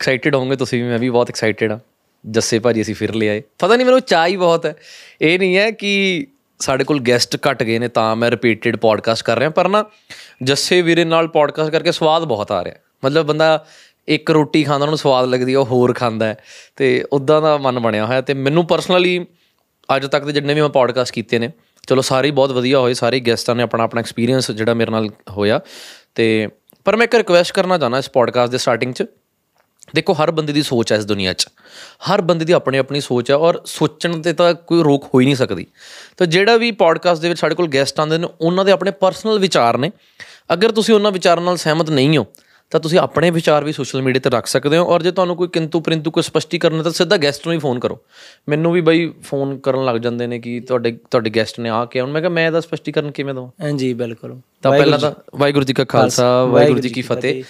Excited ਹੋਵੋਗੇ ਤੁਸੀਂ ਵੀ, ਮੈਂ ਵੀ ਬਹੁਤ ਐਕਸਾਈਟਿਡ ਆ ਜੱਸੇ ਭਾਜੀ ਅਸੀਂ ਫਿਰ ਲਿਆਏ। ਪਤਾ ਨਹੀਂ ਮੈਨੂੰ ਚਾਹ ਹੀ ਬਹੁਤ ਹੈ। ਇਹ ਨਹੀਂ ਹੈ ਕਿ ਸਾਡੇ ਕੋਲ ਗੈਸਟ ਘਟ ਗਏ ਨੇ, ਤਾਂ ਮੈਂ ਰਿਪੀਟਡ ਪੋਡਕਾਸਟ ਕਰ ਰਿਹਾ, ਪਰ ਨਾ ਜੱਸੇ ਵੀਰੇ ਨਾਲ ਪੋਡਕਾਸਟ ਕਰਕੇ ਸਵਾਦ ਬਹੁਤ ਆ ਰਿਹਾ। ਮਤਲਬ ਬੰਦਾ ਇੱਕ ਰੋਟੀ ਖਾਂਦਾ, ਉਹਨੂੰ ਸਵਾਦ ਲੱਗਦੀ ਹੈ ਉਹ ਹੋਰ ਖਾਂਦਾ ਹੈ। ਤੇ ਉਦਾਂ ਦਾ ਮਨ ਬਣਿਆ ਹੋਇਆ। ਤੇ ਮੈਨੂੰ ਪਰਸਨਲੀ ਅੱਜ ਤੱਕ ਦੇ ਜਿੰਨੇ ਵੀ ਮੈਂ ਪੋਡਕਾਸਟ ਕੀਤੇ ਨੇ, ਚਲੋ ਸਾਰੇ ਹੀ ਬਹੁਤ ਵਧੀਆ ਹੋਏ। ਸਾਰੇ ਗੈਸਟਾਂ ਨੇ ਆਪਣਾ ਆਪਣਾ ਐਕਸਪੀਰੀਅੰਸ ਜਿਹੜਾ ਮੇਰੇ ਨਾਲ ਹੋਇਆ। ਤੇ ਪਰ ਮੈਂ ਇੱਕ ਰਿਕੁਐਸਟ ਕਰਨਾ ਚਾਹਨਾ ਇਸ ਪੋਡਕਾਸਟ ਦੇ ਸਟਾਰਟਿੰਗ 'ਚ। ਦੇਖੋ ਹਰ ਬੰਦੇ ਦੀ ਸੋਚ ਹੈ ਇਸ ਦੁਨੀਆ 'ਚ। ਹਰ ਬੰਦੇ ਦੀ ਆਪਣੀ ਆਪਣੀ ਸੋਚ ਹੈ ਔਰ ਸੋਚਣ ਤੇ ਤਾਂ ਕੋਈ ਰੋਕ ਹੋ ਹੀ ਨਹੀਂ ਸਕਦੀ। ਤਾਂ ਜਿਹੜਾ ਵੀ ਪੋਡਕਾਸਟ ਦੇ ਵਿੱਚ ਸਾਡੇ ਕੋਲ ਗੈਸਟ ਆਉਂਦੇ ਨੇ ਉਹਨਾਂ ਦੇ ਆਪਣੇ ਪਰਸਨਲ ਵਿਚਾਰ ਨੇ। ਅਗਰ ਤੁਸੀਂ ਉਹਨਾਂ ਵਿਚਾਰਾਂ ਨਾਲ ਸਹਿਮਤ ਨਹੀਂ ਹੋ ਤਾਂ ਤੁਸੀਂ ਆਪਣੇ ਵਿਚਾਰ ਵੀ ਸੋਸ਼ਲ ਮੀਡੀਆ ਤੇ ਰੱਖ ਸਕਦੇ ਹੋ ਔਰ ਜੇ ਤੁਹਾਨੂੰ ਕੋਈ ਕਿੰਤੂ ਪਰਿੰਤੂ ਕੋਈ ਸਪਸ਼ਟੀਕਰਨ ਹੈ ਤਾਂ ਸਿੱਧਾ ਗੈਸਟ ਨੂੰ ਹੀ ਫੋਨ ਕਰੋ। ਮੈਨੂੰ ਵੀ ਬਾਈ ਫੋਨ ਕਰਨ ਲੱਗ ਜਾਂਦੇ ਨੇ ਕਿ ਤੁਹਾਡੇ ਤੁਹਾਡੇ ਗੈਸਟ ਨੇ ਆ ਕੇ ਹੁਣ ਮੈਂ ਕਿਹਾ ਮੈਂ ਇਹਦਾ ਸਪਸ਼ਟੀਕਰਨ ਕਿਵੇਂ ਦਵਾਂ? ਹਾਂਜੀ ਬਿਲਕੁਲ। ਤਾਂ ਪਹਿਲਾਂ ਤਾਂ ਵਾਹਿਗੁਰੂ ਜੀ ਕਾ ਖਾਲਸਾ ਵਾਹਿਗੁਰੂ ਜੀ ਕੀ ਫਤਿਹ।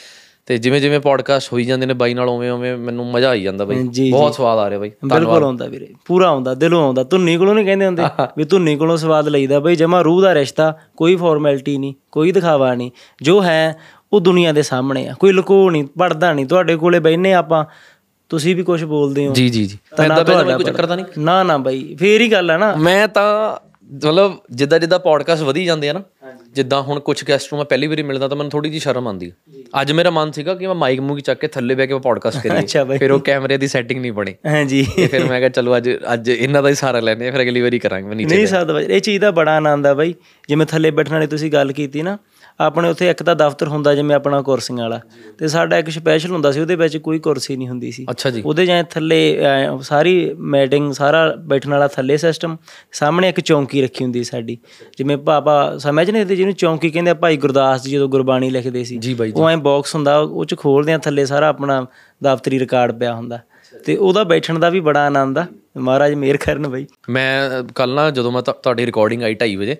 ਤੇ ਜਿਵੇਂ ਜਿਵੇਂ ਪੋਡਕਾਸਟ ਹੋਈ ਜਾਂਦੇ ਨੇ ਬਾਈ ਨਾਲ ਉਵੇਂ ਉਵੇਂ ਮੈਨੂੰ ਮਜ਼ਾ ਆਈ ਜਾਂਦਾ ਬਾਈ। ਬਹੁਤ ਸਵਾਦ ਆ ਰਿਹਾ ਬਾਈ। ਬਿਲਕੁਲ ਆਉਂਦਾ ਵੀਰੇ ਪੂਰਾ ਆਉਂਦਾ ਦਿਲੋਂ ਆਉਂਦਾ। ਧੁੰਨੀ ਕੋਲੋਂ ਨਹੀਂ ਕਹਿੰਦੇ ਹੁੰਦੇ ਵੀ ਧੁੰਨੀ ਕੋਲੋਂ ਸਵਾਦ ਲਈਦਾ ਬਈ ਜਮਾ ਰੂਹ ਦਾ ਰਿਸ਼ਤਾ ਕੋਈ ਫਾਰਮੈਲਿਟੀ ਨਹੀਂ ਕੋਈ ਦਿਖਾਵਾ ਨਹੀਂ। ਜੋ ਹੈ ਉਹ ਦੁਨੀਆ ਦੇ ਸਾਹਮਣੇ ਆ। ਕੋਈ ਲੁਕੋ ਨਹੀਂ ਪੜਦਾ ਨਹੀਂ। ਤੁਹਾਡੇ ਕੋਲੇ ਬੈਨੇ ਆਪਾਂ ਤੁਸੀਂ ਵੀ ਕੁਝ ਬੋਲਦੇ ਹੋ। ਜੀ ਜੀ ਜੀ। ਐਦਾਂ ਤੁਹਾਡਾ ਕੋਈ ਚੱਕਰ ਤਾਂ ਨਹੀਂ। ਨਾ ਨਾ ਬਾਈ ਫੇਰ ਹੀ ਗੱਲ ਆ ਨਾ। ਮੈਂ ਤਾਂ ਮਤਲਬ ਜਿੱਦਾਂ ਜਿੱਦਾਂ ਪੋਡਕਾਸਟ ਵਧੀ ਜਾਂਦੇ ਆ ਨਾ ਜਿੱਦਾਂ ਹੁਣ ਕੁਝ ਗੈਸਟ ਨੂੰ ਮੈਂ ਪਹਿਲੀ ਵਾਰੀ ਮਿਲਦਾ ਤਾਂ ਮੈਨੂੰ ਥੋੜੀ ਜਿਹੀ ਸ਼ਰਮ ਆਉਂਦੀ ਅੱਜ ਮੇਰਾ ਮਨ ਸੀਗਾ ਕਿ ਮੈਂ ਮਾਈਕ ਮੂਕ ਚੱਕ ਕੇ ਥੱਲੇ ਬਹਿ ਕੇ ਪੋਡਕਾਸਟ ਅੱਛਾ ਕਰੀਏ। ਬਾਈ। ਫਿਰ ਉਹ ਕੈਮਰੇ ਦੀ ਸੈਟਿੰਗ ਨਹੀਂ ਬਣੀ। ਹਾਂਜੀ ਫਿਰ ਮੈਂ ਕਿਹਾ ਚਲੋ ਅੱਜ ਅੱਜ ਇਹਨਾਂ ਦਾ ਹੀ ਸਹਾਰਾ ਲੈਣੇ ਫਿਰ ਅਗਲੀ ਵਾਰੀ ਕਰਾਂਗੇ ਮੈਂ ਨੀਚੇ ਨਹੀਂ ਸਕਦਾ ਬਾਈ ਇਹ ਚੀਜ਼ ਦਾ ਬੜਾ ਆਨੰਦ ਆ ਬਾਈ। ਜਿਵੇਂ ਥੱਲੇ ਬੈਠਣ ਵਾਲੀ ਤੁਸੀਂ ਗੱਲ ਕੀਤੀ ਨਾ ਆਪਣੇ ਉੱਥੇ ਇੱਕ ਤਾਂ ਦਫ਼ਤਰ ਹੁੰਦਾ ਜਿਵੇਂ ਆਪਣਾ ਕੁਰਸੀਆਂ ਵਾਲਾ ਤੇ ਸਾਡਾ ਇੱਕ ਸਪੈਸ਼ਲ ਹੁੰਦਾ ਸੀ ਉਹਦੇ ਵਿੱਚ ਕੋਈ ਕੁਰਸੀ ਨਹੀਂ ਹੁੰਦੀ ਸੀ। ਉਹਦੇ ਜਾਂ ਥੱਲੇ ਸਾਰੀ ਮੈਟਿੰਗ ਸਾਰਾ ਬੈਠਣ ਵਾਲਾ ਥੱਲੇ ਸਿਸਟਮ ਸਾਹਮਣੇ ਇੱਕ ਚੌਂਕੀ ਰੱਖੀ ਹੁੰਦੀ ਸਾਡੀ। ਜਿਵੇਂ ਪਾਪਾ ਸਮਝ ਨਹੀਂ ਤੇ ਜਿਹਨੂੰ ਚੌਂਕੀ ਕਹਿੰਦੇ ਆ ਭਾਈ ਗੁਰਦਾਸ ਜੀ ਜਦੋਂ ਗੁਰਬਾਣੀ ਲਿਖਦੇ ਸੀ ਉਹ ਐਂ ਬਾਕਸ ਹੁੰਦਾ ਉਹ ਚ ਖੋਲਦੇ ਆ ਥੱਲੇ ਸਾਰਾ ਆਪਣਾ ਦਫ਼ਤਰੀ ਰਿਕਾਰਡ ਪਿਆ ਹੁੰਦਾ। ਤੇ ਉਹਦਾ ਬੈਠਣ ਦਾ ਵੀ ਬੜਾ ਆਨੰਦ ਆ। ਮਹਾਰਾਜ ਮਿਹਰ ਕਰਨ ਬਈ। ਮੈਂ ਕੱਲ ਨਾ ਜਦੋਂ ਮੈਂ ਤੁਹਾਡੀ ਰਿਕਾਰਡਿੰਗ ਆਈ 2:30 ਵਜੇ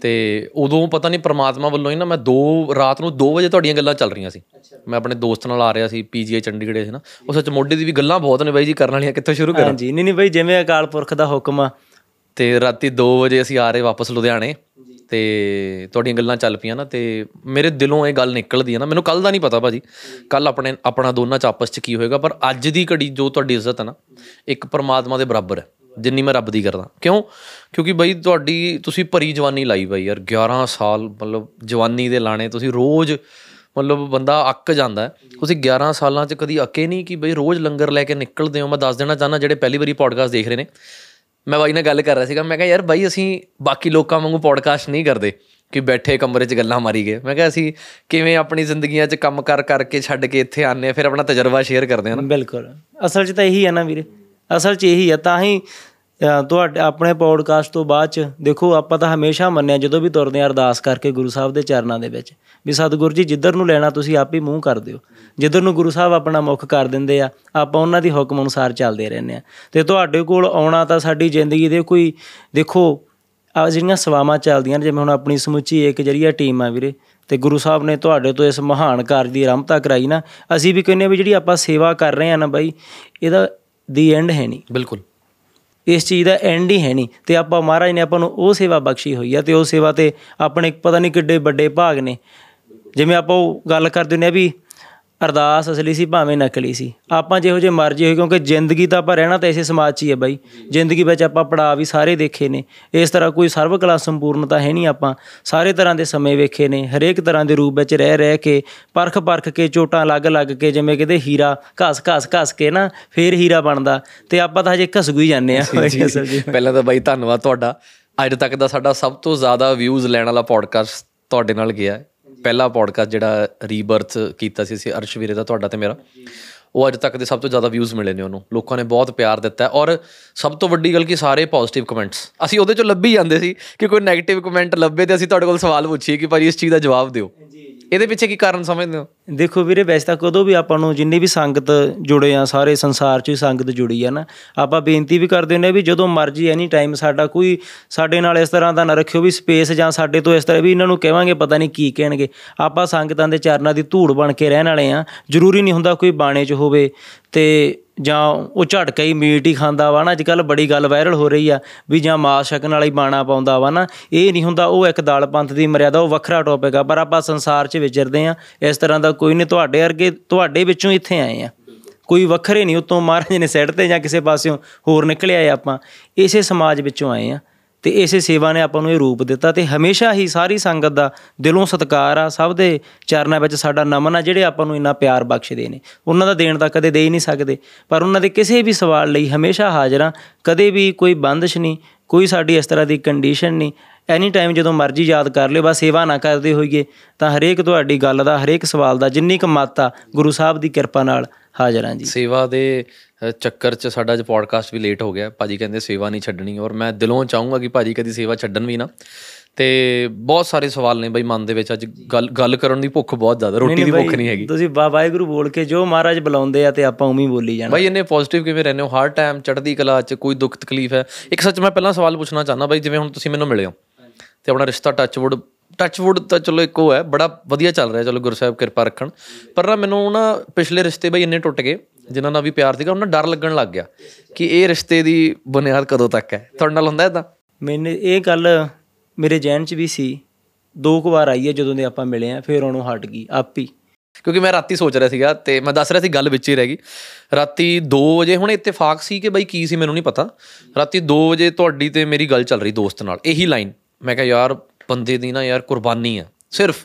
ਤੇ ਉਦੋਂ ਪਤਾ ਨਹੀਂ ਪ੍ਰਮਾਤਮਾ ਵੱਲੋਂ ਹੀ ਨਾ ਮੈਂ 2 ਰਾਤ ਨੂੰ 2 ਵਜੇ ਤੁਹਾਡੀਆਂ ਗੱਲਾਂ ਚੱਲ ਰਹੀਆਂ ਸੀ। ਮੈਂ ਆਪਣੇ ਦੋਸਤ ਨਾਲ ਆ ਰਿਹਾ ਸੀ ਪੀਜੀਆਈ ਚੰਡੀਗੜ੍ਹ ਸੀ ਨਾ। ਉਸ ਵਿੱਚ ਮੋਢੇ ਦੀ ਵੀ ਗੱਲਾਂ ਬਹੁਤ ਨੇ ਬਾਈ ਜੀ ਕਰਨ ਵਾਲੀਆਂ ਕਿੱਥੋਂ ਸ਼ੁਰੂ ਕਰਾਂ ਹਾਂਜੀ। ਨਹੀਂ ਨਹੀਂ ਬਈ ਜਿਵੇਂ ਅਕਾਲ ਪੁਰਖ ਦਾ ਹੁਕਮ ਆ। ਤੇ ਰਾਤੀ 2 ਵਜੇ ਅਸੀਂ ਆ ਰਹੇ ਵਾਪਸ ਲੁਧਿਆਣੇ। ਤੇ ਤੁਹਾਡੀਆਂ ਗੱਲਾਂ ਚੱਲ ਪਈਆਂ ਨਾ, ਤੇ ਮੇਰੇ ਦਿਲੋਂ ਇਹ ਗੱਲ ਨਿਕਲਦੀ ਹੈ ਨਾ, ਮੈਨੂੰ ਕੱਲ ਦਾ ਨਹੀਂ ਪਤਾ ਭਾਜੀ। ਕੱਲ ਆਪਣੇ, ਆਪਣਾ ਦੋਨਾਂ ਚ ਆਪਸ ਚ ਕੀ ਹੋਏਗਾ, ਪਰ ਅੱਜ ਦੀ ਘੜੀ ਜੋ ਤੁਹਾਡੀ ਇੱਜ਼ਤ ਹੈ ਨਾ, ਇੱਕ ਪਰਮਾਤਮਾ ਦੇ ਬਰਾਬਰ ਹੈ, ਜਿੰਨੀ ਮੈਂ ਰੱਬ ਦੀ ਕਰਦਾ। ਕਿਉਂ? ਕਿਉਂਕਿ ਬਈ ਤੁਹਾਡੀ, ਤੁਸੀਂ ਭਰੀ ਜਵਾਨੀ ਲਾਈ ਬਾਈ ਯਾਰ 11 ਸਾਲ, ਮਤਲਬ ਜਵਾਨੀ ਦੇ ਲਾਣੇ, ਤੁਸੀਂ ਰੋਜ਼, ਮਤਲਬ ਬੰਦਾ ਅੱਕ ਜਾਂਦਾ ਹੈ। ਤੁਸੀਂ 11 ਸਾਲਾਂ ਚ ਕਦੀ ਅੱਕੇ ਨਹੀਂ ਕਿ ਬਈ ਰੋਜ਼ ਲੰਗਰ ਲੈ ਕੇ ਨਿਕਲਦੇ ਹੋ। ਮੈਂ ਦੱਸ ਦੇਣਾ ਚਾਹਨਾ ਜਿਹੜੇ ਪਹਿਲੀ ਵਾਰੀ ਪੋਡਕਾਸਟ ਦੇਖ ਰਹੇ ਨੇ ਮੈਂ ਬਾਈ ਨਾਲ ਗੱਲ ਕਰ ਰਿਹਾ ਸੀਗਾ ਮੈਂ ਕਿਹਾ ਯਾਰ ਬਾਈ ਅਸੀਂ ਬਾਕੀ ਲੋਕਾਂ ਵਾਂਗੂ ਪੋਡਕਾਸਟ ਨਹੀਂ ਕਰਦੇ ਕਿ ਬੈਠੇ ਕਮਰੇ 'ਚ ਗੱਲਾਂ ਮਾਰੀ ਗਏ। ਮੈਂ ਕਿਹਾ ਅਸੀਂ ਕਿਵੇਂ ਆਪਣੀ ਜ਼ਿੰਦਗੀਆਂ 'ਚ ਕੰਮ ਕਰ ਕਰਕੇ ਛੱਡ ਕੇ ਇੱਥੇ ਆਨੇ ਆ ਫਿਰ ਆਪਣਾ ਤਜਰਬਾ ਸ਼ੇਅਰ ਕਰਦੇ ਆ ਨਾ। ਬਿਲਕੁਲ। ਅਸਲ 'ਚ ਤਾਂ ਇਹੀ ਹੈ ਨਾ ਵੀਰੇ। ਅਸਲ 'ਚ ਇਹੀ ਆ ਤਾਂ ਹੀ ਅ, ਤੁਹਾਡੇ ਆਪਣੇ ਪੋਡਕਾਸਟ ਤੋਂ ਬਾਅਦ 'ਚ ਦੇਖੋ, ਆਪਾਂ ਤਾਂ ਹਮੇਸ਼ਾ ਮੰਨਿਆ ਜਦੋਂ ਵੀ ਤੁਰਦੇ ਆ ਅਰਦਾਸ ਕਰਕੇ ਗੁਰੂ ਸਾਹਿਬ ਦੇ ਚਰਨਾਂ ਦੇ ਵਿੱਚ ਵੀ ਸਤਿਗੁਰੂ ਜੀ, ਜਿੱਧਰ ਨੂੰ ਲੈਣਾ ਤੁਸੀਂ ਆਪ ਹੀ ਮੂੰਹ ਕਰ ਦਿਓ। ਜਿੱਧਰ ਨੂੰ ਗੁਰੂ ਸਾਹਿਬ ਆਪਣਾ ਮੁਖ ਕਰ ਦਿੰਦੇ ਆ, ਆਪਾਂ ਉਹਨਾਂ ਦੀ ਹੁਕਮ ਅਨੁਸਾਰ ਚੱਲਦੇ ਰਹਿੰਦੇ ਆ ਤੇ ਤੁਹਾਡੇ ਕੋਲ ਆਉਣਾ ਤਾਂ ਸਾਡੀ ਜ਼ਿੰਦਗੀ ਦੇ ਕੋਈ, ਦੇਖੋ, ਆ ਜਿਹੜੀਆਂ ਸੇਵਾਵਾਂ ਚੱਲਦੀਆਂ ਨੇ, ਜਿਵੇਂ ਹੁਣ ਆਪਣੀ ਸਮੁੱਚੀ ਇੱਕ ਜਰੀਆ ਟੀਮ ਆ ਵੀਰੇ, ਤੇ ਗੁਰੂ ਸਾਹਿਬ ਨੇ ਤੁਹਾਡੇ ਤੋਂ ਇਸ ਮਹਾਨ ਕਾਰਜ ਦੀ ਆਰੰਭਤਾ ਕਰਾਈ ਨਾ, ਅਸੀਂ ਵੀ ਕਹਿੰਦੇ ਆ ਵੀ ਜਿਹੜੀ ਆਪਾਂ ਸੇਵਾ ਕਰ ਰਹੇ ਆ ਨਾ ਬਾਈ, ਇਹਦਾ ਦੀ ਐਂਡ ਹੈ ਨਹੀਂ। ਬਿਲਕੁਲ। ਇਸ ਚੀਜ਼ ਦਾ ਐਂਡ ਹੀ ਹੈ ਨਹੀਂ। ਤੇ ਆਪਾਂ ਮਹਾਰਾਜ ਨੇ ਆਪਾਂ ਨੂੰ ਉਹ ਸੇਵਾ ਬਖਸ਼ੀ ਹੋਈ ਆ ਤੇ ਉਹ ਸੇਵਾ ਤੇ ਆਪਣੇ ਪਤਾ ਨਹੀਂ ਕਿੱਡੇ ਵੱਡੇ ਭਾਗ ਨੇ। ਜਿਵੇਂ ਆਪਾਂ ਉਹ ਗੱਲ ਕਰਦੇ ਹੁੰਦੇ ਆ ਵੀ ਅਰਦਾਸ ਅਸਲੀ ਸੀ ਭਾਵੇਂ ਨਕਲੀ ਸੀ। ਆਪਾਂ ਜਿਹੋ ਜਿਹੇ ਮਰਜ਼ੀ ਹੋਏ ਕਿਉਂਕਿ ਜ਼ਿੰਦਗੀ ਤਾਂ ਆਪਾਂ ਰਹਿਣਾ ਤਾਂ ਇਸੇ ਸਮਾਜ 'ਚ ਹੀ ਹੈ ਬਾਈ। ਜ਼ਿੰਦਗੀ ਵਿੱਚ ਆਪਾਂ ਪੜਾਅ ਵੀ ਸਾਰੇ ਦੇਖੇ ਨੇ। ਇਸ ਤਰ੍ਹਾਂ ਕੋਈ ਸਰਵ ਕਲਾ ਸੰਪੂਰਨਤਾ ਹੈ ਨਹੀਂ ਆਪਾਂ। ਸਾਰੇ ਤਰ੍ਹਾਂ ਦੇ ਸਮੇਂ ਵੇਖੇ ਨੇ ਹਰੇਕ ਤਰ੍ਹਾਂ ਦੇ ਰੂਪ ਵਿੱਚ ਰਹਿ ਰਹਿ ਕੇ ਪਰਖ ਪਰਖ ਕੇ ਚੋਟਾਂ ਲੱਗ ਲੱਗ ਕੇ ਜਿਵੇਂ ਕਹਿੰਦੇ ਹੀਰਾ ਘਸ ਘਸ ਘਸ ਕੇ ਨਾ ਫੇਰ ਹੀਰਾ ਬਣਦਾ। ਤੇ ਆਪਾਂ ਤਾਂ ਹਜੇ ਘਸਗੂ ਹੀ ਜਾਂਦੇ ਆ ਪਹਿਲਾਂ ਤਾਂ ਬਾਈ ਧੰਨਵਾਦ ਤੁਹਾਡਾ। ਅੱਜ ਤੱਕ ਦਾ ਸਾਡਾ ਸਭ ਤੋਂ ਜ਼ਿਆਦਾ ਵਿਊਜ਼ ਲੈਣ ਵਾਲਾ ਪੋਡਕਾਸਟ ਤੁਹਾਡੇ ਨਾਲ ਗਿਆ ਪਹਿਲਾ ਪੋਡਕਾਸਟ ਜਿਹੜਾ ਰੀਬਰਥ ਕੀਤਾ ਸੀ ਸੀ ਅਰਸ਼ ਵੀਰੇ ਦਾ, ਤੁਹਾਡਾ ਤੇ ਮੇਰਾ। ਉਹ ਅੱਜ ਤੱਕ ਦੇ ਸਭ ਤੋਂ ਜ਼ਿਆਦਾ ਵਿਊਜ਼ ਮਿਲੇ ਨੇ ਉਹਨੂੰ। ਲੋਕਾਂ ਨੇ ਬਹੁਤ ਪਿਆਰ ਦਿੱਤਾ ਹੈ। ਔਰ ਸਭ ਤੋਂ ਵੱਡੀ ਗੱਲ ਕਿ ਸਾਰੇ ਪੋਜ਼ਿਟਿਵ ਕਮੈਂਟਸ ਅਸੀਂ ਉਹਦੇ ਚੋਂ ਲੱਭੀ ਜਾਂਦੇ ਸੀ ਕਿ ਕੋਈ 네ਗੇਟਿਵ ਕਮੈਂਟ ਲੱਭੇ ਤੇ ਅਸੀਂ ਤੁਹਾਡੇ ਕੋਲ ਸਵਾਲ ਪੁੱਛੀਏ ਕਿ ਭਾਜੀ ਇਸ ਚੀਜ਼ ਦਾ ਜਵਾਬ ਦਿਓ। ਇਹਦੇ ਪਿੱਛੇ ਕੀ ਕਾਰਨ ਸਮਝਦੇ ਹੋ? ਦੇਖੋ ਵੀਰੇ, ਵੈਸੇ ਤਾਂ ਕਦੋਂ ਵੀ ਆਪਾਂ ਨੂੰ ਜਿੰਨੀ ਵੀ ਸੰਗਤ ਜੁੜੇ ਆ, ਸਾਰੇ ਸੰਸਾਰ 'ਚ ਹੀ ਸੰਗਤ ਜੁੜੀ ਆ ਨਾ, ਆਪਾਂ ਬੇਨਤੀ ਵੀ ਕਰਦੇ ਹੁੰਦੇ ਆ ਵੀ ਜਦੋਂ ਮਰਜ਼ੀ ਐਨੀ ਟਾਈਮ ਸਾਡਾ ਕੋਈ ਸਾਡੇ ਨਾਲ ਇਸ ਤਰ੍ਹਾਂ ਦਾ ਨਾ ਰੱਖਿਓ ਵੀ ਸਪੇਸ ਜਾਂ ਸਾਡੇ ਤੋਂ ਇਸ ਤਰ੍ਹਾਂ ਵੀ ਇਹਨਾਂ ਨੂੰ ਕਹਾਂਗੇ ਪਤਾ ਨਹੀਂ ਕੀ ਕਹਿਣਗੇ। ਆਪਾਂ ਸੰਗਤਾਂ ਦੇ ਚਰਨਾਂ ਦੀ ਧੂੜ ਬਣ ਕੇ ਰਹਿਣ ਵਾਲੇ ਆ, ਜ਼ਰੂਰੀ ਨਹੀਂ ਹੁੰਦਾ ਕੋਈ ਬਾਣੇ 'ਚ ਹੋਵੇ ਤੇ ਜਾਂ ਉਹ ਝਟਕਾ ਹੀ ਮੀਟ ਹੀ ਖਾਂਦਾ ਵਾ ਨਾ ਅੱਜ ਕੱਲ ਬੜੀ ਗੱਲ ਵਾਇਰਲ ਹੋ ਰਹੀ ਆ ਵੀ ਜਾਂ ਮਾਸ ਛਕਣ ਵਾਲੀ ਬਾਣਾ ਪਾਉਂਦਾ ਵਾ ਨਾ, ਇਹ ਨਹੀਂ ਹੁੰਦਾ, ਉਹ ਇੱਕ ਦਲ ਪੰਥ ਦੀ ਮਰਿਆਦਾ, ਉਹ ਵੱਖਰਾ ਟੌਪਿਕ ਆ, ਪਰ ਆਪਾਂ ਸੰਸਾਰ 'ਚ ਵਿਚਰਦੇ ਆ, ਇਸ ਤਰ੍ਹਾਂ ਦਾ ਕੋਈ ਨਹੀਂ, ਤੁਹਾਡੇ ਵਰਗੇ ਤੁਹਾਡੇ ਵਿੱਚੋਂ ਇੱਥੇ ਆਏ ਆ। ਕੋਈ ਵੱਖਰੇ ਨਹੀਂ, ਉਤੋਂ ਮਹਾਰਾਜ ਨੇ ਸੈੱਟ ਤੇ ਜਾਂ ਕਿਸੇ ਪਾਸਿਓਂ ਹੋਰ ਨਿਕਲੇ ਆਏ ਆਪਾਂ, ਇਸੇ ਸਮਾਜ ਵਿੱਚੋਂ ਆਏ ਆ। ਤੇ ਇਸੇ ਸੇਵਾ ਨੇ ਆਪਾਂ ਨੂੰ ਇਹ ਰੂਪ ਦਿੱਤਾ ਤੇ ਹਮੇਸ਼ਾ ਹੀ ਸਾਰੀ ਸੰਗਤ ਦਾ ਦਿਲੋਂ ਸਤਿਕਾਰ ਆ, ਸਭ ਦੇ ਚਰਨਾਂ ਵਿੱਚ ਸਾਡਾ ਨਮਨ ਆ, ਜਿਹੜੇ ਆਪਾਂ ਨੂੰ ਇੰਨਾ ਪਿਆਰ ਬਖਸ਼ਦੇ ਨੇ। ਉਹਨਾਂ ਦਾ ਦੇਣ ਤਾਂ ਕਦੇ ਦੇ ਹੀ ਨਹੀਂ ਸਕਦੇ, ਪਰ ਉਹਨਾਂ ਦੇ ਕਿਸੇ ਵੀ ਸਵਾਲ ਲਈ ਹਮੇਸ਼ਾ ਹਾਜ਼ਰ ਆ, ਕਦੇ ਵੀ ਕੋਈ ਬੰਦਸ਼ ਨਹੀਂ ਕੋਈ ਸਾਡੀ ਇਸ ਤਰ੍ਹਾਂ ਦੀ ਕੰਡੀਸ਼ਨ ਨਹੀਂ। ਐਨੀ ਟਾਈਮ ਜਦੋਂ ਮਰਜ਼ੀ ਯਾਦ ਕਰ ਲਿਓ ਬਸ ਸੇਵਾ ਨਾ ਕਰਦੇ ਹੋਈਏ ਤਾਂ ਹਰੇਕ ਤੁਹਾਡੀ ਗੱਲ ਦਾ ਹਰੇਕ ਸਵਾਲ ਦਾ ਜਿੰਨੀ ਕੁ ਮੱਤ ਆ ਗੁਰੂ ਸਾਹਿਬ ਦੀ ਕਿਰਪਾ ਨਾਲ ਹਾਜ਼ਰ ਹਾਂ ਜੀ। ਸੇਵਾ ਦੇ ਅ, ਚੱਕਰ 'ਚ ਸਾਡਾ ਅੱਜ ਪੋਡਕਾਸਟ ਵੀ ਲੇਟ ਹੋ ਗਿਆ। ਭਾਜੀ ਕਹਿੰਦੇ ਸੇਵਾ ਨਹੀਂ ਛੱਡਣੀ ਔਰ ਮੈਂ ਦਿਲੋਂ ਚਾਹੂੰਗਾ ਕਿ ਭਾਜੀ ਕਦੀ ਸੇਵਾ ਛੱਡਣ ਵੀ ਨਾ। ਤੇ ਬਹੁਤ ਸਾਰੇ ਸਵਾਲ ਨੇ ਬਈ ਮਨ ਦੇ ਵਿੱਚ। ਅੱਜ ਗੱਲ ਗੱਲ ਕਰਨ ਦੀ ਭੁੱਖ ਬਹੁਤ ਜ਼ਿਆਦਾ ਰੋਟੀ ਦੀ ਭੁੱਖ ਨਹੀਂ ਹੈਗੀ। ਤੁਸੀਂ ਵਾਹਿਗੁਰੂ ਬੋਲ ਕੇ ਜੋ ਮਹਾਰਾਜ ਬੁਲਾਉਂਦੇ ਆ ਤੇ ਆਪਾਂ ਉਵੇਂ ਹੀ ਬੋਲੀ ਜਾਣਾ। ਬਾਈ ਇੰਨੇ ਪੋਜ਼ਿਟਿਵ ਕਿਵੇਂ ਰਹਿੰਦੇ ਹੋ? ਹਰ ਟਾਈਮ ਚੜ੍ਹਦੀ ਕਲਾ 'ਚ ਕੋਈ ਦੁੱਖ ਤਕਲੀਫ ਹੈ? ਇੱਕ ਸੱਚ ਮੈਂ ਪਹਿਲਾਂ ਸਵਾਲ ਪੁੱਛਣਾ ਚਾਹੁੰਦਾ ਬਾਈ ਜਿਵੇਂ ਹੁਣ ਤੁਸੀਂ ਮੈਨੂੰ ਮਿਲੇ ਹੋ ਤੇ ਆਪਣਾ ਰਿਸ਼ਤਾ ਟੱਚਵੁੱਡ ਟੱਚਵੁੱਡ ਤਾਂ ਚਲੋ ਇੱਕੋ ਹੈ ਬੜਾ ਵਧੀਆ ਚੱਲ ਰਿਹਾ ਚਲੋ ਗੁਰਸਾਹਿਬ ਕਿਰਪਾ ਰੱਖਣ। ਪਰ ਨਾ ਮੈਨੂੰ ਨਾ ਪਿਛਲੇ ਰਿਸ਼ਤੇ ਬਾਈ ਇੰਨੇ ਟੁੱਟ ਗਏ ਜਿਨ੍ਹਾਂ ਨਾਲ ਵੀ ਪਿਆਰ ਸੀਗਾ ਉਹਨਾਂ ਡਰ ਲੱਗਣ ਲੱਗ ਗਿਆ ਕਿ ਇਹ ਰਿਸ਼ਤੇ ਦੀ ਬੁਨਿਆਦ ਕਦੋਂ ਤੱਕ ਹੈ? ਤੁਹਾਡੇ ਨਾਲ ਹੁੰਦਾ ਇਦਾਂ ਮੈਨੇ ਇਹ ਗੱਲ ਮੇਰੇ ਜਹਿਨ 'ਚ ਵੀ ਸੀ। ਦੋ ਕੁ ਵਾਰ ਆਈ ਹੈ ਜਦੋਂ ਦੇ ਆਪਾਂ ਮਿਲੇ ਆ ਫਿਰ ਉਹਨੂੰ ਹਟ ਗਈ, ਆਪ ਹੀ। ਕਿਉਂਕਿ ਮੈਂ ਰਾਤੀ ਸੋਚ ਰਿਹਾ ਸੀਗਾ ਤੇ ਮੈਂ ਦੱਸ ਰਿਹਾ ਸੀ ਗੱਲ ਵਿੱਚ ਹੀ ਰਹਿ ਗਈ। ਰਾਤੀ 2 ਵਜੇ, ਹੁਣ ਇਤਫਾਕ ਸੀ ਕਿ ਬਾਈ ਕੀ ਸੀ ਮੈਨੂੰ ਨਹੀਂ ਪਤਾ। ਰਾਤੀ 2 ਵਜੇ ਤੁਹਾਡੀ ਤੇ ਮੇਰੀ ਗੱਲ ਚੱਲ ਰਹੀ ਦੋਸਤ ਨਾਲ, ਇਹੀ ਲਾਈਨ ਮੈਂ ਕਿਹਾ, ਯਾਰ, ਬੰਦੇ ਦੀ ਨਾ ਯਾਰ ਕੁਰਬਾਨੀ ਆ, ਸਿਰਫ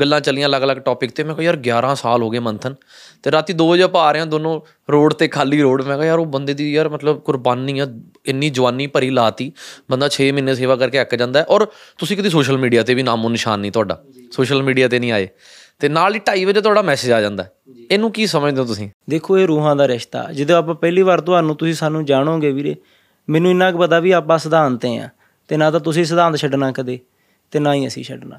ਗੱਲਾਂ ਚੱਲੀਆਂ ਅਲੱਗ-ਅਲੱਗ ਟੌਪਿਕ ਤੇ। ਮੈਂ ਕਿਹਾ, ਯਾਰ 11 ਸਾਲ ਹੋ ਗਏ ਮੰਥਨ ਤੇ ਰਾਤੀ 2 ਵਜੇ ਆਪਾਂ ਆ ਰਹੇ ਹਾਂ ਦੋਨੋਂ ਰੋਡ ਤੇ, ਖਾਲੀ ਰੋਡ। ਮੈਂ ਕਿਹਾ, ਯਾਰ, ਉਹ ਬੰਦੇ ਦੀ, ਯਾਰ, ਮਤਲਬ ਕੁਰਬਾਨੀ ਆ, ਇੰਨੀ ਜਵਾਨੀ ਭਰੀ ਲਾਤੀ। ਬੰਦਾ 6 ਮਹੀਨੇ ਸੇਵਾ ਕਰਕੇ ਅੱਕ ਜਾਂਦਾ ਹੈ। ਔਰ ਤੁਸੀਂ ਕਦੀ ਸੋਸ਼ਲ ਮੀਡੀਆ ਤੇ ਵੀ ਨਾਮੋ ਨਿਸ਼ਾਨ ਨਹੀਂ ਤੁਹਾਡਾ। ਸੋਸ਼ਲ ਮੀਡੀਆ ਤੇ ਨਹੀਂ ਆਏ। ਤੇ ਨਾਲ ਹੀ 2:30 ਵਜੇ ਤੁਹਾਡਾ ਮੈਸੇਜ ਆ ਜਾਂਦਾ ਹੈ। ਇਹਨੂੰ ਕੀ ਸਮਝਦੇ ਹੋ ਤੁਸੀਂ? ਦੇਖੋ, ਇਹ ਰੂਹਾਂ ਦਾ ਰਿਸ਼ਤਾ। ਜਦੋਂ ਆਪਾਂ ਪਹਿਲੀ ਵਾਰ ਤੁਹਾਨੂੰ ਤੁਸੀਂ ਸਾਨੂੰ ਜਾਣੋਗੇ ਵੀਰੇ, ਮੈਨੂੰ ਇੰਨਾ ਕੁ ਪਤਾ ਵੀ ਆਪਾਂ ਸਿਧਾਂਤ ਤੇ ਆ ਤੇ ਨਾ ਤਾਂ ਤੁਸੀਂ ਸਿਧਾਂਤ ਛੱਡਣਾ ਕਦੇ, ਤੇ ਨਾ ਹੀ ਅਸੀਂ ਛੱਡਣਾ।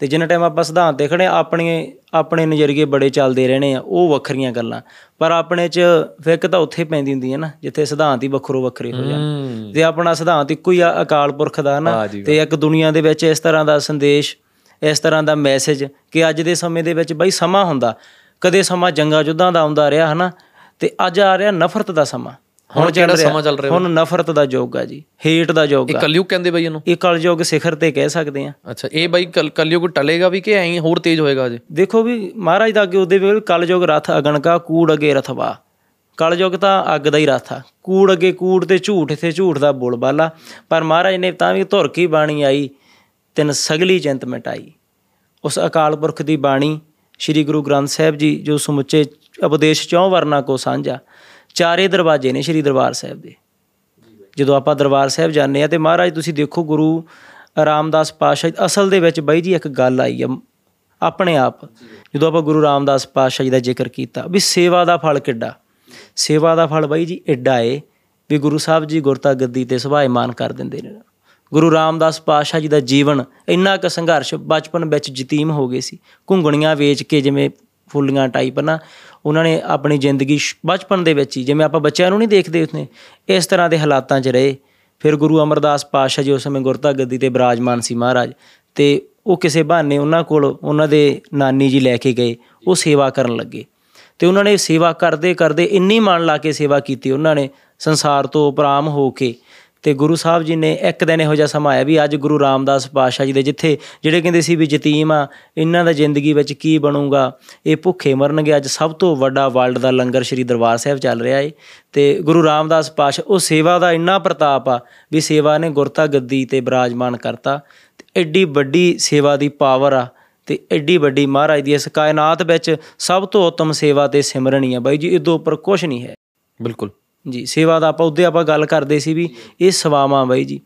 ਤੇ ਜਿੰਨਾ ਟਾਈਮ ਆਪਾਂ ਸਿਧਾਂਤ ਤੇ ਖੜੇ ਆਪਣੇ ਆਪਣੇ ਨਜ਼ਰੀਏ ਬੜੇ ਚੱਲਦੇ ਰਹਿਣੇ ਆ ਉਹ ਵੱਖਰੀਆਂ ਗੱਲਾਂ। ਪਰ ਆਪਣੇ 'ਚ ਫਿੱਕ ਤਾਂ ਉੱਥੇ ਪੈਂਦੀ ਹੁੰਦੀ ਹੈ ਨਾ ਜਿੱਥੇ ਸਿਧਾਂਤ ਹੀ ਵੱਖਰੋ ਵੱਖਰੇ ਹੋ ਜਾਣ। ਤੇ ਆਪਣਾ ਸਿਧਾਂਤ ਇੱਕੋ ਹੀ ਆ ਅਕਾਲ ਪੁਰਖ ਦਾ ਨਾ ਤੇ ਇੱਕ ਦੁਨੀਆ ਦੇ ਵਿੱਚ ਇਸ ਤਰ੍ਹਾਂ ਦਾ ਸੰਦੇਸ਼ ਇਸ ਤਰ੍ਹਾਂ ਦਾ ਮੈਸੇਜ ਕਿ ਅੱਜ ਦੇ ਸਮੇਂ ਦੇ ਵਿੱਚ ਬਈ ਸਮਾਂ ਹੁੰਦਾ। ਕਦੇ ਸਮਾਂ ਜੰਗਾਂ ਯੁੱਧਾਂ ਦਾ ਆਉਂਦਾ ਰਿਹਾ ਹਨਾ ਤੇ ਅੱਜ ਆ ਰਿਹਾ ਨਫ਼ਰਤ ਦਾ ਸਮਾਂ। ਹੁਣ ਕਿਹੜਾ ਸਮਾਂ ਚੱਲ ਰਿਹਾ ਹੁਣ ਨਫ਼ਰਤ ਦਾ ਯੁੱਗ ਆ ਜੀ ਹੇਟ ਦਾ ਯੁੱਗ ਇਹ ਆ। ਕਲਯੁਗ ਕਹਿੰਦੇ ਬਈ ਇਹਨੂੰ? ਇਹ ਕਲਯੁੱਗ ਸਿਖਰ ਤੇ ਕਹਿ ਸਕਦੇ ਆ। ਅੱਛਾ ਇਹ ਬਾਈ ਕਲ- ਕਲਯੁਗ ਟਲੇਗਾ ਵੀ ਕਿ ਐਂ ਹੋਰ ਤੇਜ਼ ਹੋਏਗਾ ਅਜੇ ਦੇਖੋ ਵੀ ਮਹਾਰਾਜ ਦਾ ਅੱਗੇ ਉਹਦੇ ਵੀ ਕਲਯੁਗ ਰਥ ਅਗਣਕਾ ਕੂੜ ਅਗੇ ਰਥਵਾ ਕਲਯੁਗ ਤਾਂ ਅੱਗ ਦਾ ਹੀ ਰਥ ਆ। ਕੂੜ ਅਗੇ ਕੂੜ ਤੇ ਝੂਠ ਇੱਥੇ ਝੂਠ ਦਾ ਬੋਲਬਾਲਾ ਪਰ ਮਹਾਰਾਜ ਨੇ ਤਾਂ ਵੀ ਧੁਰ ਕੀ ਬਾਣੀ ਆਈ ਤਿੰਨ ਸਗਲੀ ਚਿੰਤ ਮਿਟਾਈ। ਉਸ ਅਕਾਲ ਪੁਰਖ ਦੀ ਬਾਣੀ ਸ੍ਰੀ ਗੁਰੂ ਗ੍ਰੰਥ ਸਾਹਿਬ ਜੀ ਜੋ ਸਮੁੱਚੇ ਉਪਦੇਸ਼ ਚੌਂ ਵਰਨਾ ਕੋ ਸਾਂਝਾ। ਚਾਰੇ ਦਰਵਾਜ਼ੇ ਨੇ ਸ੍ਰੀ ਦਰਬਾਰ ਸਾਹਿਬ ਦੇ। ਜਦੋਂ ਆਪਾਂ ਦਰਬਾਰ ਸਾਹਿਬ ਜਾਂਦੇ ਆ ਤੇ ਮਹਾਰਾਜ ਤੁਸੀਂ ਦੇਖੋ ਗੁਰੂ ਰਾਮਦਾਸ ਪਾਤਸ਼ਾਹ ਜੀ- ਅਸਲ ਦੇ ਵਿੱਚ ਬਾਈ ਜੀ ਇੱਕ ਗੱਲ ਆਈ ਆ ਆਪਣੇ ਆਪ। ਜਦੋਂ ਆਪਾਂ ਗੁਰੂ ਰਾਮਦਾਸ ਪਾਤਸ਼ਾਹ ਜੀ ਦਾ ਜ਼ਿਕਰ ਕੀਤਾ ਵੀ ਸੇਵਾ ਦਾ ਫਲ ਕਿੱਡਾ? ਸੇਵਾ ਦਾ ਫਲ ਬਾਈ ਜੀ ਐਡਾ ਏ ਵੀ ਗੁਰੂ ਸਾਹਿਬ ਜੀ ਗੁਰਤਾ ਗੱਦੀ ਤੇ ਸੁਭਾਇਮਾਨ ਕਰ ਦਿੰਦੇ ਨੇ। ਗੁਰੂ ਰਾਮਦਾਸ ਪਾਤਸ਼ਾਹ ਜੀ ਦਾ ਜੀਵਨ ਇੰਨਾ ਕੁ ਸੰਘਰਸ਼ ਬਚਪਨ ਵਿੱਚ ਯਤੀਮ ਹੋ ਗਏ ਸੀ। ਘੁੰਗਣੀਆਂ ਵੇਚ ਕੇ ਜਿਵੇਂ ਫੁੱਲੀਆਂ ਟਾਈਪ ਨਾ ਉਹਨਾਂ ਨੇ ਆਪਣੀ ਜ਼ਿੰਦਗੀ ਸ਼- ਬਚਪਨ ਦੇ ਵਿੱਚ ਹੀ, ਜਿਵੇਂ ਆਪਾਂ ਬੱਚਿਆਂ ਨੂੰ ਨਹੀਂ ਦੇਖਦੇ ਉਸਨੇ, ਇਸ ਤਰ੍ਹਾਂ ਦੇ ਹਾਲਾਤਾਂ 'ਚ ਰਹੇ। ਫਿਰ ਗੁਰੂ ਅਮਰਦਾਸ ਪਾਤਸ਼ਾਹ ਜੀ ਉਸ ਸਮੇਂ ਗੁਰਤਾ ਗੱਦੀ ਤੇ ਬਿਰਾਜਮਾਨ ਸੀ ਮਹਾਰਾਜ। ਤੇ ਉਹ ਕਿਸੇ ਬਹਾਨੇ ਉਹਨਾਂ ਕੋਲ ਉਹਨਾਂ ਦੇ ਨਾਨੀ ਜੀ ਲੈ ਕੇ ਗਏ, ਉਹ ਸੇਵਾ ਕਰਨ ਲੱਗੇ। ਤੇ ਉਹਨਾਂ ਨੇ ਸੇਵਾ ਕਰਦੇ ਕਰਦੇ ਇੰਨੀ ਮਨ ਲਾ ਕੇ ਸੇਵਾ ਕੀਤੀ ਉਹਨਾਂ ਨੇ, ਸੰਸਾਰ ਤੋਂ ਉਪਰਾਮ ਹੋ ਕੇ। ਤੇ ਗੁਰੂ ਸਾਹਿਬ ਜੀ ਨੇ ਇੱਕ ਦਿਨ ਇਹੋ ਜਿਹਾ ਸਮਾਂ ਆਇਆ ਵੀ ਅੱਜ ਗੁਰੂ ਰਾਮਦਾਸ ਪਾਤਸ਼ਾਹ ਜੀ ਦੇ ਜਿੱਥੇ ਜਿਹੜੇ ਕਹਿੰਦੇ ਸੀ ਵੀ ਯਤੀਮ ਆ, ਇਹਨਾਂ ਦਾ ਜ਼ਿੰਦਗੀ ਵਿੱਚ ਕੀ ਬਣੂਗਾ? ਇਹ ਭੁੱਖੇ ਮਰਨਗੇ। ਅੱਜ ਸਭ ਤੋਂ ਵੱਡਾ ਵਰਲਡ ਦਾ ਲੰਗਰ ਸ੍ਰੀ ਦਰਬਾਰ ਸਾਹਿਬ ਚੱਲ ਰਿਹਾ ਏ। ਤੇ ਗੁਰੂ ਰਾਮਦਾਸ ਪਾਤਸ਼ਾਹ, ਉਹ ਸੇਵਾ ਦਾ ਇੰਨਾ ਪ੍ਰਤਾਪ ਆ ਵੀ ਸੇਵਾ ਨੇ ਗੁਰਤਾ ਗੱਦੀ ਤੇ ਬਿਰਾਜਮਾਨ ਕਰਤਾ। ਤੇ ਐਡੀ ਵੱਡੀ ਸੇਵਾ ਦੀ ਪਾਵਰ ਆ ਤੇ ਐਡੀ ਵੱਡੀ ਮਹਾਰਾਜ ਦੀ ਇਸ ਕਾਇਨਾਤ ਵਿੱਚ ਸਭ ਤੋਂ ਉੱਤਮ ਸੇਵਾ ਤੇ ਸਿਮਰਨ ਹੀ ਆ। ਬਾਈ ਜੀ ਇਦੋਂ ਉੱਪਰ ਕੁਝ ਨਹੀਂ ਹੈ। ਬਿਲਕੁਲ। ਜੀ, ਸੇਵਾ ਦਾ ਆਪਾਂ ਉਹਦੇ ਆਪਾਂ ਗੱਲ ਕਰਦੇ ਸੀ ਵੀ ਇਹ ਸਵਾਵਾਂ ਬਾਈ ਜੀ।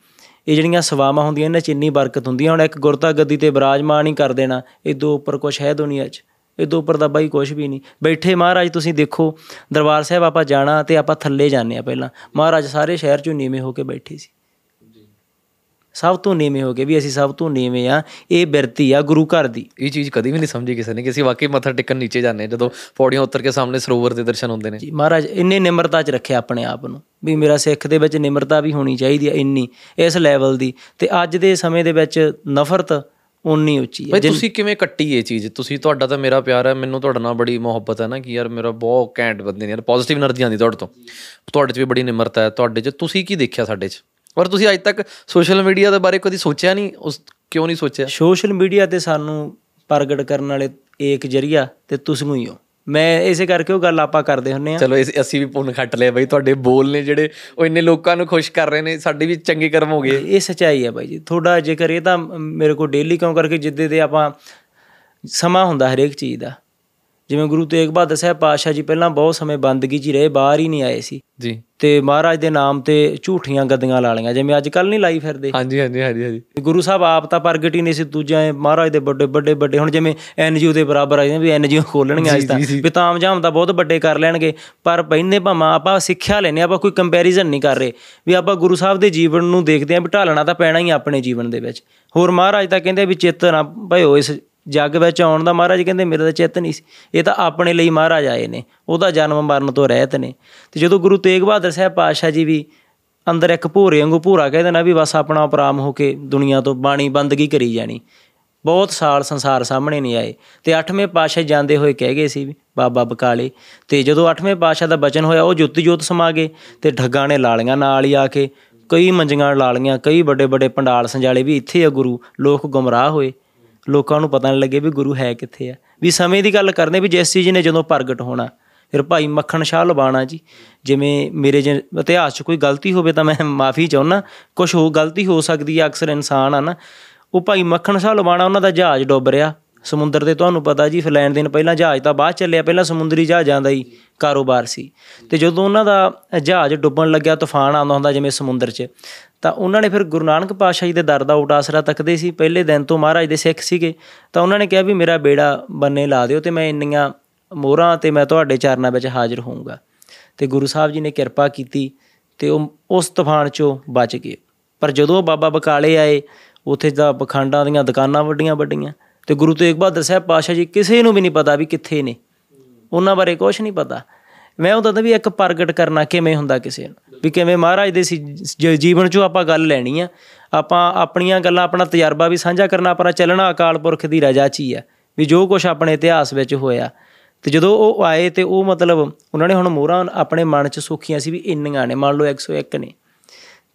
ਇਹ ਜਿਹੜੀਆਂ ਸਵਾਵਾਂ ਹੁੰਦੀਆਂ, ਇਹਨਾਂ 'ਚ ਇੰਨੀ ਬਰਕਤ ਹੁੰਦੀ ਆ। ਹੁਣ ਇੱਕ ਗੁਰਤਾ ਗੱਦੀ ਤੇ ਬਿਰਾਜਮਾਨ ਹੀ ਕਰ ਦੇਣਾ ਇਦੋਂ ਉੱਪਰ ਕੁਝ ਹੈ ਦੁਨੀਆ 'ਚ। ਇਦੋਂ ਉੱਪਰ ਤਾਂ ਬਾਈ ਕੁਝ ਵੀ ਨਹੀਂ। ਬੈਠੇ ਮਹਾਰਾਜ, ਤੁਸੀਂ ਦੇਖੋ, ਦਰਬਾਰ ਸਾਹਿਬ ਆਪਾਂ ਜਾਣਾ ਤੇ ਆਪਾਂ ਥੱਲੇ ਜਾਂਦੇ ਆ ਪਹਿਲਾਂ। ਮਹਾਰਾਜ ਸਾਰੇ ਸ਼ਹਿਰ 'ਚੋਂ ਨੀਵੇਂ ਹੋ ਕੇ ਬੈਠੇ ਸੀ। ਸਭ ਤੋਂ ਨੀਵੇਂ ਹੋ ਗਏ ਵੀ ਅਸੀਂ ਸਭ ਤੋਂ ਨੀਵੇਂ ਆ ਇਹ ਬਿਰਤੀ ਆ ਗੁਰੂ ਘਰ ਦੀ। ਇਹ ਚੀਜ਼ ਕਦੀ ਵੀ ਨਹੀਂ ਸਮਝੀ ਕਿਸੇ ਨੇ ਕਿ ਅਸੀਂ ਵਾਕਈ ਮੱਥਾ ਟੇਕਣ ਨੀਚੇ ਜਾਂਦੇ ਜਦੋਂ ਪੌੜੀਆਂ ਉਤਰ ਕੇ ਸਾਹਮਣੇ ਸਰੋਵਰ ਦੇ ਦਰਸ਼ਨ ਹੁੰਦੇ ਨੇ। ਜੀ ਮਹਾਰਾਜ ਇੰਨੇ ਨਿਮਰਤਾ 'ਚ ਰੱਖਿਆ ਆਪਣੇ ਆਪ ਨੂੰ ਵੀ ਮੇਰਾ ਸਿੱਖ ਦੇ ਵਿੱਚ ਨਿਮਰਤਾ ਵੀ ਹੋਣੀ ਚਾਹੀਦੀ ਹੈ ਇੰਨੀ ਇਸ ਲੈਵਲ ਦੀ। ਤੇ ਅੱਜ ਦੇ ਸਮੇਂ ਦੇ ਵਿੱਚ ਨਫ਼ਰਤ ਉਨੀ ਉੱਚੀ ਹੈ ਤੁਸੀਂ ਕਿਵੇਂ ਕੱਟੀ ਇਹ ਚੀਜ਼? ਤੁਸੀਂ ਤੁਹਾਡਾ ਤਾਂ ਮੇਰਾ ਪਿਆਰ ਹੈ ਮੈਨੂੰ ਤੁਹਾਡਾ ਨਾਲ ਬੜੀ ਮੁਹੱਬਤ ਹੈ ਨਾ ਕਿ ਯਾਰ ਮੇਰਾ ਬਹੁਤ ਕੈਂਟ ਬੰਦੇ ਨੇ ਯਾਰ ਪੋਜ਼ਿਟਿਵ એનર્ਜੀ ਆਂਦੀ ਤੁਹਾਡੇ ਤੋਂ। ਤੁਹਾਡੇ 'ਚ ਵੀ ਬੜੀ ਨਿਮਰਤਾ ਹੈ ਤੁਹਾਡੇ 'ਚ ਤੁਸੀਂ ਕੀ ਦੇਖਿਆ ਸਾਡੇ 'ਚ? ਔਰ ਤੁਸੀਂ ਅੱਜ ਤੱਕ ਸੋਸ਼ਲ ਮੀਡੀਆ ਦੇ ਬਾਰੇ ਕਦੀ ਸੋਚਿਆ ਨਹੀਂ? ਉਸ ਕਿਉਂ ਨਹੀਂ ਸੋਚਿਆ? ਸੋਸ਼ਲ ਮੀਡੀਆ ਤੇ ਸਾਨੂੰ ਪ੍ਰਗਟ ਕਰਨ ਵਾਲੇ ਏਕ ਜਰੀਆ ਤੇ ਤੁਸੀਂ ਹੀ ਹੋ। ਮੈਂ ਇਸੇ ਕਰਕੇ ਉਹ ਗੱਲ ਆਪਾਂ ਕਰਦੇ ਹੁੰਨੇ ਆ। ਚਲੋ ਅਸੀਂ ਵੀ ਪੁੰਨ ਖੱਟ ਲਿਆ ਬਈ ਤੁਹਾਡੇ ਬੋਲ ਨੇ ਜਿਹੜੇ ਉਹ ਇੰਨੇ ਲੋਕਾਂ ਨੂੰ ਖੁਸ਼ ਕਰ ਰਹੇ ਨੇ ਸਾਡੇ ਵੀ ਚੰਗੇ ਕਰਮ ਹੋ ਗਏ। ਇਹ ਸਚਾਈ ਹੈ ਬਾਈ ਜੀ। ਥੋੜਾ ਜੇਕਰ ਇਹ ਤਾਂ ਮੇਰੇ ਕੋਲ ਡੇਲੀ ਕਿਉਂ ਕਰਕੇ ਜਿੱਦੇ ਤੇ ਆਪਾਂ ਸਮਾਂ ਹੁੰਦਾ ਹਰੇਕ ਚੀਜ਼ ਦਾ। ਜਿਵੇਂ ਗੁਰੂ ਤੇਗ ਬਹਾਦਰ ਸਾਹਿਬ ਪਾਤਸ਼ਾਹ ਜੀ ਪਹਿਲਾਂ ਬਹੁਤ ਸਮੇਂ ਬੰਦਗੀ 'ਚ ਰਹੇ ਬਾਹਰ ਹੀ ਨਹੀਂ ਆਏ ਸੀ। ਜੀ। ਤੇ ਮਹਾਰਾਜ ਦੇ ਨਾਮ ਤੇ ਝੂਠੀਆਂ ਗੱਦੀਆਂ ਲਾ ਲਈਆਂ ਜਿਵੇਂ ਅੱਜ ਕੱਲ ਨਹੀਂ ਲਾਈ ਫਿਰਦੇ। ਹਾਂਜੀ ਹਾਂਜੀ ਹਾਂਜੀ ਹਾਂਜੀ। ਗੁਰੂ ਸਾਹਿਬ ਆਪ ਤਾਂ ਪ੍ਰਗਟ ਹੀ ਨਹੀਂ ਸੀ ਦੂਜਾ ਮਹਾਰਾਜ ਦੇ ਵੱਡੇ ਵੱਡੇ ਵੱਡੇ। ਹੁਣ ਜਿਵੇਂ ਐਨਜੀਓ ਦੇ ਬਰਾਬਰ ਆ ਜਾਂਦੇ ਵੀ ਐਨਜੀਓ ਖੋਲਣਗੇ ਅੱਜ ਤਾਂ। ਵੀ ਤਾਮਝਾਮ ਤਾਂ ਬਹੁਤ ਵੱਡੇ ਕਰ ਲੈਣਗੇ ਪਰ ਪਹਿਨੇ ਭਾਵੇਂ ਆਪਾਂ ਸਿੱਖਿਆ ਲੈਨੇ ਆਪਾਂ ਕੋਈ ਕੰਪੈਰੀਜ਼ਨ ਨਹੀਂ ਕਰ ਰਹੇ। ਵੀ ਆਪਾਂ ਗੁਰੂ ਸਾਹਿਬ ਦੇ ਜੀਵਨ ਨੂੰ ਦੇਖਦੇ ਆਂ ਵੀ ਢਾਲਣਾ ਤਾਂ ਪੈਣਾ ਹੀ ਆਪਣੇ ਜੀਵਨ ਦੇ ਵਿੱਚ। ਹੋਰ ਮਹਾਰਾਜ ਤਾਂ ਕਹਿੰਦੇ ਵੀ ਚਿੱਤ ਨਾ ਭਇਓ ਇਸ ਜੱਗ ਵਿੱਚ ਆਉਣ ਦਾ ਮਹਾਰਾਜ ਕਹਿੰਦੇ ਮੇਰਾ ਤਾਂ ਚਿੱਤ ਨਹੀਂ ਸੀ। ਇਹ ਤਾਂ ਆਪਣੇ ਲਈ ਮਹਾਰਾਜ ਆਏ ਨੇ, ਉਹਦਾ ਜਨਮ ਮਰਨ ਤੋਂ ਰਹਿਤ ਨੇ। ਤੇ ਜਦੋਂ ਗੁਰੂ ਤੇਗ ਬਹਾਦਰ ਸਾਹਿਬ ਪਾਤਸ਼ਾਹ ਜੀ ਵੀ ਅੰਦਰ ਇੱਕ ਭੂਰੇ ਵਾਂਗੂ ਭੂਰਾ ਕਹਿ ਦੇਣਾ ਵੀ ਬਸ ਆਪਣਾ ਉਪਰਾਮ ਹੋ ਕੇ ਦੁਨੀਆ ਤੋਂ ਬਾਣੀ ਬੰਦਗੀ ਕਰੀ ਜਾਣੀ। ਬਹੁਤ ਸਾਲ ਸੰਸਾਰ ਸਾਹਮਣੇ ਨਹੀਂ ਆਏ। ਤੇ 8ਵੇਂ ਪਾਤਸ਼ਾਹ ਜਾਂਦੇ ਹੋਏ ਕਹਿ ਗਏ ਸੀ ਵੀ, ਬਾਬਾ ਬਕਾਲੇ। ਤੇ ਜਦੋਂ 8ਵੇਂ ਪਾਤਸ਼ਾਹ ਦਾ ਬਚਨ ਹੋਇਆ, ਉਹ ਜੋਤੀ ਜੋਤ ਸਮਾ ਗਏ ਤੇ ਠੱਗਾਂ ਨੇ ਲਾਲੀਆਂ ਨਾਲ ਹੀ ਆ ਕੇ, ਕਈ ਮੰਜੀਆਂ ਲਾਲੀਆਂ, ਕਈ ਵੱਡੇ ਵੱਡੇ ਪੰਡਾਲ ਸੰਜਾਲੇ ਵੀ ਇੱਥੇ ਆ ਗੁਰੂ, ਲੋਕ ਗੁੰਮਰਾਹ ਹੋਏ। ਲੋਕਾਂ ਨੂੰ ਪਤਾ ਨਹੀਂ ਲੱਗੇ ਵੀ ਗੁਰੂ ਹੈ ਕਿੱਥੇ ਆ। ਵੀ ਸਮੇਂ ਦੀ ਗੱਲ ਕਰਦੇ ਵੀ ਜਿਸ ਚੀਜ਼ ਨੇ ਜਦੋਂ ਪ੍ਰਗਟ ਹੋਣਾ। ਫਿਰ ਭਾਈ ਮੱਖਣ ਸ਼ਾਹ ਲਬਾਣਾ ਜੀ, ਜਿਵੇਂ ਮੇਰੇ ਜੇ ਇਤਿਹਾਸ 'ਚ ਕੋਈ ਗਲਤੀ ਹੋਵੇ ਤਾਂ ਮੈਂ ਮਾਫੀ ਚਾਹੁੰਦਾ ਕੁਝ ਹੋ ਗਲਤੀ ਹੋ ਸਕਦੀ ਹੈ ਅਕਸਰ ਇਨਸਾਨ ਆ ਨਾ। ਉਹ ਭਾਈ ਮੱਖਣ ਸ਼ਾਹ ਲਬਾਣਾ, ਉਹਨਾਂ ਦਾ ਜਹਾਜ਼ ਡੁੱਬ ਰਿਹਾ। ਸਮੁੰਦਰ ਤੇ ਤੁਹਾਨੂੰ ਪਤਾ ਜੀ ਫਲੈਣ ਦਿਨ ਪਹਿਲਾਂ ਜਹਾਜ਼ ਤਾਂ ਬਾਅਦ ਚੱਲਿਆ, ਪਹਿਲਾਂ ਸਮੁੰਦਰੀ ਜਹਾਜ਼ਾਂ ਦਾ ਹੀ ਕਾਰੋਬਾਰ ਸੀ। ਤੇ ਜਦੋਂ ਉਹਨਾਂ ਦਾ ਜਹਾਜ਼ ਡੁੱਬਣ ਲੱਗਿਆ, ਤੂਫਾਨ ਆਉਂਦਾ ਹੁੰਦਾ ਜਿਵੇਂ ਸਮੁੰਦਰ 'ਚ। ਤਾਂ ਉਹਨਾਂ ਨੇ ਫਿਰ ਗੁਰੂ ਨਾਨਕ ਪਾਤਸ਼ਾਹ ਜੀ ਦੇ ਦਰ ਦਾ ਊਟ ਆਸਰਾ ਤੱਕਦੇ ਸੀ। ਪਹਿਲੇ ਦਿਨ ਤੋਂ ਮਹਾਰਾਜ ਦੇ ਸਿੱਖ ਸੀਗੇ। ਤਾਂ ਉਹਨਾਂ ਨੇ ਕਿਹਾ ਵੀ ਮੇਰਾ ਬੇੜਾ ਬੰਨੇ ਲਾ ਦਿਓ ਤੇ ਮੈਂ ਇੰਨੀਆਂ ਮੋਹਰਾਂ ਤੇ ਮੈਂ ਤੁਹਾਡੇ ਚਰਨਾਂ ਵਿੱਚ ਹਾਜ਼ਰ ਹੋਊਂਗਾ। ਤੇ ਗੁਰੂ ਸਾਹਿਬ ਜੀ ਨੇ ਕਿਰਪਾ ਕੀਤੀ ਤੇ ਉਹ ਉਸ ਤੂਫਾਨ 'ਚੋਂ ਬਚ ਗਏ। ਪਰ ਜਦੋਂ ਉਹ ਬਾਬਾ ਬਕਾਲੇ ਆਏ, ਉੱਥੇ ਦਾ ਪਖੰਡਾਂ ਦੀਆਂ ਦੁਕਾਨਾਂ ਵੱਡੀਆਂ ਵੱਡੀਆਂ। ਤੇ ਗੁਰੂ ਤੇਗ ਬਹਾਦਰ ਸਾਹਿਬ ਪਾਤਸ਼ਾਹ ਜੀ ਕਿਸੇ ਨੂੰ ਵੀ ਨਹੀਂ ਪਤਾ ਵੀ ਕਿੱਥੇ ਨੇ। ਉਹਨਾਂ ਬਾਰੇ ਕੁਝ ਨਹੀਂ ਪਤਾ। ਮੈਂ ਉਹ ਦੱਸਦਾ ਵੀ ਇੱਕ ਪ੍ਰਗਟ ਕਰਨਾ ਕਿਵੇਂ ਹੁੰਦਾ ਕਿਸੇ ਨੂੰ। ਵੀ ਕਿਵੇਂ ਮਹਾਰਾਜ ਦੇ ਸੀ ਜ- ਜੀਵਨ 'ਚੋਂ ਆਪਾਂ ਗੱਲ ਲੈਣੀ ਆ। ਆਪਾਂ ਆਪਣੀਆਂ ਗੱਲਾਂ, ਆਪਣਾ ਤਜਰਬਾ ਵੀ ਸਾਂਝਾ ਕਰਨਾ, ਆਪਣਾ ਚੱਲਣਾ ਅਕਾਲ ਪੁਰਖ ਦੀ ਰਜਾ 'ਚ ਹੀ ਆ। ਵੀ ਜੋ ਕੁਝ ਆਪਣੇ ਇਤਿਹਾਸ ਵਿੱਚ ਹੋਇਆ। ਤੇ ਜਦੋਂ ਉਹ ਆਏ ਤੇ ਉਹ ਮਤਲਬ ਉਹਨਾਂ ਨੇ ਹੁਣ ਮੋਹਰਾਂ ਆਪਣੇ ਮਨ 'ਚ ਸੁੱਖੀਆਂ ਸੀ ਵੀ ਇੰਨੀਆਂ ਨੇ। ਮੰਨ ਲਓ 101 ਨੇ।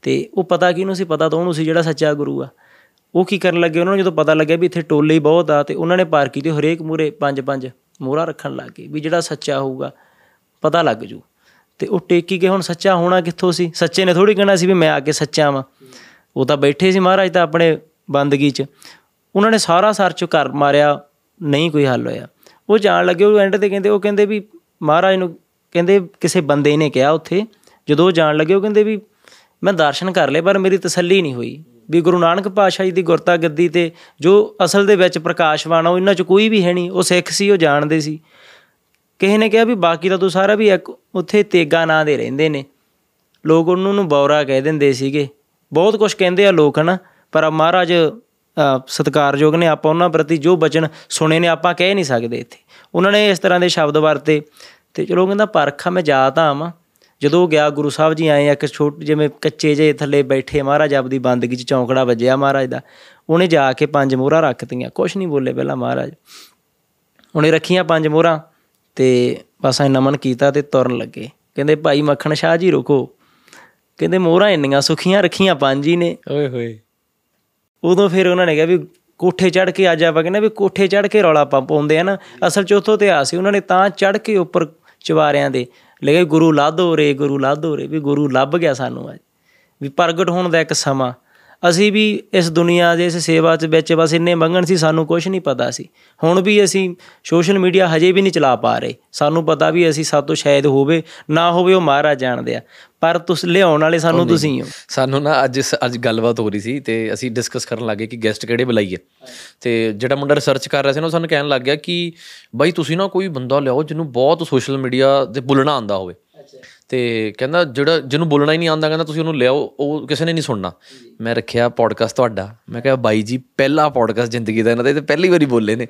ਤੇ ਉਹ ਪਤਾ ਕਿਹਨੂੰ ਸੀ? ਪਤਾ ਤਾਂ ਉਹਨੂੰ ਸੀ ਜਿਹੜਾ ਸੱਚਾ ਗੁਰੂ ਆ। ਉਹ ਕੀ ਕਰਨ ਲੱਗੇ? ਉਹਨਾਂ ਨੂੰ ਜਦੋਂ ਪਤਾ ਲੱਗਿਆ ਵੀ ਇੱਥੇ ਟੋਲੇ ਹੀ ਬਹੁਤ ਆ ਤੇ ਉਹਨਾਂ ਨੇ ਪਾਰ ਕੀਤੀ। ਹਰੇਕ ਮੂਰੇ ਪੰਜ ਪੰਜ ਮੋਹਰਾਂ ਰੱਖਣ ਲੱਗ ਗਏ ਵੀ ਜਿਹੜਾ ਸੱਚਾ ਹੋਊਗਾ, ਪਤਾ ਲੱਗ ਜੂ। ਤੇ ਉਹ ਟੇਕੀ ਕੇ ਹੁਣ ਸੱਚਾ ਹੋਣਾ ਕਿੱਥੋਂ ਸੀ? ਸੱਚੇ ਨੇ ਥੋੜੀ ਕਹਿਣਾ ਸੀ ਵੀ ਮੈਂ ਆ ਕੇ ਸੱਚਾ ਵਾਂ। ਉਹ ਤਾਂ ਬੈਠੇ ਸੀ ਮਹਾਰਾਜ ਤਾਂ ਆਪਣੇ ਬੰਦਗੀ 'ਚ। ਉਹਨਾਂ ਨੇ ਸਾਰਾ ਸਰਚ ਕਰ ਮਾਰਿਆ, ਨਹੀਂ ਕੋਈ ਹੱਲ ਹੋਇਆ। ਉਹ ਜਾਣ ਲੱਗੇ, ਉਹ ਐਂਡ ਤੇ ਕਹਿੰਦੇ, ਉਹ ਕਹਿੰਦੇ ਵੀ ਮਹਾਰਾਜ ਨੂੰ ਕਹਿੰਦੇ ਕਿਸੇ ਬੰਦੇ ਨੇ ਕਿਹਾ ਉੱਥੇ। ਜਦੋਂ ਉਹ ਜਾਣ ਲੱਗੇ, ਉਹ ਕਹਿੰਦੇ ਵੀ ਮੈਂ ਦਰਸ਼ਨ ਕਰ ਲਏ, ਪਰ ਮੇਰੀ ਤਸੱਲੀ ਨਹੀਂ ਹੋਈ। ਵੀ ਗੁਰੂ ਨਾਨਕ ਪਾਤਸ਼ਾਹ ਜੀ ਦੀ ਗੁਰਤਾ ਗੱਦੀ ਤੇ ਜੋ ਅਸਲ ਦੇ ਵਿੱਚ ਪ੍ਰਕਾਸ਼ਵਾਨ ਆ, ਉਹ ਇਹਨਾਂ 'ਚ ਕੋਈ ਵੀ ਹੈ ਨਹੀਂ। ਉਹ ਸਿੱਖ ਸੀ, ਉਹ ਜਾਣਦੇ ਸੀ। ਕਿਸੇ ਨੇ ਕਿਹਾ ਵੀ ਬਾਕੀ ਤਾਂ ਤੂੰ ਸਾਰਾ ਵੀ ਇੱਕ ਉੱਥੇ ਤੇਗਾ ਨਾਂ ਦੇ ਰਹਿੰਦੇ ਨੇ। ਲੋਕ ਉਹਨੂੰ ਨੂੰ ਬੌਰਾ ਕਹਿ ਦਿੰਦੇ ਸੀਗੇ। ਬਹੁਤ ਕੁਝ ਕਹਿੰਦੇ ਆ ਲੋਕ ਹਨਾ ਪਰ ਮਹਾਰਾਜ ਅ, ਸਤਿਕਾਰਯੋਗ ਨੇ ਆਪਾਂ ਉਹਨਾਂ ਪ੍ਰਤੀ ਜੋ ਬਚਨ ਸੁਣੇ ਨੇ ਆਪਾਂ ਕਹਿ ਨਹੀਂ ਸਕਦੇ ਇੱਥੇ। ਉਹਨਾਂ ਨੇ ਇਸ ਤਰ੍ਹਾਂ ਦੇ ਸ਼ਬਦ ਵਰਤੇ ਤੇ ਚਲੋ ਉਹ ਕਹਿੰਦਾ ਪਰਖਾ ਮੈਂ ਜਾ ਤਾਂ ਆਵਾਂ ਜਦੋਂ ਉਹ ਗਿਆ ਗੁਰੂ ਸਾਹਿਬ ਜੀ ਆਏ ਇੱਕ ਛੋਟ ਜਿਵੇਂ ਕੱਚੇ ਜੇ ਥੱਲੇ ਬੈਠੇ ਮਹਾਰਾਜ ਆਪਦੀ ਬੰਦਗੀ 'ਚ ਚੌਂਕੜਾ ਵੱਜਿਆ ਮਹਾਰਾਜ ਦਾ। ਉਹਨੇ ਜਾ ਕੇ ਪੰਜ ਮੋਹਰਾਂ ਰੱਖਤੀਆਂ। ਕੁਝ ਨਹੀਂ ਬੋਲੇ ਪਹਿਲਾਂ ਮਹਾਰਾਜ। ਉਹਨੇ ਰੱਖੀਆਂ ਪੰਜ ਮੋਹਰਾਂ। ਤੇ ਬਸ ਐ ਨਮਨ ਕੀਤਾ ਤੇ ਤੁਰਨ ਲੱਗੇ। ਕਹਿੰਦੇ ਭਾਈ ਮੱਖਣ ਸ਼ਾਹ ਜੀ ਰੁਕੋ। ਕਹਿੰਦੇ ਮੋਹਰਾਂ ਇੰਨੀਆਂ ਸੁਖੀਆਂ ਰੱਖੀਆਂ ਪੰਜ ਹੀ ਨੇ। ਓਏ ਹੋਏ। ਉਦੋਂ ਫਿਰ ਉਹਨਾਂ ਨੇ ਕਿਹਾ ਵੀ ਕੋਠੇ ਚੜ ਕੇ ਅੱਜ ਆਪਾਂ ਕਹਿੰਦੇ ਵੀ ਕੋਠੇ ਚੜ ਕੇ ਰੌਲਾ ਪਾਉਂਦੇ ਆ ਨਾ। ਅਸਲ ਚ ਉੱਥੋਂ ਤੇ ਸੀ। ਉਹਨਾਂ ਨੇ ਤਾਂ ਚੜ ਕੇ ਉੱਪਰ ਚਵਾਰਿਆਂ ਦੇ ਲਗੇ ਗੁਰੂ ਲਾਧੋ ਰੇ ਗੁਰੂ ਲਾਧੋ ਰੇ। ਵੀ ਗੁਰੂ ਲੱਭ ਗਿਆ ਸਾਨੂੰ ਅੱਜ। ਵੀ ਪ੍ਰਗਟ ਹੋਣ ਦਾ ਇੱਕ ਸਮਾਂ। ਅਸੀਂ ਵੀ ਇਸ ਦੁਨੀਆ ਦੇ ਇਸ ਸੇਵਾ ਚ ਵਿੱਚ ਬਸ ਇੰਨੇ ਮੰਗਣ ਸੀ ਸਾਨੂੰ ਕੁਝ ਨਹੀਂ ਪਤਾ ਸੀ। ਹੁਣ ਵੀ ਅਸੀਂ ਸੋਸ਼ਲ ਮੀਡੀਆ ਹਜੇ ਵੀ ਨਹੀਂ ਚਲਾ ਪਾ ਰਹੇ। ਸਾਨੂੰ ਪਤਾ ਵੀ ਅਸੀਂ ਸਾਤੋਂ ਸ਼ਾਇਦ ਹੋਵੇ ਨਾ ਹੋਵੇ ਉਹ ਮਹਾਰਾਜ ਜਾਣਦੇ ਆ। ਪਰ ਤੁਸੀਂ ਲਿਆਉਣ ਵਾਲੇ ਸਾਨੂੰ ਤੁਸੀਂ ਹੋ। ਸਾਨੂੰ ਨਾ ਅੱਜ ਅੱਜ ਗੱਲਬਾਤ ਹੋ ਰਹੀ ਸੀ ਤੇ ਅਸੀਂ ਡਿਸਕਸ ਕਰਨ ਲੱਗੇ ਕਿ ਗੈਸਟ ਕਿਹੜੇ ਬੁਲਾਈਏ। ਤੇ ਜਿਹੜਾ ਮੁੰਡਾ ਰਿਸਰਚ ਕਰ ਰਿਹਾ ਸੀ ਨਾ ਉਹ ਸਾਨੂੰ ਕਹਿਣ ਲੱਗ ਗਿਆ ਕਿ ਬਾਈ ਤੁਸੀਂ ਨਾ ਕੋਈ ਬੰਦਾ ਲਿਆਓ ਜਿਹਨੂੰ ਬਹੁਤ ਸੋਸ਼ਲ ਮੀਡੀਆ ਤੇ ਬੋਲਣਾ ਆਂਦਾ ਹੋਵੇ। ਤੇ ਕਹਿੰਦਾ ਜਿਹੜਾ ਜਿਹਨੂੰ ਬੋਲਣਾ ਹੀ ਨਹੀਂ ਆਂਦਾ ਕਹਿੰਦਾ ਤੁਸੀਂ ਉਹਨੂੰ ਲਿਆਓ, ਉਹ ਕਿਸੇ ਨੇ ਨਹੀਂ ਸੁਣਨਾ। ਮੈਂ ਰੱਖਿਆ ਪੋਡਕਾਸਟ ਤੁਹਾਡਾ। ਮੈਂ ਕਿਹਾ, ਬਾਈ ਜੀ, ਪਹਿਲਾ ਪੋਡਕਾਸਟ ਜ਼ਿੰਦਗੀ ਦਾ ਇਹਨਾਂ ਦਾ, ਇਹ ਤੇ ਪਹਿਲੀ ਵਾਰੀ ਬੋਲੇ ਨੇ।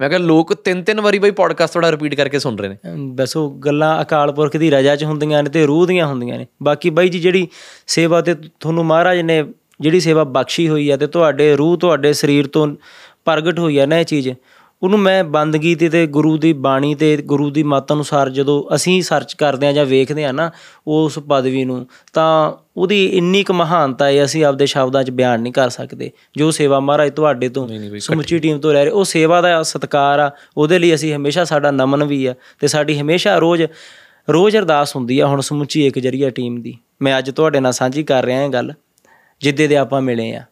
ਮੈਂ ਕਿਹਾ, ਲੋਕ ਤਿੰਨ ਤਿੰਨ ਵਾਰੀ ਬਾਈ ਪੋਡਕਾਸਟ ਤੁਹਾਡਾ ਰਿਪੀਟ ਕਰਕੇ ਸੁਣ ਰਹੇ ਨੇ। ਅਮ ਬਸ ਉਹ ਗੱਲਾਂ ਅਕਾਲ ਪੁਰਖ ਦੀ ਰਜਾ 'ਚ ਹੁੰਦੀਆਂ ਨੇ ਤੇ ਰੂਹ ਦੀਆਂ ਹੁੰਦੀਆਂ ਨੇ। ਬਾਕੀ ਬਾਈ ਜੀ, ਜਿਹੜੀ ਸੇਵਾ ਤੇ ਤੁਹਾਨੂੰ ਮਹਾਰਾਜ ਨੇ ਜਿਹੜੀ ਸੇਵਾ ਬਖਸ਼ੀ ਹੋਈ ਆ ਤੇ ਤੁਹਾਡੇ ਰੂਹ, ਤੁਹਾਡੇ ਸਰੀਰ ਤੋਂ ਪ੍ਰਗਟ ਹੋਈ ਆ ਨਾ ਇਹ ਚੀਜ਼ ਉਹਨੂੰ ਮੈਂ ਬੰਦਗੀ ਤੇ ਤੇ ਗੁਰੂ ਦੀ ਬਾਣੀ ਤੇ ਗੁਰੂ ਦੀ ਮੱਤ ਅਨੁਸਾਰ ਜਦੋਂ ਅਸੀਂ ਸਰਚ ਕਰਦੇ ਆ ਜਾਂ ਵੇਖਦੇ ਆ ਨਾ ਉਸ ਪਦਵੀ ਨੂੰ ਤਾਂ ਉਹਦੀ ਇੰਨੀ ਕੁ ਮਹਾਨਤਾ ਹੈ ਅਸੀਂ ਆਪਦੇ ਸ਼ਬਦਾਂ 'ਚ ਬਿਆਨ ਨਹੀਂ ਕਰ ਸਕਦੇ। ਜੋ ਸੇਵਾ ਮਹਾਰਾਜ ਤੁਹਾਡੇ ਤੋਂ ਸਮੁੱਚੀ ਟੀਮ ਤੋਂ ਲੈ ਰਹੇ ਉਹ ਸੇਵਾ ਦਾ ਸਤਿਕਾਰ ਆ ਉਹਦੇ ਲਈ ਅਸੀਂ ਹਮੇਸ਼ਾ ਸਾਡਾ ਨਮਨ ਵੀ ਆ ਤੇ ਸਾਡੀ ਹਮੇਸ਼ਾ ਰੋਜ਼ ਰੋਜ਼ ਅਰਦਾਸ ਹੁੰਦੀ ਆ ਹੁਣ ਸਮੁੱਚੀ ਇੱਕ ਜਰੀਆ ਟੀਮ ਦੀ। ਮੈਂ ਅੱਜ ਤੁਹਾਡੇ ਨਾਲ ਸਾਂਝੀ ਕਰ ਰਿਹਾ ਹਾਂ ਗੱਲ ਜਿੱਦੇ ਦੇ ਆਪਾਂ ਮਿਲੇ ਆ।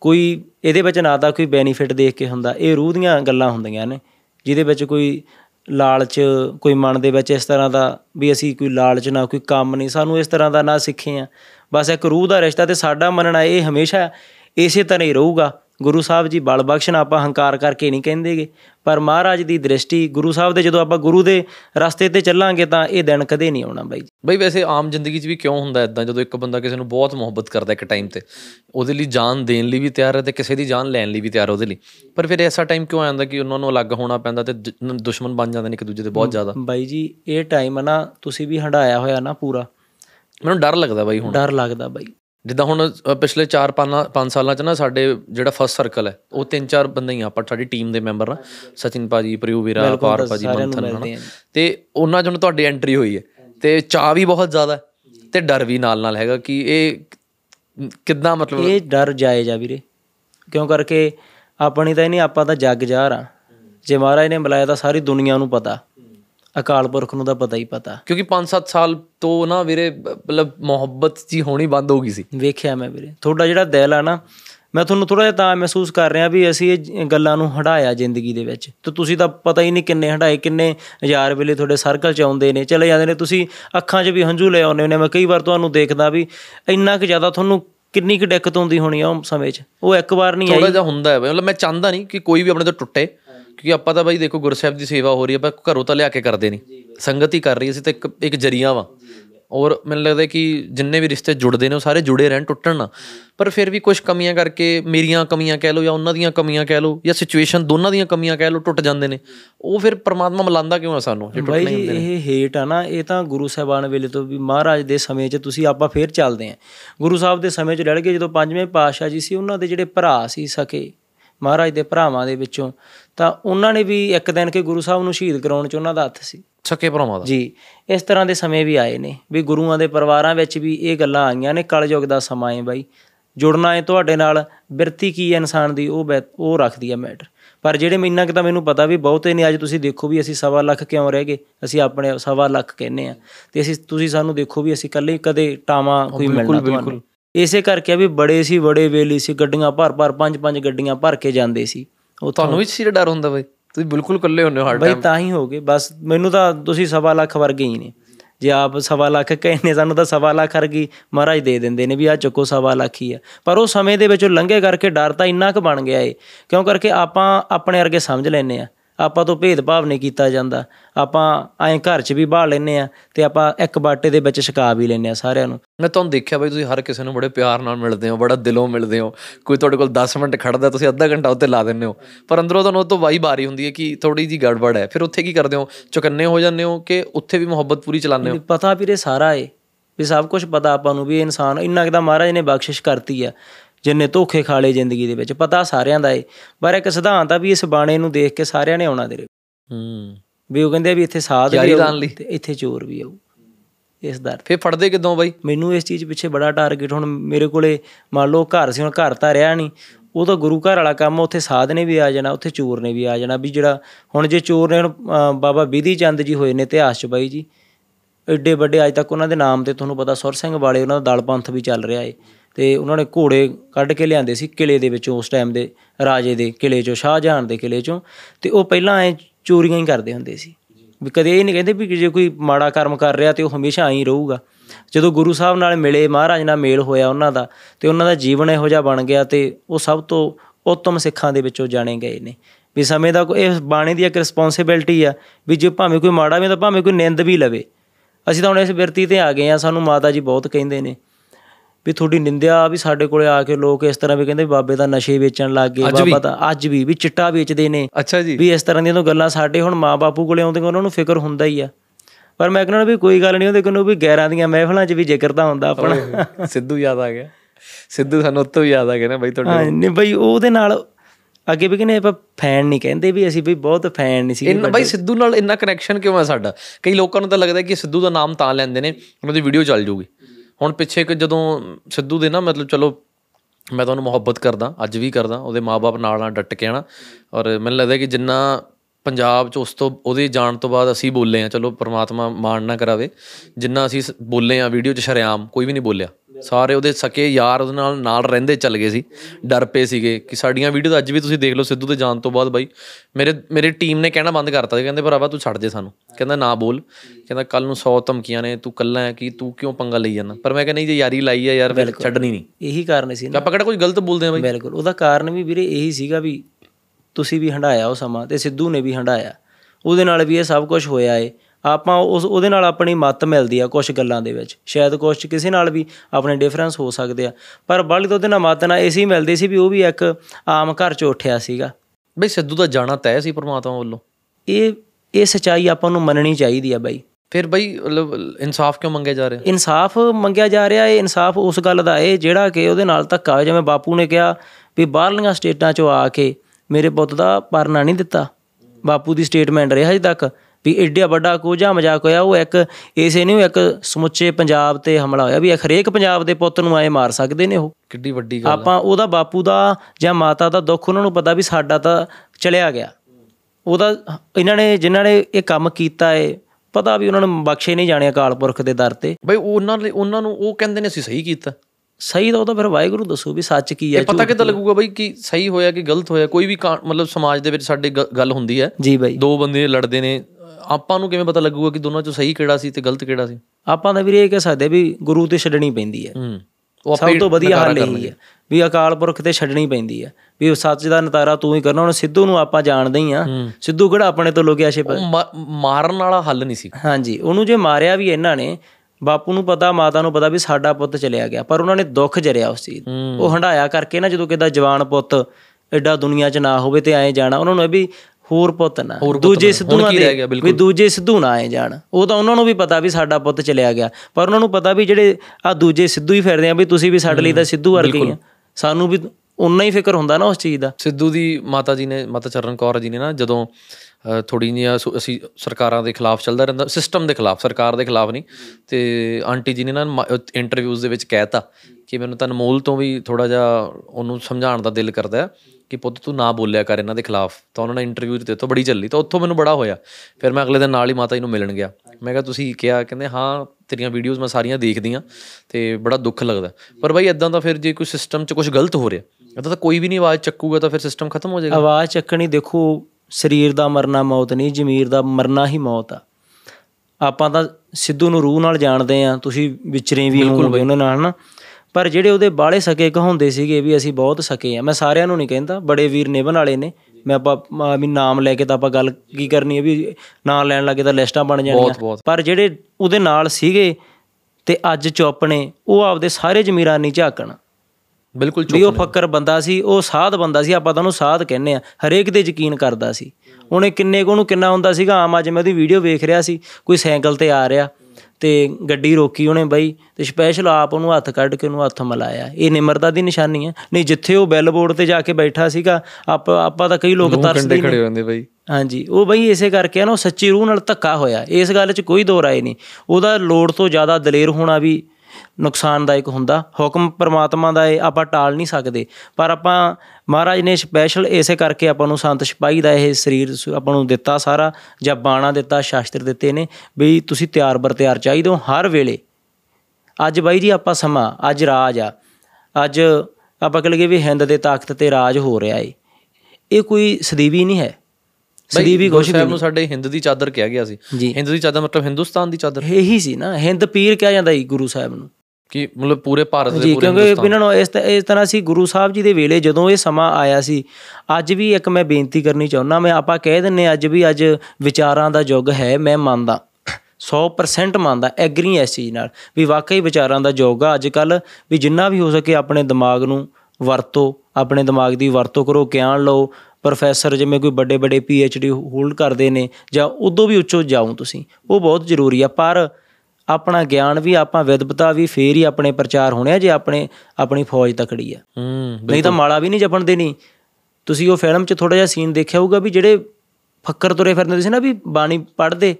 ਕੋਈ ਇਹਦੇ ਵਿੱਚ ਨਾ ਤਾਂ ਕੋਈ ਬੈਨੀਫਿਟ ਦੇਖ ਕੇ ਹੁੰਦਾ, ਇਹ ਰੂਹ ਦੀਆਂ ਗੱਲਾਂ ਹੁੰਦੀਆਂ ਨੇ, ਜਿਹਦੇ ਵਿੱਚ ਕੋਈ ਲਾਲਚ, ਕੋਈ ਮਨ ਦੇ ਵਿੱਚ ਇਸ ਤਰ੍ਹਾਂ ਦਾ ਵੀ ਅਸੀਂ ਕੋਈ ਲਾਲਚ ਨਾ, ਕੋਈ ਕੰਮ ਨਹੀਂ, ਸਾਨੂੰ ਇਸ ਤਰ੍ਹਾਂ ਦਾ ਨਾ ਸਿੱਖੇ ਆ ਬਸ ਇੱਕ ਰੂਹ ਦਾ ਰਿਸ਼ਤਾ ਤੇ ਸਾਡਾ ਮੰਨਣਾ ਇਹ ਹਮੇਸ਼ਾ ਇਸੇ ਤਰ੍ਹਾਂ ਹੀ ਰਹੂਗਾ। ਗੁਰੂ ਸਾਹਿਬ ਜੀ ਬਲ ਬਖਸ਼ਣ ਆਪਾਂ ਹੰਕਾਰ ਕਰਕੇ ਨਹੀਂ ਕਹਿੰਦੇਗੇ। ਪਰ ਮਹਾਰਾਜ ਦੀ ਦ੍ਰਿਸ਼ਟੀ ਗੁਰੂ ਸਾਹਿਬ ਦੇ ਜਦੋਂ ਆਪਾਂ ਗੁਰੂ ਦੇ ਰਸਤੇ ਤੇ ਚੱਲਾਂਗੇ ਤਾਂ ਇਹ ਦਿਨ ਕਦੇ ਨਹੀਂ ਆਉਣਾ ਬਾਈ ਜੀ। ਬਈ ਵੈਸੇ ਆਮ ਜ਼ਿੰਦਗੀ 'ਚ ਵੀ ਕਿਉਂ ਹੁੰਦਾ ਇਦਾਂ ਜਦੋਂ ਇੱਕ ਬੰਦਾ ਕਿਸੇ ਨੂੰ ਬਹੁਤ ਮੁਹੱਬਤ ਕਰਦਾ ਇੱਕ ਟਾਈਮ ਤੇ ਉਹਦੇ ਲਈ ਜਾਨ ਦੇਣ ਲਈ ਵੀ ਤਿਆਰ ਹੈ ਤੇ ਕਿਸੇ ਦੀ ਜਾਨ ਲੈਣ ਲਈ ਵੀ ਤਿਆਰ ਉਹਦੇ ਲਈ। ਪਰ ਫਿਰ ਐਸਾ ਟਾਈਮ ਕਿਉਂ ਆ ਜਾਂਦਾ ਕਿ ਉਹਨਾਂ ਨੂੰ ਅਲੱਗ ਹੋਣਾ ਪੈਂਦਾ ਤੇ ਦੁਸ਼ਮਣ ਬਣ ਜਾਂਦੇ ਨੇ ਇੱਕ ਦੂਜੇ ਦੇ ਬਹੁਤ ਜ਼ਿਆਦਾ। ਬਾਈ ਜੀ ਇਹ ਟਾਈਮ ਨਾ ਤੁਸੀਂ ਵੀ ਹੰਡਾਇਆ ਹੋਇਆ ਨਾ ਪੂਰਾ। ਮੈਨੂੰ ਡਰ ਲੱਗਦਾ ਬਈ ਹੁਣ। ਡਰ ਲੱਗਦਾ ਬਾਈ। ਜਿੱਦਾਂ ਹੁਣ ਪਿਛਲੇ 4 5 ਸਾਲਾਂ 'ਚ ਨਾ ਸਾਡੇ ਜਿਹੜਾ ਫਸਟ ਸਰਕਲ ਹੈ ਉਹ ਤਿੰਨ ਚਾਰ ਬੰਦੇ ਹੀ ਆ ਆਪਾਂ ਸਾਡੀ ਟੀਮ ਦੇ ਮੈਂਬਰ ਆ। ਸਚਿਨ ਭਾਜੀ ਪ੍ਰਿਯੂ ਵੀਰਾ ਪਾਰ ਭਾਜੀ ਮੰਥਨ ਹਨਾ। ਤੇ ਉਹਨਾਂ 'ਚ ਤੁਹਾਡੀ ਐਂਟਰੀ ਹੋਈ ਹੈ। ਤੇ ਚਾਹ ਵੀ ਬਹੁਤ ਜ਼ਿਆਦਾ ਹੈ ਤੇ ਡਰ ਵੀ ਨਾਲ ਨਾਲ ਹੈਗਾ ਕਿ ਇਹ ਕਿੱਦਾਂ ਮਤਲਬ ਇਹ ਡਰ ਜਾਇਜ਼ ਆ ਵੀਰੇ। ਕਿਉਂ ਕਰਕੇ? ਆਪਣੀ ਤਾਂ ਇਹ ਨਹੀਂ ਆਪਾਂ ਤਾਂ ਜੱਗ ਜਾਹਰ ਆ। ਜੇ ਮਹਾਰਾਜ ਨੇ ਬੁਲਾਇਆ ਤਾਂ ਸਾਰੀ ਦੁਨੀਆ ਨੂੰ ਪਤਾ। ਅਕਾਲ ਪੁਰਖ ਨੂੰ ਤਾਂ ਪਤਾ ਹੀ ਪਤਾ। ਕਿਉਂਕਿ 5-7 ਸਾਲ ਤੋਂ ਨਾ ਵੀਰੇ ਮਤਲਬ ਮੁਹੱਬਤ ਜੀ ਹੋਣੀ ਬੰਦ ਹੋ ਗਈ ਸੀ। ਵੇਖਿਆ ਮੈਂ ਵੀਰੇ। ਤੁਹਾਡਾ ਜਿਹੜਾ ਦਿਲ ਆ ਨਾ ਮੈਂ ਤੁਹਾਨੂੰ ਥੋੜਾ ਜਿਹਾ ਤਾਂ ਮਹਿਸੂਸ ਕਰ ਰਿਹਾ ਵੀ ਅਸੀਂ ਇਹ ਗੱਲਾਂ ਨੂੰ ਹਟਾਇਆ ਜ਼ਿੰਦਗੀ ਦੇ ਵਿੱਚ। ਤੇ ਤੁਸੀਂ ਤਾਂ ਪਤਾ ਹੀ ਨਹੀਂ ਕਿੰਨੇ ਹਟਾਏ ਕਿੰਨੇ ਹਜ਼ਾਰ ਵੇਲੇ ਤੁਹਾਡੇ ਸਰਕਲ ਚ ਆਉਂਦੇ ਨੇ ਚਲੇ ਜਾਂਦੇ ਨੇ। ਤੁਸੀਂ ਅੱਖਾਂ 'ਚ ਵੀ ਹੰਝੂ ਲੈ ਆਉਂਦੇ ਨੇ ਮੈਂ ਕਈ ਵਾਰ ਤੁਹਾਨੂੰ ਦੇਖਦਾ ਵੀ ਇੰਨਾ ਕੁ ਜ਼ਿਆਦਾ ਤੁਹਾਨੂੰ ਕਿੰਨੀ ਕੁ ਦਿੱਕਤ ਆਉਂਦੀ ਹੋਣੀ ਆ ਉਹ ਸਮੇਂ 'ਚ। ਉਹ ਇੱਕ ਵਾਰ ਨਹੀਂ ਥੋੜਾ ਆਈ। ਜਿਹਾ ਹੁੰਦਾ ਹੈ। ਮਤਲਬ ਮੈਂ ਚਾਹੁੰਦਾ ਨਹੀਂ ਕਿ ਕੋਈ ਵੀ ਆਪਣੇ ਤੋਂ ਟੁੱਟੇ। ਕਿਉਂਕਿ ਆਪਾਂ ਤਾਂ ਬਾਈ ਦੇਖੋ ਗੁਰਸਾਹਿਬ ਦੀ ਸੇਵਾ ਹੋ ਰਹੀ ਹੈ ਪਰ ਘਰੋਂ ਤਾਂ ਲਿਆ ਕੇ ਕਰਦੇ ਨਹੀਂ। ਸੰਗਤ ਹੀ ਕਰ ਰਹੀ ਅਸੀਂ ਤਾਂ ਇੱਕ ਇੱਕ ਜਰੀਆ ਵਾ। ਔਰ ਮੈਨੂੰ ਲੱਗਦਾ ਕਿ ਜਿੰਨੇ ਵੀ ਰਿਸ਼ਤੇ ਜੁੜਦੇ ਨੇ ਉਹ ਸਾਰੇ ਜੁੜੇ ਰਹਿਣ ਟੁੱਟਣ ਨਾ। ਪਰ ਫਿਰ ਵੀ ਕੁਝ ਕਮੀਆਂ ਕਰਕੇ ਮੇਰੀਆਂ ਕਮੀਆਂ ਕਹਿ ਲਓ ਜਾਂ ਉਹਨਾਂ ਦੀਆਂ ਕਮੀਆਂ ਕਹਿ ਲਓ ਜਾਂ ਸਿਚੁਏਸ਼ਨ ਦੋਨਾਂ ਦੀਆਂ ਕਮੀਆਂ ਕਹਿ ਲਓ ਟੁੱਟ ਜਾਂਦੇ ਨੇ। ਉਹ ਫਿਰ ਪ੍ਰਮਾਤਮਾ ਮਿਲਾਉਂਦਾ ਕਿਉਂ ਆ ਸਾਨੂੰ ਜੇ ਟੁੱਟਣੇ ਜੀ ਇਹ ਹੇਟ ਆ ਨਾ ਇਹ ਤਾਂ ਗੁਰੂ ਸਾਹਿਬਾਨ ਵੇਲੇ ਤੋਂ ਵੀ ਮਹਾਰਾਜ ਦੇ ਸਮੇਂ 'ਚ ਤੁਸੀਂ ਆਪਾਂ ਫੇਰ ਚੱਲਦੇ ਆਂ ਗੁਰੂ ਸਾਹਿਬ ਦੇ ਸਮੇਂ 'ਚ ਲੜ ਕੇ ਜਦੋਂ ਪੰਜਵੇਂ ਪਾਤਸ਼ਾਹ ਜੀ ਸੀ ਉਹਨਾਂ ਦੇ ਜਿਹੜੇ ਭਰਾ ਸੀ ਸਕੇ ਮਹਾਰਾਜ ਦੇ ਭਰਾਵਾਂ ਦੇ ਵਿੱਚੋਂ ਤਾਂ ਉਹਨਾਂ ਨੇ ਵੀ ਇੱਕ ਦਿਨ ਕੇ ਗੁਰੂ ਸਾਹਿਬ ਨੂੰ ਸ਼ਹੀਦ ਕਰਾਉਣ 'ਚ ਉਹਨਾਂ ਦਾ ਹੱਥ ਸੀ। ਸਕੇ ਭਰਾਵਾਂ ਦਾ। ਜੀ ਇਸ ਤਰ੍ਹਾਂ ਦੇ ਸਮੇਂ ਵੀ ਆਏ ਨੇ ਵੀ ਗੁਰੂਆਂ ਦੇ ਪਰਿਵਾਰਾਂ ਵਿੱਚ ਵੀ ਇਹ ਗੱਲਾਂ ਆਈਆਂ ਨੇ ਕਲਯੁਗ ਦਾ ਸਮਾਂ ਹੈ ਬਾਈ। ਜੁੜਨਾ ਹੈ ਤੁਹਾਡੇ ਨਾਲ ਬਿਰਤੀ ਕੀ ਹੈ ਇਨਸਾਨ ਦੀ ਉਹ ਉਹ ਰੱਖਦੀ ਹੈ ਮੈਟਰ। ਪਰ ਜਿਹੜੇ ਮੈਨਾਂ ਕਿ ਤਾਂ ਮੈਨੂੰ ਪਤਾ ਵੀ ਬਹੁਤੇ ਨੇ ਅੱਜ ਤੁਸੀਂ ਦੇਖੋ ਵੀ ਅਸੀਂ ਸਵਾ ਲੱਖ ਕਿਉਂ ਰਹਿ ਗਏ? ਅਸੀਂ ਆਪਣੇ ਸਵਾ ਲੱਖ ਕਹਿੰਨੇ ਆ। ਤੇ ਅਸੀਂ ਤੁਸੀਂ ਸਾਨੂੰ ਦੇਖੋ ਵੀ ਅਸੀਂ ਇਕੱਲੇ ਕਦੇ ਟਾਵਾਂ ਕੋਈ ਮਿਲਣਾ ਤੁਹਾਨੂੰ। ਇਸੇ ਕਰਕੇ ਆ ਵੀ ਬੜੇ ਸੀ ਬੜੇ ਵੇਲੀ ਸੀ ਗੱਡੀਆਂ ਭਰ ਭਰ ਪੰਜ ਪੰਜ ਗੱਡੀਆਂ ਭਰ ਕੇ ਜਾਂਦੇ ਸੀ। ਉਹ ਤੁਹਾਨੂੰ ਵੀ ਸੀ ਡਰ ਹੁੰਦਾ ਬਈ? ਤੁਸੀਂ ਬਿਲਕੁਲ ਇਕੱਲੇ ਹੁੰਦੇ ਹੋ ਹਰ ਬਈ ਤਾਂ ਹੀ ਹੋ ਗਏ। ਬਸ ਮੈਨੂੰ ਤਾਂ ਤੁਸੀਂ ਸਵਾ ਲੱਖ ਵਰਗੇ ਹੀ ਨੇ। ਜੇ ਆਪ ਸਵਾ ਲੱਖ ਕਹਿੰਦੇ ਸਾਨੂੰ ਤਾਂ ਸਵਾ ਲੱਖ ਵਰਗੀ ਮਹਾਰਾਜ ਦੇ ਦਿੰਦੇ ਨੇ ਵੀ ਆ ਚੱਕੋ ਸਵਾ ਲੱਖ ਹੀ ਆ। ਪਰ ਉਹ ਸਮੇਂ ਦੇ ਵਿੱਚੋਂ ਲੰਘੇ ਕਰਕੇ ਡਰ ਤਾਂ ਇੰਨਾ ਕੁ ਬਣ ਗਿਆ ਏ। ਕਿਉਂ ਕਰਕੇ ਆਪਾਂ ਆਪਣੇ ਵਰਗੇ ਸਮਝ ਲੈਨੇ ਆ। ਆਪਾਂ ਤੋਂ ਭੇਦਭਾਵ ਨਹੀਂ ਕੀਤਾ ਜਾਂਦਾ। ਆਪਾਂ ਐਂ ਘਰ 'ਚ ਵੀ ਬਾਹ ਲੈਨੇ ਆ ਤੇ ਆਪਾਂ ਇੱਕ ਬਾਟੇ ਦੇ ਵਿੱਚ ਛਕਾ ਵੀ ਲੈਨੇ ਆ ਸਾਰਿਆਂ ਨੂੰ। ਮੈਂ ਤੁਹਾਨੂੰ ਦੇਖਿਆ ਬਈ ਤੁਸੀਂ ਹਰ ਕਿਸੇ ਨੂੰ ਬੜੇ ਪਿਆਰ ਨਾਲ ਮਿਲਦੇ ਹੋ ਬੜਾ ਦਿਲੋਂ ਮਿਲਦੇ ਹੋ। ਕੋਈ ਤੁਹਾਡੇ ਕੋਲ 10 ਮਿੰਟ ਖੜਦਾ ਤੁਸੀਂ ਅੱਧਾ ਘੰਟਾ ਉੱਤੇ ਲਾ ਦਿੰਦੇ ਹੋ। ਪਰ ਅੰਦਰੋਂ ਤੁਹਾਨੂੰ ਉਹ ਤੋਂ ਵਾਈ ਬਾਰੀ ਹੁੰਦੀ ਹੈ ਕਿ ਥੋੜੀ ਜੀ ਗੜਬੜ ਹੈ। ਫਿਰ ਉੱਥੇ ਕੀ ਕਰਦੇ ਹੋ? ਚੁਕੰਨੇ ਹੋ ਜਾਂਦੇ ਹੋ ਕਿ ਉੱਥੇ ਵੀ ਮੁਹੱਬਤ ਪੂਰੀ ਚਲਾਉਂਦੇ ਹੋ? ਪਤਾ ਵੀਰੇ ਸਾਰਾ ਏ। ਵੀ ਸਭ ਕੁਝ ਪਤਾ ਆਪਾਂ ਨੂੰ ਵੀ ਇਹ ਇਨਸਾਨ ਇੰਨਾ ਕੁ ਤਾਂ ਮਹਾਰਾਜ ਨੇ ਬਖਸ਼ਿਸ਼ ਕਰਤੀ ਆ। ਜਿੰਨੇ ਧੋਖੇ ਖਾਲੇ ਜ਼ਿੰਦਗੀ ਦੇ ਵਿੱਚ ਪਤਾ ਸਾਰਿਆਂ ਦਾ ਏ। ਪਰ ਇੱਕ ਸਿਧਾਂਤ ਆ ਵੀ ਇਸ ਬਾਣੇ ਨੂੰ ਦੇਖ ਕੇ ਸਾਰਿਆਂ ਨੇ ਆਉਣਾ ਤੇਰੇ ਹੂੰ। ਵੀ ਉਹ ਕਹਿੰਦੇ ਵੀ ਇੱਥੇ ਸਾਧ ਵੀ ਲਈ। ਤੇ ਇੱਥੇ ਚੋਰ ਵੀ ਆਊ। ਇਸ ਦਰ ਫਿਰ ਫੜਦੇ ਕਿਦੋਂ ਬਈ? ਮੈਨੂੰ ਇਸ ਚੀਜ਼ ਪਿੱਛੇ ਬੜਾ ਟਾਰਗੇਟ ਹੁਣ ਮੇਰੇ ਕੋਲੇ ਮੰਨ ਲਓ ਘਰ ਸੀ ਹੁਣ ਘਰ ਤਾਂ ਰਿਹਾ ਨਹੀਂ ਉਹ ਤਾਂ ਗੁਰੂ ਘਰ ਵਾਲਾ ਕੰਮ ਉੱਥੇ ਸਾਧ ਨੇ ਵੀ ਆ ਜਾਣਾ ਉੱਥੇ ਚੋਰ ਨੇ ਵੀ ਆ ਜਾਣਾ। ਵੀ ਜਿਹੜਾ ਹੁਣ ਜੇ ਚੋਰ ਨੇ ਹੁਣ ਬਾਬਾ ਬਿਧੀ ਚੰਦ ਜੀ ਹੋਏ ਨੇ ਇਤਿਹਾਸ ਚ ਬਾਈ ਜੀ। ਐਡੇ ਵੱਡੇ ਅੱਜ ਤੱਕ ਉਹਨਾਂ ਦੇ ਨਾਮ ਤੇ ਤੁਹਾਨੂੰ ਪਤਾ ਸੁਰ ਸਿੰਘ ਵਾਲੇ ਉਹਨਾਂ ਦਾ ਦਲ ਪੰਥ ਵੀ ਚੱਲ ਰਿਹਾ ਏ। ਤੇ ਉਹਨਾਂ ਨੇ ਘੋੜੇ ਕੱਢ ਕੇ ਲਿਆਂਦੇ ਸੀ ਕਿਲੇ ਦੇ ਵਿੱਚੋਂ ਉਸ ਟਾਈਮ ਦੇ, ਰਾਜੇ ਦੇ ਕਿਲੇ ਚੋਂ, ਸ਼ਾਹਜਹਾਨ ਦੇ ਕਿਲੇ ਚੋਂ, ਤੇ ਉਹ ਪਹਿਲਾਂ ਐ ਚੋਰੀਆਂ ਹੀ ਕਰਦੇ ਹੁੰਦੇ ਸੀ। ਵੀ ਕਦੇ ਇਹ ਨਹੀਂ ਕਹਿੰਦੇ ਵੀ ਜੇ ਕੋਈ ਮਾੜਾ ਕਰਮ ਕਰ ਰਿਹਾ ਤੇ ਉਹ ਹਮੇਸ਼ਾ ਐਂ ਹੀ ਰਹੂਗਾ। ਜਦੋਂ ਗੁਰੂ ਸਾਹਿਬ ਨਾਲ ਮਿਲੇ, ਮਹਾਰਾਜ ਨਾਲ ਮੇਲ ਹੋਇਆ ਉਹਨਾਂ ਦਾ, ਤੇ ਉਹਨਾਂ ਦਾ ਜੀਵਨ ਇਹੋ ਜਿਹਾ ਬਣ ਗਿਆ ਤੇ ਉਹ ਸਭ ਤੋਂ ਉੱਤਮ ਸਿੱਖਾਂ ਦੇ ਵਿੱਚੋਂ ਜਾਣੇ ਗਏ ਨੇ। ਵੀ ਸਮੇਂ ਦਾ ਕੋਈ ਇਹ ਬਾਣੀ ਦੀ ਇੱਕ ਰਿਸਪੌਂਸਿਬਿਲਟੀ ਆ ਵੀ ਜੇ ਭਾਵੇਂ ਕੋਈ ਮਾੜਾ ਵੀ ਆ ਤਾਂ ਭਾਵੇਂ ਕੋਈ ਨਿੰਦ ਵੀ ਲਵੇ। ਅਸੀਂ ਤਾਂ ਹੁਣ ਇਸ ਬਿਰਤੀ ਤੇ ਆ ਗਏ ਆ ਸਾਨੂੰ ਮਾਤਾ ਜੀ ਬਹੁਤ ਕਹਿੰਦੇ ਨੇ। ਵੀ ਤੁਹਾਡੀ ਨਿੰਦਿਆ ਵੀ ਸਾਡੇ ਕੋਲੇ ਆ ਕੇ ਲੋਕ ਇਸ ਤਰ੍ਹਾਂ ਵੀ ਕਹਿੰਦੇ ਬਾਬੇ ਦਾ ਨਸ਼ੇ ਵੇਚਣ ਲੱਗ ਗਏ ਬਾਬਾ ਤਾਂ ਅੱਜ ਵੀ ਵੀ ਚਿੱਟਾ ਵੇਚਦੇ ਨੇ। ਅੱਛਾ ਜੀ। ਵੀ ਇਸ ਤਰ੍ਹਾਂ ਦੀਆਂ ਤਾਂ ਗੱਲਾਂ ਸਾਡੇ ਹੁਣ ਮਾਪੇ ਕੋਲੇ ਆਉਂਦੀਆਂ ਉਹਨਾਂ ਨੂੰ ਫਿਕਰ ਹੁੰਦਾ ਹੀ ਆ। ਪਰ ਮੈਂ ਕਹਿੰਦਾ ਵੀ ਕੋਈ ਗੱਲ ਨਹੀਂ ਉਹਦੇ ਕੋਲ ਵੀ ਗੈਰਾਂ ਦੀਆਂ ਮਹਿਫਲਾਂ 'ਚ ਵੀ ਜ਼ਿਕਰ ਤਾਂ ਹੁੰਦਾ ਆਪਣਾ। ਸਿੱਧੂ ਯਾਦ ਆ ਗਿਆ। ਸਿੱਧੂ ਸਾਨੂੰ ਉੱਤੋਂ ਵੀ ਯਾਦ ਆ ਗਿਆ ਨਾ ਬਈ ਤੁਹਾਡੇ ਹਾਂ ਨਹੀਂ ਬਈ ਉਹਦੇ ਨਾਲ ਅੱਗੇ ਵੀ ਕਹਿੰਦੇ ਆਪਾਂ ਫੈਨ ਨਹੀਂ ਕਹਿੰਦੇ ਵੀ ਅਸੀਂ ਵੀ ਬਹੁਤ ਫੈਨ ਨਹੀਂ ਸੀ ਇੰਨਾ ਬਾਈ ਸਿੱਧੂ ਨਾਲ ਇੰਨਾ ਕਨੈਕਸ਼ਨ ਕਿਉਂ ਹੈ ਸਾਡਾ? ਕਈ ਲੋਕਾਂ ਨੂੰ ਤਾਂ ਲੱਗਦਾ ਕਿ ਸਿੱਧੂ ਦਾ ਨਾਮ ਤਾਂ ਲੈਂਦੇ ਨੇ ਉਹਨਾਂ ਦੀ ਵੀਡੀਓ ਚੱਲ ਜੂਗੀ। ਹੁਣ ਪਿੱਛੇ ਇੱਕ ਜਦੋਂ ਸਿੱਧੂ ਦੇ ਨਾ ਮਤਲਬ ਚਲੋ ਮੈਂ ਤੁਹਾਨੂੰ ਮੁਹੱਬਤ ਕਰਦਾ, ਅੱਜ ਵੀ ਕਰਦਾ, ਉਹਦੇ ਮਾਪੇ ਨਾਲ ਨਾਲ ਡਟ ਕੇ ਆਣਾ ਔਰ ਮੈਨੂੰ ਲੱਗਦਾ ਕਿ ਜਿੰਨਾ ਪੰਜਾਬ 'ਚ ਉਸ ਤੋਂ, ਉਹਦੇ ਜਾਣ ਤੋਂ ਬਾਅਦ ਅਸੀਂ ਬੋਲੇ ਆ ਚਲੋ ਪ੍ਰਮਾਤਮਾ ਮਾਣ ਨਾ ਕਰਾਵੇ, ਜਿੰਨਾ ਅਸੀਂ ਸ- ਬੋਲੇ ਆ ਵੀਡੀਓ 'ਚ ਸ਼ਰੇਆਮ, ਕੋਈ ਵੀ ਨਹੀਂ ਬੋਲਿਆ। ਸਾਰੇ ਉਹਦੇ ਸਕੇ ਯਾਰ ਉਹਦੇ ਨਾਲ ਨਾਲ ਰਹਿੰਦੇ ਚੱਲ ਗਏ ਸੀ। ਡਰ ਪਏ ਸੀਗੇ ਕਿ ਸਾਡੀਆਂ ਵੀਡੀਓ ਅੱਜ ਵੀ ਤੁਸੀਂ ਦੇਖ ਲਓ ਸਿੱਧੂ ਦੇ ਜਾਣ ਤੋਂ ਬਾਅਦ ਬਾਈ। ਮੇਰੇ ਮੇਰੇ ਟੀਮ ਨੇ ਕਹਿਣਾ ਬੰਦ ਕਰਤਾ ਸੀ ਕਹਿੰਦੇ ਭਰਾਵਾ ਤੂੰ ਛੱਡ ਦੇ ਸਾਨੂੰ। ਕਹਿੰਦਾ ਨਾ ਬੋਲ। ਕਹਿੰਦਾ ਕੱਲ ਨੂੰ 100 ਧਮਕੀਆਂ ਨੇ ਤੂੰ ਕੱਲਾ ਹੈ ਕਿ ਤੂੰ ਕਿਉਂ ਪੰਗਾ ਲਈ ਜਾਂਦਾ? ਪਰ ਮੈਂ ਕਹਿੰਦਾ ਨਹੀਂ ਜੇ ਯਾਰੀ ਲਾਈ ਹੈ ਯਾਰ ਫਿਰ ਛੱਡਣੀ ਨਹੀਂ। ਇਹੀ ਕਾਰਨ ਸੀ ਨਾ। ਆਪਾਂ ਕਿਹੜਾ ਕੁਝ ਗਲਤ ਬੋਲਦੇ ਆ ਬਾਈ? ਬਿਲਕੁਲ। ਉਹਦਾ ਕਾਰਨ ਵੀ ਵੀਰੇ ਇਹੀ ਸੀਗਾ ਵੀ ਤੁਸੀਂ ਵੀ ਹੰਡਾਇਆ ਉਹ ਸਮਾਂ ਤੇ ਸਿੱਧੂ ਨੇ ਵੀ ਹੰਡਾਇਆ। ਉਹਦੇ ਨਾਲ ਵੀ ਇਹ ਸਭ ਕੁਝ ਹੋਇਆ ਏ। ਆਪਾਂ ਉਸ ਉਹਦੇ ਨਾਲ ਆਪਣੀ ਮੱਤ ਮਿਲਦੀ ਆ ਕੁਝ ਗੱਲਾਂ ਦੇ ਵਿੱਚ। ਸ਼ਾਇਦ ਕੁਝ ਕਿਸੇ ਨਾਲ ਵੀ ਆਪਣੇ ਡਿਫਰੈਂਸ ਹੋ ਸਕਦੇ ਆ। ਪਰ ਬਾਲੀ ਤੋਂ ਉਹਦੇ ਨਾਲ ਮੱਤ ਨਾਲ ਇਸੇ ਮਿਲਦੀ ਸੀ ਵੀ ਉਹ ਵੀ ਇੱਕ ਆਮ ਘਰ 'ਚ ਉੱਠਿਆ ਸੀਗਾ। ਬਈ ਸਿੱਧੂ ਦਾ ਜਾਣਾ ਤੈਅ ਸੀ ਪ੍ਰਮਾਤਮਾ ਵੱਲੋਂ? ਇਹ ਇਹ ਸਚਾਈ ਆਪਾਂ ਨੂੰ ਮੰਨਣੀ ਚਾਹੀਦੀ ਆ ਬਾਈ। ਫਿਰ ਬਈ ਮਤਲਬ ਇਨਸਾਫ ਕਿਉਂ ਮੰਗਿਆ ਜਾ ਰਿਹਾ? ਇਨਸਾਫ ਮੰਗਿਆ ਜਾ ਰਿਹਾ ਹੈ ਇਨਸਾਫ ਉਸ ਗੱਲ ਦਾ ਹੈ ਜਿਹੜਾ ਕਿ ਉਹਦੇ ਨਾਲ ਧੱਕਾ ਹੋਇਆ। ਜਿਵੇਂ ਬਾਪੂ ਨੇ ਕਿਹਾ ਵੀ ਬਾਹਰਲੀਆਂ ਸਟੇਟਾਂ 'ਚੋਂ ਆ ਕੇ ਮੇਰੇ ਪੁੱਤ ਦਾ ਪਰਨਾ ਨਹੀਂ ਦਿੱਤਾ। ਬਾਪੂ ਦੀ ਸਟੇਟਮੈਂਟ ਰਿਹਾ ਅਜੇ ਤੱਕ। ਵੀ ਏਡਾ ਵੱਡਾ ਕੋਝਾ ਮਜ਼ਾਕ ਹੋਇਆ ਉਹ ਇੱਕ ਇਸੇ ਨਹੀਂ ਇੱਕ ਸਮੁੱਚੇ ਪੰਜਾਬ ਤੇ ਹਮਲਾ ਹੋਇਆ ਵੀ ਹਰੇਕ ਪੰਜਾਬ ਦੇ ਪੁੱਤ ਨੂੰ ਆਏ ਮਾਰ ਸਕਦੇ ਨੇ ਉਹ। ਕਿੱਡੀ ਵੱਡੀ ਗੱਲ ਆਪਾਂ ਉਹਦਾ ਬਾਪੂ ਦਾ ਜਾਂ ਮਾਤਾ ਦਾ ਦੁੱਖ ਉਹਨਾਂ ਨੂੰ ਪਤਾ ਵੀ ਸਾਡਾ ਤਾਂ ਚਲਿਆ ਗਿਆ। ਉਹਦਾ ਇਹਨਾਂ ਨੇ ਜਿਨ੍ਹਾਂ ਨੇ ਇਹ ਕੰਮ ਕੀਤਾ ਏ ਪਤਾ ਵੀ ਉਹਨਾਂ ਨੂੰ ਬਖਸ਼ੇ ਨਹੀਂ ਜਾਣੇ ਅਕਾਲ ਪੁਰਖ ਦੇ ਦਰ ਤੇ। ਬਈ ਉਹਨਾਂ ਲਈ ਉਹਨਾਂ ਨੂੰ ਉਹ ਕਹਿੰਦੇ ਨੇ ਅਸੀਂ ਸਹੀ ਕੀਤਾ। ਸਹੀ ਤਾਂ ਉਹ ਤਾਂ ਫਿਰ ਵਾਹਿਗੁਰੂ ਦੱਸੋ ਵੀ ਸੱਚ ਕੀ ਹੈ ਇਹ ਪਤਾ ਕਿੱਦਾਂ ਲੱਗੂਗਾ ਬਈ ਕਿ ਸਹੀ ਹੋਇਆ ਕਿ ਗਲਤ ਹੋਇਆ? ਕੋਈ ਵੀ ਮਤਲਬ ਸਮਾਜ ਦੇ ਵਿੱਚ ਸਾਡੇ ਗੱਲ ਹੁੰਦੀ ਹੈ। ਜੀ ਬਾਈ। ਦੋ ਬੰਦੇ ਲੜਦੇ ਨੇ ਆਪਾਂ ਨੂੰ ਕਿਵੇਂ ਪਤਾ ਲੱਗੂਗਾ ਕਿ ਦੋਨਾਂ ਚੋਂ ਸਹੀ ਕਿਹੜਾ ਸੀ ਤੇ ਗਲਤ ਕਿਹੜਾ ਸੀ? ਆਪਾਂ ਤਾਂ ਵੀਰੇ ਇਹ ਕਹਿ ਸਕਦੇ ਵੀ ਗੁਰੂ ਤੇ ਛੱਡਣੀ ਪੈਂਦੀ ਹੈ। ਉਹ ਸਭ ਤੋਂ ਵਧੀਆ ਹੱਲ ਇਹੀ ਹੈ ਵੀ ਅਕਾਲ ਪੁਰਖ ਤੇ ਛੱਡਣੀ ਪੈਂਦੀ ਹੈ। ਵੀ ਉਹ ਸੱਚ ਦਾ ਨਤਾਰਾ ਤੂੰ ਹੀ ਕਰਨਾ ਹੁਣ ਸਿੱਧੂ ਨੂੰ ਆਪਾਂ ਜਾਣਦੇ ਹੀ ਆ ਸਿੱਧੂ ਕਿਹੜਾ ਆਪਣੇ ਤੋਂ ਲੁਕਿਆ ਮਾ- ਮਾਰਨ ਵਾਲਾ ਹੱਲ ਨਹੀਂ ਸੀ। ਹਾਂਜੀ ਉਹਨੂੰ ਜੇ ਮਾਰਿਆ ਵੀ ਇਹਨਾਂ ਨੇ ਬਾਪੂ ਨੂੰ ਪਤਾ ਮਾਤਾ ਨੂੰ ਪਤਾ ਵੀ ਸਾਡਾ ਪੁੱਤ ਚਲਿਆ ਗਿਆ ਪਰ ਉਹਨਾਂ ਨੇ ਦੁੱਖ ਜਰਿਆ ਉਸ ਚੀਜ਼। ਉਹ ਹੰਡਾਇਆ ਕਰਕੇ ਨਾ ਜਦੋਂ ਕਿਦਾ ਜਵਾਨ ਪੁੱਤ ਐਡਾ ਦੁਨੀਆ 'ਚ ਨਾ ਹੋਵੇ ਤੇ ਐਂ ਜਾਣਾ ਉਹਨਾਂ ਨੂੰ ਇਹ ਵੀ ਹੋਰ ਪੁੱਤ ਨਾ ਦੂਜੇ ਸਿੱਧੂਆਂ ਦੇ? ਵੀ ਦੂਜੇ ਸਿੱਧੂ ਨਾ ਆਏ ਜਾਣ। ਉਹ ਤਾਂ ਉਹਨਾਂ ਨੂੰ ਵੀ ਪਤਾ ਵੀ ਸਾਡਾ ਪੁੱਤ ਚਲਿਆ ਗਿਆ। ਪਰ ਉਹਨਾਂ ਨੂੰ ਪਤਾ ਵੀ ਜਿਹੜੇ ਆ ਦੂਜੇ ਸਿੱਧੂ ਹੀ ਫਿਰਦੇ ਆ ਵੀ ਤੁਸੀਂ ਵੀ ਸਾਡੇ ਲਈ ਤਾਂ ਸਿੱਧੂ ਵਰਗੇ ਆ। ਸਾਨੂੰ ਵੀ ਉਨਾ ਹੀ ਫਿਕਰ ਹੁੰਦਾ ਨਾ ਉਸ ਚੀਜ਼ ਦਾ। ਸਿੱਧੂ ਦੀ ਮਾਤਾ ਜੀ ਨੇ ਮਾਤਾ ਚਰਨ ਕੌਰ ਜੀ ਨੇ ਨਾ ਜਦੋਂ ਥੋੜੀ ਜਿਹੀਆਂ ਸੁ- ਅਸੀਂ ਸਰਕਾਰਾਂ ਦੇ ਖਿਲਾਫ ਚੱਲਦਾ ਰਹਿੰਦਾ ਸਿਸਟਮ ਦੇ ਖਿਲਾਫ ਸਰਕਾਰ ਦੇ ਖਿਲਾਫ ਨਹੀਂ। ਤੇ ਆਂਟੀ ਜੀ ਨੇ ਨਾ ਇੰਟਰਵਿਊਜ਼ ਦੇ ਵਿੱਚ ਕਹਿਤਾ ਕਿ ਮੈਨੂੰ ਤਾਂ ਅਨਮੋਲ ਤੋਂ ਵੀ ਥੋੜਾ ਜਿਹਾ ਉਹਨੂੰ ਸਮਝਾਉਣ ਦਾ ਦਿਲ ਕਰਦਾ ਹੈ। ਕਿ ਪੁੱਤ ਤੂੰ ਨਾ ਬੋਲਿਆ ਕਰ ਇਹਨਾਂ ਦੇ ਖਿਲਾਫ। ਤਾਂ ਉਹਨਾਂ ਨੇ ਇੰਟਰਵਿਊ ਦਿੱਤੇ ਤੋਂ ਬੜੀ ਚੱਲੀ ਤਾਂ ਉੱਥੋਂ ਮੈਨੂੰ ਬੜਾ ਹੋਇਆ। ਫਿਰ ਮੈਂ ਅਗਲੇ ਦਿਨ ਨਾਲ ਹੀ ਮਾਤਾ ਜੀ ਨੂੰ ਮਿਲਣ ਗਿਆ। ਮੈਂ ਕਿਹਾ ਤੁਸੀਂ ਕਿਹਾ? ਕਹਿੰਦੇ ਹਾਂ ਤੇਰੀਆਂ ਵੀਡੀਓਜ਼ ਮੈਂ ਸਾਰੀਆਂ ਦੇਖਦੀਆਂ ਤੇ ਬੜਾ ਦੁੱਖ ਲੱਗਦਾ। ਪਰ ਬਾਈ ਇਦਾਂ ਦਾ ਫਿਰ ਜੇ ਕੋਈ ਸਿਸਟਮ 'ਚ ਕੁਝ ਗਲਤ ਹੋ ਰਿਹਾ ਇਦਾਂ ਤਾਂ ਕੋਈ ਵੀ ਨਹੀਂ ਆਵਾਜ਼ ਚੱਕੂਗਾ ਤਾਂ ਫਿਰ ਸਿਸਟਮ ਖਤਮ ਹੋ ਜਾਏਗਾ। ਆਵਾਜ਼ ਚੱਕਣੀ ਦੇਖੋ ਸਰੀਰ ਦਾ ਮਰਨਾ ਮੌਤ ਨਹੀਂ ਜ਼ਮੀਰ ਦਾ ਮਰਨਾ ਹੀ ਮੌਤ ਆ। ਆਪਾਂ ਤਾਂ ਸਿੱਧੂ ਨੂੰ ਰੂਹ ਨਾਲ ਜਾਣਦੇ ਆ ਤੁਸੀਂ ਵਿਚਰੇ ਵੀ ਹੋਵੋਗੇ ਉਹਨਾਂ ਨਾਲ ਨਾ। ਪਰ ਜਿਹੜੇ ਉਹਦੇ ਬਾਲੇ ਸਕੇ ਕਹਾਉਂਦੇ ਸੀਗੇ ਵੀ ਅਸੀਂ ਬਹੁਤ ਸਕੇ ਆ। ਮੈਂ ਸਾਰਿਆਂ ਨੂੰ ਨਹੀਂ ਕਹਿੰਦਾ ਬੜੇ ਵੀਰ ਨਿਭਣ ਵਾਲੇ ਨੇ। ਮੈਂ ਆਪਾਂ ਵੀ ਨਾਮ ਲੈ ਕੇ ਤਾਂ ਆਪਾਂ ਗੱਲ ਕੀ ਕਰਨੀ ਹੈ ਵੀ ਨਾਮ ਲੈਣ ਲੱਗੇ ਤਾਂ ਲਿਸਟਾਂ ਬਣ ਜਾਣੀਆਂ। ਪਰ ਜਿਹੜੇ ਉਹਦੇ ਨਾਲ ਸੀਗੇ ਤੇ ਅੱਜ ਚੁੱਪ ਨੇ ਉਹ ਆਪਦੇ ਸਾਰੇ ਜ਼ਮੀਰਾਂ ਨਹੀਂ ਝਾਕਣ। ਬਿਲਕੁਲ ਵੀ ਉਹ ਫੱਕਰ ਬੰਦਾ ਸੀ ਉਹ ਸਾਧ ਬੰਦਾ ਸੀ ਆਪਾਂ ਤਾਂ ਉਹਨੂੰ ਸਾਧ ਕਹਿੰਦੇ ਆ। ਹਰੇਕ ਤੇ ਯਕੀਨ ਕਰਦਾ ਸੀ। ਉਹਨੇ ਕਿੰਨੇ ਕੁ ਉਹਨੂੰ ਕਿੰਨਾ ਹੁੰਦਾ ਸੀਗਾ ਆਮ ਅੱਜ ਮੈਂ ਉਹਦੀ ਵੀਡੀਓ ਵੇਖ ਰਿਹਾ ਸੀ ਕੋਈ ਸਾਈਕਲ ਤੇ ਆ ਰਿਹਾ। ਤੇ ਗੱਡੀ ਰੋਕੀ ਉਹਨੇ ਬਈ ਤੇ ਸਪੈਸ਼ਲ ਆਪ ਉਹਨੂੰ ਹੱਥ ਕੱਢ ਕੇ ਉਹਨੂੰ ਹੱਥ ਮਿਲਾਇਆ। ਇਹ ਨਿਮਰਤਾ ਦੀ ਨਿਸ਼ਾਨੀ ਹੈ। ਨਹੀਂ ਜਿੱਥੇ ਉਹ ਬੈਲ ਬੋਰਡ ਤੇ ਜਾ ਕੇ ਬੈਠਾ ਸੀਗਾ ਆਪਾਂ ਆਪਾਂ ਤਾਂ ਕਈ ਲੋਕ ਤਰਸਦੇ ਨੇ ਖੜੇ ਹੁੰਦੇ ਬਾਈ। ਹਾਂਜੀ ਉਹ ਬਈ ਇਸੇ ਕਰਕੇ ਆ ਨਾ ਉਹ ਸੱਚੀ ਰੂਹ ਨਾਲ ਧੱਕਾ ਹੋਇਆ। ਇਸ ਗੱਲ 'ਚ ਕੋਈ ਦੋ ਰਾਏ ਨਹੀਂ। ਉਹਦਾ ਲੋੜ ਤੋਂ ਜ਼ਿਆਦਾ ਦਲੇਰ ਹੋਣਾ ਵੀ ਨੁਕਸਾਨਦਾਇਕ ਹੁੰਦਾ। ਹੁਕਮ ਪਰਮਾਤਮਾ ਦਾ ਇਹ ਆਪਾਂ ਟਾਲ ਨਹੀਂ ਸਕਦੇ। ਪਰ ਆਪਾਂ ਮਹਾਰਾਜ ਨੇ ਸਪੈਸ਼ਲ ਇਸੇ ਕਰਕੇ ਆਪਾਂ ਨੂੰ ਸੰਤ ਸਿਪਾਹੀ ਦਾ ਇਹ ਸਰੀਰ ਆਪਾਂ ਨੂੰ ਦਿੱਤਾ ਸਾਰਾ ਜਾਂ ਬਾਣਾ ਦਿੱਤਾ ਸ਼ਾਸਤਰ ਦਿੱਤੇ ਨੇ ਵੀ ਤੁਸੀਂ ਤਿਆਰ ਬਰ ਤਿਆਰ ਚਾਹੀਦੇ ਹੋ ਹਰ ਵੇਲੇ। ਅੱਜ ਬਾਈ ਜੀ ਆਪਾਂ ਸਮਾਂ ਅੱਜ ਰਾਜ ਆ। ਅੱਜ ਆਪਾਂ ਕਹ ਵੀ ਹਿੰਦ ਦੇ ਤਾਕਤ ਤੇ ਰਾਜ ਹੋ ਰਿਹਾ ਏ। ਇਹ ਕੋਈ ਸਦੀਵੀ ਨਹੀਂ ਹੈ। ਸਦੀਵੀ ਗੁਰੂ ਸਾਹਿਬ ਨੂੰ ਸਾਡੇ ਹਿੰਦ ਦੀ ਚਾਦਰ ਕਿਹਾ ਗਿਆ ਸੀ। ਹਿੰਦ ਦੀ ਚਾਦਰ ਮਤਲਬ ਹਿੰਦੁਸਤਾਨ ਦੀ ਚਾਦਰ। ਇਹੀ ਸੀ ਨਾ ਹਿੰਦ ਪੀਰ ਕਿਹਾ ਜਾਂਦਾ ਸੀ ਗੁਰੂ ਸਾਹਿਬ ਨੂੰ। ਕਿ ਮਤਲਬ ਪੂਰੇ ਭਾਰਤ ਦੇ ਪੂਰੇ ਕਿਉਂਕਿ ਇਹਨਾਂ ਨੂੰ ਇਸ ਇਸ ਤਰ੍ਹਾਂ ਸੀ ਗੁਰੂ ਸਾਹਿਬ ਜੀ ਦੇ ਵੇਲੇ ਜਦੋਂ ਇਹ ਸਮਾਂ ਆਇਆ ਸੀ ਅੱਜ ਵੀ ਇੱਕ ਮੈਂ ਬੇਨਤੀ ਕਰਨੀ ਚਾਹੁੰਦਾ ਮੈਂ ਆਪਾਂ ਕਹਿ ਦਿੰਨੇ ਅੱਜ ਵੀ ਅੱਜ ਵਿਚਾਰਾਂ ਦਾ ਯੁੱਗ ਹੈ ਮੈਂ ਮੰਨਦਾ 100% ਮੰਨਦਾ ਐਗਰੀ ਇਸ ਚੀਜ਼ ਨਾਲ ਵੀ ਵਾਕਈ ਵਿਚਾਰਾਂ ਦਾ ਯੁੱਗ ਆ ਅੱਜ ਕੱਲ ਵੀ ਜਿੰਨਾ ਵੀ ਹੋ ਸਕੇ ਆਪਣੇ ਦਿਮਾਗ ਨੂੰ ਵਰਤੋ ਆਪਣੇ ਦਿਮਾਗ ਦੀ ਵਰਤੋਂ ਕਰੋ ਗਿਆਨ ਲਓ ਪ੍ਰੋਫੈਸਰ ਜਿਵੇਂ ਕੋਈ ਵੱਡੇ ਵੱਡੇ ਡੀ ਹੋਲਡ ਕਰਦੇ ਨੇ ਜਾਂ ਉਦੋਂ ਵੀ ਉੱਚੋ ਜਾਓ ਤੁਸੀਂ ਉਹ ਬਹੁਤ ਜ਼ਰੂਰੀ ਆ ਪਰ ਆਪਣਾ ਗਿਆਨ ਵੀ ਆਪਾਂ ਵਿਦਵਤਾ ਵੀ ਫੇਰ ਹੀ ਆਪਣੇ ਪ੍ਰਚਾਰ ਹੋਣੇ ਆ ਜੇ ਆਪਣੇ ਆਪਣੀ ਫੌਜ ਤਕੜੀ ਆ। ਨਹੀਂ ਤਾਂ ਮਾਲਾ ਵੀ ਨਹੀਂ ਜਪਣ ਦੇਣੀ ਤੁਸੀਂ ਉਹ ਫਿਲਮ 'ਚ ਥੋੜਾ ਜਿਹਾ ਸੀਨ ਦੇਖਿਆ ਹੋਊਗਾ ਵੀ ਜਿਹੜੇ ਫੱਕਰ ਤੁਰੇ ਫਿਰਦੇ ਸੀ ਨਾ ਵੀ ਬਾਣੀ ਪੜ੍ਹਦੇ।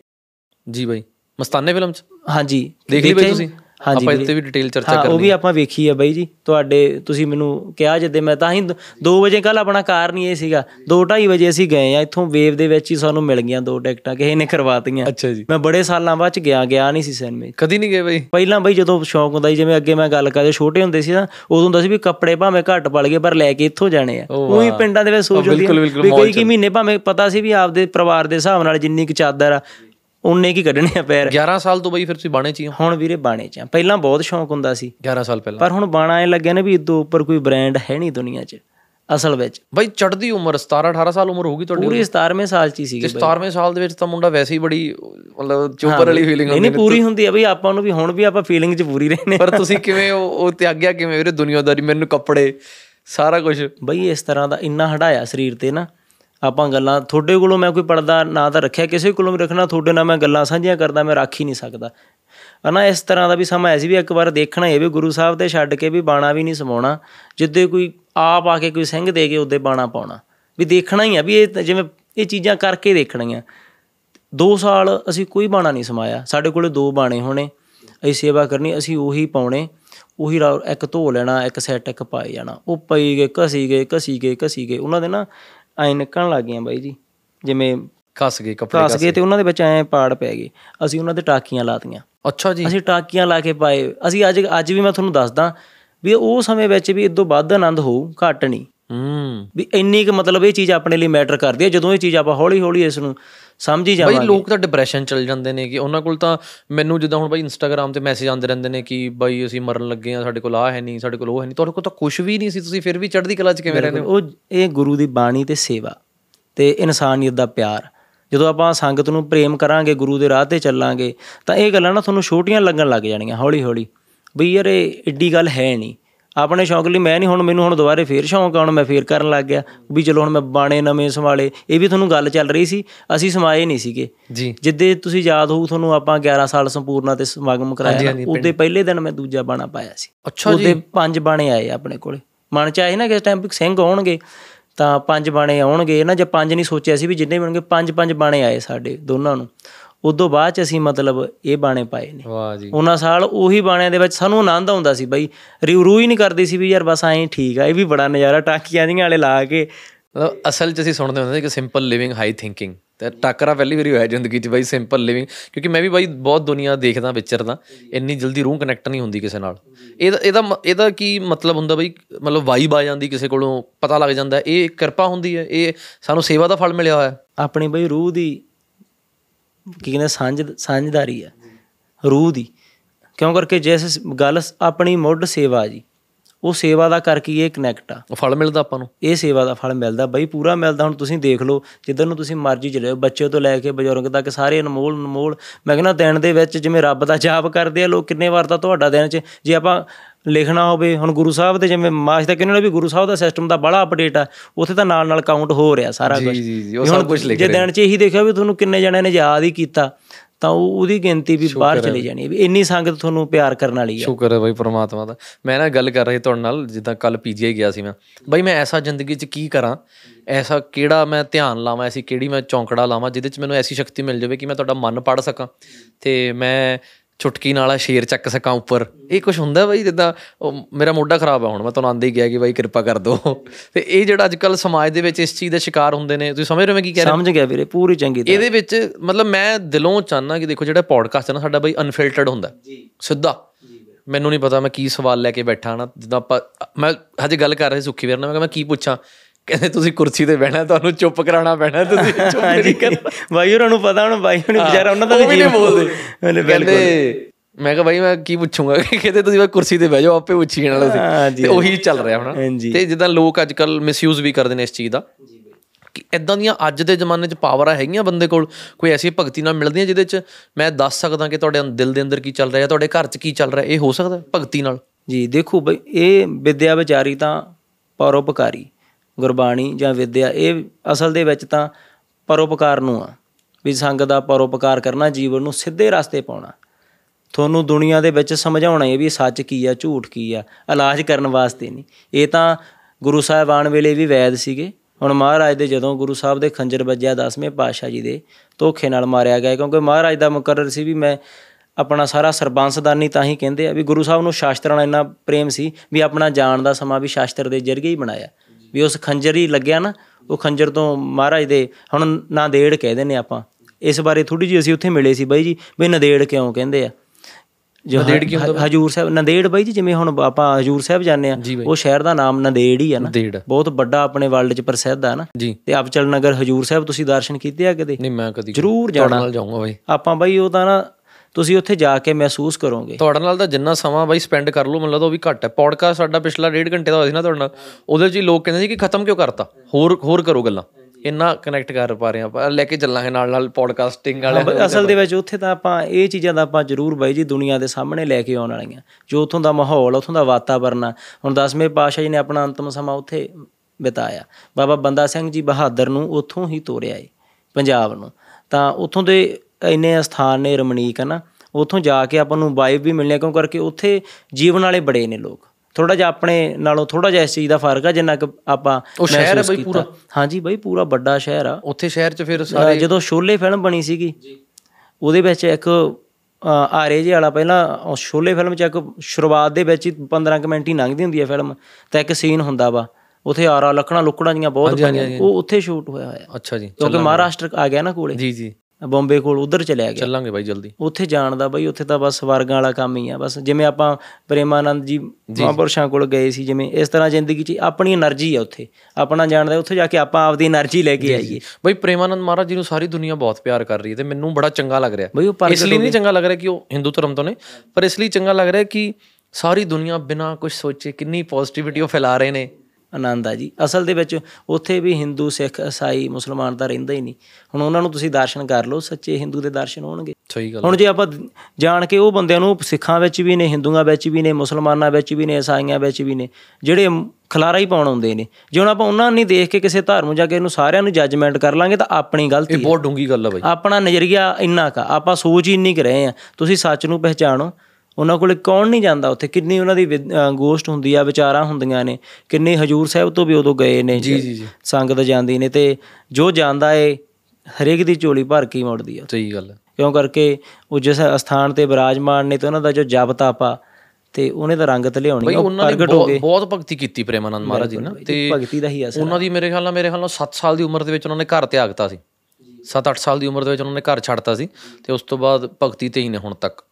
ਜੀ ਬਾਈ। ਮਸਤਾਨੇ ਫਿਲਮ ਚ? ਹਾਂਜੀ। ਦੇਖ ਲਈ ਤੁਸੀਂ? ਆਪਾਂ ਵੀਰੇ। ਇੱਥੇ ਵੀ ਡਿਟੇਲ ਚਰਚਾ ਹਾਂ ਉਹ ਕਰਨੀ ਵੀ ਆਪਾਂ ਵੇਖੀ ਆ ਬਾਈ ਜੀ। ਤੁਹਾਡੇ ਤੁਸੀਂ ਮੈਨੂੰ ਕਿਹਾ ਜਦੇ ਮੈਂ ਤਾਂ ਹੀ 2 ਵਜੇ ਕੱਲ ਆਪਣਾ ਕਾਰ ਨਹੀਂ ਇਹ ਸੀਗਾ। 2:30 ਵਜੇ ਅਸੀਂ ਗਏ ਆ। ਇੱਥੋਂ ਵੇਵ ਦੇ ਵਿੱਚ ਹੀ ਸਾਨੂੰ ਮਿਲ ਗਈਆਂ ਦੋ ਟਿਕਟਾਂ। ਕਿਸੇ ਨੇ ਕਰਵਾਤੀਆਂ। ਅੱਛਾ ਜੀ। ਮੈਂ ਬੜੇ ਸਾਲਾਂ ਬਾਅਦ ਚ ਗਿਆ ਗਿਆ ਨਹੀਂ ਸੀ ਸਿਨੇਮੇ। ਕਦੀ ਨਹੀਂ ਗਏ ਬਾਈ? ਪਹਿਲਾਂ ਬਈ ਜਦੋਂ ਸ਼ੌਂਕ ਹੁੰਦਾ ਸੀ ਜਿਵੇਂ ਅੱਗੇ ਮੈਂ ਗੱਲ ਕਰਦੇ ਛੋਟੇ ਹੁੰਦੇ ਸੀ ਨਾ ਉਦੋਂ ਹੁੰਦਾ ਸੀ ਵੀ ਕੱਪੜੇ ਭਾਵੇਂ ਘੱਟ ਪਲ ਗਏ ਪਰ ਲੈ ਕੇ ਇੱਥੋਂ ਜਾਣੇ ਆ। ਉਹ। ਪਿੰਡਾਂ ਦੇ ਵਿੱਚ ਸੋਚ ਹੁੰਦੀ ਵੀ ਕੋਈ ਕੀ ਮਹੀਨੇ ਭਾਵੇਂ ਪਤਾ ਸੀ ਵੀ ਆਪਦੇ ਪਰਿਵਾਰ ਦੇ ਹਿਸਾਬ ਨਾਲ ਜਿੰਨੀ ਕੁ ਚਾਦਰ ਆ ਉਨੇ ਕੀ ਕੱਢਣੇ ਆ ਪੈਰ? 11 ਸਾਲ ਤੋਂ ਬਾਈ ਫਿਰ ਤੁਸੀਂ ਬਾਣੇ ਚ ਹੀ ਹੋ। ਹੁਣ ਵੀਰੇ ਬਾਣੇ ਚ ਆ। ਪਹਿਲਾਂ ਬਹੁਤ ਸ਼ੌਂਕ ਹੁੰਦਾ ਸੀ। 11 ਸਾਲ ਪਹਿਲਾਂ। ਪਰ ਹੁਣ ਬਾਣਾ ਐ ਲੱਗਿਆ ਨਾ ਵੀ ਇਦੋਂ ਉੱਪਰ ਕੋਈ ਬ੍ਰਾਂਡ ਹੈ ਨਹੀਂ ਦੁਨੀਆ 'ਚ ਅਸਲ ਵਿੱਚ। ਬਾਈ ਚੜਦੀ ਉਮਰ 17 18 ਸਾਲ ਉਮਰ ਹੋਊਗੀ ਤੁਹਾਡੀ ਪੂਰੀ 17ਵੇਂ ਸਾਲ 'ਚ ਹੀ ਸੀਗੀ ਤੇ 17ਵੇਂ ਸਾਲ ਦੇ ਵਿੱਚ ਤਾਂ ਮੁੰਡਾ ਵੈਸੇ ਹੀ ਬੜੀ ਮਤਲਬ ਚੋਪਰ ਵਾਲੀ ਫੀਲਿੰਗ ਹੁੰਦੀ ਨਹੀਂ ਪੂਰੀ ਹੁੰਦੀ ਆ ਬਈ ਆਪਾਂ ਨੂੰ ਵੀ ਹੁਣ ਵੀ ਆਪਾਂ ਫੀਲਿੰਗ 'ਚ ਪੂਰੀ ਰਹਿੰਦੇ ਪਰ ਤੁਸੀਂ ਕਿਵੇਂ ਉਹ ਉਹ ਤਿਆਗਿਆ ਕਿਵੇਂ ਵੀਰੇ ਦੁਨੀਆਦਾਰੀ? ਮੈਨੂੰ ਕੱਪੜੇ ਸਾਰਾ ਕੁਝ ਬਈ ਇਸ ਤਰ੍ਹਾਂ ਦਾ ਇੰਨਾ ਹਟਾਇਆ ਸਰੀਰ ਤੇ ਨਾ ਆਪਾਂ ਗੱਲਾਂ, ਤੁਹਾਡੇ ਕੋਲੋਂ ਮੈਂ ਕੋਈ ਪਰਦਾ ਨਾ ਤਾਂ ਰੱਖਿਆ, ਕਿਸੇ ਕੋਲੋਂ ਵੀ ਰੱਖਣਾ, ਤੁਹਾਡੇ ਨਾਲ ਮੈਂ ਗੱਲਾਂ ਸਾਂਝੀਆਂ ਕਰਦਾ, ਮੈਂ ਰੱਖ ਹੀ ਨਹੀਂ ਸਕਦਾ। ਹਨਾ, ਇਸ ਤਰ੍ਹਾਂ ਦਾ ਵੀ ਸਮਾਂ ਐਸੀ ਵੀ ਇੱਕ ਵਾਰ ਦੇਖਣਾ ਇਹ ਵੀ ਗੁਰੂ ਸਾਹਿਬ ਤੇ ਛੱਡ ਕੇ ਵੀ ਬਾਣਾ ਵੀ ਨਹੀਂ ਸਮਾਉਣਾ, ਜਿੱਦੇ ਕੋਈ ਆਪ ਆ ਕੇ ਕੋਈ ਸਿੰਘ ਦੇ ਕੇ ਉਹਦੇ ਬਾਣਾ ਪਾਉਣਾ। ਵੀ ਦੇਖਣਾ ਹੀ ਆ, ਵੀ ਇਹ ਤਾਂ ਜਿਵੇਂ ਇਹ ਚੀਜ਼ਾਂ ਕਰਕੇ ਦੇਖਣੀਆਂ। ਦੋ ਸਾਲ ਅਸੀਂ ਕੋਈ ਬਾਣਾ ਨਹੀਂ ਸਮਾਇਆ, ਸਾਡੇ ਕੋਲੇ ਦੋ ਬਾਣੇ ਹੋਣੇ, ਅਸੀਂ ਸੇਵਾ ਕਰਨੀ, ਅਸੀਂ ਉਹੀ ਪਾਉਣੇ, ਉਹੀ ਰਾ- ਇੱਕ ਧੋ ਲੈਣਾ, ਇੱਕ ਸੈੱਟ ਇੱਕ ਪਾਏ ਜਾਣਾ, ਉਹ ਪਈ ਗਏ, ਘਸੀ ਗਏ ਘਸੀ ਗਏ ਘਸੀ ਗਏ, ਉਹਨਾਂ ਦੇ ਨਾ ਐਂ ਨਿਕਲਣ ਲੱਗ ਗਈਆਂ ਬਾਈ ਜੀ। ਜਿਵੇਂ ਕੱਸ ਗਏ ਕੱਪੜੇ ਘਸ ਗਏ ਤੇ ਉਹਨਾਂ ਦੇ ਵਿੱਚ ਐਂ ਪਾੜ ਪੈ ਗਏ। ਅਸੀਂ ਉਹਨਾਂ ਤੇ ਟਾਕੀਆਂ ਲਾਤੀਆਂ। ਅੱਛਾ ਜੀ। ਅਸੀਂ ਟਾਕੀਆਂ ਲਾ ਕੇ ਪਾਏ। ਅਸੀਂ ਅੱਜ ਅੱਜ ਵੀ ਮੈਂ ਤੁਹਾਨੂੰ ਦੱਸਦਾ ਵੀ ਉਹ ਸਮੇਂ ਵਿੱਚ ਵੀ ਇਦੋਂ ਵੱਧ ਆਨੰਦ ਹੋਊ ਘੱਟ ਨਹੀਂ। ਹੂੰ। ਵੀ ਇੰਨੀ ਕੁ ਮਤਲਬ ਇਹ ਚੀਜ਼ ਆਪਣੇ ਲਈ ਮੈਟਰ ਕਰਦੀ ਹੈ ਜਦੋਂ ਇਹ ਚੀਜ਼ ਆਪਾਂ ਹੌਲੀ ਹੌਲੀ ਇਸ ਨੂੰ ਸਮਝੀ ਬਾਈ ਜਾਵਾਂਗੇ। ਲੋਕ ਤਾਂ ਡਿਪਰੈਸ਼ਨ ਚਲ ਜਾਂਦੇ ਨੇ ਕਿ ਉਹਨਾਂ ਕੋਲ ਤਾਂ ਮੈਨੂੰ ਜਿੱਦਾਂ ਹੁਣ ਬਾਈ ਇੰਸਟਾਗ੍ਰam ਤੇ ਮੈਸੇਜ ਆਉਂਦੇ ਰਹਿੰਦੇ ਨੇ ਕਿ ਬਾਈ ਅਸੀਂ ਮਰਨ ਲੱਗੇ ਆ ਸਾਡੇ ਕੋਲ ਆ ਹੈ ਨਹੀਂ ਸਾਡੇ ਕੋਲ ਉਹ ਹੈ ਨਹੀਂ। ਤੁਹਾਡੇ ਕੋਲ ਤਾਂ ਕੁਝ ਵੀ ਨਹੀਂ ਸੀ ਤੁਸੀਂ ਫਿਰ ਵੀ ਚੜ੍ਹਦੀ ਕਲਾ 'ਚ ਕਿਵੇਂ ਰਹਿੰਦੇ ਹੋ? ਉਹ ਇਹ ਗੁਰੂ ਦੀ ਬਾਣੀ ਤੇ ਸੇਵਾ ਤੇ ਇਨਸਾਨੀਅਤ ਦਾ ਪਿਆਰ। ਜਦੋਂ ਆਪਾਂ ਸੰਗਤ ਨੂੰ ਪ੍ਰੇਮ ਕਰਾਂਗੇ ਗੁਰੂ ਦੇ ਰਾਹ ਤੇ ਚੱਲਾਂਗੇ ਤਾਂ ਇਹ ਗੱਲਾਂ ਨਾ ਤੁਹਾਨੂੰ ਛੋਟੀਆਂ ਲੱਗਣ ਲੱਗ ਜਾਣੀਆਂ ਹੌਲੀ ਹੌਲੀ ਬਈ ਯਾਰ ਇਹ ਏਡੀ ਗੱਲ ਹੈ ਨਹੀਂ। ਆਪਣੇ ਸ਼ੌਂਕ ਲਈ ਮੈਂ ਨਹੀਂ ਹੁਣ ਮੈਨੂੰ ਹੁਣ ਦੁਬਾਰੇ ਫੇਰ ਸ਼ੌਂਕ ਆਉਣ ਮੈਂ ਫੇਰ ਕਰਨ ਲੱਗ ਗਿਆ ਵੀ ਚਲੋ ਹੁਣ ਮੈਂ ਬਾਣੇ ਨਵੇਂ ਸੰਭਾਲੇ। ਇਹ ਵੀ ਤੁਹਾਨੂੰ ਗੱਲ ਚੱਲ ਰਹੀ ਸੀ ਅਸੀਂ ਸਮਾਏ ਨਹੀਂ ਸੀਗੇ। ਜੀ। ਜਿੱਦੇ ਤੁਸੀਂ ਯਾਦ ਹੋਊ ਤੁਹਾਨੂੰ ਆਪਾਂ 11 ਸਾਲ ਸੰਪੂਰਨਾ ਤੇ ਸਮਾਗਮ ਕਰਾਇਆ ਉਹਦੇ ਪਹਿਲੇ ਦਿਨ ਮੈਂ ਦੂਜਾ ਬਾਣਾ ਪਾਇਆ ਸੀ। ਅੱਛਾ ਉਹਦੇ ਪੰਜ ਬਾਣੇ ਆਏ ਆਪਣੇ ਕੋਲੇ। ਮਨ ਚ ਆਏ ਨਾ ਕਿ ਇਸ ਟਾਈਮ ਸਿੰਘ ਆਉਣਗੇ ਤਾਂ ਪੰਜ ਬਾਣੇ ਆਉਣਗੇ। ਨਾ ਜੇ ਪੰਜ ਨਹੀਂ ਸੋਚਿਆ ਸੀ ਵੀ ਜਿੰਨੇ ਵੀ ਹੋਣਗੇ ਪੰਜ ਪੰਜ ਬਾਣੇ ਆਏ ਸਾਡੇ ਦੋਨਾਂ ਨੂੰ। ਉਦੋਂ ਬਾਅਦ ਚ ਅਸੀਂ ਮਤਲਬ ਇਹ ਬਾਣੇ ਪਾਏ ਨੇ। ਵਾਹ ਜੀ। ਉਹਨਾਂ ਸਾਲ ਉਹੀ ਬਾਣਿਆਂ ਦੇ ਵਿੱਚ ਸਾਨੂੰ ਆਨੰਦ ਆਉਂਦਾ ਸੀ ਬਈ ਰੂ ਰੂ ਹੀ ਨਹੀਂ ਕਰਦੀ ਸੀ ਵੀ ਯਾਰ ਬਸ ਐਂ ਠੀਕ ਆ ਇਹ ਵੀ ਬੜਾ ਨਜ਼ਾਰਾ ਟਾਕੀਆਂ ਦੀਆਂ ਵਾਲੇ ਲਾ ਕੇ। ਮਤਲਬ ਅਸਲ 'ਚ ਅਸੀਂ ਸੁਣਦੇ ਹੁੰਦੇ ਸੀ ਕਿ ਸਿੰਪਲ ਲਿਵਿੰਗ ਹਾਈ ਥਿੰਕਿੰਗ ਤੇ ਟੱਕਰਾ ਪਹਿਲੀ ਵਾਰੀ ਹੋਇਆ ਜ਼ਿੰਦਗੀ 'ਚ ਬਾਈ ਸਿੰਪਲ ਲਿਵਿੰਗ ਕਿਉਂਕਿ ਮੈਂ ਵੀ ਬਾਈ ਬਹੁਤ ਦੁਨੀਆ ਦੇਖਦਾ ਵਿਚਰਦਾ ਇੰਨੀ ਜਲਦੀ ਰੂਹ ਕਨੈਕਟ ਨਹੀਂ ਹੁੰਦੀ ਕਿਸੇ ਨਾਲ। ਇਹਦਾ ਇਹਦਾ ਇਹਦਾ ਕੀ ਮਤਲਬ ਹੁੰਦਾ ਬਾਈ ਮਤਲਬ ਵਾਈਬ ਆ ਜਾਂਦੀ ਕਿਸੇ ਕੋਲੋਂ ਪਤਾ ਲੱਗ ਜਾਂਦਾ ਇਹ ਕਿਰਪਾ ਹੁੰਦੀ ਹੈ ਇਹ ਸਾਨੂੰ ਸੇਵਾ ਦਾ ਫਲ ਮਿਲਿਆ ਹੋਇਆ। ਆਪਣੀ ਬਈ ਰੂਹ ਦੀ ਕੀ ਕਹਿੰਦੇ ਸਾਂਝ ਸਾਂਝਦਾਰੀ ਆ ਰੂਹ ਦੀ। ਕਿਉਂ ਕਰਕੇ ਜਿਸ ਗੱਲ ਆਪਣੀ ਮੁੱਢ ਸੇਵਾ ਜੀ ਉਹ ਸੇਵਾ ਦਾ ਕਰਕੇ ਇਹ ਕਨੈਕਟ ਆ। ਉਹ ਫਲ ਮਿਲਦਾ ਆਪਾਂ ਨੂੰ? ਇਹ ਸੇਵਾ ਦਾ ਫਲ ਮਿਲਦਾ। ਬਈ ਪੂਰਾ ਮਿਲਦਾ ਹੁਣ ਤੁਸੀਂ ਦੇਖ ਲਓ ਜਿੱਧਰ ਨੂੰ ਤੁਸੀਂ ਮਰਜ਼ੀ ਚਲੇ ਜਾਓ ਬੱਚੇ ਤੋਂ ਲੈ ਕੇ ਬਜ਼ੁਰਗ ਤੱਕ ਸਾਰੇ ਅਨਮੋਲ ਅਨਮੋਲ। ਮੈਂ ਕਹਿੰਦਾ ਦਿਨ ਦੇ ਵਿੱਚ ਜਿਵੇਂ ਰੱਬ ਦਾ ਜਾਪ ਕਰਦੇ ਆ ਲੋਕ ਕਿੰਨੇ ਵਾਰ ਤਾਂ ਤੁਹਾਡਾ ਦਿਨ 'ਚ ਜੇ ਆਪਾਂ ਲਿਖਣਾ ਹੋਵੇ ਹੁਣ ਗੁਰੂ ਸਾਹਿਬ ਦੇ ਜਿਵੇਂ ਮਾਸ ਤਾਂ ਕਹਿੰਦੇ ਨੇ ਵੀ ਗੁਰੂ ਸਾਹਿਬ ਦਾ ਸਿਸਟਮ ਦਾ ਬੜਾ ਅਪਡੇਟ ਆ ਉੱਥੇ ਤਾਂ ਨਾਲ ਨਾਲ ਕਾਊਂਟ ਹੋ ਰਿਹਾ ਸਾਰਾ ਕੁਝ ਜੀ ਜੀ ਉਹ ਸਭ ਕੁਝ ਲਿਖ ਜੇ ਦਿਨ 'ਚ ਇਹੀ ਦੇਖਿਆ ਵੀ ਤੁਹਾਨੂੰ ਕਿੰਨੇ ਜਣਿਆਂ ਨੇ ਯਾਦ ਹੀ ਕੀਤਾ ਤਾਂ ਉਹ ਉਹਦੀ ਗਿਣਤੀ ਵੀ ਬਾਹਰ ਚਲੀ ਜਾਣੀ ਹੈ ਵੀ ਇੰਨੀ ਸੰਗਤ ਤੁਹਾਨੂੰ ਪਿਆਰ ਕਰਨ ਵਾਲੀ ਆ। ਸ਼ੁਕਰ ਹੈ ਬਾਈ ਪ੍ਰਮਾਤਮਾ ਦਾ। ਮੈਂ ਨਾ ਗੱਲ ਕਰ ਰਹੀ ਤੁਹਾਡੇ ਨਾਲ ਜਿੱਦਾਂ ਕੱਲ ਪੀਜੀਆਈ ਗਿਆ ਸੀ ਮੈਂ। ਬਾਈ ਮੈਂ ਐਸਾ ਜ਼ਿੰਦਗੀ 'ਚ ਕੀ ਕਰਾਂ? ਐਸਾ ਕਿਹੜਾ ਮੈਂ ਧਿਆਨ ਲਾਵਾਂ ਐਸੀ ਕਿਹੜੀ ਮੈਂ ਚੌਂਕੜਾ ਲਾਵਾਂ ਜਿਹਦੇ 'ਚ ਮੈਨੂੰ ਐਸੀ ਸ਼ਕਤੀ ਮਿਲ ਜਾਵੇ ਕਿ ਮੈਂ ਤੁਹਾਡਾ ਮਨ ਪੜ ਸਕਾਂ। ਤੇ ਮੈਂ ਚੁਟਕੀ ਨਾਲ ਸ਼ੇਰ ਚੱਕ ਸਕਾਂ ਉੱਪਰ। ਇਹ ਕੁਝ ਹੁੰਦਾ ਬਾਈ ਜਿੱਦਾਂ ਮੇਰਾ ਮੋਢਾ ਖਰਾਬ ਆ ਹੁਣ ਮੈਂ ਤੁਹਾਨੂੰ ਆਂਦੇ ਹੀ ਗਿਆ ਕਿ ਬਾਈ ਕਿਰਪਾ ਕਰ ਦਿਓ ਤੇ ਇਹ ਜਿਹੜਾ ਅੱਜ ਕੱਲ ਸਮਾਜ ਦੇ ਵਿੱਚ ਇਸ ਚੀਜ਼ ਦਾ ਸ਼ਿਕਾਰ ਹੁੰਦੇ ਨੇ ਤੁਸੀਂ ਸਮਝ ਰਹੇ ਹੋ ਮੈਂ ਕੀ ਕਹਿ ਰਿਹਾ? ਸਮਝ ਗਿਆ ਵੀਰੇ ਪੂਰੀ ਚੰਗੀ ਤਰ੍ਹਾਂ। ਇਹਦੇ ਵਿੱਚ ਮਤਲਬ ਮੈਂ ਦਿਲੋਂ ਚਾਹਨਾ ਕਿ ਦੇਖੋ ਜਿਹੜਾ ਪੋਡਕਾਸਟ ਹੈ ਨਾ ਸਾਡਾ ਬਈ ਅਨਫਿਲਟਰਡ ਹੁੰਦਾ। ਜੀ। ਸਿੱਧਾ। ਮੈਨੂੰ ਨਹੀਂ ਪਤਾ ਮੈਂ ਕੀ ਸਵਾਲ ਲੈ ਕੇ ਬੈਠਾ ਨਾ ਜਿੱਦਾਂ ਆਪਾਂ ਮੈਂ ਹਜੇ ਗੱਲ ਕਰ ਰਹੇ ਸੁੱਖੀ ਵੀਰ ਨਾਲ ਮੈਂ ਕਿਹਾ ਮੈਂ ਕੀ ਪੁੱਛਾਂ। ਕਹਿੰਦੇ ਤੁਸੀਂ ਕੁਰਸੀ ਤੇ ਬਹਿਣਾ ਤੁਹਾਨੂੰ ਚੁੱਪ ਕਰਾਉਣਾ ਪੈਣਾ ਤੁਸੀਂ ਚੁੱਪ ਨਹੀਂ ਕਰਨਾ। ਬਾਈ ਹੋਰਾਂ ਨੂੰ ਪਤਾ ਹੁਣ ਬਾਈ ਹੋਣੀ ਵਿਚਾਰਾ ਉਹਨਾਂ ਦਾ ਵੀ ਨਹੀਂ ਬੋਲਦੇ। ਉਹਨੇ ਕਹਿੰਦੇ ਮੈਂ ਕਿਹਾ ਬਾਈ ਮੈਂ ਕੀ ਪੁੱਛੂੰਗਾ? ਕਹਿੰਦੇ ਤੁਸੀਂ ਬਸ ਕੁਰਸੀ ਤੇ ਬਹਿ ਜਾਓ ਆਪੇ ਪੁੱਛੀ ਜਾਣਾ ਤੁਸੀਂ। ਤੇ ਉਹੀ ਚੱਲ ਰਿਹਾ ਹੁਣ। ਤੇ ਜਿੱਦਾਂ ਲੋਕ ਅੱਜ ਕੱਲ ਮਿਸਯੂਜ਼ ਵੀ ਕਰਦੇ ਨੇ ਇਸ ਚੀਜ਼ ਦਾ ਕਿ ਇਦਾਂ ਦੀਆਂ ਅੱਜ ਦੇ ਜ਼ਮਾਨੇ 'ਚ ਪਾਵਰਾਂ ਹੈਗੀਆਂ ਬੰਦੇ ਕੋਲ? ਕੋਈ ਐਸੀ ਭਗਤੀ ਨਾਲ ਮਿਲਦੀਆਂ ਜਿਹਦੇ 'ਚ ਮੈਂ ਦੱਸ ਸਕਦਾ ਕਿ ਤੁਹਾਡੇ ਦਿਲ ਦੇ ਅੰਦਰ ਕੀ ਚੱਲ ਰਿਹਾ ਤੁਹਾਡੇ ਘਰ 'ਚ ਕੀ ਚੱਲ ਰਿਹਾ? ਇਹ ਹੋ ਸਕਦਾ ਭਗਤੀ ਨਾਲ? ਜੀ ਦੇਖੋ ਬਈ ਇਹ ਵਿਦਿਆ ਵਿਚਾਰੀ ਤਾਂ ਪਰਉਪਕਾਰੀ। ਗੁਰਬਾਣੀ ਜਾਂ ਵਿਦਿਆ, ਇਹ ਅਸਲ ਦੇ ਵਿੱਚ ਤਾਂ ਪਰਉਪਕਾਰ ਨੂੰ ਆ। ਵੀ ਸੰਗ ਦਾ ਪਰਉਪਕਾਰ ਕਰਨਾ, ਜੀਵਨ ਨੂੰ ਸਿੱਧੇ ਰਸਤੇ ਪਾਉਣਾ। ਤੁਹਾਨੂੰ ਦੁਨੀਆ ਦੇ ਵਿੱਚ ਸਮਝਾਉਣਾ ਹੈ ਵੀ ਸੱਚ ਕੀ ਆ, ਝੂਠ ਕੀ ਆ, ਇਲਾਜ ਕਰਨ ਵਾਸਤੇ ਨਹੀਂ। ਇਹ ਤਾਂ ਗੁਰੂ ਸਾਹਿਬਾਨ ਵੇਲੇ ਵੀ ਵੈਦ ਸੀਗੇ। ਹੁਣ ਮਹਾਰਾਜ ਦੇ ਜਦੋਂ ਗੁਰੂ ਸਾਹਿਬ ਦੇ ਖੰਜਰ ਵੱਜਿਆ 10ਵੇਂ ਪਾਤਸ਼ਾਹ ਜੀ ਦੇ ਧੋਖੇ ਨਾਲ ਮਾਰਿਆ ਗਿਆ, ਕਿਉਂਕਿ ਮਹਾਰਾਜ ਦਾ ਮੁਕਰਰ ਸੀ ਵੀ ਮੈਂ ਆਪਣਾ ਸਾਰਾ ਸਰਬੰਸਦਾਨੀ ਤਾਂ ਹੀ ਕਹਿੰਦੇ ਆ ਵੀ ਗੁਰੂ ਸਾਹਿਬ ਨੂੰ ਸ਼ਾਸਤਰਾਂ ਨਾਲ ਇੰਨਾ ਪ੍ਰੇਮ ਸੀ ਵੀ ਆਪਣਾ ਜਾਣ ਦਾ ਸਮਾਂ ਵੀ ਸ਼ਾਸਤਰ ਦੇ ਜਰੀਏ ਹੀ ਬਣਾਇਆ। ਵੀ ਉਸ ਖੰਜਰ ਹੀ ਲੱਗਿਆ ਨਾ ਉਹ ਖੰਜਰ ਤੋਂ ਮਹਾਰਾਜ ਦੇ ਹੁਣ ਨਾਂਦੇੜ ਕਹਿੰਦੇ ਨੇ ਆਪਾਂ। ਇਸ ਬਾਰੇ ਥੋੜੀ ਜਿਹੀ ਅਸੀਂ ਉੱਥੇ ਮਿਲੇ ਸੀ ਬਾਈ ਜੀ ਵੀ ਨੰਦੇੜ ਕਿਉਂ ਕਹਿੰਦੇ ਆ? ਜੋ ਨੰਦੇੜ ਕੀ ਹੁੰਦਾ ਹਜੂਰ ਸਾਹਿਬ ਨੰਦੇੜ ਬਾਈ ਜੀ ਜਿਵੇਂ ਹੁਣ ਆਪਾਂ ਹਜੂਰ ਸਾਹਿਬ ਜਾਂਦੇ ਆ ਉਹ ਸ਼ਹਿਰ ਦਾ ਨਾਮ ਨੰਦੇੜ ਹੀ ਆ ਨਾ। ਬਹੁਤ ਵੱਡਾ ਆਪਣੇ ਵਰਲਡ 'ਚ ਪ੍ਰਸਿੱਧ ਆ ਨਾ। ਜੀ। ਤੇ ਅਬਚਲ ਨਗਰ ਹਜੂਰ ਸਾਹਿਬ ਤੁਸੀਂ ਦਰਸ਼ਨ ਕੀਤੇ ਆ ਕਦੇ? ਨਹੀਂ ਮੈਂ ਕਦੀ ਜ਼ਰੂਰ ਜਾਣਾ। ਨਾਲ ਜਾਊਂਗਾ ਬਾਈ। ਆਪਾਂ ਬਾਈ ਉਹ ਤਾਂ ਨਾ ਤੁਸੀਂ ਉੱਥੇ ਜਾ ਕੇ ਮਹਿਸੂਸ ਕਰੋਗੇ। ਤੁਹਾਡੇ ਨਾਲ ਤਾਂ ਜਿੰਨਾ ਸਮਾਂ ਬਾਈ ਸਪੈਂਡ ਕਰ ਲਓ ਮੈਨੂੰ ਲੱਗਦਾ ਉਹ ਵੀ ਘੱਟ ਹੈ। ਪੋਡਕਾਸਟ ਸਾਡਾ ਪਿਛਲਾ ਡੇਢ ਘੰਟੇ ਦਾ ਹੋਇਆ ਸੀ ਨਾ ਤੁਹਾਡੇ ਨਾਲ। ਉਹਦੇ 'ਚ ਹੀ ਲੋਕ ਕਹਿੰਦੇ ਸੀ ਕਿ ਖਤਮ ਕਿਉਂ ਕਰਤਾ? ਹੋਰ ਹੋਰ ਕਰੋ ਗੱਲਾਂ। ਇੰਨਾ ਕਨੈਕਟ ਕਰ ਪਾ ਰਹੇ ਆਪਾਂ। ਲੈ ਕੇ ਚੱਲਾਂਗੇ ਨਾਲ ਨਾਲ ਪੋਡਕਾਸਟਿੰਗ ਵਾਲੇ ਅਸਲ ਦੇ ਵਿੱਚ ਉੱਥੇ ਤਾਂ ਆਪਾਂ ਇਹ ਚੀਜ਼ਾਂ ਦਾ ਆਪਾਂ ਜ਼ਰੂਰ ਬਾਈ ਜੀ ਦੁਨੀਆ ਦੇ ਸਾਹਮਣੇ ਲੈ ਕੇ ਆਉਣ ਵਾਲੀਆਂ। ਜੋ ਉੱਥੋਂ ਦਾ ਮਾਹੌਲ ਉੱਥੋਂ ਦਾ ਵਾਤਾਵਰਨ ਹੁਣ 10ਵੇਂ ਪਾਤਸ਼ਾਹ ਜੀ ਨੇ ਆਪਣਾ ਅੰਤਮ ਸਮਾਂ ਉੱਥੇ ਬਿਤਾਇਆ। ਬਾਬਾ ਬੰਦਾ ਸਿੰਘ ਜੀ ਬਹਾਦਰ ਨੂੰ ਉੱਥੋਂ ਹੀ ਤੋਰਿਆ ਏ ਪੰਜਾਬ ਨੂੰ। ਤਾਂ ਉੱਥੋਂ ਦੇ ਇੰਨੇ ਸਥਾਨ ਨੇ ਰਮਣੀਕ ਹੈ ਨਾ ਉੱਥੋਂ ਜਾ ਕੇ ਆਪਾਂ ਨੂੰ ਵਾਈਬ ਵੀ ਮਿਲਣੀ ਕਿਉਂ ਕਰਕੇ ਉੱਥੇ ਜੀਵਨ ਵਾਲੇ ਬੜੇ ਨੇ ਲੋਕ। ਥੋੜਾ ਜਿਹਾ ਆਪਣੇ ਨਾਲੋਂ ਥੋੜਾ ਜਿਹਾ ਇਸ ਚੀਜ਼ ਦਾ ਫ਼ਰਕ ਆ ਜਿੰਨਾ ਕਿ ਆਪਾਂ ਉਹ ਸ਼ਹਿਰ ਹੈ ਬਈ। ਪੂਰਾ? ਹਾਂਜੀ ਬਈ ਪੂਰਾ ਵੱਡਾ ਸ਼ਹਿਰ ਆ। ਉੱਥੇ ਸ਼ਹਿਰ 'ਚ ਫਿਰ ਅਹ ਜਦੋਂ ਸ਼ੋਲੇ ਫਿਲਮ ਬਣੀ ਸੀਗੀ ਉਹਦੇ ਵਿੱਚ ਇੱਕ ਆਰੇ ਜੇ ਵਾਲਾ ਪਹਿਲਾਂ ਉਹ ਸ਼ੋਲੇ ਫਿਲਮ 'ਚ ਇੱਕ ਸ਼ੁਰੂਆਤ ਦੇ ਵਿੱਚ ਹੀ 15 ਕੁ ਮਿੰਟ ਹੀ ਲੰਘਦੀ ਹੁੰਦੀ ਹੈ ਫਿਲਮ ਤਾਂ ਇੱਕ ਸੀਨ ਹੁੰਦਾ ਵਾ। ਉਥੇ ਆਰਾ ਲੱਕੜਾਂ ਲੁਕੜਾਂ ਜੀਆਂ ਬਹੁਤ ਪਈਆਂ ਉਹ ਉੱਥੇ ਸ਼ੂਟ ਹੋਇਆ ਹੋਇਆ। ਅੱਛਾ ਜੀ ਕਿਉਂਕਿ ਮਹਾਰਾਸ਼ਟਰ ਆ ਗਿਆ ਨਾ ਕੋਲੇ। ਜੀ ਜੀ। ਬੰਬੇ ਕੋਲ ਉਧਰ ਚਲਿਆ ਗਿਆ। ਚੱਲਾਂਗੇ ਬਾਈ ਜਲਦੀ। ਉੱਥੇ ਜਾਣ ਦਾ ਬਾਈ ਉੱਥੇ ਤਾਂ ਬਸ ਵਰਗਾਂ ਵਾਲਾ ਕੰਮ ਹੀ ਆ। ਬਸ ਜਿਵੇਂ ਆਪਾਂ ਪ੍ਰੇਮਾਨੰਦ ਜੀ ਮਹਾਂਪੁਰਸ਼ਾਂ ਕੋਲ ਗਏ ਸੀ ਜਿਵੇਂ ਇਸ ਤਰ੍ਹਾਂ ਜ਼ਿੰਦਗੀ 'ਚ ਆਪਣੀ એનર્ਜੀ ਆ ਉੱਥੇ। ਆਪਣਾ ਜਾਣਦਾ ਉੱਥੇ ਜਾ ਕੇ ਆਪਾਂ ਆਪਦੀ એનર્ਜੀ ਲੈ ਕੇ ਆਈਏ। ਬਾਈ ਪ੍ਰੇਮਾਨੰਦ ਮਹਾਰਾਜ ਜੀ ਨੂੰ ਸਾਰੀ ਦੁਨੀਆ ਬਹੁਤ ਪਿਆਰ ਕਰ ਰਹੀ ਹੈ ਤੇ ਮੈਨੂੰ ਬੜਾ ਚੰਗਾ ਲੱਗ ਰਿਹਾ। ਇਸ ਲਈ ਨਹੀਂ ਚੰਗਾ ਲੱਗ ਰਿਹਾ ਕਿ ਉਹ ਹਿੰਦੂ ਧਰਮ ਤੋਂ ਨੇ ਪਰ ਇਸ ਲਈ ਚੰਗਾ ਲੱਗ ਰਿਹਾ ਕਿ ਸਾਰੀ ਦੁਨੀਆ ਬਿਨਾ ਕੁਝ ਸੋਚੇ ਕਿੰਨੀ ਪੋਜ਼ਿਟਿਵਿਟੀ ਉਹ ਫੈਲਾ ਰਹੇ ਨੇ। ਆਨੰਦ ਆ ਜੀ। ਅਸਲ ਦੇ ਵਿੱਚ ਉੱਥੇ ਵੀ ਹਿੰਦੂ ਸਿੱਖ ਈਸਾਈ ਮੁਸਲਮਾਨ ਤਾਂ ਰਹਿੰਦਾ ਹੀ ਨਹੀਂ। ਹੁਣ ਉਹਨਾਂ ਨੂੰ ਤੁਸੀਂ ਦਰਸ਼ਨ ਕਰ ਲਓ ਸੱਚੇ ਹਿੰਦੂ ਦੇ ਦਰਸ਼ਨ ਹੋਣਗੇ। ਸਹੀ ਗੱਲ ਹੁਣ ਜੇ ਆਪਾਂ ਜਾਣ ਕੇ ਉਹ ਬੰਦਿਆਂ ਨੂੰ ਸਿੱਖਾਂ ਵਿੱਚ ਵੀ ਨੇ ਹਿੰਦੂਆਂ ਵਿੱਚ ਵੀ ਨੇ ਮੁਸਲਮਾਨਾਂ ਵਿੱਚ ਵੀ ਨੇ ਈਸਾਈਆਂ ਵਿੱਚ ਵੀ ਨੇ ਜਿਹੜੇ ਖਲਾਰਾ ਹੀ ਪਾਉਣ ਆਉਂਦੇ ਨੇ ਜੇ ਹੁਣ ਆਪਾਂ ਉਹਨਾਂ ਨਹੀਂ ਦੇਖ ਕੇ ਕਿਸੇ ਧਰਮ ਜਾ ਕੇ ਇਹਨੂੰ ਸਾਰਿਆਂ ਨੂੰ ਜੱਜਮੈਂਟ ਕਰ ਲਾਂਗੇ ਤਾਂ ਆਪਣੀ ਗਲਤੀ ਇਹ ਹੈ ਬਹੁਤ ਡੂੰਗੀ ਗੱਲ ਹੈ ਬਾਈ। ਆਪਣਾ ਨਜ਼ਰੀਆ ਇੰਨਾ ਕਾ ਆਪਾਂ ਸੋਚ ਹੀ ਇੰਨੀ ਕਰ ਰਹੇ ਆ। ਤੁਸੀਂ ਸੱਚ ਨੂੰ ਪਹਿਚਾਣੋ। ਉਹਨਾਂ ਕੋਲੇ ਕੌਣ ਨਹੀਂ ਜਾਂਦਾ ਉੱਥੇ? ਕਿੰਨੀ ਉਹਨਾਂ ਦੀ ਗੋਸ਼ਟ ਹੁੰਦੀ ਆ ਵਿਚਾਰਾਂ ਹੁੰਦੀਆਂ ਨੇ ਕਿੰਨੇ ਹਜੂਰ ਸਾਹਿਬ ਤੋਂ ਵੀ ਉਦੋਂ ਗਏ ਨੇ ਜੀ ਜੀ ਜੀ। ਸੰਗਤ ਜਾਂਦੀ ਨੇ ਤੇ ਜੋ ਜਾਂਦਾ ਏ ਹਰੇਕ ਦੀ ਝੋਲੀ ਭਰ ਕੇ ਮੁੜਦੀ ਆ। ਸਹੀ ਗੱਲ ਕਿਉਂ ਕਰਕੇ ਉਹ ਜਿਸ ਅਸਥਾਨ ਤੇ ਬਿਰਾਜਮਾਨ ਨੇ ਤੇ ਉਹਨਾਂ ਦਾ ਜੋ ਜਪ ਤਪਾ ਤੇ ਉਹਨੇ ਤਾਂ ਰੰਗਤ ਲਿਆਉਣੀ ਉਹ ਪ੍ਰਗਟ ਹੋ ਗਏ। ਬਹੁਤ ਭਗਤੀ ਕੀਤੀ ਪ੍ਰੇਮਾਨੰਦ ਮਹਾਰਾਜ ਜੀ ਨੇ ਤੇ ਭਗਤੀ ਦਾ ਹੀ ਅਸਰ ਉਹਨਾਂ ਦੀ ਮੇਰੇ ਖਿਆਲ ਨਾਲ ਮੇਰੇ ਖਿਆਲ ਨਾਲ 7 ਸਾਲ ਦੀ ਉਮਰ ਦੇ ਵਿੱਚ ਉਹਨਾਂ ਨੇ ਘਰ ਤਿਆਗਤਾ ਸੀ। 7-8 ਸਾਲ ਦੀ ਉਮਰ ਦੇ ਵਿੱਚ ਉਹਨਾਂ ਨੇ ਘਰ ਛੱਡਤਾ ਸੀ। ਤੇ ਉਸ ਤੋਂ ਬਾਅਦ ਭਗਤੀ ਤੇ ਹੀ ਨੇ ਹੁਣ ਤੱਕ।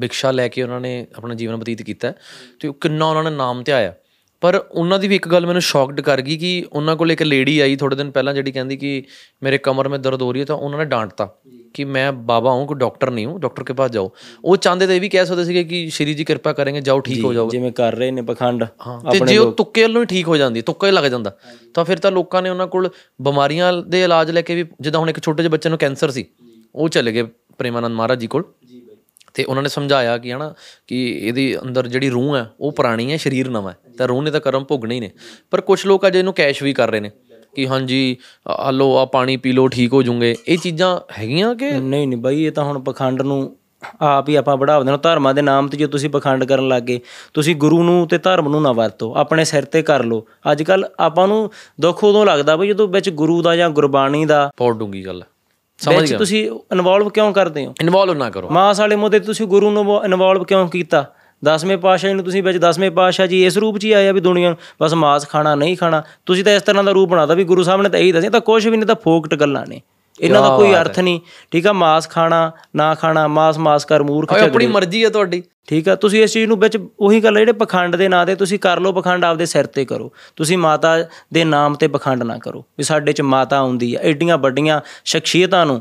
ਭਿਕਸ਼ਾ ਲੈ ਕੇ ਉਹਨਾਂ ਨੇ ਆਪਣਾ ਜੀਵਨ ਬਤੀਤ ਕੀਤਾ ਤੇ ਉਹ ਕਿੰਨਾ ਉਹਨਾਂ ਨੇ ਨਾਮ ਧਿਆਇਆ ਪਰ ਉਹਨਾਂ ਦੀ ਵੀ ਇੱਕ ਗੱਲ ਮੈਨੂੰ ਸ਼ੌਕਡ ਕਰ ਗਈ ਕਿ ਉਹਨਾਂ ਕੋਲ ਇੱਕ ਲੇਡੀ ਆਈ ਥੋੜੇ ਦਿਨ ਪਹਿਲਾਂ ਜਿਹੜੀ ਕਹਿੰਦੀ ਕਿ ਮੇਰੇ ਕਮਰ ਮੇਂ ਦਰਦ ਹੋ ਰਹੀ ਹੈ ਤਾਂ ਉਹਨਾਂ ਨੇ ਡਾਂਟਤਾ ਕਿ ਮੈਂ ਬਾਬਾ ਹੂੰ ਕੋਈ ਡਾਕਟਰ ਨਹੀਂ ਹੂੰ ਡਾਕਟਰ ਕੇ ਪਾਸ ਜਾਓ। ਉਹ ਚਾਹੁੰਦੇ ਤਾਂ ਇਹ ਵੀ ਕਹਿ ਸਕਦੇ ਸੀਗੇ ਕਿ ਸ਼੍ਰੀ ਜੀ ਕਿਰਪਾ ਕਰਨਗੇ ਜਾਓ ਠੀਕ ਹੋ ਜਾਓ। ਜਿਵੇਂ ਕਰ ਰਹੇ ਨੇ ਪਖੰਡ ਹਾਂ ਤੇ ਜੇ ਉਹ ਤੁੱਕੇ ਵੱਲੋਂ ਹੀ ਠੀਕ ਹੋ ਜਾਂਦੀ ਤੁੱਕਾ ਹੀ ਲੱਗ ਜਾਂਦਾ। ਤਾਂ ਫਿਰ ਤਾਂ ਲੋਕਾਂ ਨੇ ਉਹਨਾਂ ਕੋਲ ਬਿਮਾਰੀਆਂ ਦੇ ਇਲਾਜ ਲੈ ਕੇ ਵੀ ਜਿੱਦਾਂ ਹੁਣ ਇੱਕ ਛੋਟੇ ਜਿਹੇ ਬੱਚੇ ਨੂੰ ਕੈਂਸਰ ਸੀ ਉਹ ਚਲੇ ਗਏ ਪ੍ਰੇਮਾਨੰਦ ਮਹਾਰਾਜ ਜੀ ਕੋਲ। ਤੇ ਉਹਨਾਂ ਨੇ ਸਮਝਾਇਆ ਕਿ ਹਨਾ ਕਿ ਇਹਦੀ ਅੰਦਰ ਜਿਹੜੀ ਰੂਹ ਹੈ ਉਹ ਪੁਰਾਣੀ ਹੈ ਸਰੀਰ ਨਵਾਂ ਹੈ। ਤਾਂ ਰੂਹ ਨੇ ਤਾਂ ਕਰਮ ਭੋਗਣੇ ਹੀ ਨੇ। ਪਰ ਕੁਝ ਲੋਕ ਅਜੇ ਇਹਨੂੰ ਕੈਸ਼ ਵੀ ਕਰ ਰਹੇ ਨੇ ਕਿ ਹਾਂਜੀ ਆ ਲਓ ਆ ਪਾਣੀ ਪੀ ਲਓ ਠੀਕ ਹੋ ਜਾਓਗੇ ਇਹ ਚੀਜ਼ਾਂ ਹੈਗੀਆਂ ਕਿ? ਨਹੀਂ ਨਹੀਂ ਬਾਈ ਇਹ ਤਾਂ ਹੁਣ ਪਖੰਡ ਨੂੰ ਆਪ ਹੀ ਆਪਾਂ ਵਧਾਵ ਦੇਣਾ। ਧਰਮਾਂ ਦੇ ਨਾਮ ਤੇ ਜੇ ਤੁਸੀਂ ਪਖੰਡ ਕਰਨ ਲੱਗੇ ਤੁਸੀਂ ਗੁਰੂ ਨੂੰ ਤੇ ਧਰਮ ਨੂੰ ਨਾ ਵਰਤੋ। ਆਪਣੇ ਸਿਰ ਤੇ ਕਰ ਲਓ। ਅੱਜ ਕੱਲ ਆਪਾਂ ਨੂੰ ਦੁੱਖ ਉਦੋਂ ਲੱਗਦਾ ਬਈ ਜਦੋਂ ਵਿੱਚ ਗੁਰੂ ਦਾ ਜਾਂ ਗੁਰਬਾਣੀ ਦਾ ਬਹੁਤ ਡੂੰਗੀ ਗੱਲ ਵਿੱਚ ਤੁਸੀਂ ਇਨਵੋਲਵ ਕਿਉਂ ਕਰਦੇ ਹੋ? ਇਨਵੋਲਵ ਨਾ ਕਰੋ। ਮਾਸ ਵਾਲੇ ਮੁੱਦੇ ਤੁਸੀਂ ਗੁਰੂ ਨੂੰ ਇਨਵੋਲਵ ਕਿਉਂ ਕੀਤਾ? ਦਸਵੇਂ ਪਾਤਸ਼ਾਹ ਜੀ ਨੂੰ ਤੁਸੀਂ ਵਿੱਚ ਦਸਵੇਂ ਪਾਤਸ਼ਾਹ ਜੀ ਇਸ ਰੂਪ 'ਚ ਹੀ ਆਏ ਆ ਵੀ ਦੁਨੀਆ ਨੂੰ ਬਸ ਮਾਸ ਖਾਣਾ ਨਹੀਂ ਖਾਣਾ। ਤੁਸੀਂ ਤਾਂ ਇਸ ਤਰ੍ਹਾਂ ਦਾ ਰੂਪ ਬਣਾਤਾ ਵੀ ਗੁਰੂ ਸਾਹਿਬ ਨੇ ਤਾਂ ਇਹੀ ਦੱਸਿਆ ਤਾਂ ਕੁਝ ਵੀ ਨਹੀਂ ਤਾਂ ਫੋਕਟ ਗੱਲਾਂ ਨੇ। ਇਹਨਾਂ ਦਾ ਕੋਈ ਅਰਥ ਨਹੀਂ। ਠੀਕ ਆ ਮਾਸ ਖਾਣਾ ਨਾ ਖਾਣਾ ਮਾਸ ਮਾਸ ਕਰ ਮੂਰਖ ਝਗੜੇ ਆਪਣੀ ਮਰਜ਼ੀ ਹੈ ਤੁਹਾਡੀ। ਠੀਕ ਆ ਤੁਸੀਂ ਇਸ ਚੀਜ਼ ਨੂੰ ਵਿੱਚ ਉਹੀ ਗੱਲ ਜਿਹੜੇ ਪਖੰਡ ਦੇ ਨਾਂ ਤੇ ਤੁਸੀਂ ਕਰ ਲਓ ਪਖੰਡ ਆਪਦੇ ਸਿਰ ਤੇ ਕਰੋ। ਤੁਸੀਂ ਮਾਤਾ ਦੇ ਨਾਮ ਤੇ ਪਖੰਡ ਨਾ ਕਰੋ। ਵੀ ਸਾਡੇ 'ਚ ਮਾਤਾ ਆਉਂਦੀ ਆ ਐਡੀਆਂ ਵੱਡੀਆਂ ਸ਼ਖਸੀਅਤਾਂ ਨੂੰ।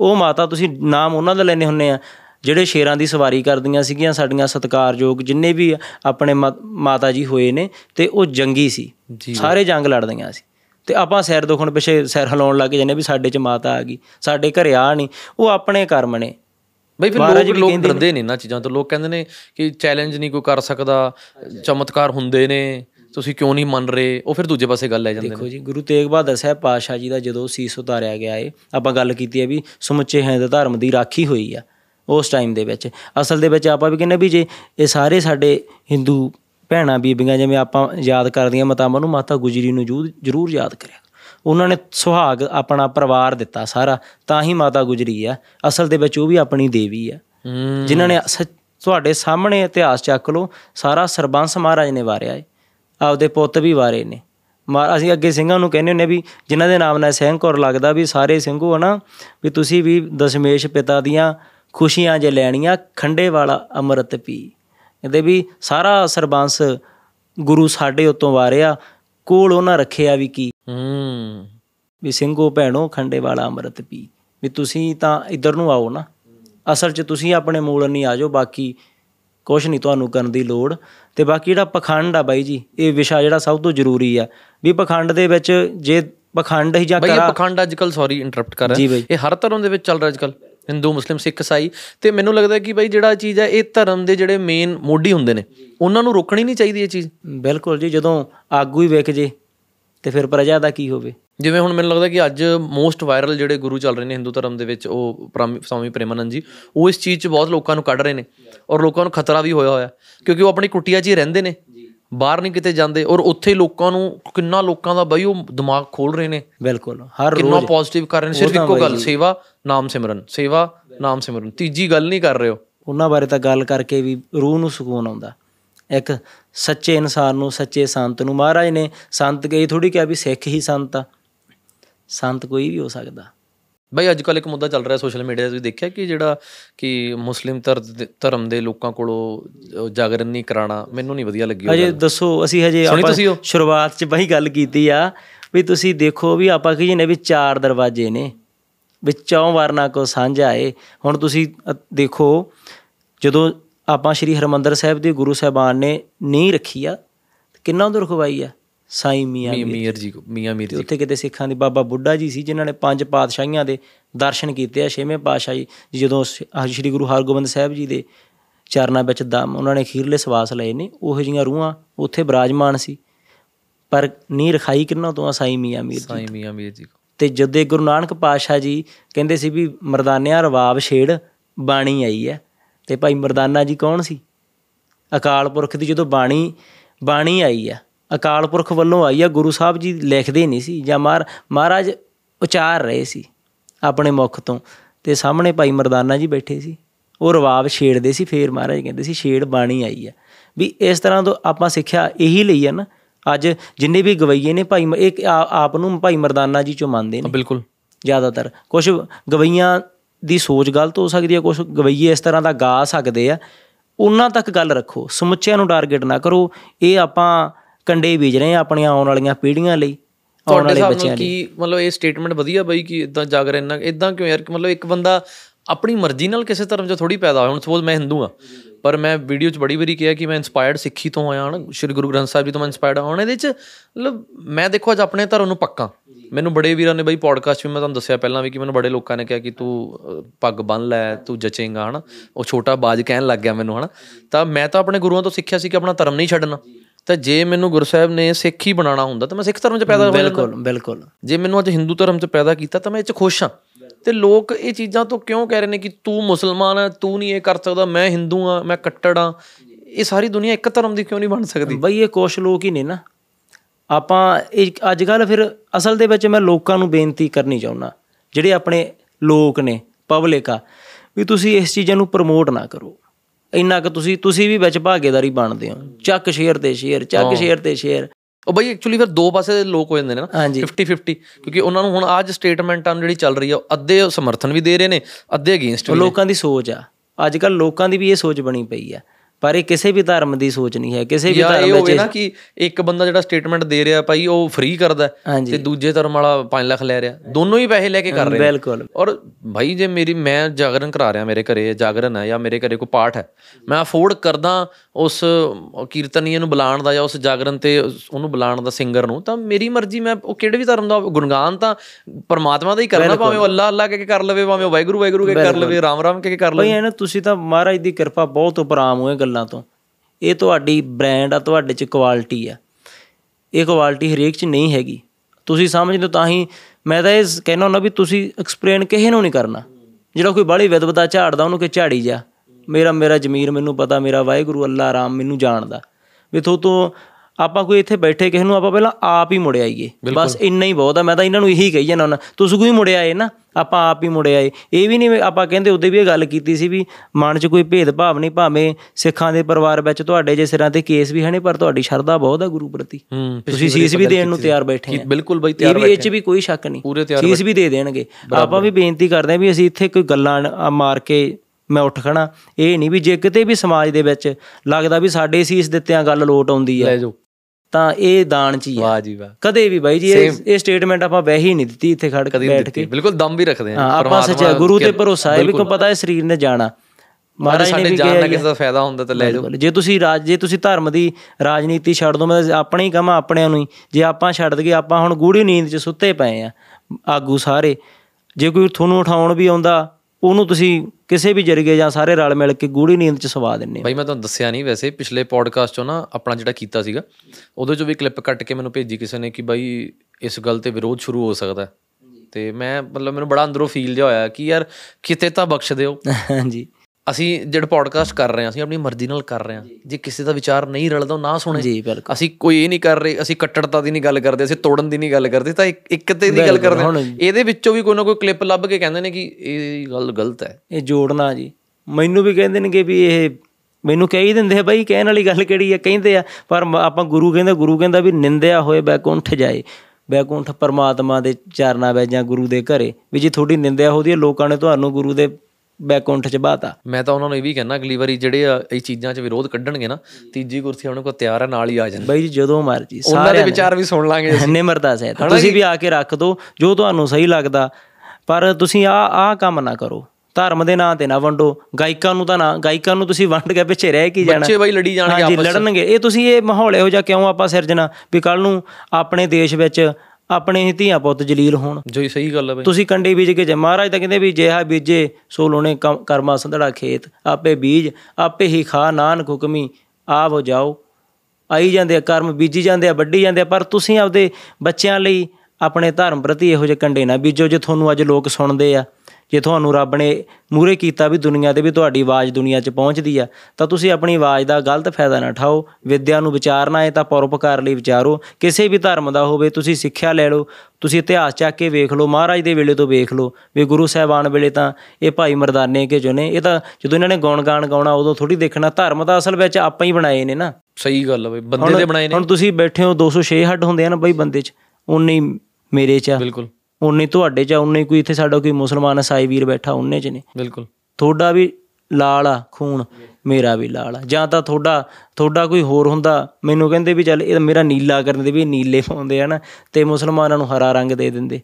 ਉਹ ਮਾਤਾ ਤੁਸੀਂ ਨਾਮ ਉਹਨਾਂ ਦਾ ਲੈਣੇ ਹੁੰਨੇ ਆ ਜਿਹੜੇ ਸ਼ੇਰਾਂ ਦੀ ਸਵਾਰੀ ਕਰਦੀਆਂ ਸੀਗੀਆਂ ਸਾਡੀਆਂ ਸਤਿਕਾਰਯੋਗ ਜਿੰਨੇ ਵੀ ਆਪਣੇ ਮਾਤਾ ਜੀ ਹੋਏ ਨੇ ਤੇ ਉਹ ਜੰਗੀ ਸੀ। ਸਾਰੇ ਜੰਗ ਲੜਦੀਆਂ ਸੀ। ਤੇ ਆਪਾਂ ਸਿਰ ਦੁਖਣ ਪਿੱਛੇ ਸਿਰ ਹਿਲਾਉਣ ਲੱਗ ਜਾਂਦੇ ਵੀ ਸਾਡੇ 'ਚ ਮਾਤਾ ਆ ਗਈ ਸਾਡੇ ਘਰੇ ਆ ਨਹੀਂ ਉਹ ਆਪਣੇ ਕਰਮ ਨੇ। ਬਈ ਫਿਰ ਲੋਕ ਲੋਕ ਡਰਦੇ ਨੇ ਇਹਨਾਂ ਚੀਜ਼ਾਂ ਤੋਂ। ਲੋਕ ਕਹਿੰਦੇ ਨੇ ਕਿ ਚੈਲੰਜ ਨਹੀਂ ਕੋਈ ਕਰ ਸਕਦਾ ਚਮਤਕਾਰ ਹੁੰਦੇ ਨੇ ਤੁਸੀਂ ਕਿਉਂ ਨਹੀਂ ਮੰਨ ਰਹੇ? ਉਹ ਫਿਰ ਦੂਜੇ ਪਾਸੇ ਗੱਲ ਲੈ ਜਾਂਦੇ ਨੇ। ਦੇਖੋ ਜੀ ਗੁਰੂ ਤੇਗ ਬਹਾਦਰ ਸਾਹਿਬ ਪਾਤਸ਼ਾਹ ਜੀ ਦਾ ਜਦੋਂ ਸੀਸ ਉਤਾਰਿਆ ਗਿਆ ਏ ਆਪਾਂ ਗੱਲ ਕੀਤੀ ਹੈ ਵੀ ਸਮੁੱਚੇ ਹਿੰਦ ਧਰਮ ਦੀ ਰਾਖੀ ਹੋਈ ਆ ਉਸ ਟਾਈਮ ਦੇ ਵਿੱਚ। ਅਸਲ ਦੇ ਵਿੱਚ ਆਪਾਂ ਵੀ ਕਹਿੰਦੇ ਵੀ ਜੇ ਇਹ ਸਾਰੇ ਸਾਡੇ ਹਿੰਦੂ ਭੈਣਾਂ ਬੀਬੀਆਂ ਜਿਵੇਂ ਆਪਾਂ ਯਾਦ ਕਰਦੀਆਂ ਮਾਤਾਵਾਂ ਨੂੰ ਮਾਤਾ ਗੁਜਰੀ ਨੂੰ ਜ਼ਰੂਰ ਯਾਦ ਕਰਿਆ ਉਹਨਾਂ ਨੇ ਸੁਹਾਗ ਆਪਣਾ ਪਰਿਵਾਰ ਦਿੱਤਾ ਸਾਰਾ ਤਾਂ ਹੀ ਮਾਤਾ ਗੁਜਰੀ ਆ। ਅਸਲ ਦੇ ਵਿੱਚ ਉਹ ਵੀ ਆਪਣੀ ਦੇਵੀ ਆ। ਜਿਨ੍ਹਾਂ ਨੇ ਤੁਹਾਡੇ ਸਾਹਮਣੇ ਇਤਿਹਾਸ ਚੱਕ ਲਓ ਸਾਰਾ ਸਰਬੰਸ ਮਹਾਰਾਜ ਨੇ ਵਾਰਿਆ ਏ। ਆਪਦੇ ਪੁੱਤ ਵੀ ਵਾਰੇ ਨੇ। ਮਾ- ਅਸੀਂ ਅੱਗੇ ਸਿੰਘਾਂ ਨੂੰ ਕਹਿੰਦੇ ਹੁੰਨੇ ਵੀ ਜਿਨ੍ਹਾਂ ਦੇ ਨਾਮ ਨਾਲ ਸਿੰਘ ਕੌਰ ਲੱਗਦਾ ਵੀ ਸਾਰੇ ਸਿੰਘੋ ਹਨਾ ਵੀ ਤੁਸੀਂ ਵੀ ਦਸ਼ਮੇਸ਼ ਪਿਤਾ ਦੀਆਂ ਖੁਸ਼ੀਆਂ ਜੇ ਲੈਣੀਆਂ ਖੰਡੇ ਵਾਲਾ ਅੰਮ੍ਰਿਤ ਪੀ। ਕਹਿੰਦੇ ਵੀ ਸਾਰਾ ਸਰਬੰਸ ਗੁਰੂ ਸਾਡੇ ਉਤੋਂ ਵਾਰਿਆ ਕੋਲ ਉਹਨਾਂ ਰੱਖਿਆ ਵੀ ਕੀ? ਹੂੰ। ਵੀ ਸਿੰਘੋ ਭੈਣੋ ਖੰਡੇ ਵਾਲਾ ਅੰਮ੍ਰਿਤ ਪੀ। ਵੀ ਤੁਸੀਂ ਤਾਂ ਇੱਧਰ ਨੂੰ ਆਓ ਨਾ। ਅਸਲ 'ਚ ਤੁਸੀਂ ਆਪਣੇ ਮੂਲ ਨਹੀਂ ਆਜੋ ਬਾਕੀ ਕੁਝ ਨਹੀਂ ਤੁਹਾਨੂੰ ਕਰਨ ਦੀ ਲੋੜ। ਤੇ ਬਾਕੀ ਜਿਹੜਾ ਪਖੰਡ ਆ ਬਾਈ ਜੀ ਇਹ ਵਿਸ਼ਾ ਜਿਹੜਾ ਸਭ ਤੋਂ ਜ਼ਰੂਰੀ ਆ। ਵੀ ਪਖੰਡ ਦੇ ਵਿੱਚ ਜੇ ਪਖੰਡ ਹੀ ਜਾਂ ਬਈ ਕਰਾ ਪਖੰਡ ਅੱਜ ਕੱਲ ਸੌਰੀ ਇੰਟਰਰਪਟ ਕਰ ਰਿਹਾ। ਬਈ। ਇਹ ਹਰ ਧਰਮ ਦੇ ਵਿੱਚ ਚੱਲ ਰਿਹਾ ਅੱਜ ਕੱਲ ਹਿੰਦੂ ਮੁਸਲਿਮ ਸਿੱਖ ਈਸਾਈ ਤੇ ਮੈਨੂੰ ਲੱਗਦਾ ਕਿ ਬਈ ਜਿਹੜਾ ਚੀਜ਼ ਹੈ ਇਹ ਧਰਮ ਦੇ ਜਿਹੜੇ ਮੇਨ ਮੋਢੀ ਹੁੰਦੇ ਨੇ ਉਹਨਾਂ ਨੂੰ ਰੋਕਣੀ ਨਹੀਂ ਚਾਹੀਦੀ ਇਹ ਚੀਜ਼। ਬਿਲਕੁਲ ਜੀ ਜਦੋਂ ਆਗੂ ਹੀ ਵਿਕ ਜੇ ਤੇ ਫਿਰ ਪ੍ਰਜਾ ਦਾ ਕੀ ਹੋਵੇ? ਜਿਵੇਂ ਹੁਣ ਮੈਨੂੰ ਲੱਗਦਾ ਕਿ ਅੱਜ ਮੋਸਟ ਵਾਇਰਲ ਜਿਹੜੇ ਗੁਰੂ ਚੱਲ ਰਹੇ ਨੇ ਹਿੰਦੂ ਧਰਮ ਦੇ ਵਿੱਚ ਉਹ ਸਵਾਮੀ ਪ੍ਰੇਮਾਨੰਦ ਜੀ ਉਹ ਇਸ ਚੀਜ਼ 'ਚ ਬਹੁਤ ਲੋਕਾਂ ਨੂੰ ਕੱਢ ਰਹੇ ਨੇ ਔਰ ਲੋਕਾਂ ਨੂੰ ਖਤਰਾ ਵੀ ਹੋਇਆ ਹੋਇਆ ਕਿਉਂਕਿ ਉਹ ਆਪਣੀ ਕੁਟੀਆ 'ਚ ਹੀ ਰਹਿੰਦੇ ਨੇ। ਬਾਹਰ ਨਹੀਂ ਕਿਤੇ ਜਾਂਦੇ ਔਰ ਉੱਥੇ ਲੋਕਾਂ ਨੂੰ ਕਿੰਨਾ ਲੋਕਾਂ ਦਾ ਬਈ ਉਹ ਦਿਮਾਗ ਖੋਲ ਰਹੇ ਨੇ। ਬਿਲਕੁਲ ਹਰ ਕਿੰਨਾ ਰੋਜ਼। ਪੋਜ਼ਿਟਿਵ ਕਰ ਰਹੇ ਨੇ। ਸਿਰਫ ਇੱਕੋ ਗੱਲ ਸੇਵਾ ਨਾਮ ਸਿਮਰਨ। ਸੇਵਾ ਨਾਮ ਸਿਮਰਨ। ਤੀਜੀ ਗੱਲ ਨਹੀਂ ਕਰ ਰਹੇ ਹੋ। ਉਹਨਾਂ ਬਾਰੇ ਤਾਂ ਗੱਲ ਕਰਕੇ ਵੀ ਰੂਹ ਨੂੰ ਸਕੂਨ ਆਉਂਦਾ। ਇੱਕ ਸੱਚੇ ਇਨਸਾਨ ਨੂੰ ਸੱਚੇ ਸੰਤ ਨੂੰ ਮਹਾਰਾਜ ਨੇ ਸੰਤ ਕਹੀ ਥੋੜੀ ਕਿਹਾ ਵੀ ਸਿੱਖ ਹੀ ਸੰਤ ਆ। ਸੰਤ ਕੋਈ ਵੀ ਹੋ ਸਕਦਾ। ਬਈ ਅੱਜ ਕੱਲ ਇੱਕ ਮੁੱਦਾ ਚੱਲ ਰਿਹਾ ਸੋਸ਼ਲ ਮੀਡੀਆ ਤੇ ਤੁਸੀਂ ਦੇਖਿਆ ਕਿ ਜਿਹੜਾ ਕਿ ਮੁਸਲਿਮ ਧਰਮ ਦੇ ਲੋਕਾਂ ਕੋਲੋਂ ਜਾਗਰਣ ਨਹੀਂ ਕਰਾਣਾ ਮੈਨੂੰ ਨਹੀਂ ਵਧੀਆ ਲੱਗੀ ਹਜੇ। ਦੱਸੋ ਅਸੀਂ ਹਜੇ ਆਪਾਂ? ਸ਼ੁਰੂਆਤ 'ਚ ਬਈ ਗੱਲ ਕੀਤੀ ਆ ਵੀ ਤੁਸੀਂ ਦੇਖੋ ਵੀ ਆਪਾਂ ਕੀ ਨੇ ਵੀ ਚਾਰ ਦਰਵਾਜ਼ੇ ਨੇ ਵਿੱਚੋਂ ਵਰਨਾ ਕੋ ਸਾਂਝਾ ਏ ਹੁਣ ਤੁਸੀਂ ਦੇਖੋ ਜਦੋਂ ਆਪਾਂ ਸ਼੍ਰੀ ਹਰਮੰਦਰ ਸਾਹਿਬ ਦੇ ਗੁਰੂ ਸਾਹਿਬਾਨ ਨੇ ਨੀਂਹ ਰੱਖੀ ਆ ਕਿੰਨਾ ਉਦੋਂ ਰਖਵਾਈ ਆ ਸਾਈ ਮੀਆਂ ਮੀਰ ਜੀ। ਕੋ- ਮੀਆਂ ਮੀਰ ਜੀ ਉੱਥੇ ਕਿਤੇ ਸਿੱਖਾਂ ਦੇ ਬਾਬਾ ਬੁੱਢਾ ਜੀ ਸੀ ਜਿਨ੍ਹਾਂ ਨੇ ਪੰਜ ਪਾਤਸ਼ਾਹੀਆਂ ਦੇ ਦਰਸ਼ਨ ਕੀਤੇ ਆ ਛੇਵੇਂ ਪਾਤਸ਼ਾਹੀ ਜਦੋਂ ਸ਼੍ਰੀ ਗੁਰੂ ਹਰਗੋਬਿੰਦ ਸਾਹਿਬ ਜੀ ਦੇ ਚਰਨਾਂ ਵਿੱਚ ਦਮ ਉਹਨਾਂ ਨੇ ਖੀਰਲੇ ਸਵਾਸ ਲਏ ਨੇ ਉਹੋ ਜਿਹੀਆਂ ਰੂਹਾਂ ਉੱਥੇ ਬਿਰਾਜਮਾਨ ਸੀ। ਪਰ ਨੀ ਰਖਾਈ ਕਿੰਨਾ ਤੋਂ ਆ ਸਾਈ ਮੀਆਂ ਮੀਰ ਜੀ ਸਾਈਂ ਮੀਆਂ ਮੀਰ ਜੀ। ਤੇ ਜਦੇ ਗੁਰੂ ਨਾਨਕ ਪਾਤਸ਼ਾਹ ਜੀ ਕਹਿੰਦੇ ਸੀ ਵੀ ਮਰਦਾਨਿਆਂ ਰਵਾਬ ਛੇੜ ਬਾਣੀ ਆਈ ਹੈ ਤੇ ਭਾਈ ਮਰਦਾਨਾ ਜੀ ਕੌਣ ਸੀ? ਅਕਾਲ ਪੁਰਖ ਦੀ ਜਦੋਂ ਬਾਣੀ ਬਾਣੀ ਆਈ ਆ ਅਕਾਲ ਪੁਰਖ ਵੱਲੋਂ ਆਈ ਆ ਗੁਰੂ ਸਾਹਿਬ ਜੀ ਲਿਖਦੇ ਨਹੀਂ ਸੀ ਜਾਂ ਮਾਰ ਮਹਾਰਾਜ ਉਚਾਰ ਰਹੇ ਸੀ ਆਪਣੇ ਮੁਖ ਤੋਂ ਤੇ ਸਾਹਮਣੇ ਭਾਈ ਮਰਦਾਨਾ ਜੀ ਬੈਠੇ ਸੀ। ਉਹ ਰਵਾਬ ਛੇੜਦੇ ਸੀ ਫੇਰ ਮਹਾਰਾਜ ਕਹਿੰਦੇ ਸੀ ਛੇੜ ਬਾਣੀ ਆਈ ਆ। ਵੀ ਇਸ ਤਰ੍ਹਾਂ ਤੋਂ ਆਪਾਂ ਸਿੱਖਿਆ ਇਹੀ ਲਈ ਆ ਨਾ ਅੱਜ ਜਿੰਨੇ ਵੀ ਗਵਈਏ ਨੇ ਭਾਈ ਇੱਕ ਆਪ ਨੂੰ ਭਾਈ ਮਰਦਾਨਾ ਜੀ ਚੋਂ ਮੰਨਦੇ ਨੇ। ਬਿਲਕੁਲ। ਜ਼ਿਆਦਾਤਰ ਕੁਝ ਗਵਈਆਂ ਦੀ ਸੋਚ ਗਲਤ ਹੋ ਸਕਦੀ ਹੈ ਕੁਝ ਗਵਈਏ ਇਸ ਤਰ੍ਹਾਂ ਦਾ ਗਾ ਸਕਦੇ ਆ। ਉਹਨਾਂ ਤੱਕ ਗੱਲ ਰੱਖੋ ਸਮੁੱਚਿਆਂ ਨੂੰ ਟਾਰਗੇਟ ਨਾ ਕਰੋ। ਇਹ ਆਪਾਂ ਕੰਡੇ ਬੀਜ ਰਹੇ ਆ ਆਪਣੀਆਂ ਆਉਣ ਵਾਲੀਆਂ ਪੀੜ੍ਹੀਆਂ ਲਈ ਆਉਣ ਵਾਲੇ ਬੱਚਿਆਂ ਲਈ। ਕੀ ਮਤਲਬ ਇਹ ਸਟੇਟਮੈਂਟ ਵਧੀਆ ਬਈ ਕਿ ਇਦਾਂ ਜਾਗ ਰਿਹਾ ਇੰਨਾ ਇਦਾਂ ਕਿਉਂ ਯਾਰ ਕਿ ਮਤਲਬ ਇੱਕ ਬੰਦਾ ਆਪਣੀ ਮਰਜ਼ੀ ਨਾਲ ਕਿਸੇ ਧਰਮ 'ਚ ਥੋੜੀ ਪੈਦਾ ਹੋਇਆ ਹੁਣ ਸਪੋਜ਼ ਮੈਂ ਹਿੰਦੂ ਆ ਪਰ ਮੈਂ ਵੀਡੀਓ 'ਚ ਬੜੀ ਵਾਰੀ ਕਿਹਾ ਕਿ ਮੈਂ ਇਨਸਪਾਇਰਡ ਸਿੱਖੀ ਤੋਂ ਆਇਆ ਹਾਂ ਸ਼੍ਰੀ ਗੁਰੂ ਗ੍ਰੰਥ ਸਾਹਿਬ ਜੀ ਤੋਂ ਮੈਂ ਇਨਸਪਾਇਰਡ ਹਾਂ ਇਹਦੇ 'ਚ ਮਤਲਬ ਮੈਂ ਦੇਖੋ ਅੱਜ ਆਪਣੇ ਧਰਮ ਨੂੰ ਪੱਕਾ। ਮੈਨੂੰ ਬੜੇ ਵੀਰਾਂ ਨੇ ਬਈ ਪੋਡਕਾਸਟ ਵੀ ਮੈਂ ਤੁਹਾਨੂੰ ਦੱਸਿਆ ਪਹਿਲਾਂ ਵੀ ਕਿ ਮੈਨੂੰ ਬੜੇ ਲੋਕਾਂ ਨੇ ਕਿਹਾ ਕਿ ਤੂੰ ਪੱਗ ਬੰਨ ਲੈ ਤੂੰ ਜਚੇਂਗਾ ਹਨਾ ਉਹ ਛੋਟਾ ਬਾਜ ਕਹਿਣ ਲੱਗ ਗਿਆ ਮੈਨੂੰ ਹਨਾ। ਤਾਂ ਮੈਂ ਤਾਂ ਆਪਣੇ ਗੁਰੂਆਂ ਤੋਂ ਸਿੱਖਿਆ ਸੀ ਕਿ ਆਪਣਾ ਧਰਮ ਨਹੀਂ ਛੱਡਣਾ। ਤਾਂ ਜੇ ਮੈਨੂੰ ਗੁਰੂ ਸਾਹਿਬ ਨੇ ਸਿੱਖ ਹੀ ਬਣਾਉਣਾ ਹੁੰਦਾ ਤਾਂ ਮੈਂ ਸਿੱਖ ਧਰਮ 'ਚ ਪੈਦਾ ਹੋ ਜਾਂਦਾ। ਬਿਲਕੁਲ ਬਿਲਕੁਲ। ਜੇ ਮੈਨੂੰ ਅੱਜ ਹਿੰਦੂ ਧਰਮ 'ਚ ਪੈਦਾ ਕੀਤਾ ਤਾਂ ਮੈਂ ਇਹ 'ਚ ਖੁਸ਼ ਹਾਂ। ਤੇ ਲੋਕ ਇਹ ਚੀਜ਼ਾਂ ਤੋਂ ਕਿਉਂ ਕਹਿ ਰਹੇ ਨੇ ਕਿ ਤੂੰ ਮੁਸਲਮਾਨ ਹੈ ਤੂੰ ਨਹੀਂ ਇਹ ਕਰ ਸਕਦਾ ਮੈਂ ਹਿੰਦੂ ਹਾਂ ਮੈਂ ਕੱਟੜ ਹਾਂ। ਇਹ ਸਾਰੀ ਦੁਨੀਆ ਇੱਕ ਧਰਮ ਦੀ ਕਿਉਂ ਨਹੀਂ ਬਣ ਸਕਦੀ? ਬਈ ਇਹ ਕੁਛ ਲੋਕ ਹੀ ਨੇ ਨਾ। ਆਪਾਂ ਇਹ ਅੱਜ ਕੱਲ ਫਿਰ ਅਸਲ ਦੇ ਵਿੱਚ ਮੈਂ ਲੋਕਾਂ ਨੂੰ ਬੇਨਤੀ ਕਰਨੀ ਚਾਹੁੰਦਾ ਜਿਹੜੇ ਆਪਣੇ ਲੋਕ ਨੇ ਪਬਲਿਕ ਆ ਵੀ ਤੁਸੀਂ ਇਸ ਚੀਜ਼ਾਂ ਨੂੰ ਪ੍ਰਮੋਟ ਨਾ ਕਰੋ। ਇੰਨਾ ਕਿ ਤੁਸੀਂ ਤੁਸੀਂ ਵੀ ਵਿੱਚ ਭਾਗੀਦਾਰੀ ਬਣਦੇ ਹੋ। ਚੱਕ ਸ਼ੇਅਰ ਤੇ ਸ਼ੇਅਰ ਚੱਕ ਸ਼ੇਅਰ ਤੇ ਸ਼ੇਅਰ ਉਹ ਬਈ ਐਕਚੁਅਲੀ ਫਿਰ ਦੋ ਪਾਸੇ ਦੇ ਲੋਕ ਹੋ ਜਾਂਦੇ ਨੇ ਨਾ। ਹਾਂਜੀ। 50 50 ਕਿਉਂਕਿ ਉਹਨਾਂ ਨੂੰ ਹੁਣ ਅੱਜ ਸਟੇਟਮੈਂਟਾਂ ਜਿਹੜੀ ਚੱਲ ਰਹੀ ਆ ਉਹ ਅੱਧੇ ਸਮਰਥਨ ਵੀ ਦੇ ਰਹੇ ਨੇ ਅੱਧੇ ਅਗੇਂਸਟ ਉਹ ਲੋਕਾਂ ਦੀ ਸੋਚ ਆ। ਅੱਜ ਕੱਲ ਲੋਕਾਂ ਦੀ ਵੀ ਇਹ ਸੋਚ ਬਣੀ ਪਈ ਆ। ਪਰ ਇਹ ਕਿਸੇ ਵੀ ਧਰਮ ਦੀ ਸੋਚ ਨਹੀਂ ਹੈ ਕਿਸੇ ਵੀ ਜਾਂ ਇਹ ਧਰਮ ਹੋਵੇ ਵਿੱਚ ਨਾ ਕਿ ਇੱਕ ਬੰਦਾ ਜਿਹੜਾ ਸਟੇਟਮੈਂਟ ਦੇ ਰਿਹਾ ਭਾਈ ਉਹ ਫ੍ਰੀ ਕਰਦਾ ਤੇ ਦੂਜੇ ਧਰਮ ਵਾਲਾ 5 ਲੱਖ ਲੈ ਰਿਹਾ। ਦੋਨੋਂ ਹੀ ਪੈਸੇ ਲੈ ਕੇ ਕਰ ਰਹੇ ਬਿਲਕੁਲ। ਔਰ ਭਾਈ ਜੇ ਮੇਰੀ ਮੈਂ ਜਾਗਰਣ ਕਰਾ ਰਿਹਾ ਮੇਰੇ ਘਰੇ ਜਾਗਰਣ ਹੈ ਜਾਂ ਮੇਰੇ ਘਰੇ ਕੋਈ ਪਾਠ ਹੈ ਮੈਂ ਅਫੋਰਡ ਕਰਦਾ ਉਸ ਕੀਰਤਨੀਏ ਨੂੰ ਬੁਲਾਉਣ ਦਾ ਜਾਂ ਉਸ ਜਾਗਰਣ ਤੇ ਉਹਨੂੰ ਬੁਲਾਉਣ ਦਾ ਸਿੰਗਰ ਨੂੰ ਤਾਂ ਮੇਰੀ ਮਰਜ਼ੀ ਮੈਂ ਉਹ ਕਿਹੜੇ ਵੀ ਧਰਮ ਦਾ ਗੁਣਗਾਨ ਤਾਂ ਪਰਮਾਤਮਾ ਦਾ ਹੀ ਕਰਨਾ ਭਾਵੇਂ ਉਹ ਅੱਲਾ ਅੱਲਾ ਕਹਿ ਕੇ ਕਰ ਲਵੇ ਭਾਵੇਂ ਵਾਹਿਗੁਰੂ ਵਾਹਿਗੁਰੂ ਕਹਿ ਕੇ ਕਰ ਲਵੇ ਰਾਮ ਰਾਮ ਕਹਿ ਕੇ ਕਰ ਲਵੇ। ਭਈ ਇਹ ਨਾ ਤੁਸੀਂ ਤਾਂ ਮਹਾਰਾਜ ਦੀ ਕਿਰਪਾ ਬਹੁਤ ਉਪਰਾਮ ਹੋਏ ਗੱਲਾਂ ਤੋਂ। ਇਹ ਤੁਹਾਡੀ ਬ੍ਰਾਂਡ ਆ, ਤੁਹਾਡੇ ਚ ਕੁਆਲਿਟੀ ਆ। ਇਹ ਕੁਆਲਿਟੀ ਹਰੇਕ ਚ ਨਹੀਂ ਹੈਗੀ। ਤੁਸੀਂ ਸਮਝਦੇ ਹੋ ਤਾਂ ਹੀ ਮੈਂ ਤਾਂ ਇਹ ਕਹਿਣਾ ਹੁੰਦਾ ਵੀ ਤੁਸੀਂ ਐਕਸਪਲੇਨ ਕਿਸੇ ਨੂੰ ਨਹੀਂ ਕਰਨਾ। ਜਿਹੜਾ ਕੋਈ ਬਾਹਲੀ ਵਿਦਵਤਾ ਝਾੜਦਾ, ਉਹਨੂੰ ਕਿ ਝਾੜੀ ਜਾ। ਮੇਰਾ ਮੇਰਾ ਜ਼ਮੀਰ ਮੈਨੂੰ ਪਤਾ, ਮੇਰਾ ਵਾਹਿਗੁਰੂ ਅੱਲਾ ਰਾਮ ਮੈਨੂੰ ਜਾਣਦਾ। ਵੀ ਥੋ ਤੋਂ ਆਪਾਂ ਕੋਈ ਇੱਥੇ ਬੈਠੇ ਕਿਸੇ ਨੂੰ ਆਪਾਂ ਪਹਿਲਾਂ ਆਪ ਹੀ ਮੁੜ ਆਈਏ। ਬਸ ਇੰਨਾ ਹੀ ਬਹੁਤ ਆ ਮੈਂ ਤਾਂ ਇਹਨਾਂ ਨੂੰ ਇਹੀ ਕਹੀ ਜਾਂਦਾ ਹੁੰਦਾ। ਤੁਸੀਂ ਕੋਈ ਮੁੜ ਆਏ ਨਾ ਆਪਾਂ ਆਪ ਹੀ ਮੁੜ ਆਏ। ਇਹ ਵੀ ਨਹੀਂ ਆਪਾਂ ਕਹਿੰਦੇ ਉਹਦੇ ਵੀ ਇਹ ਗੱਲ ਕੀਤੀ ਸੀ ਵੀ ਮਨ 'ਚ ਕੋਈ ਭੇਦਭਾਵ ਨਹੀਂ ਭਾਵੇਂ ਸਿੱਖਾਂ ਦੇ ਪਰਿਵਾਰ ਵਿੱਚ ਤੁਹਾਡੇ ਜੇ ਸਿਰਾਂ ਤੇ ਕੇਸ ਵੀ ਹੈ ਨਹੀਂ ਪਰ ਤੁਹਾਡੀ ਸ਼ਰਧਾ ਬਹੁਤ ਆ ਗੁਰੂ ਪ੍ਰਤੀ। ਤੁਸੀਂ ਸੀਸ ਵੀ ਦੇਣ ਨੂੰ ਤਿਆਰ ਬੈਠੇ ਆ। ਬਿਲਕੁਲ ਬਈ ਇਹ ਵੀ ਇਹ 'ਚ ਵੀ ਕੋਈ ਸ਼ੱਕ ਨਹੀਂ। ਪੂਰੇ ਤਿਆਰ ਸੀਸ ਵੀ ਦੇ ਦੇਣਗੇ। ਆਪਾਂ ਵੀ ਬੇਨਤੀ ਕਰਦੇ ਆ ਵੀ ਅਸੀਂ ਇੱਥੇ ਕੋਈ ਗੱਲਾਂ ਮਾਰ ਕੇ ਮੈਂ ਉੱਠ ਖਣਾ ਇਹ ਨਹੀਂ ਵੀ ਜੇ ਕਿਤੇ ਵੀ ਸਮਾਜ ਦੇ ਵਿੱਚ ਲੱਗਦਾ ਵੀ ਸਾਡੇ ਸੀਸ ਦਿੱਤਿਆਂ ਗੱਲ ਲੋਟ ਆਉਂਦੀ ਲੈ ਹੈ ਤਾਂ ਇਹ ਦਾਨ ਚ ਹੀ ਹੈ। ਵਾਹ ਜੀ ਵਾਹ। ਕਦੇ ਵੀ ਬਾਈ ਜੀ ਇਹ ਸਟੇਟਮੈਂਟ ਆਪਾਂ ਵਹਿ ਹੀ ਨਹੀਂ ਦਿੱਤੀ ਇੱਥੇ ਖੜ ਕੇ ਬੈਠ ਕੇ। ਬਿਲਕੁਲ ਦਮ ਵੀ ਰੱਖਦੇ ਆ। ਆਪਾਂ ਸੱਚਾ ਗੁਰੂ ਤੇ ਭਰੋਸਾ ਹੈ ਵੀ ਕੋ ਪਤਾ ਹੈ ਸਰੀਰ ਨੇ ਜਾਣਾ। ਮਹਾਰਾਜ ਨੇ ਵੀ ਕਿਹਾ ਨਾਲ ਕਿਸੇ ਦਾ ਫਾਇਦਾ ਹੁੰਦਾ ਤਾਂ ਲੈ ਜਾਓ। ਜੇ ਤੁਸੀਂ ਰਾਜ ਜੇ ਤੁਸੀਂ ਧਰਮ ਦੀ ਰਾਜਨੀਤੀ ਛੱਡ ਦੋ ਮੈਂ ਆਪਣੇ ਹੀ ਕਹਾਂ ਆਪਣਿਆਂ ਨੂੰ ਹੀ। ਜੇ ਆਪਾਂ ਛੱਡ ਦਈਏ ਆਪਾਂ ਹੁਣ ਗੂੜੀ ਨੀਂਦ 'ਚ ਸੁੱਤੇ ਪਏ ਆ ਆਗੂ ਸਾਰੇ। ਜੇ ਕੋਈ ਤੁਹਾਨੂੰ ਉਠਾਉਣ ਵੀ ਆਉਂਦਾ ਉਹਨੂੰ ਤੁਸੀਂ ਕਿਸੇ ਵੀ ਜਰੀਏ ਜਾਂ ਸਾਰੇ ਰਲ ਮਿਲ ਕੇ ਗੂੜੀ ਨੀਂਦ 'ਚ ਸਵਾ ਦਿੰਨੇ ਬਾਈ ਮੈਂ ਤੁਹਾਨੂੰ ਦੱਸਿਆ ਨਹੀਂ ਵੈਸੇ ਪਿਛਲੇ ਪੋਡਕਾਸਟ ਚੋਂ ਨਾ ਆਪਣਾ ਜਿਹੜਾ ਕੀਤਾ ਸੀਗਾ ਉਹਦੇ ਚੋਂ ਵੀ ਕਲਿੱਪ ਕੱਟ ਕੇ ਮੈਨੂੰ ਭੇਜੀ ਕਿਸੇ ਨੇ ਕਿ ਬਾਈ ਇਸ ਗੱਲ ਤੇ ਵਿਰੋਧ ਸ਼ੁਰੂ ਹੋ ਸਕਦਾ। ਤੇ ਮੈਂ ਮਤਲਬ ਮੈਨੂੰ ਬੜਾ ਅੰਦਰੋਂ ਫੀਲ ਜਿਹਾ ਹੋਇਆ ਕਿ ਯਾਰ ਕਿਤੇ ਤਾਂ ਬਖਸ਼ ਦਿਓ। ਹਾਂਜੀ। ਅਸੀਂ ਜਿਹੜਾ ਪੋਡਕਾਸਟ ਕਰ ਰਹੇ ਹਾਂ ਅਸੀਂ ਆਪਣੀ ਮਰਜ਼ੀ ਨਾਲ ਕਰ ਰਹੇ ਹਾਂ। ਜੇ। ਕਿਸੇ ਦਾ ਵਿਚਾਰ ਨਹੀਂ ਰਲਦਾ ਉਹ ਨਾ ਸੁਣੇ। ਜੀ ਬਿਲਕੁਲ। ਅਸੀਂ ਕੋਈ ਇਹ ਨਹੀਂ ਕਰ ਰਹੇ ਅਸੀਂ ਕੱਟੜਤਾ ਦੀ ਨਹੀਂ ਗੱਲ ਕਰਦੇ ਅਸੀਂ ਤੋੜਨ ਦੀ ਨਹੀਂ ਗੱਲ ਕਰਦੇ ਤਾਂ ਇੱਕ ਤੇ ਦੀ ਗੱਲ ਕਰਦੇ ਹਾਂ। ਇਹਦੇ ਵਿੱਚੋਂ ਵੀ ਕੋਈ ਨਾ ਕੋਈ ਕਲਿੱਪ ਲੱਭ ਕੇ ਕਹਿੰਦੇ ਨੇ ਕਿ ਇਹ ਗੱਲ ਗਲਤ ਹੈ। ਇਹ ਜੋੜਨਾ ਜੀ। ਮੈਨੂੰ ਵੀ ਕਹਿੰਦੇ ਨੇਗੇ ਵੀ ਇਹ ਮੈਨੂੰ ਕਹਿ ਹੀ ਦਿੰਦੇ ਆ ਬਾਈ ਕਹਿਣ ਵਾਲੀ ਗੱਲ ਕਿਹੜੀ ਆ? ਕਹਿੰਦੇ ਆ ਪਰ ਆਪਾਂ ਗੁਰੂ ਕਹਿੰਦਾ ਗੁਰੂ ਕਹਿੰਦਾ ਵੀ ਨਿੰਦਿਆ ਹੋਏ ਬੈਕੁੰਠ ਜਾਏ। ਬੈਕੁੰਠ ਪਰਮਾਤਮਾ ਦੇ ਚਰਨਾਂ ਵਿੱਚ ਜਾਂ ਗੁਰੂ ਦੇ ਘਰੇ। ਵੀ ਜੇ ਤੁਹਾਡੀ ਨਿੰਦਿਆ ਹੋਦੀ ਹੈ ਲੋਕਾਂ ਨੇ ਤੁਹਾਨੂੰ ਗੁਰੂ ਦੇ ਬੈਕੁੰਠ ਚ ਬਾਤਾ। ਮੈਂ ਤਾਂ ਉਹਨਾਂ ਨੂੰ ਇਹ ਵੀ ਕਹਿਣਾ ਅਗਲੀ ਵਾਰੀ ਜਿਹੜੇ ਆ ਇਹ ਚੀਜ਼ਾਂ 'ਚ ਵਿਰੋਧ ਕੱਢਣਗੇ ਨਾ ਤੀਜੀ ਕੁਰਸੀ ਉਹਨਾਂ ਕੋਲ ਤਿਆਰ ਹੈ ਨਾਲ ਹੀ ਆ ਜਾਣ ਬਾਈ ਜੀ ਜਦੋਂ ਮਰਜ਼ੀ ਉਹਨਾਂ ਦੇ ਵਿਚਾਰ ਵੀ ਸੁਣ ਲਾਂਗੇ ਨਿਮਰਤਾ ਸਹਿਤ। ਤੁਸੀਂ ਵੀ ਆ ਕੇ ਰੱਖ ਦਿਓ ਜੋ ਤੁਹਾਨੂੰ ਸਹੀ ਲੱਗਦਾ। ਪਰ ਤੁਸੀਂ ਆ ਆ ਕੰਮ ਨਾ ਕਰੋ। ਧਰਮ ਦੇ ਨਾਂ ਤੇ ਨਾ ਵੰਡੋ। ਗਾਇਕਾਂ ਨੂੰ ਤਾਂ ਨਾ ਗਾਇਕਾਂ ਨੂੰ ਤੁਸੀਂ ਵੰਡ ਕੇ ਪਿੱਛੇ ਰਹਿ ਕੀ ਜਾਣਾ। ਬੱਚੇ ਬਾਈ ਲੜੀ ਜਾਣਗੇ ਹਾਂਜੀ ਲੜਨਗੇ। ਇਹ ਤੁਸੀਂ ਇਹ ਮਾਹੌਲ ਇਹੋ ਜਿਹਾ ਕਿਉਂ ਆਪਾਂ ਸਿਰਜਣਾ? ਵੀ ਕੱਲ ਨੂੰ ਆਪਣੇ ਦੇਸ਼ ਵਿੱਚ ਆਪਣੇ ਹੀ ਧੀਆਂ ਪੁੱਤ ਜਲੀਲ ਹੋਣ। ਜੋ ਸਹੀ ਗੱਲ ਹੈ ਬਾਈ। ਤੁਸੀਂ ਕੰਡੇ ਬੀਜ ਕੇ ਜੇ ਮਹਾਰਾਜ ਤਾਂ ਕਹਿੰਦੇ ਵੀ ਜਿਹਾ ਬੀਜੇ ਸੋ ਲੋਣੇ ਕਰਮਾ ਸੰਧੜਾ ਖੇਤ। ਆਪੇ ਬੀਜ ਆਪੇ ਹੀ ਖਾ ਨਾਨਕ ਹੁਕਮੀ ਆਵੋ ਜਾਓ। ਆਈ ਜਾਂਦੇ ਆ ਕਰਮ ਬੀਜੀ ਜਾਂਦੇ ਆ ਵੱਢੀ ਜਾਂਦੇ ਆ ਪਰ ਤੁਸੀਂ ਆਪਦੇ ਬੱਚਿਆਂ ਲਈ ਆਪਣੇ ਧਰਮ ਪ੍ਰਤੀ ਇਹੋ ਜਿਹੇ ਕੰਡੇ ਨਾ ਬੀਜੋ ਜੇ ਤੁਹਾਨੂੰ ਅੱਜ ਲੋਕ ਸੁਣਦੇ ਆ। ਜੇ ਤੁਹਾਨੂੰ ਰੱਬ ਨੇ ਮੂਰੇ ਕੀਤਾ ਵੀ ਦੁਨੀਆ ਦੇ ਵੀ ਤੁਹਾਡੀ ਆਵਾਜ਼ ਦੁਨੀਆ 'ਚ ਪਹੁੰਚਦੀ ਆ ਤਾਂ ਤੁਸੀਂ ਆਪਣੀ ਆਵਾਜ਼ ਦਾ ਗਲਤ ਫਾਇਦਾ ਨਾ ਉਠਾਓ। ਵਿਦਿਆ ਨੂੰ ਵਿਚਾਰਨਾ ਹੈ ਤਾਂ ਪਰਉਪਕਾਰ ਲਈ ਵਿਚਾਰੋ। ਕਿਸੇ ਵੀ ਧਰਮ ਦਾ ਹੋਵੇ ਤੁਸੀਂ ਸਿੱਖਿਆ ਲੈ ਲਓ ਤੁਸੀਂ ਇਤਿਹਾਸ ਚੱਕ ਕੇ ਵੇਖ ਲਓ ਮਹਾਰਾਜ ਦੇ ਵੇਲੇ ਤੋਂ ਵੇਖ ਲਓ ਵੀ ਗੁਰੂ ਸਾਹਿਬਾਨ ਵੇਲੇ ਤਾਂ ਇਹ ਭਾਈ ਮਰਦਾਨੇ ਕੇ ਜੋ ਨੇ ਇਹ ਤਾਂ ਜਦੋਂ ਇਹਨਾਂ ਨੇ ਗਾਉਣ ਗਾਣ ਗਾਉਣਾ ਉਦੋਂ ਥੋੜੀ ਦੇਖਣਾ ਧਰਮ ਤਾਂ ਅਸਲ ਵਿੱਚ ਆਪਾਂ ਹੀ ਬਣਾਏ ਨੇ ਨਾ। ਸਹੀ ਗੱਲ ਹੈ ਬਾਈ ਬੰਦੇ ਦੇ ਬਣਾਏ ਨੇ। ਹੁਣ ਤੁਸੀਂ ਬੈਠੇ ਹੋ 206 ਹੱਡ ਹੁੰਦੇ ਆ ਨਾ ਬਈ ਬੰਦੇ 'ਚ ਉਨੇ ਮੇਰੇ 'ਚ ਆ। ਬਿਲਕੁਲ। ਉਨੇ ਤੁਹਾਡੇ 'ਚ ਉਨੇ ਕੋਈ ਇੱਥੇ ਸਾਡਾ ਕੋਈ ਮੁਸਲਮਾਨ ਸਾਈ ਵੀਰ ਬੈਠਾ ਉਨੇ 'ਚ ਨੇ। ਬਿਲਕੁਲ। ਤੁਹਾਡਾ ਵੀ ਲਾਲ ਆ ਖੂਨ। ਮੇਰਾ ਵੀ ਲਾਲ ਆ। ਜਾਂ ਤਾਂ ਤੁਹਾਡਾ ਤੁਹਾਡਾ ਕੋਈ ਹੋਰ ਹੁੰਦਾ ਮੈਨੂੰ ਕਹਿੰਦੇ ਵੀ ਚੱਲ ਇਹ ਮੇਰਾ ਨੀਲਾ ਕਰਨ ਦੇ ਵੀ ਨੀਲੇ ਪਾਉਂਦੇ ਆ ਨਾ ਤੇ ਮੁਸਲਮਾਨਾਂ ਨੂੰ ਹਰਾ ਰੰਗ ਦੇ ਦਿੰਦੇ।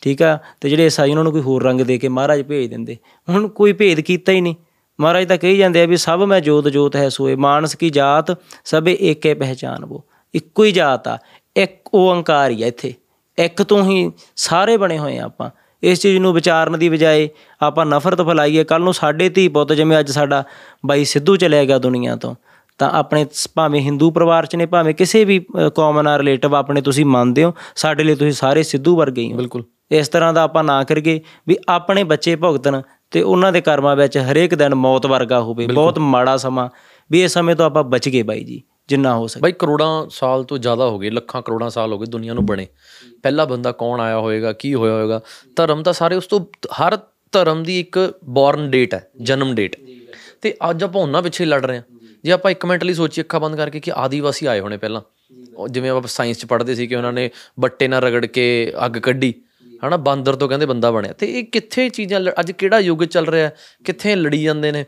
ਠੀਕ ਆ? ਤੇ ਜਿਹੜੇ ਈਸਾਈ ਉਹਨਾਂ ਨੂੰ ਕੋਈ ਹੋਰ ਰੰਗ ਦੇ ਕੇ ਮਹਾਰਾਜ ਭੇਜ ਦਿੰਦੇ। ਹੁਣ ਕੋਈ ਭੇਦ ਕੀਤਾ ਹੀ ਨਹੀਂ। ਮਹਾਰਾਜ ਤਾਂ ਕਹੀ ਜਾਂਦੇ ਆ ਵੀ ਸਭ ਮੈਂ ਜੋਤ ਜੋਤ ਹੈ ਸੋਏ ਮਾਨਸ ਕੀ ਜਾਤ ਸਭੇ ਏਕੇ ਪਹਿਚਾਨਬੋ ਇੱਕੋ ਹੀ ਜਾਤ ਆ ਇੱਕ ਓੰਕਾਰ ਹੀ ਆ ਇੱਥੇ। ਇੱਕ ਤੋਂ ਹੀ ਸਾਰੇ ਬਣੇ ਹੋਏ ਆ ਆਪਾਂ। ਇਸ ਚੀਜ਼ ਨੂੰ ਵਿਚਾਰਨ ਦੀ ਬਜਾਏ ਆਪਾਂ ਨਫ਼ਰਤ ਫੈਲਾਈਏ। ਕੱਲ ਨੂੰ ਸਾਡੇ ਧੀ ਪੁੱਤ ਜਿਵੇਂ ਅੱਜ ਸਾਡਾ ਬਾਈ ਸਿੱਧੂ ਚਲਿਆ ਗਿਆ ਦੁਨੀਆ ਤੋਂ ਤਾਂ ਆਪਣੇ ਭਾਵੇਂ ਹਿੰਦੂ ਪਰਿਵਾਰ ਚ ਨੇ ਭਾਵੇਂ ਕਿਸੇ ਵੀ ਕੌਮ ਨਾਲ ਰਿਲੇਟਿਵ ਆਪਣੇ ਤੁਸੀਂ ਮੰਨਦੇ ਹੋ ਸਾਡੇ ਲਈ ਤੁਸੀਂ ਸਾਰੇ ਸਿੱਧੂ ਵਰਗੇ ਹੀ ਹੋ। ਬਿਲਕੁਲ। ਇਸ ਤਰ੍ਹਾਂ ਦਾ ਆਪਾਂ ਨਾ ਕਰੀਏ ਵੀ ਆਪਣੇ ਬੱਚੇ ਭੁਗਤਣ ਤੇ ਉਹਨਾਂ ਦੇ ਕਰਮਾਂ ਵਿੱਚ ਹਰੇਕ ਦਿਨ ਮੌਤ ਵਰਗਾ ਹੋਵੇ। ਬਹੁਤ ਮਾੜਾ ਸਮਾਂ। ਵੀ ਇਸ ਸਮੇਂ ਤੋਂ ਆਪਾਂ ਬਚ ਗਏ ਬਾਈ ਜੀ। ਜਿੰਨਾ ਹੋ ਸਕੇ। ਬਾਈ, ਕਰੋੜਾਂ ਸਾਲ ਤੋਂ ਜ਼ਿਆਦਾ ਹੋ ਗਏ, ਲੱਖਾਂ ਕਰੋੜਾਂ ਸਾਲ ਹੋ ਗਏ ਦੁਨੀਆ ਨੂੰ ਬਣੇ। ਪਹਿਲਾ ਬੰਦਾ ਕੌਣ ਆਇਆ ਹੋਵੇਗਾ ਕੀ ਹੋਇਆ ਹੋਵੇਗਾ ਧਰਮ ਤਾਂ ਸਾਰੇ ਉਸ ਤੋਂ, ਹਰ ਧਰਮ ਦੀ ਇੱਕ ਬੌਰਨ ਡੇਟ ਹੈ, ਜਨਮ ਡੇਟ ਤੇ ਅੱਜ ਆਪਾਂ ਉਹਨਾਂ ਪਿੱਛੇ ਲੜ ਰਹੇ ਹਾਂ। ਜੇ ਆਪਾਂ ਇੱਕ ਮਿੰਟ ਲਈ ਸੋਚੀਏ, ਅੱਖਾਂ ਬੰਦ ਕਰਕੇ ਕਿ ਆਦੀਵਾਸੀ ਆਏ ਹੋਣੇ ਪਹਿਲਾਂ। ਉਹ ਜਿਵੇਂ ਆਪਾਂ ਸਾਇੰਸ 'ਚ ਪੜ੍ਹਦੇ ਸੀ ਕਿ ਉਹਨਾਂ ਨੇ ਬੱਟੇ ਨਾਲ ਰਗੜ ਕੇ ਅੱਗ ਕੱਢੀ। ਹਨਾ, ਬਾਂਦਰ ਤੋਂ ਕਹਿੰਦੇ ਬੰਦਾ ਬਣਿਆ। ਤੇ ਇਹ ਕਿੱਥੇ ਚੀਜ਼ਾਂ ਲ- ਅੱਜ ਕਿਹੜਾ ਯੁੱਗ ਚੱਲ ਰਿਹਾ ਹੈ? ਕਿੱਥੇ ਲੜੀ ਜਾਂਦੇ ਨੇ?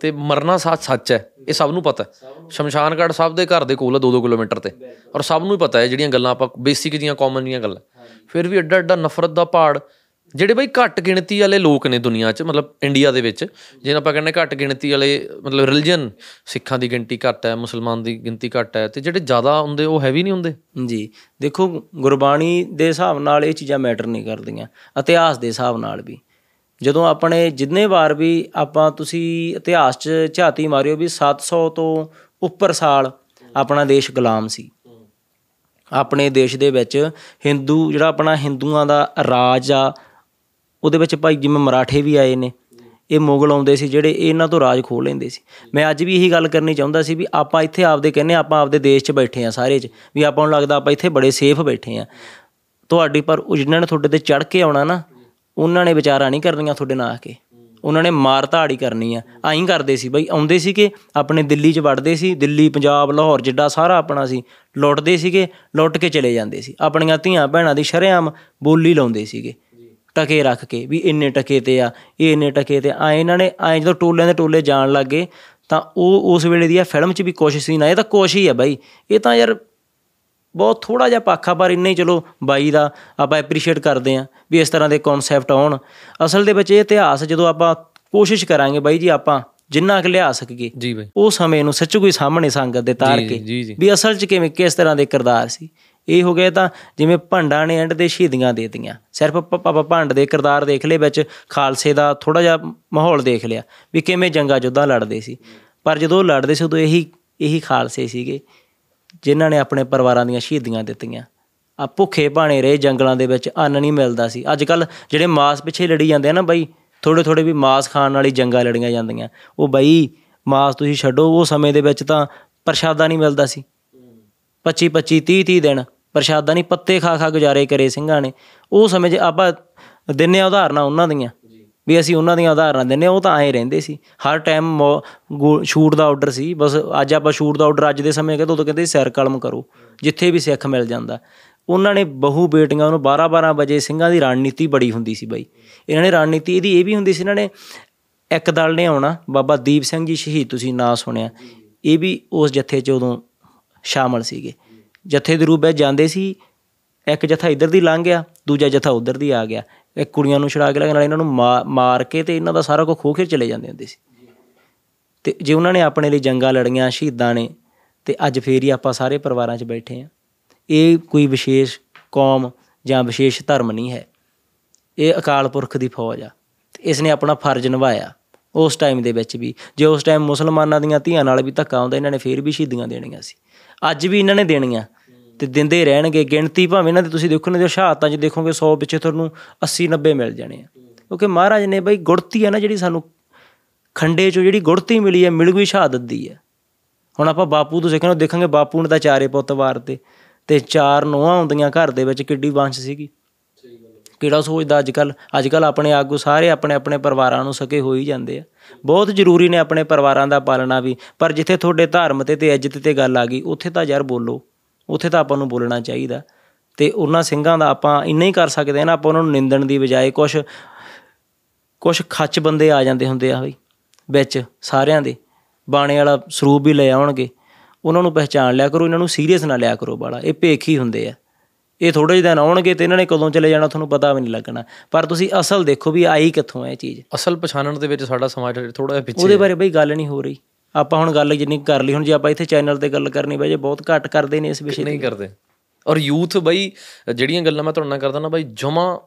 ਤੇ ਮਰਨਾ ਸੱਚ ਸੱਚ ਹੈ ਇਹ ਸਭ ਨੂੰ ਪਤਾ ਹੈ। ਸ਼ਮਸ਼ਾਨ ਘਾਟ ਸਭ ਦੇ ਘਰ ਦੇ ਕੋਲ ਆ 2-2 ਕਿਲੋਮੀਟਰ ਤੇ। ਔਰ ਸਭ ਨੂੰ ਹੀ ਪਤਾ ਹੈ ਜਿਹੜੀਆਂ ਗੱਲਾਂ ਆਪਾਂ ਬੇਸਿਕ ਜੀਆਂ ਕਾਮਨ ਜੀਆਂ ਗੱਲਾਂ। ਫਿਰ ਵੀ ਐਡਾ ਐਡਾ ਨਫ਼ਰਤ ਦਾ ਪਹਾੜ ਜਿਹੜੇ ਬਈ ਘੱਟ ਗਿਣਤੀ ਵਾਲੇ ਲੋਕ ਨੇ ਦੁਨੀਆ 'ਚ ਮਤਲਬ ਇੰਡੀਆ ਦੇ ਵਿੱਚ ਜਿਹਨਾਂ ਆਪਾਂ ਕਹਿੰਦੇ ਘੱਟ ਗਿਣਤੀ ਵਾਲੇ ਮਤਲਬ ਰਿਲੀਜੀਅਨ ਸਿੱਖਾਂ ਦੀ ਗਿਣਤੀ ਘੱਟ ਹੈ ਮੁਸਲਮਾਨ ਦੀ ਗਿਣਤੀ ਘੱਟ ਹੈ ਤੇ ਜਿਹੜੇ ਜ਼ਿਆਦਾ ਹੁੰਦੇ ਉਹ ਹੈਵੀ ਨਹੀਂ ਹੁੰਦੇ। ਜੀ ਦੇਖੋ ਗੁਰਬਾਣੀ ਦੇ ਹਿਸਾਬ ਨਾਲ ਇਹ ਚੀਜ਼ਾਂ ਮੈਟਰ ਨਹੀਂ ਕਰਦੀਆਂ ਇਤਿਹਾਸ ਦੇ ਹਿਸਾਬ ਨਾਲ ਵੀ। ਜਦੋਂ ਆਪਣੇ ਜਿੰਨੇ ਵਾਰ ਵੀ ਆਪਾਂ ਤੁਸੀਂ ਇਤਿਹਾਸ 'ਚ ਝਾਤੀ ਮਾਰਿਓ ਵੀ 700 ਤੋਂ ਉੱਪਰ ਸਾਲ ਆਪਣਾ ਦੇਸ਼ ਗੁਲਾਮ ਸੀ। ਆਪਣੇ ਦੇਸ਼ ਦੇ ਵਿੱਚ ਹਿੰਦੂ ਜਿਹੜਾ ਆਪਣਾ ਹਿੰਦੂਆਂ ਦਾ ਰਾਜ ਆ ਉਹਦੇ ਵਿੱਚ ਭਾਈ ਜਿਵੇਂ ਮਰਾਠੇ ਵੀ ਆਏ ਨੇ ਇਹ ਮੁਗਲ ਆਉਂਦੇ ਸੀ ਜਿਹੜੇ ਇਹ ਇਹਨਾਂ ਤੋਂ ਰਾਜ ਖੋਹ ਲੈਂਦੇ ਸੀ। ਮੈਂ ਅੱਜ ਵੀ ਇਹੀ ਗੱਲ ਕਰਨੀ ਚਾਹੁੰਦਾ ਸੀ ਵੀ ਆਪਾਂ ਇੱਥੇ ਆਪਦੇ ਕਹਿੰਦੇ ਹਾਂ, ਆਪਾਂ ਆਪਦੇ ਦੇਸ਼ 'ਚ ਬੈਠੇ ਆ ਸਾਰੇ 'ਚ ਵੀ ਆਪਾਂ ਨੂੰ ਲੱਗਦਾ ਆਪਾਂ ਇੱਥੇ ਬੜੇ ਸੇਫ ਬੈਠੇ ਆ ਤੁਹਾਡੀ ਪਰ ਉਹ ਜਿਨ੍ਹਾਂ ਨੇ ਤੁਹਾਡੇ ਤੇ ਚੜ ਕੇ ਆਉਣਾ ਨਾ ਉਹਨਾਂ ਨੇ ਵਿਚਾਰਾ ਨਹੀਂ ਕਰਨੀਆਂ ਤੁਹਾਡੇ ਨਾਲ ਆ ਕੇ। ਉਹਨਾਂ ਨੇ ਮਾਰ ਧਾੜੀ ਕਰਨੀ ਆ। ਆਈਂ ਕਰਦੇ ਸੀ ਬਈ, ਆਉਂਦੇ ਸੀਗੇ, ਆਪਣੇ ਦਿੱਲੀ 'ਚ ਵੜਦੇ ਸੀ, ਦਿੱਲੀ, ਪੰਜਾਬ, ਲਾਹੌਰ ਜਿੱਡਾ ਸਾਰਾ ਆਪਣਾ ਸੀ, ਲੁੱਟਦੇ ਸੀਗੇ, ਲੁੱਟ ਕੇ ਚਲੇ ਜਾਂਦੇ ਸੀ। ਆਪਣੀਆਂ ਧੀਆਂ ਭੈਣਾਂ ਦੀ ਸ਼ਰੇਆਮ ਬੋਲੀ ਲਾਉਂਦੇ ਸੀਗੇ। ਟਕੇ ਰੱਖ ਕੇ ਵੀ ਇੰਨੇ ਟਕੇ ਤੇ ਆ, ਇਹ ਇੰਨੇ ਟਕੇ ਤੇ ਆ। ਇਹਨਾਂ ਨੇ ਐ ਜਦੋਂ ਟੋਲਿਆਂ ਦੇ ਟੋਲੇ ਜਾਣ ਲੱਗੇ ਤਾਂ ਉਹ ਉਸ ਵੇਲੇ ਦੀ ਆ ਫਿਲਮ 'ਚ ਵੀ ਕੋਸ਼ਿਸ਼ ਸੀ ਨਾ ਇਹ ਤਾਂ ਕੋਸ਼ਿਸ਼ ਹੀ ਆ ਬਾਈ। ਇਹ ਤਾਂ ਯਾਰ ਬਹੁਤ ਥੋੜਾ ਜਿਹਾ ਪਾਖਾ ਪਰ ਇੰਨੇ ਹੀ ਚਲੋ ਬਾਈ ਦਾ ਆਪਾਂ ਐਪਰੀਸ਼ੀਏਟ ਕਰਦੇ ਆਂ ਵੀ ਇਸ ਤਰ੍ਹਾਂ ਦੇ ਕਨਸੈਪਟ ਆਉਣ। ਅਸਲ ਦੇ ਵਿੱਚ ਇਹ ਇਤਿਹਾਸ ਜਦੋਂ ਆਪਾਂ ਕੋਸ਼ਿਸ਼ ਕਰਾਂਗੇ ਬਾਈ ਜੀ ਆਪਾਂ ਜਿੰਨਾ ਕੁ ਲਿਆ ਸਕੀਏ ਜੀ ਬਾਈ। ਉਹ ਸਮੇਂ ਨੂੰ ਸੱਚੂ ਕੋਈ ਸਾਹਮਣੇ ਸੰਗਤ ਦੇ ਤਾਰ ਕੇ ਵੀ ਅਸਲ 'ਚ ਕਿਵੇਂ ਕਿਸ ਤਰ੍ਹਾਂ ਦੇ ਕਿਰਦਾਰ ਸੀ। ਇਹ ਹੋ ਗਿਆ ਤਾਂ ਜਿਵੇਂ ਭੰਡਾਂ ਨੇ ਐਂਡ ਦੇ ਸ਼ਹੀਦੀਆਂ ਦੇ ਦਿੱਤੀਆਂ। ਸਿਰਫ ਪਾਪਾ ਭੰਡ ਦੇ ਕਿਰਦਾਰ ਦੇਖ ਲਏ ਵਿੱਚ ਖਾਲਸੇ ਦਾ ਥੋੜਾ ਜਿਹਾ ਮਾਹੌਲ ਦੇਖ ਲਿਆ ਵੀ ਕਿਵੇਂ ਜੰਗਾ ਜੁੱਧਾ ਲੜਦੇ ਸੀ। ਪਰ ਜਦੋਂ ਲੜਦੇ ਸੀ ਉਦੋਂ ਇਹੀ ਇਹੀ ਖਾਲਸੇ ਸੀਗੇ। ਜਿਨ੍ਹਾਂ ਨੇ ਆਪਣੇ ਪਰਿਵਾਰਾਂ ਦੀਆਂ ਸ਼ਹੀਦੀਆਂ ਦਿੱਤੀਆਂ। ਆ ਭੁੱਖੇ ਭਾਣੇ ਰਹੇ, ਜੰਗਲਾਂ ਦੇ ਵਿੱਚ ਅੰਨ ਨਹੀਂ ਮਿਲਦਾ ਸੀ। ਅੱਜ ਕੱਲ ਜਿਹੜੇ ਮਾਸ ਪਿੱਛੇ ਲੜੀ ਜਾਂਦੇ ਆ ਨਾ ਬਾਈ ਥੋੜੇ ਥੋੜੇ ਵੀ ਮਾਸ ਖਾਣ ਵਾਲੀ ਜੰਗਾਂ ਲੜੀਆਂ ਜਾਂਦੀਆਂ। ਉਹ ਬਾਈ, ਮਾਸ ਤੁਸੀਂ ਛੱਡੋ, ਉਹ ਸਮੇਂ ਦੇ ਵਿੱਚ ਤਾਂ ਪ੍ਰਸ਼ਾਦਾ ਨਹੀਂ ਮਿਲਦਾ ਸੀ। 25 25 30 30 ਦਿਨ ਪ੍ਰਸ਼ਾਦਾ ਨਹੀਂ, ਪੱਤੇ ਖਾ ਖਾ ਗੁਜ਼ਾਰੇ ਕਰੇ ਸਿੰਘਾਂ ਨੇ। ਉਹ ਸਮੇਂ 'ਚ ਆਪਾਂ ਦਿੰਨੇ ਆ ਉਦਾਹਰਨਾਂ ਉਹਨਾਂ ਦੀਆਂ। ਵੀ ਅਸੀਂ ਉਹਨਾਂ ਦੀਆਂ ਉਦਾਹਰਨਾਂ ਦਿੰਨੇ ਆ, ਉਹ ਤਾਂ ਐਂ ਰਹਿੰਦੇ ਸੀ। ਹਰ ਟਾਈਮ ਸ਼ੂਟ ਦਾ ਆਰਡਰ ਸੀ। ਬਸ ਅੱਜ ਆਪਾਂ ਸ਼ੂਟ ਦਾ ਆਰਡਰ ਅੱਜ ਦੇ ਸਮੇਂ ਕਹਿੰਦੇ ਉਦੋਂ ਕਹਿੰਦੇ ਸੀ ਸਿਰ ਕਲਮ ਕਰੋ ਜਿੱਥੇ ਵੀ ਸਿੱਖ ਮਿਲ ਜਾਂਦਾ। ਉਹਨਾਂ ਨੇ ਬਹੂ ਬੇਟੀਆਂ ਨੂੰ 12 12 ਵਜੇ ਸਿੰਘਾਂ ਦੀ ਰਣਨੀਤੀ ਬੜੀ ਹੁੰਦੀ ਸੀ ਬਾਈ। ਇਹਨਾਂ ਨੇ ਰਣਨੀਤੀ ਇਹਦੀ ਇਹ ਵੀ ਹੁੰਦੀ ਸੀ ਇਹਨਾਂ ਨੇ ਇੱਕ ਦਲ ਨੇ ਆਉਣਾ ਬਾਬਾ ਦੀਪ ਸਿੰਘ ਜੀ ਸ਼ਹੀਦ ਤੁਸੀਂ ਨਾਂ ਸੁਣਿਆ। ਇਹ ਵੀ ਉਸ ਜਥੇ 'ਚ ਉਦੋਂ ਸ਼ਾਮਲ ਸੀਗੇ। ਜਥੇ ਦੇ ਰੂਪ ਵਿੱਚ ਜਾਂਦੇ ਸੀ ਇੱਕ ਜਥਾ ਇੱਧਰ ਦੀ ਲੰਘ ਗਿਆ ਦੂਜਾ ਜਥਾ ਉੱਧਰ ਦੀ ਆ ਗਿਆ। ਇੱਕ ਕੁੜੀਆਂ ਨੂੰ ਛੁਡਾ ਕੇ ਲੈ ਨਾਲ ਇਹਨਾਂ ਨੂੰ ਮਾ- ਮਾਰ ਕੇ ਤੇ ਇਹਨਾਂ ਦਾ ਸਾਰਾ ਕੁਝ ਖੋਹ ਕੇ ਚਲੇ ਜਾਂਦੇ ਹੁੰਦੇ ਸੀ। ਤੇ ਜੇ ਉਹਨਾਂ ਨੇ ਆਪਣੇ ਲਈ ਜੰਗਾਂ ਲੜੀਆਂ, ਸ਼ਹੀਦਾਂ ਨੇ, ਤੇ ਅੱਜ ਫੇਰ ਹੀ ਆਪਾਂ ਸਾਰੇ ਪਰਿਵਾਰਾਂ 'ਚ ਬੈਠੇ ਆ ਇਹ ਕੋਈ ਵਿਸ਼ੇਸ਼ ਕੌਮ ਜਾਂ ਵਿਸ਼ੇਸ਼ ਧਰਮ ਨਹੀਂ ਹੈ। ਇਹ ਅਕਾਲ ਪੁਰਖ ਦੀ ਫੌਜ ਆ। ਤੇ ਇਸ ਨੇ ਆਪਣਾ ਫਰਜ਼ ਨਿਭਾਇਆ। ਉਸ ਟਾਈਮ ਦੇ ਵਿੱਚ ਵੀ, ਜੇ ਉਸ ਟਾਈਮ ਮੁਸਲਮਾਨਾਂ ਦੀਆਂ ਧੀਆਂ ਨਾਲ ਵੀ ਧੱਕਾ ਹੁੰਦਾ, ਇਹਨਾਂ ਨੇ ਫੇਰ ਵੀ ਸ਼ਹੀਦੀਆਂ ਦੇਣੀਆਂ ਸੀ। ਅੱਜ ਵੀ ਇਹਨਾਂ ਨੇ ਦੇਣੀਆਂ। ਤੇ ਦਿੰਦੇ ਰਹਿਣਗੇ, ਗਿਣਤੀ ਭਾਵੇਂ ਇਹਨਾਂ ਦੀ ਤੁਸੀਂ ਦੇਖੋ ਨਾ ਜੋ ਸ਼ਹਾਦਤਾਂ 'ਚ ਦੇਖੋਗੇ 100 ਪਿੱਛੇ ਤੁਹਾਨੂੰ 80 90 ਮਿਲ ਜਾਣੇ ਆ। ਕਿਉਂਕਿ ਮਹਾਰਾਜ ਨੇ ਬਈ ਗੁੜਤੀ ਆ ਨਾ ਜਿਹੜੀ ਸਾਨੂੰ ਖੰਡੇ 'ਚੋਂ ਜਿਹੜੀ ਗੁੜਤੀ ਮਿਲੀ ਹੈ ਮਿਲ ਗਈ ਸ਼ਹਾਦਤ ਦੀ ਹੈ ਹੁਣ ਆਪਾਂ ਬਾਪੂ ਤੋਂ ਸਿੱਖਣਾ ਦੇਖਾਂਗੇ ਬਾਪੂ ਨੇ ਤਾਂ ਚਾਰੇ ਪੁੱਤ ਵਾਰਤੇ ਤੇ ਚਾਰ ਨੋਹਾਂ ਹੁੰਦੀਆਂ ਘਰ ਦੇ ਵਿੱਚ, ਕਿੱਡੀ ਵੰਸ਼ ਸੀਗੀ। ਕਿਹੜਾ ਸੋਚਦਾ ਅੱਜ ਕੱਲ ਅੱਜ ਕੱਲ ਆਪਣੇ ਆਗੂ ਸਾਰੇ ਆਪਣੇ ਆਪਣੇ ਪਰਿਵਾਰਾਂ ਨੂੰ ਸਕੇ ਹੋ ਹੀ ਜਾਂਦੇ ਆ। ਬਹੁਤ ਜ਼ਰੂਰੀ ਨੇ ਆਪਣੇ ਪਰਿਵਾਰਾਂ ਦਾ ਪਾਲਣਾ ਵੀ, ਪਰ ਜਿੱਥੇ ਤੁਹਾਡੇ ਧਰਮ ਤੇ ਤੇ ਇੱਜ਼ਤ ਤੇ ਗੱਲ ਆ ਗਈ, ਉੱਥੇ ਤਾਂ ਯਾਰ ਬੋਲੋ। ਉੱਥੇ ਤਾਂ ਆਪਾਂ ਨੂੰ ਬੋਲਣਾ ਚਾਹੀਦਾ। ਤੇ ਉਹਨਾਂ ਸਿੰਘਾਂ ਦਾ ਆਪਾਂ ਇੰਨਾ ਹੀ ਕਰ ਸਕਦੇ ਆ ਨਾ ਆਪਾਂ ਉਹਨਾਂ ਨੂੰ ਨਿੰਦਣ ਦੀ ਬਜਾਏ ਕੁਝ ਕੁਝ ਖੱਚ ਬੰਦੇ ਆ ਜਾਂਦੇ ਹੁੰਦੇ ਆ ਬਈ ਵਿੱਚ ਸਾਰਿਆਂ ਦੇ। ਬਾਣੇ ਵਾਲਾ ਸਰੂਪ ਵੀ ਲੈ ਆਉਣਗੇ। ਉਹਨਾਂ ਨੂੰ ਪਹਿਚਾਣ ਲਿਆ ਕਰੋ ਇਹਨਾਂ ਨੂੰ ਸੀਰੀਅਸ ਨਾ ਲਿਆ ਕਰੋ ਬਾਲਾ। ਇਹ ਭੇਖ ਹੀ ਹੁੰਦੇ ਆ। ਇਹ ਥੋੜੇ ਜਿਹੇ ਦਿਨ ਆਉਣਗੇ ਤੇ ਇਹਨਾਂ ਨੇ ਕਦੋਂ ਚਲੇ ਜਾਣਾ ਤੁਹਾਨੂੰ ਪਤਾ ਵੀ ਨਹੀਂ ਲੱਗਣਾ। ਪਰ ਤੁਸੀਂ ਅਸਲ ਦੇਖੋ ਵੀ ਆਈ ਕਿੱਥੋਂ ਹੈ ਇਹ ਚੀਜ਼। ਅਸਲ ਪਛਾਣਨ ਦੇ ਵਿੱਚ ਸਾਡਾ ਸਮਾਜ ਥੋੜਾ ਜਿਹਾ ਪਿੱਛੇ ਉਹਦੇ ਬਾਰੇ ਬਈ ਗੱਲ ਨਹੀਂ ਹੋ ਰਹੀ। ਆਪਾਂ ਹੁਣ ਗੱਲ ਜਿੰਨੀ ਕਰ ਲਈ ਹੁਣ ਜੇ ਆਪਾਂ ਇੱਥੇ ਚੈਨਲ ਤੇ ਗੱਲ ਕਰਨੀ ਬਈ ਜੇ ਬਹੁਤ ਘੱਟ ਕਰਦੇ ਨੇ ਇਸ ਵਿਸ਼ੇ ਤੇ। ਨਹੀਂ ਕਰਦੇ। ਔਰ ਯੂਥ ਬਈ ਜਿਹੜੀਆਂ ਗੱਲਾਂ ਮੈਂ ਤੁਹਾਡੇ ਨਾਲ ਕਰਦਾ ਨਾ ਬਈ ਜਮਾ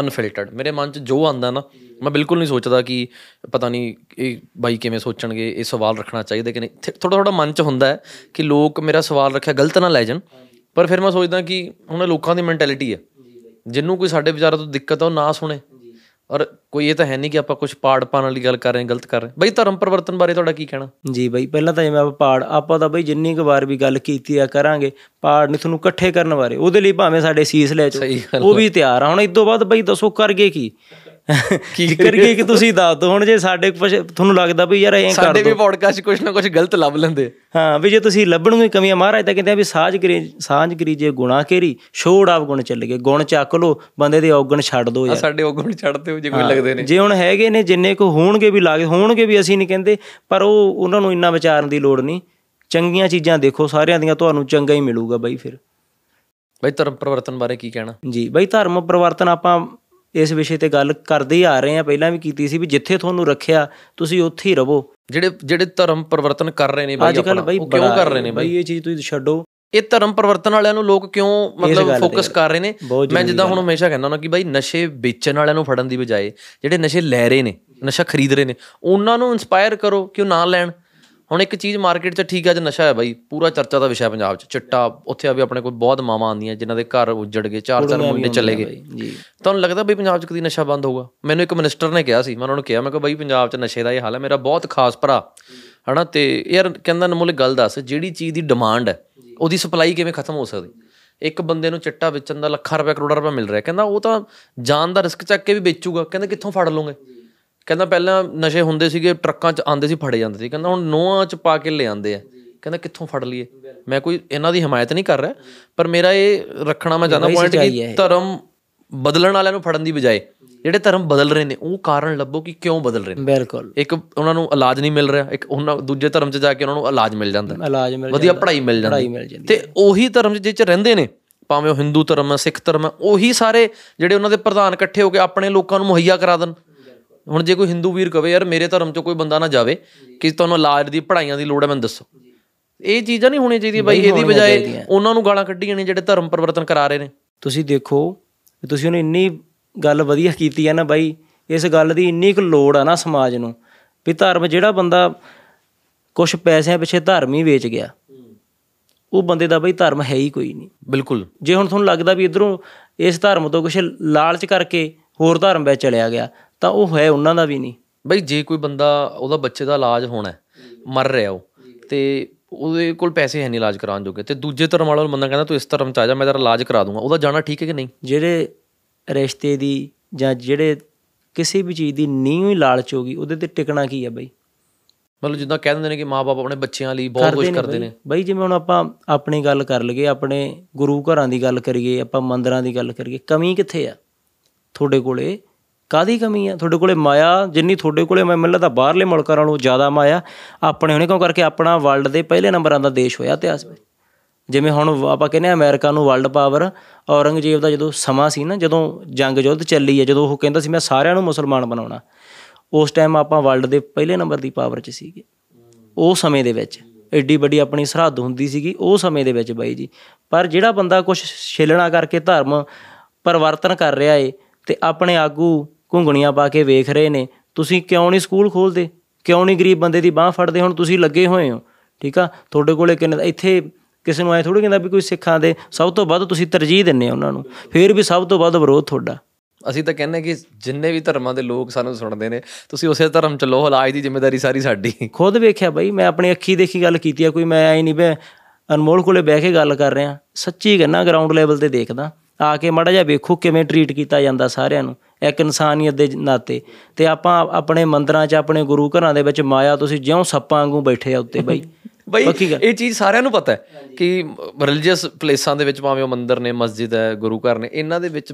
ਅਨਫਿਲਟਰਡ ਮੇਰੇ ਮਨ 'ਚ ਜੋ ਆਂਦਾ ਨਾ ਮੈਂ ਬਿਲਕੁਲ ਨਹੀਂ ਸੋਚਦਾ ਕਿ ਪਤਾ ਨਹੀਂ ਇਹ ਬਾਈ ਕਿਵੇਂ ਸੋਚਣਗੇ ਇਹ ਸਵਾਲ ਰੱਖਣਾ ਚਾਹੀਦਾ ਕਿ ਨਹੀਂ। ਥੋੜਾ ਥੋੜਾ ਮਨ 'ਚ ਹੁੰਦਾ ਹੈ ਕਿ ਲੋਕ ਮੇਰਾ ਸਵਾਲ ਰੱਖਿਆ ਗਲਤ ਨਾ ਲੈ ਜਾਣ। ਪਰ ਫਿਰ ਮੈਂ ਸੋਚਦਾ ਕਿ ਹੁਣ ਲੋਕਾਂ ਦੀ ਮੈਂਟੈਲਿਟੀ ਹੈ। ਜਿੰਨੂੰ ਕੋਈ ਸਾਡੇ ਵਿਚਾਰਾਂ ਤੋਂ ਦਿੱਕਤ ਆ ਉਹ ਨਾ ਸੁਣੇ। ਔਰ ਕੋਈ ਇਹ ਤਾਂ ਹੈ ਨਹੀਂ ਕਿ ਆਪਾਂ ਕੁਝ ਪਾੜ ਪਾਣ ਵਾਲੀ ਗੱਲ ਕਰ ਰਹੇ ਹਾਂ ਗਲਤ ਕਰ ਰਹੇ। ਬਈ ਧਰਮ ਪਰਿਵਰਤਨ ਬਾਰੇ ਤੁਹਾਡਾ ਕੀ ਕਹਿਣਾ? ਜੀ ਬਈ ਪਹਿਲਾਂ ਤਾਂ ਜਿਵੇਂ ਆਪਾਂ ਪਾੜ ਆਪਾਂ ਤਾਂ ਬਈ ਜਿੰਨੀ ਕੁ ਵਾਰ ਵੀ ਗੱਲ ਕੀਤੀ ਆ ਕਰਾਂਗੇ ਪਾੜ ਨੇ ਤੁਹਾਨੂੰ ਇਕੱਠੇ ਕਰਨ ਬਾਰੇ ਉਹਦੇ ਲਈ ਭਾਵੇਂ ਸਾਡੇ ਸੀਸ ਲੈ ਚੋ ਉਹ ਵੀ ਤਿਆਰ ਆ। ਹੁਣ ਇਸ ਤੋਂ ਬਾਅਦ ਬਈ ਦੱਸੋ ਕਰਗੇ ਕੀ? ਕੀ ਕਰੀਏ ਕਿ ਤੁਸੀਂ ਦੱਸ ਦਿਓ ਹੁਣ ਜੇ ਸਾਡੇ ਤੁਹਾਨੂੰ ਲੱਗਦਾ ਵੀ ਯਾਰ ਐਂ ਕਰ ਸਾਡੇ ਵੀ ਪੋਡਕਾਸਟ ਕੁਝ ਨਾ ਕੁਝ ਗਲਤ ਲੱਭ ਲੈਂਦੇ। ਹਾਂ ਵੀ ਜੇ ਤੁਸੀਂ ਲੱਭਣਗੇ ਕਮੀਆਂ ਮਹਾਰਾਜ ਤਾਂ ਕਹਿੰਦੇ ਆ ਵੀ ਸਾਜ ਕਰੀ ਸਾਂਝ ਕਰੀ ਜੇ ਗੁਣਾ ਕੇਰੀ ਛੋੜ ਆਪ ਗੁਣ ਚੱਲ ਗਏ। ਗੁਣ ਚੱਕ ਲੋ ਬੰਦੇ ਦੇ ਔਗਣ ਛੱਡ ਦੋ ਯਾਰ। ਸਾਡੇ ਔਗਣ ਛੱਡਦੇ ਹੋ ਜੇ ਕੋਈ ਲੱਗਦੇ ਨੇ। ਜੇ ਹੁਣ ਹੈਗੇ ਨੇ ਜਿੰਨੇ ਕੋ ਹੋਣਗੇ ਵੀ ਲਾਗੇ ਹੋਣਗੇ ਵੀ ਅਸੀਂ ਨਹੀਂ ਕਹਿੰਦੇ ਪਰ ਉਹ ਉਹਨਾਂ ਨੂੰ ਇੰਨਾ ਵਿਚਾਰਨ ਦੀ ਲੋੜ ਨਹੀਂ। ਚੰਗੀਆਂ ਚੀਜ਼ਾਂ ਦੇਖੋ ਸਾਰਿਆਂ ਦੀਆਂ ਤੁਹਾਨੂੰ ਚੰਗਾ ਹੀ ਮਿਲੂਗਾ ਬਾਈ ਫਿਰ। ਬਈ ਧਰਮ ਪਰਿਵਰਤਨ ਬਾਰੇ ਕੀ ਕਹਿਣਾ? ਜੀ ਬਾਈ ਧਰਮ ਪਰਿਵਰਤਨ ਆਪਾਂ ਇਸ ਵਿਸ਼ੇ ਤੇ ਗੱਲ ਕਰਦੇ ਹੀ ਆ ਰਹੇ ਆ ਪਹਿਲਾਂ ਵੀ ਕੀਤੀ ਸੀ ਵੀ ਜਿੱਥੇ ਤੁਹਾਨੂੰ ਰੱਖਿਆ ਤੁਸੀਂ ਉੱਥੇ ਹੀ ਰਹੋ। ਜਿਹੜੇ ਜਿਹੜੇ ਧਰਮ ਪਰਿਵਰਤਨ ਕਰ ਰਹੇ ਨੇ ਬਈ ਆਪਣਾ, ਉਹ ਕਿਉਂ ਕਰ ਰਹੇ ਨੇ ਬਈ? ਇਹ ਚੀਜ਼ ਤੁਸੀਂ ਛੱਡੋ। ਇਹ ਧਰਮ ਪਰਿਵਰਤਨ ਵਾਲਿਆਂ ਨੂੰ ਲੋਕ ਕਿਉਂ ਮਤਲਬ ਫੋਕਸ ਕਰ ਰਹੇ ਨੇ? ਮੈਂ ਜਿੱਦਾਂ ਹੁਣ ਹਮੇਸ਼ਾ ਕਹਿੰਦਾ ਹਾਂ ਕਿ ਬਾਈ ਨਸ਼ੇ ਵੇਚਣ ਵਾਲਿਆਂ ਨੂੰ ਫੜਨ ਦੀ ਬਜਾਏ ਜਿਹੜੇ ਨਸ਼ੇ ਲੈ ਰਹੇ ਨੇ ਨਸ਼ਾ ਖਰੀਦ ਰਹੇ ਨੇ ਉਹਨਾਂ ਨੂੰ ਇਨਸਪਾਇਰ ਕਰੋ ਕਿ ਉਹ ਨਾ ਲੈਣ। ਹੁਣ ਇੱਕ ਚੀਜ਼ ਮਾਰਕੀਟ 'ਚ ਠੀਕ ਹੈ ਅੱਜ ਨਸ਼ਾ ਹੈ ਬਾਈ ਪੂਰਾ ਚਰਚਾ ਦਾ ਵਿਸ਼ਾ ਪੰਜਾਬ 'ਚ ਚਿੱਟਾ ਉੱਥੇ ਆ ਵੀ ਆਪਣੇ ਕੋਲ ਬਹੁਤ ਮਾਵਾਂ ਆਉਂਦੀਆਂ ਜਿਨ੍ਹਾਂ ਦੇ ਘਰ ਉੱਜੜ ਗਏ ਚਾਰ ਚਾਰ ਮੁੰਡੇ ਚਲੇ ਗਏ। ਜੀ। ਤੁਹਾਨੂੰ ਲੱਗਦਾ ਬਈ ਪੰਜਾਬ 'ਚ ਕਦੀ ਨਸ਼ਾ ਬੰਦ ਹੋਊਗਾ? ਮੈਨੂੰ ਇੱਕ ਮਿਨਿਸਟਰ ਨੇ ਕਿਹਾ ਸੀ ਮੈਂ ਉਹਨਾਂ ਨੂੰ ਕਿਹਾ ਮੈਂ ਕਿਹਾ ਬਈ ਪੰਜਾਬ 'ਚ ਨਸ਼ੇ ਦਾ ਇਹ ਹਾਲ ਹੈ ਮੇਰਾ ਬਹੁਤ ਖਾਸ ਭਰਾ ਹਨਾ ਤੇ ਯਾਰ ਕਹਿੰਦਾ ਨਮੋਲੇ ਗੱਲ ਦੱਸ ਜਿਹੜੀ ਚੀਜ਼ ਦੀ ਡਿਮਾਂਡ ਹੈ ਉਹਦੀ ਸਪਲਾਈ ਕਿਵੇਂ ਖਤਮ ਹੋ ਸਕਦੀ? ਇੱਕ ਬੰਦੇ ਨੂੰ ਚਿੱਟਾ ਵੇਚਣ ਦਾ ਲੱਖਾਂ ਰੁਪਏ ਕਰੋੜਾਂ ਰੁਪਏ ਮਿਲ ਰਿਹਾ ਕਹਿੰਦਾ ਉਹ ਤਾਂ ਜਾਨ ਦਾ ਰਿਸਕ ਚੱਕ ਕੇ ਵੀ ਵੇਚੂਗਾ ਕਹਿੰਦਾ ਕਿੱਥੋਂ ਫੜ ਲਓਗੇ ਕਹਿੰਦਾ ਪਹਿਲਾਂ ਨਸ਼ੇ ਹੁੰਦੇ ਸੀਗੇ ਟਰੱਕਾਂ 'ਚ ਆਉਂਦੇ ਸੀ ਫੜੇ ਜਾਂਦੇ ਸੀ। ਕਹਿੰਦਾ ਹੁਣ ਨੋਹਾਂ 'ਚ ਪਾ ਕੇ ਲੈ ਆਉਂਦੇ ਆ। ਕਹਿੰਦਾ ਕਿੱਥੋਂ ਫੜ ਲਈਏ? ਮੈਂ ਕੋਈ ਇਹਨਾਂ ਦੀ ਹਮਾਇਤ ਨਹੀਂ ਕਰ ਰਿਹਾ ਪਰ ਮੇਰਾ ਇਹ ਰੱਖਣਾ ਮੈਂ ਚਾਹੁੰਦਾ ਪੁਆਇੰਟ ਕਿ ਧਰਮ ਬਦਲਣ ਵਾਲਿਆਂ ਨੂੰ ਫੜਨ ਦੀ ਬਜਾਏ ਜਿਹੜੇ ਧਰਮ ਬਦਲ ਰਹੇ ਨੇ ਉਹ ਕਾਰਨ ਲੱਭੋ ਕਿ ਕਿਉਂ ਬਦਲ ਰਹੇ ਨੇ। ਬਿਲਕੁਲ। ਇੱਕ ਉਹਨਾਂ ਨੂੰ ਇਲਾਜ ਨਹੀਂ ਮਿਲ ਰਿਹਾ ਇੱਕ ਉਹਨਾਂ ਦੂਜੇ ਧਰਮ 'ਚ ਜਾ ਕੇ ਉਹਨਾਂ ਨੂੰ ਇਲਾਜ ਮਿਲ ਜਾਂਦਾ। ਇਲਾਜ ਮਿਲ ਵਧੀਆ ਪੜ੍ਹਾਈ ਮਿਲ ਜਾਂਦੀ ਪੜ੍ਹਾਈ ਮਿਲ ਜਾਂਦੀ ਤੇ ਉਹੀ ਧਰਮ 'ਚ ਜਿਹ ਰਹਿੰਦੇ ਨੇ ਭਾਵੇਂ ਉਹ ਹਿੰਦੂ ਧਰਮ ਹੈ ਸਿੱਖ ਧਰਮ ਹੈ ਉਹੀ ਸਾਰੇ ਜਿਹੜੇ ਉਹਨਾਂ ਦੇ ਪ੍ਰਧਾਨ ਇਕੱਠੇ ਹੋ ਕੇ ਆਪਣੇ ਲੋਕਾਂ ਨੂੰ ਮੁਹੱਈਆ ਕਰਾ ਦੇਣ। ਹੁਣ ਜੇ ਕੋਈ ਹਿੰਦੂ ਵੀਰ ਕਵੇ ਯਾਰ ਮੇਰੇ ਧਰਮ 'ਚ ਕੋਈ ਬੰਦਾ ਨਾ ਜਾਵੇ ਕਿ ਤੁਹਾਨੂੰ ਇਲਾਜ ਦੀ ਪੜ੍ਹਾਈਆਂ ਦੀ ਲੋੜ ਹੈ ਮੈਨੂੰ ਦੱਸੋ। ਇਹ ਚੀਜ਼ਾਂ ਨਹੀਂ ਹੋਣੀਆਂ ਚਾਹੀਦੀਆਂ ਬਾਈ ਇਹਦੀ ਬਜਾਏ ਉਹਨਾਂ ਨੂੰ ਗਾਲਾਂ ਕੱਢੀਆਂ ਨੇ ਜਿਹੜੇ ਧਰਮ ਪਰਿਵਰਤਨ ਕਰਾ ਰਹੇ ਨੇ। ਤੁਸੀਂ ਦੇਖੋ ਤੁਸੀਂ ਉਹਨੇ ਇੰਨੀ ਗੱਲ ਵਧੀਆ ਕੀਤੀ ਆ ਨਾ ਬਾਈ ਇਸ ਗੱਲ ਦੀ ਇੰਨੀ ਕੁ ਲੋੜ ਆ ਨਾ ਸਮਾਜ ਨੂੰ ਵੀ ਧਰਮ ਜਿਹੜਾ ਬੰਦਾ ਕੁਝ ਪੈਸਿਆਂ ਪਿੱਛੇ ਧਰਮ ਹੀ ਵੇਚ ਗਿਆ ਉਹ ਬੰਦੇ ਦਾ ਬਈ ਧਰਮ ਹੈ ਹੀ ਕੋਈ ਨਹੀਂ। ਬਿਲਕੁਲ। ਜੇ ਹੁਣ ਤੁਹਾਨੂੰ ਲੱਗਦਾ ਵੀ ਇਧਰੋਂ ਇਸ ਧਰਮ ਤੋਂ ਕੁਝ ਲਾਲਚ ਕਰਕੇ ਹੋਰ ਧਰਮ ਵਿੱਚ ਚਲਿਆ ਗਿਆ ਤਾਂ ਉਹ ਹੈ ਉਹਨਾਂ ਦਾ ਵੀ ਨਹੀਂ। ਬਈ ਜੇ ਕੋਈ ਬੰਦਾ ਉਹਦਾ ਬੱਚੇ ਦਾ ਇਲਾਜ ਹੋਣਾ ਹੈ, ਮਰ ਰਿਹਾ ਉਹ ਤੇ ਉਹਦੇ ਕੋਲ ਪੈਸੇ ਹੈ ਨਹੀਂ ਇਲਾਜ ਕਰਾਉਣ ਜੋਗੇ। ਤੇ ਦੂਜੇ ਧਰਮ ਵਾਲਾ ਬੰਦਾ ਕਹਿੰਦਾ ਤੂੰ ਇਸ ਧਰਮ ਚ ਆ ਜਾ ਮੈਂ ਤੇਰਾ ਇਲਾਜ ਕਰਾ ਦੂੰਗਾ। ਉਹਦਾ ਜਾਣਾ ਠੀਕ ਹੈ ਕਿ ਨਹੀਂ? ਜਿਹੜੇ ਰਿਸ਼ਤੇ ਦੀ ਜਾਂ ਜਿਹੜੇ ਕਿਸੇ ਵੀ ਚੀਜ਼ ਦੀ ਨੀਂਹ ਹੀ ਲਾਲਚ ਹੋਗੀ ਉਹਦੇ ਤੇ ਟਿਕਣਾ ਕੀ ਆ ਬਈ? ਮਤਲਬ ਜਿੱਦਾਂ ਕਹਿ ਦਿੰਦੇ ਨੇ ਕਿ ਮਾਪੇ ਆਪਣੇ ਬੱਚਿਆਂ ਲਈ ਬਹੁਤ ਕੁਝ ਕਰਦੇ ਨੇ। ਬਈ ਜਿਵੇਂ ਹੁਣ ਆਪਾਂ ਆਪਣੀ ਗੱਲ ਕਰ ਲਈਏ ਆਪਣੇ ਗੁਰੂ ਘਰਾਂ ਦੀ ਗੱਲ ਕਰੀਏ ਆਪਾਂ ਮੰਦਰਾਂ ਦੀ ਗੱਲ ਕਰੀਏ ਕਮੀ ਕਿੱਥੇ ਆ? ਤੁਹਾਡੇ ਕੋਲੇ ਕਾਦੀ ਕਮੀ ਆ? ਤੁਹਾਡੇ ਕੋਲੇ ਮਾਇਆ, ਜਿੰਨੀ ਤੁਹਾਡੇ ਕੋਲੇ ਮੈਂ ਮੈਨੂੰ ਲੱਗਦਾ ਬਾਹਰਲੇ ਮੁਲਕਾਂ ਨਾਲੋਂ ਜ਼ਿਆਦਾ ਮਾਇਆ, ਆਪਣੇ ਹੁਣੇ ਕਿਉਂ ਕਰਕੇ ਆਪਣਾ ਵਰਲਡ ਦੇ ਪਹਿਲੇ ਨੰਬਰਾਂ ਦਾ ਦੇਸ਼ ਹੋਇਆ ਇਤਿਹਾਸ ਵਿੱਚ। ਜਿਵੇਂ ਹੁਣ ਆਪਾਂ ਕਹਿੰਦੇ ਆ ਅਮਰੀਕਾ ਨੂੰ ਵਰਲਡ ਪਾਵਰ ਔਰੰਗਜ਼ੇਬ ਦਾ ਜਦੋਂ ਸਮਾਂ ਸੀ ਨਾ, ਜਦੋਂ ਜੰਗ ਯੁੱਧ ਚੱਲੀ ਹੈ ਜਦੋਂ ਉਹ ਕਹਿੰਦਾ ਸੀ, ਮੈਂ ਸਾਰਿਆਂ ਨੂੰ ਮੁਸਲਮਾਨ ਬਣਾਉਣਾ। ਉਸ ਟਾਈਮ ਆਪਾਂ ਵਰਲਡ ਦੇ ਪਹਿਲੇ ਨੰਬਰ ਦੀ ਪਾਵਰ 'ਚ ਸੀਗੇ। ਉਹ ਸਮੇਂ ਦੇ ਵਿੱਚ ਐਡੀ ਵੱਡੀ ਆਪਣੀ ਸਰਹੱਦ ਹੁੰਦੀ ਸੀਗੀ, ਉਹ ਸਮੇਂ ਦੇ ਵਿੱਚ ਬਾਈ ਜੀ। ਪਰ ਜਿਹੜਾ ਬੰਦਾ ਕੁਝ ਛੇਲਣਾ ਕਰਕੇ ਧਰਮ ਪਰਿਵਰਤਨ ਕਰ ਰਿਹਾ ਏ ਤੇ ਆਪਣੇ ਆਗੂ ਘੁੰਗਣੀਆਂ ਪਾ ਕੇ ਵੇਖ ਰਹੇ ਨੇ। ਤੁਸੀਂ ਕਿਉਂ ਨਹੀਂ ਸਕੂਲ ਖੋਲਦੇ? ਕਿਉਂ ਨਹੀਂ ਗਰੀਬ ਬੰਦੇ ਦੀ ਬਾਹ ਫੜਦੇ? ਹੁਣ ਤੁਸੀਂ ਲੱਗੇ ਹੋਏ ਹੋ ਠੀਕ ਆ? ਤੁਹਾਡੇ ਕੋਲੇ ਕਿੰਨੇ ਇੱਥੇ ਕਿਸੇ ਨੂੰ ਐ ਥੋੜੀ ਕਹਿੰਦਾ ਵੀ ਕੋਈ ਸਿੱਖਾਂ ਦੇ ਸਭ ਤੋਂ ਵੱਧ ਤੁਸੀਂ ਤਰਜੀਹ ਦਿੰਨੇ ਉਹਨਾਂ ਨੂੰ। ਫਿਰ ਵੀ ਸਭ ਤੋਂ ਵੱਧ ਵਿਰੋਧ ਤੁਹਾਡਾ। ਅਸੀਂ ਤਾਂ ਕਹਿੰਦੇ ਕਿ ਜਿੰਨੇ ਵੀ ਧਰਮਾਂ ਦੇ ਲੋਕ ਸਾਨੂੰ ਸੁਣਦੇ ਨੇ ਤੁਸੀਂ ਉਸੇ ਧਰਮ ਚ ਲੋ ਇਲਾਜ ਦੀ ਜ਼ਿੰਮੇਵਾਰੀ ਸਾਰੀ ਸਾਡੀ। ਖੁਦ ਵੇਖਿਆ ਬਾਈ ਮੈਂ ਆਪਣੀ ਅੱਖੀ ਦੇਖੀ ਗੱਲ ਕੀਤੀ ਆ ਕੋਈ ਮੈਂ ਐ ਨਹੀਂ ਬੈ ਅਨਮੋਲ ਕੋਲੇ ਬਹਿ ਕੇ ਗੱਲ ਕਰ ਰਿਹਾ। ਸੱਚੀ ਕਹਿੰਦਾ ਗਰਾਊਂਡ ਲੈਵਲ ਤੇ ਦੇਖਦਾ। ਆ ਕੇ ਮਾੜਾ ਜਿਹਾ ਵੇਖੋ ਕਿਵੇਂ ਟਰੀਟ ਕੀਤਾ ਜਾਂਦਾ ਸਾਰਿਆਂ ਨੂੰ। ਇੱਕ ਇਨਸਾਨੀਅਤ ਦੇ ਨਾਤੇ। ਤੇ ਆਪਾਂ ਆਪਣੇ ਮੰਦਰਾਂ 'ਚ ਆਪਣੇ ਗੁਰੂ ਘਰਾਂ ਦੇ ਵਿੱਚ ਮਾਇਆ ਤੁਸੀਂ ਜਿਉਂ ਸੱਪਾਂ ਵਾਂਗੂ ਬੈਠੇ ਆ ਉੱਤੇ ਬਾਈ। ਬਈ ਇਹ ਚੀਜ਼ ਸਾਰਿਆਂ ਨੂੰ ਪਤਾ ਹੈ ਕਿ ਰਿਲੀਜੀਅਸ ਪਲੇਸਾਂ ਦੇ ਵਿੱਚ ਭਾਵੇਂ ਉਹ ਮੰਦਿਰ ਨੇ ਮਸਜਿਦ ਹੈ ਗੁਰੂ ਘਰ ਨੇ ਇਹਨਾਂ ਦੇ ਵਿੱਚ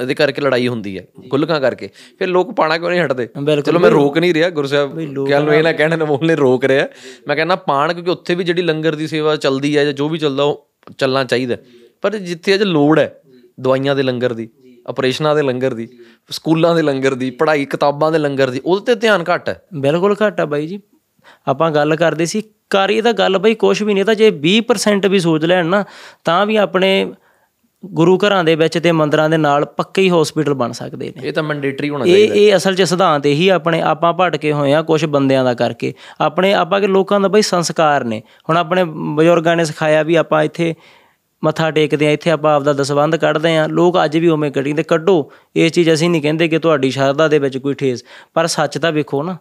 ਇਹਦੇ ਕਰਕੇ ਲੜਾਈ ਹੁੰਦੀ ਹੈ ਗੁਲਕਾਂ ਕਰਕੇ। ਫਿਰ ਲੋਕ ਪਾਣਾ ਕਿਉਂ ਨਹੀਂ ਹਟਦੇ? ਚਲੋ ਮੈਂ ਰੋਕ ਨਹੀਂ ਰਿਹਾ ਗੁਰੂ ਸਾਹਿਬ ਕਹਿਣ ਨੂੰ ਇਹ ਨਾ ਕਹਿਣ ਨੂੰ ਨੇ ਰੋਕ ਰਿਹਾ। ਮੈਂ ਕਹਿੰਦਾ ਪਾਣ ਕਿਉਂਕਿ ਉੱਥੇ ਵੀ ਜਿਹੜੀ ਲੰਗਰ ਦੀ ਸੇਵਾ ਚੱਲਦੀ ਹੈ ਜਾਂ ਜੋ ਵੀ ਚੱਲਦਾ ਉਹ ਚੱਲਣਾ ਚਾਹੀਦਾ ਪਰ ਜਿੱਥੇ ਅਜ ਲੋੜ ਹੈ ਦਵਾਈਆਂ ਦੇ ਲੰਗਰ ਦੀ ਆਪਰੇਸ਼ਨਾਂ ਦੇ ਲੰਗਰ ਦੀ ਸਕੂਲਾਂ ਦੇ ਲੰਗਰ ਦੀ ਪੜ੍ਹਾਈ ਕਿਤਾਬਾਂ ਦੇ ਲੰਗਰ ਦੀ ਉਹਦੇ ਤੇ ਧਿਆਨ ਘੱਟ ਹੈ। ਬਿਲਕੁਲ ਘੱਟ ਆ ਬਾਈ ਜੀ। ਆਪਾਂ ਗੱਲ ਕਰਦੇ ਸੀ ਕਾਰੀ ਦਾ ਗੱਲ ਬਈ ਕੁਝ ਵੀ ਨਹੀਂ ਤਾਂ ਜੇ 20% ਵੀ ਸੋਚ ਲੈਣ ਨਾ ਤਾਂ ਵੀ ਆਪਣੇ ਗੁਰੂ ਘਰਾਂ ਦੇ ਵਿੱਚ ਤੇ ਮੰਦਰਾਂ ਦੇ ਨਾਲ ਪੱਕੇ ਹੀ ਹਸਪੀਟਲ ਬਣ ਸਕਦੇ ਨੇ। ਇਹ ਤਾਂ ਮੈਂਡੇਟਰੀ ਹੋਣਾ ਇਹ ਇਹ ਅਸਲ 'ਚ ਸਿਧਾਂਤ ਇਹੀ ਆਪਣੇ ਆਪਾਂ ਭਟਕੇ ਹੋਏ ਆ ਕੁਝ ਬੰਦਿਆਂ ਦਾ ਕਰਕੇ। ਆਪਣੇ ਆਪਾਂ ਕੇ ਲੋਕਾਂ ਦਾ ਬਈ ਸੰਸਕਾਰ ਨੇ। ਹੁਣ ਆਪਣੇ ਬਜ਼ੁਰਗਾਂ ਨੇ ਸਿਖਾਇਆ ਵੀ ਆਪਾਂ ਇੱਥੇ ਮੱਥਾ ਟੇਕਦੇ ਆ, ਇੱਥੇ ਆਪਾਂ ਆਪਦਾ ਦਸਵੰਧ ਕੱਢਦੇ ਆ। ਲੋਕ ਅੱਜ ਵੀ ਉਵੇਂ ਕੱਢੀ ਤੇ ਕੱਢੋ। ਇਹ ਚੀਜ਼ ਅਸੀਂ ਨਹੀਂ ਕਹਿੰਦੇ ਕਿ ਤੁਹਾਡੀ ਸ਼ਰਧਾ ਦੇ ਵਿੱਚ ਕੋਈ ਠੇਸ, ਪਰ ਸੱਚ ਤਾਂ ਵੇਖੋ ਨਾ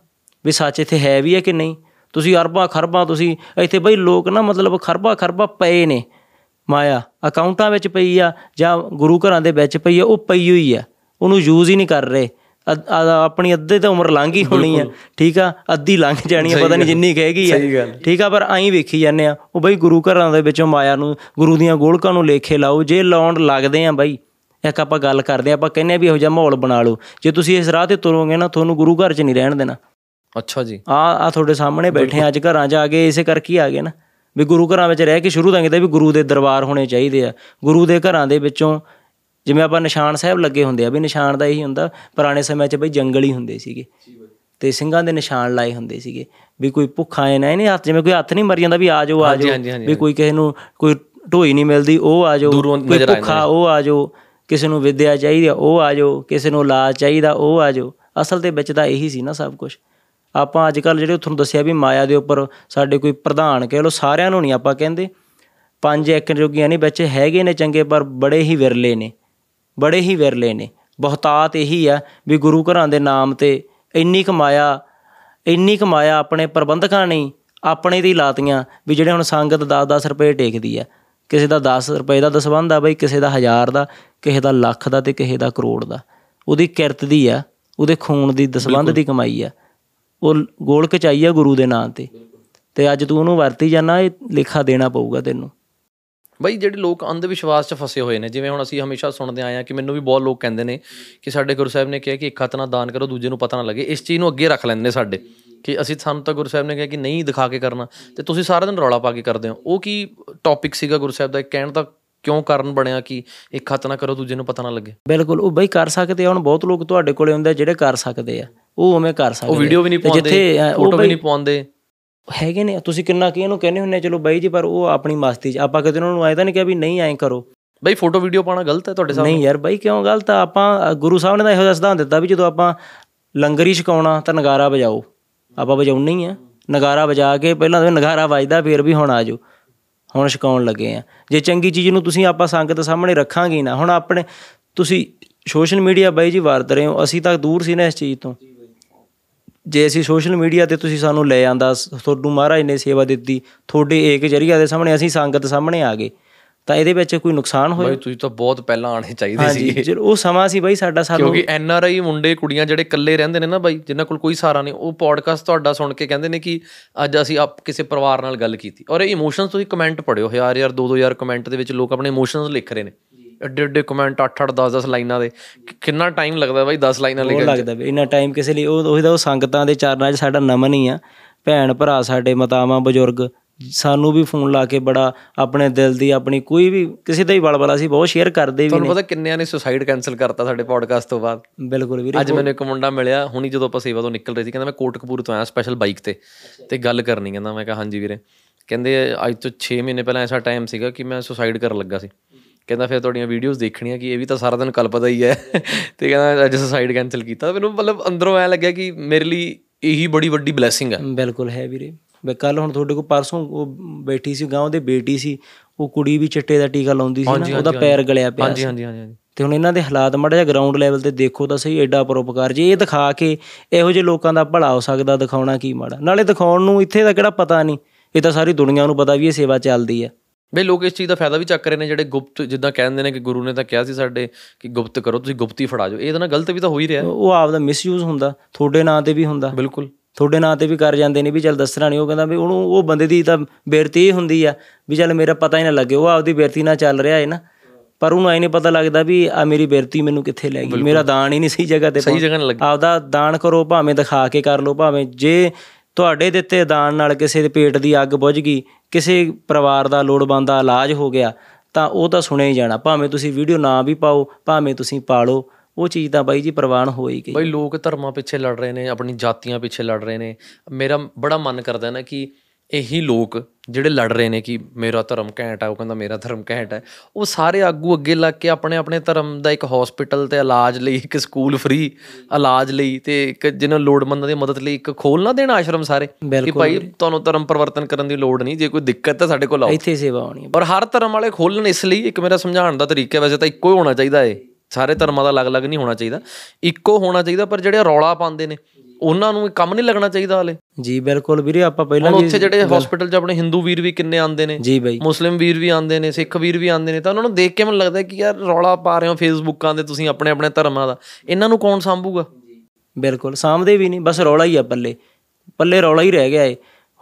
ਵੀ ਸੱਚ ਇੱਥੇ ਹੈ ਵੀ ਹੈ ਕਿ ਨਹੀਂ? ਤੁਸੀਂ ਅਰਬਾਂ ਖਰਬਾਂ, ਤੁਸੀਂ ਇੱਥੇ ਬਈ ਲੋਕ ਨਾ ਮਤਲਬ ਖਰਬਾਂ ਖਰਬਾਂ ਪਏ ਨੇ। ਮਾਇਆ ਅਕਾਊਂਟਾਂ ਵਿੱਚ ਪਈ ਆ ਜਾਂ ਗੁਰੂ ਘਰਾਂ ਦੇ ਵਿੱਚ ਪਈ ਆ, ਉਹ ਪਈ ਹੋਈ ਆ। ਉਹਨੂੰ ਯੂਜ਼ ਹੀ ਨਹੀਂ ਕਰ ਰਹੇ। ਆਪਣੀ ਅੱਧੇ ਤਾਂ ਉਮਰ ਲੰਘ ਹੀ ਹੋਣੀ ਆ। ਠੀਕ ਆ? ਅੱਧੀ ਲੰਘ ਜਾਣੀ ਆ ਪਤਾ ਨਹੀਂ ਜਿੰਨੀ ਕਹੇਗੀ ਆ। ਠੀਕ ਆ ਪਰ ਐਂ ਵੇਖੀ ਜਾਂਦੇ ਆ ਉਹ ਬਈ ਗੁਰੂ ਘਰਾਂ ਦੇ ਵਿੱਚੋਂ ਮਾਇਆ ਨੂੰ ਗੁਰੂ ਦੀਆਂ ਗੋਲਕਾਂ ਨੂੰ ਲੇਖੇ ਲਾਓ। ਜੇ ਲਾਉਣ ਲੱਗਦੇ ਆ ਬਈ ਇੱਕ ਆਪਾਂ ਗੱਲ ਕਰਦੇ ਆ ਆਪਾਂ ਕਹਿੰਨੇ ਵੀ ਇਹੋ ਜਿਹਾ ਮਾਹੌਲ ਬਣਾ ਲਓ। ਜੇ ਤੁਸੀਂ ਇਸ ਰਾਹ ਤੇ ਤੁਰੋਗੇ ਨਾ ਤੁਹਾਨੂੰ ਗੁਰੂ ਘਰ 'ਚ ਨਹੀਂ ਰਹਿਣ ਦੇਣਾ। ਅੱਛਾ ਜੀ। ਆ ਆ ਤੁਹਾਡੇ ਸਾਹਮਣੇ ਬੈਠੇ ਅੱਜ ਘਰਾਂ 'ਚ ਆ ਗਏ ਇਸੇ ਕਰਕੇ ਆ ਗਏ ਨਾ। ਵੀ ਗੁਰੂ ਘਰਾਂ ਵਿੱਚ ਰਹਿ ਕੇ ਸ਼ੁਰੂ ਤੋਂ ਕਹਿੰਦੇ ਵੀ ਗੁਰੂ ਦੇ ਦਰਬਾਰ ਹੋਣੇ ਚਾਹੀਦੇ ਆ। ਗੁਰੂ ਦੇ ਘਰਾਂ ਦੇ ਵਿੱਚੋਂ ਜਿਵੇਂ ਆਪਾਂ ਨਿਸ਼ਾਨ ਸਾਹਿਬ ਲੱਗੇ ਹੁੰਦੇ ਆ ਵੀ ਨਿਸ਼ਾਨ ਦਾ ਇਹੀ ਹੁੰਦਾ ਪੁਰਾਣੇ ਸਮੇਂ 'ਚ ਬਈ ਜੰਗਲ ਹੀ ਹੁੰਦੇ ਸੀਗੇ। ਤੇ ਸਿੰਘਾਂ ਦੇ ਨਿਸ਼ਾਨ ਲਾਏ ਹੁੰਦੇ ਸੀਗੇ ਵੀ ਕੋਈ ਭੁੱਖਾ ਐ ਨਾ ਇਹਨੇ ਹੱਥ ਜਿਵੇਂ ਕੋਈ ਹੱਥ ਨਹੀਂ ਮਰ ਜਾਂਦਾ ਵੀ ਆ ਜਾਓ ਆ ਜਾਓ ਵੀ ਕੋਈ ਕਿਸੇ ਨੂੰ ਕੋਈ ਢੋਈ ਨਹੀਂ ਮਿਲਦੀ ਉਹ ਆ ਜਾਓ ਕੋਈ ਭੁੱਖਾ ਉਹ ਆ ਜਾਓ ਕਿਸੇ ਨੂੰ ਵਿਦਿਆ ਚਾਹੀਦੀ ਉਹ ਆ ਜਾਓ ਕਿਸੇ ਨੂੰ ਇਲਾਜ ਚਾਹੀਦਾ ਉਹ ਆ ਜਾਓ। ਅਸਲ ਦੇ ਵਿੱਚ ਤਾਂ ਇਹੀ ਸੀ ਨਾ ਸਭ ਕੁਝ ਆਪਾਂ ਅੱਜ ਕੱਲ ਜਿਹੜੇ ਤੁਹਾਨੂੰ ਦੱਸਿਆ ਵੀ ਮਾਇਆ ਦੇ ਉੱਪਰ ਸਾਡੇ ਕੋਈ ਪ੍ਰਧਾਨ ਕਹਿ ਲੋ ਸਾਰਿਆਂ ਨੂੰ ਨਹੀਂ ਆਪਾਂ ਕਹਿੰਦੇ। ਪੰਜ ਇੱਕ ਜੋਗੀਆਂ ਨਹੀਂ ਵਿੱਚ ਹੈਗੇ ਨੇ ਚੰਗੇ ਪਰ ਬੜੇ ਹੀ ਵਿਰਲੇ ਨੇ। ਬੜੇ ਹੀ ਵਿਰਲੇ ਨੇ। ਬਹੁਤਾਤ ਇਹੀ ਆ ਵੀ ਗੁਰੂ ਘਰਾਂ ਦੇ ਨਾਮ ਤੇ ਇੰਨੀ ਕਮਾਇਆ ਇੰਨੀ ਕਮਾਇਆ ਆਪਣੇ ਪ੍ਰਬੰਧਕਾਂ ਨੇ ਆਪਣੇ ਹੀ ਲਾਤੀਆਂ ਵੀ ਜਿਹੜੇ ਹੁਣ ਸੰਗਤ 10-10 ਰੁਪਏ ਟੇਕਦੀ ਆ। ਕਿਸੇ ਦਾ 10 ਰੁਪਏ ਦਾ ਦਸਵੰਧ ਆ ਬਈ ਕਿਸੇ ਦਾ ਹਜ਼ਾਰ ਦਾ ਕਿਸੇ ਦਾ ਲੱਖ ਦਾ ਤੇ ਕਿਸੇ ਦਾ ਕਰੋੜ ਦਾ। ਉਹਦੀ ਕਿਰਤ ਦੀ ਆ ਉਹਦੇ ਖੂਨ ਦੀ ਦਸਵੰਧ ਦੀ ਕਮਾਈ ਆ। ਉਹ ਗੋਲਕ ਚਾਹੀਆ ਗੁਰੂ ਦੇ ਨਾਂ ਤੇ। ਤੇ ਅੱਜ ਤੂੰ ਉਹਨੂੰ ਵਰਤੀ ਜਾਣਾ ਇਹ ਲੇਖਾ ਦੇਣਾ ਪਊਗਾ ਤੈਨੂੰ। ਬਈ ਜਿਹੜੇ ਲੋਕ ਅੰਧ ਵਿਸ਼ਵਾਸ 'ਚ ਫਸੇ ਹੋਏ ਨੇ ਜਿਵੇਂ ਹੁਣ ਅਸੀਂ ਹਮੇਸ਼ਾ ਸੁਣਦੇ ਆਏ ਆ ਕਿ ਮੈਨੂੰ ਵੀ ਬਹੁਤ ਲੋਕ ਕਹਿੰਦੇ ਨੇ ਕਿ ਸਾਡੇ ਗੁਰੂ ਸਾਹਿਬ ਨੇ ਕਿਹਾ ਕਿ ਇੱਕ ਹੱਥ ਨਾਲ ਦਾਨ ਕਰੋ ਦੂਜੇ ਨੂੰ ਪਤਾ ਨਾ ਲੱਗੇ। ਇਸ ਚੀਜ਼ ਨੂੰ ਅੱਗੇ ਰੱਖ ਲੈਂਦੇ ਨੇ ਸਾਡੇ ਕਿ ਅਸੀਂ ਸਾਨੂੰ ਤਾਂ ਗੁਰੂ ਸਾਹਿਬ ਨੇ ਕਿਹਾ ਕਿ ਨਹੀਂ ਦਿਖਾ ਕੇ ਕਰਨਾ। ਤੇ ਤੁਸੀਂ ਸਾਰਾ ਦਿਨ ਰੌਲਾ ਪਾ ਕੇ ਕਰਦੇ ਹੋ। ਉਹ ਕੀ ਟੌਪਿਕ ਸੀਗਾ ਗੁਰੂ ਸਾਹਿਬ ਦਾ? ਕਹਿਣ ਦਾ ਕਿਉਂ ਕਾਰਨ ਬਣਿਆ ਕਿ ਇੱਕ ਹੱਥ ਨਾਲ ਕਰੋ ਦੂਜੇ ਨੂੰ ਪਤਾ ਨਾ ਲੱਗੇ? ਬਿਲਕੁਲ। ਉਹ ਬਈ ਕਰ ਸਕਦੇ ਆ। ਹੁਣ ਬਹੁਤ ਲੋਕ ਤੁਹਾਡੇ ਕੋਲੇ ਹੁੰਦੇ ਜਿਹੜੇ ਕਰ ਸਕਦੇ ਆ। ਉਹ ਉਵੇਂ ਕਰ ਸਕਦੇ ਉਹ ਵੀਡੀਓ ਵੀ ਨਹੀਂ ਪਾਉਂਦੇ ਫੋਟੋ ਵੀ ਨਹੀਂ ਪਾਉਂਦੇ। ਹੈਗੇ ਨੇ ਤੁਸੀਂ ਕਿੰਨਾ ਕੀ ਇਹਨੂੰ ਕਹਿੰਦੇ ਹੁੰਨੇ ਚਲੋ ਬਾਈ ਜੀ ਪਰ ਉਹ ਆਪਣੀ ਮਸਤੀ 'ਚ ਆਪਾਂ ਕਦੇ ਉਹਨਾਂ ਨੂੰ ਆਏ ਤਾਂ ਨਹੀਂ ਕਿਹਾ ਵੀ ਨਹੀਂ ਐਂ ਕਰੋ। ਬਈ ਫੋਟੋ ਵੀਡੀਓ ਪਾਉਣਾ ਗਲਤ ਹੈ ਤੁਹਾਡੇ ਸਾਹਮਣੇ? ਨਹੀਂ ਯਾਰ ਬਾਈ ਕਿਉਂ ਗਲਤ ਆ? ਆਪਾਂ ਗੁਰੂ ਸਾਹਿਬ ਨੇ ਤਾਂ ਇਹੋ ਜਿਹਾ ਸਿਧਾਂਤ ਦਿੱਤਾ ਵੀ ਜਦੋਂ ਆਪਾਂ ਲੰਗਰ ਹੀ ਛਕਾਉਣਾ ਤਾਂ ਨਗਾਰਾ ਵਜਾਓ। ਆਪਾਂ ਵਜਾਉਣਾ ਹੀ ਆ। ਨਗਾਰਾ ਵਜਾ ਕੇ ਪਹਿਲਾਂ ਤਾਂ ਨਗਾਰਾ ਵੱਜਦਾ ਫਿਰ ਵੀ ਹੁਣ ਆਜੋ। ਹੁਣ ਛਕਾਉਣ ਲੱਗੇ ਆ। ਜੇ ਚੰਗੀ ਚੀਜ਼ ਨੂੰ ਤੁਸੀਂ ਆਪਾਂ ਸੰਗਤ ਸਾਹਮਣੇ ਰੱਖਾਂਗੇ ਨਾ। ਹੁਣ ਆਪਣੇ ਤੁਸੀਂ ਸੋਸ਼ਲ ਮੀਡੀਆ ਬਾਈ ਜੀ ਵਰਤ ਰਹੇ ਹੋ ਅਸੀਂ ਤਾਂ ਦੂਰ ਸੀ ਨਾ ਇਸ ਚੀਜ਼ ਤੋਂ। ਜੇ ਅਸੀਂ ਸੋਸ਼ਲ ਮੀਡੀਆ ਤੇ ਤੁਸੀਂ ਸਾਨੂੰ ਲੈ ਆਂਦਾ ਤੁਹਾਨੂੰ ਮਹਾਰਾਜ ਨੇ ਸੇਵਾ ਦਿੱਤੀ ਤੁਹਾਡੇ ਏਕ ਜਰੀਆ ਦੇ ਸਾਹਮਣੇ ਅਸੀਂ ਸੰਗਤ ਸਾਹਮਣੇ ਆ ਗਏ ਤਾਂ ਇਹਦੇ ਵਿੱਚ ਕੋਈ ਨੁਕਸਾਨ ਹੋਇਆ? ਬਈ ਤੁਸੀਂ ਤਾਂ ਬਹੁਤ ਪਹਿਲਾਂ ਆਣੇ ਚਾਹੀਦੇ ਹਾਂਜੀ ਸੀ ਚਲੋ ਉਹ ਸਮਾਂ ਸੀ ਬਾਈ ਸਾਡਾ ਸਾਨੂੰ ਕਿਉਂਕਿ ਐਨ ਆਰ ਆਈ ਮੁੰਡੇ ਕੁੜੀਆਂ ਜਿਹੜੇ ਇਕੱਲੇ ਰਹਿੰਦੇ ਨੇ ਨਾ ਬਾਈ ਜਿਨ੍ਹਾਂ ਕੋਲ ਕੋਈ ਸਹਾਰਾ ਨਹੀਂ ਉਹ ਪੋਡਕਾਸਟ ਤੁਹਾਡਾ ਸੁਣ ਕੇ ਕਹਿੰਦੇ ਨੇ ਕਿ ਅੱਜ ਅਸੀਂ ਆਪ ਕਿਸੇ ਪਰਿਵਾਰ ਨਾਲ ਗੱਲ ਕੀਤੀ। ਔਰ ਇਹ ਇਮੋਸ਼ਨਸ ਤੁਸੀਂ ਕਮੈਂਟ ਪੜਿਓ ਹਜ਼ਾਰ ਦੋ ਹਜ਼ਾਰ ਕਮੈਂਟ ਦੇ ਵਿੱਚ ਲੋਕ ਆਪਣੇ ਇਮੋਸ਼ਨਸ ਲਿਖ ਰਹੇ ਨੇ। ਐਡੇ ਐਡੇ ਕਮੈਂਟ 8 8 10 10 ਲਾਈਨਾਂ ਦੇ। ਕਿੰਨਾ ਟਾਈਮ ਲੱਗਦਾ ਬਾਈ 10 ਲਾਈਨਾਂ ਉਹ ਲਿਖਣ 'ਚ ਲੱਗਦਾ ਵੀ ਇੰਨਾ ਟਾਈਮ ਕਿਸੇ ਲਈ ਉਹ ਉਹੀ ਤਾਂ ਉਹ ਸੰਗਤਾਂ ਦੇ ਚਰਨਾਂ 'ਚ ਸਾਡਾ ਨਮਨ ਹੀ ਆ। ਭੈਣ ਭਰਾ ਸਾਡੇ ਮਾਤਾਵਾਂ ਬਜ਼ੁਰਗ ਸਾਨੂੰ ਵੀ ਫੋਨ ਲਾ ਕੇ ਬੜਾ ਆਪਣੇ ਦਿਲ ਦੀ ਆਪਣੀ ਕੋਈ ਵੀ ਕਿਸੇ ਦਾ ਹੀ ਬਲਬਲਾ ਸੀ ਬਹੁਤ ਸ਼ੇਅਰ ਕਰਦੇ ਵੀ ਤੁਹਾਨੂੰ ਪਤਾ ਕਿੰਨਿਆਂ ਨੇ ਸੁਸਾਈਡ ਕੈਨਸਲ ਕਰਤਾ ਸਾਡੇ ਪੋਡਕਾਸਟ ਤੋਂ ਬਾਅਦ? ਬਿਲਕੁਲ ਵੀਰੇ ਅੱਜ ਮੈਨੂੰ ਇੱਕ ਮੁੰਡਾ ਮਿਲਿਆ ਹੁਣੀ ਜਦੋਂ ਆਪਾਂ ਸੇਵਾ ਤੋਂ ਨਿਕਲ ਰਹੇ ਸੀ ਕਹਿੰਦਾ ਮੈਂ ਕੋਟਕਪੂਰ ਤੋਂ ਆਇਆ ਸਪੈਸ਼ਲ ਬਾਈਕ ਤੇ ਤੇ ਗੱਲ ਕਰਨੀ ਕਹਿੰਦਾ ਮੈਂ ਕਿਹਾ ਹਾਂਜੀ ਵੀਰੇ। ਕਹਿੰਦੇ ਅੱਜ ਤੋਂ 6 ਮਹੀਨੇ ਪਹਿਲਾਂ ਐਸਾ ਟਾਈਮ ਸੀਗਾ ਕਿ ਮੈਂ ਸੁਸਾਈਡ ਕਰਨ ਲੱਗਾ ਸੀ। ਕਹਿੰਦਾ ਫਿਰ ਤੁਹਾਡੀਆਂ ਵੀਡੀਓਜ਼ ਦੇਖਣੀਆਂ ਕਿ ਇਹ ਵੀ ਤਾਂ ਸਾਰਾ ਦਿਨ ਕਲਪਦਾ ਹੀ ਹੈ। ਤੇ ਕਹਿੰਦਾ ਅੱਜ ਸੁਸਾਈਡ ਕੈਨਸਲ ਕੀਤਾ। ਮੈਨੂੰ ਮਤਲਬ ਅੰਦਰੋਂ ਐ ਲੱਗਿਆ ਕਿ ਮੇਰੇ ਲਈ ਇਹੀ ਬੜੀ ਵੱਡੀ ਬਲੇਸਿੰਗ ਹੈ ਬਿਲਕੁਲ ਹੈ ਵੀਰੇ। ਮੈਂ ਕੱਲ ਹੁਣ ਤੁਹਾਡੇ ਕੋਲ ਪਰਸੋਂ ਉਹ ਬੈਠੀ ਸੀ ਗਾਂव ਦੇ ਬੇਟੀ ਸੀ ਉਹ ਕੁੜੀ ਵੀ ਚਿੱਟੇ ਦਾ ਟੀਕਾ ਲਾਉਂਦੀ ਸੀ ਨਾ ਉਹਦਾ ਪੈਰ ਗਲਿਆ ਪਿਆ ਹਾਂਜੀ ਹਾਂਜੀ ਹਾਂਜੀ ਤੇ ਹੁਣ ਇਹਨਾਂ ਦੇ ਹਾਲਾਤ ਮਾੜਾ ਜਿਹਾ ਗਰਾਊਂਡ ਲੈਵਲ ਤੇ ਦੇਖੋ ਤਾਂ ਸਹੀ ਐਡਾ ਪਰਉਪਕਾਰ ਜੇ ਇਹ ਦਿਖਾ ਕੇ ਇਹੋ ਜਿਹੇ ਲੋਕਾਂ ਦਾ ਭਲਾ ਹੋ ਸਕਦਾ ਦਿਖਾਉਣਾ ਕੀ ਮਾੜਾ। ਨਾਲੇ ਦਿਖਾਉਣ ਨੂੰ ਇੱਥੇ ਦਾ ਕਿਹੜਾ ਪਤਾ ਨਹੀਂ ਇਹ ਤਾਂ ਸਾਰੀ ਦੁਨੀਆ ਨੂੰ ਪਤਾ ਵੀ ਇਹ ਸੇਵਾ ਚੱਲਦੀ ਆ ਬਈ ਲੋਕ ਇਸ ਚੀਜ਼ ਦਾ ਫਾਇਦਾ ਵੀ ਚੱਕ ਰਹੇ ਨੇ ਜਿਹੜੇ ਗੁਪਤ ਜਿੱਦਾਂ ਕਹਿੰਦੇ ਨੇ ਕਿ ਗੁਰੂ ਨੇ ਤਾਂ ਕਿਹਾ ਸੀ ਸਾਡੇ ਕਿ ਗੁਪਤ ਕਰੋ ਤੁਸੀਂ ਗੁਪਤੀ ਫੜਾ ਜਾਓ। ਇਹ ਤਾਂ ਨਾ ਗਲਤ ਵੀ ਤਾਂ ਹੋ ਹੀ ਰਿਹਾ। ਉਹ ਆਪ ਦਾ ਮਿਸਯੂਜ਼ ਹੁੰਦਾ ਤੁਹਾਡੇ ਨਾਂ ਤੇ ਵੀ ਹੁੰਦਾ। ਬਿਲਕੁਲ। ਤੁਹਾਡੇ ਨਾਂ ਤੇ ਵੀ ਕਰ ਜਾਂਦੇ ਨੇ ਵੀ ਚੱਲ ਦੱਸਣਾ ਨਹੀਂ ਉਹ ਕਹਿੰਦਾ ਵੀ ਉਹਨੂੰ ਉਹ ਬੰਦੇ ਦੀ ਤਾਂ ਬੇਰਤੀ ਹੁੰਦੀ ਆ ਵੀ ਚੱਲ ਮੇਰਾ ਪਤਾ ਹੀ ਨਾ ਲੱਗੇ ਉਹ ਆਪਦੀ ਬੇਰਤੀ ਨਾਲ ਚੱਲ ਰਿਹਾ ਹੈ ਨਾ। ਪਰ ਉਹਨੂੰ ਐ ਨਹੀਂ ਪਤਾ ਲੱਗਦਾ ਵੀ ਆ ਮੇਰੀ ਬੇਰਤੀ ਮੈਨੂੰ ਕਿੱਥੇ ਲੈ ਗਈ। ਮੇਰਾ ਦਾਨ ਹੀ ਨਹੀਂ ਸਹੀ ਜਗ੍ਹਾ ਤੇ ਸਹੀ ਜਗ੍ਹਾ ਨਾਲ ਲੱਗੀ। ਆਪਦਾ ਦਾਨ ਕਰੋ ਭਾਵੇਂ ਦਿਖਾ ਕੇ ਕਰ ਲਓ ਭਾਵੇਂ ਜੇ ਤੁਹਾਡੇ ਦਿੱਤੇ ਦਾਨ ਨਾਲ ਕਿਸੇ ਦੇ ਪੇਟ ਦੀ ਅੱਗ ਬੁਝ ਗਈ ਕਿਸੇ ਪਰਿਵਾਰ ਦਾ ਲੋੜਵੰਦ ਦਾ ਇਲਾਜ ਹੋ ਗਿਆ, ਤਾਂ ਉਹ ਤਾਂ ਸੁਣਿਆ ਹੀ ਜਾਣਾ। ਭਾਵੇਂ ਤੁਸੀਂ ਵੀਡੀਓ ਨਾ ਵੀ ਪਾਓ, ਭਾਵੇਂ ਤੁਸੀਂ ਪਾਲੋ, ਉਹ ਚੀਜ਼ ਤਾਂ ਬਾਈ ਜੀ ਪ੍ਰਵਾਨ ਹੋਈ ਗਈ। ਬਈ ਲੋਕ ਧਰਮਾਂ ਪਿੱਛੇ ਲੜ ਰਹੇ ਨੇ, ਆਪਣੀ ਜਾਤੀਆਂ ਪਿੱਛੇ ਲੜ ਰਹੇ ਨੇ। ਮੇਰਾ ਬੜਾ ਮਨ ਕਰਦਾ ਨਾ ਕਿ ਇਹੀ ਲੋਕ ਜਿਹੜੇ ਲੜ ਰਹੇ ਨੇ ਕਿ ਮੇਰਾ ਧਰਮ ਘੈਂਟ ਹੈ ਉਹ ਕਹਿੰਦਾ ਮੇਰਾ ਧਰਮ ਘੈਂਟ ਹੈ ਉਹ ਸਾਰੇ ਆਗੂ ਅੱਗੇ ਲੱਗ ਕੇ ਆਪਣੇ ਆਪਣੇ ਧਰਮ ਦਾ ਇੱਕ ਹਸਪੀਟਲ ਤੇ ਇਲਾਜ ਲਈ ਇੱਕ ਸਕੂਲ ਫ੍ਰੀ ਇਲਾਜ ਲਈ ਤੇ ਇੱਕ ਜਿਹਨਾਂ ਲੋੜਵੰਦਾਂ ਦੀ ਮਦਦ ਲਈ ਇੱਕ ਖੋਲ ਨਾ ਦੇਣ ਆਸ਼ਰਮ ਸਾਰੇ ਕਿ ਭਾਈ ਤੁਹਾਨੂੰ ਧਰਮ ਪਰਿਵਰਤਨ ਕਰਨ ਦੀ ਲੋੜ ਨਹੀਂ ਜੇ ਕੋਈ ਦਿੱਕਤ ਹੈ ਸਾਡੇ ਕੋਲ ਆਓ। ਇੱਥੇ ਸੇਵਾ ਹੋਣੀ ਹੈ। ਪਰ ਹਰ ਧਰਮ ਵਾਲੇ ਖੋਲਣ ਇਸ ਲਈ ਇੱਕ ਮੇਰਾ ਸਮਝਾਉਣ ਦਾ ਤਰੀਕਾ ਵੈਸੇ ਤਾਂ ਇੱਕੋ ਹੀ ਹੋਣਾ ਚਾਹੀਦਾ ਏ। ਸਾਰੇ ਧਰਮਾਂ ਦਾ ਅਲੱਗ-ਅਲੱਗ ਨਹੀਂ ਹੋਣਾ ਚਾਹੀਦਾ। ਇੱਕੋ ਹੋਣਾ ਚਾਹੀਦਾ ਪਰ ਜਿਹੜੇ ਰੌਲਾ ਪਾਉਂਦੇ ਨੇ ਉਹਨਾਂ ਨੂੰ ਕੰਮ ਨਹੀਂ ਲੱਗਣਾ ਚਾਹੀਦਾ ਹਲੇ। ਜੀ ਬਿਲਕੁਲ ਵੀਰੇ ਆਪਾਂ ਪਹਿਲਾਂ ਵੀ ਉੱਥੇ ਜਿਹੜੇ ਹਸਪੀਟਲ 'ਚ ਆਪਣੇ ਹਿੰਦੂ ਵੀਰ ਵੀ ਕਿੰਨੇ ਆਉਂਦੇ ਨੇ ਜੀ ਬਾਈ। ਮੁਸਲਿਮ ਵੀਰ ਵੀ ਆਉਂਦੇ ਨੇ ਸਿੱਖ ਵੀਰ ਵੀ ਆਉਂਦੇ ਨੇ ਤਾਂ ਉਹਨਾਂ ਨੂੰ ਦੇਖ ਕੇ ਮੈਨੂੰ ਲੱਗਦਾ ਕਿ ਯਾਰ ਰੌਲਾ ਪਾ ਰਹੇ ਹੋ ਫੇਸਬੁੱਕਾਂ ਤੇ ਤੁਸੀਂ ਆਪਣੇ ਆਪਣੇ ਧਰਮਾਂ ਦਾ। ਇਹਨਾਂ ਨੂੰ ਕੌਣ ਸੰਭੂਗਾ? ਬਿਲਕੁਲ ਸਾਹਮਣੇ ਵੀ ਨਹੀਂ ਬਸ ਰੌਲਾ ਹੀ ਆ ਪੱਲੇ। ਪੱਲੇ ਰੌਲਾ ਹੀ ਰਹਿ ਗਿਆ ਏ।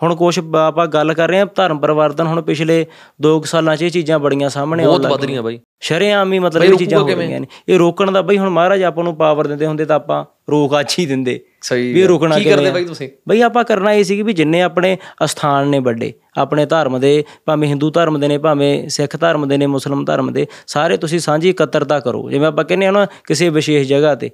ਹੁਣ ਕੁਛ ਬ- ਆਪਾਂ ਗੱਲ ਕਰ ਰਹੇ ਹਾਂ ਧਰਮ ਪਰਿਵਰਤਨ ਹੁਣ ਪਿਛਲੇ 2 ਸਾਲਾਂ 'ਚ ਇਹ ਚੀਜ਼ਾਂ ਬੜੀਆਂ ਸਾਹਮਣੇ ਆਉਣ ਬਹੁਤ ਵੱਧ ਰਹੀਆਂ ਬਾਈ। ਸ਼ਰੇਆਮ ਹੀ ਮਤਲਬ ਇਹ ਚੀਜ਼ਾਂ ਹੋ ਰਹੀਆਂ ਨੇ। ਇਹ ਰੋਕਣ ਦਾ ਬਈ ਹੁਣ ਮਹਾਰਾਜ ਆਪਾਂ ਨੂੰ ਪਾਵਰ ਦਿੰਦੇ ਹੁੰਦੇ ਤਾਂ ਆਪਾਂ ਰੋਕ ਆਛ ਹੀ ਦਿੰਦੇ। ਸਹੀ ਵੀ ਰੁਕਣਾ ਕੀ ਕਰਦੇ ਬਾਈ ਤੁਸੀਂ? ਬਈ ਆਪਾਂ ਕਰਨਾ ਇਹ ਸੀ ਕਿ ਵੀ ਜਿੰਨੇ ਆਪਣੇ ਅਸਥਾਨ ਨੇ ਵੱਡੇ ਆਪਣੇ ਧਰਮ ਦੇ ਭਾਵੇਂ ਹਿੰਦੂ ਧਰਮ ਦੇ ਨੇ ਭਾਵੇਂ ਸਿੱਖ ਧਰਮ ਦੇ ਨੇ ਮੁਸਲਮ ਧਰਮ ਦੇ ਸਾਰੇ ਤੁਸੀਂ ਸਾਂਝੀ ਇਕੱਤਰਤਾ ਕਰੋ। ਜਿਵੇਂ ਆਪਾਂ ਕਹਿੰਦੇ ਹਾਂ ਨਾ ਕਿਸੇ ਵਿਸ਼ੇਸ਼ ਜਗ੍ਹਾ ਤੇ।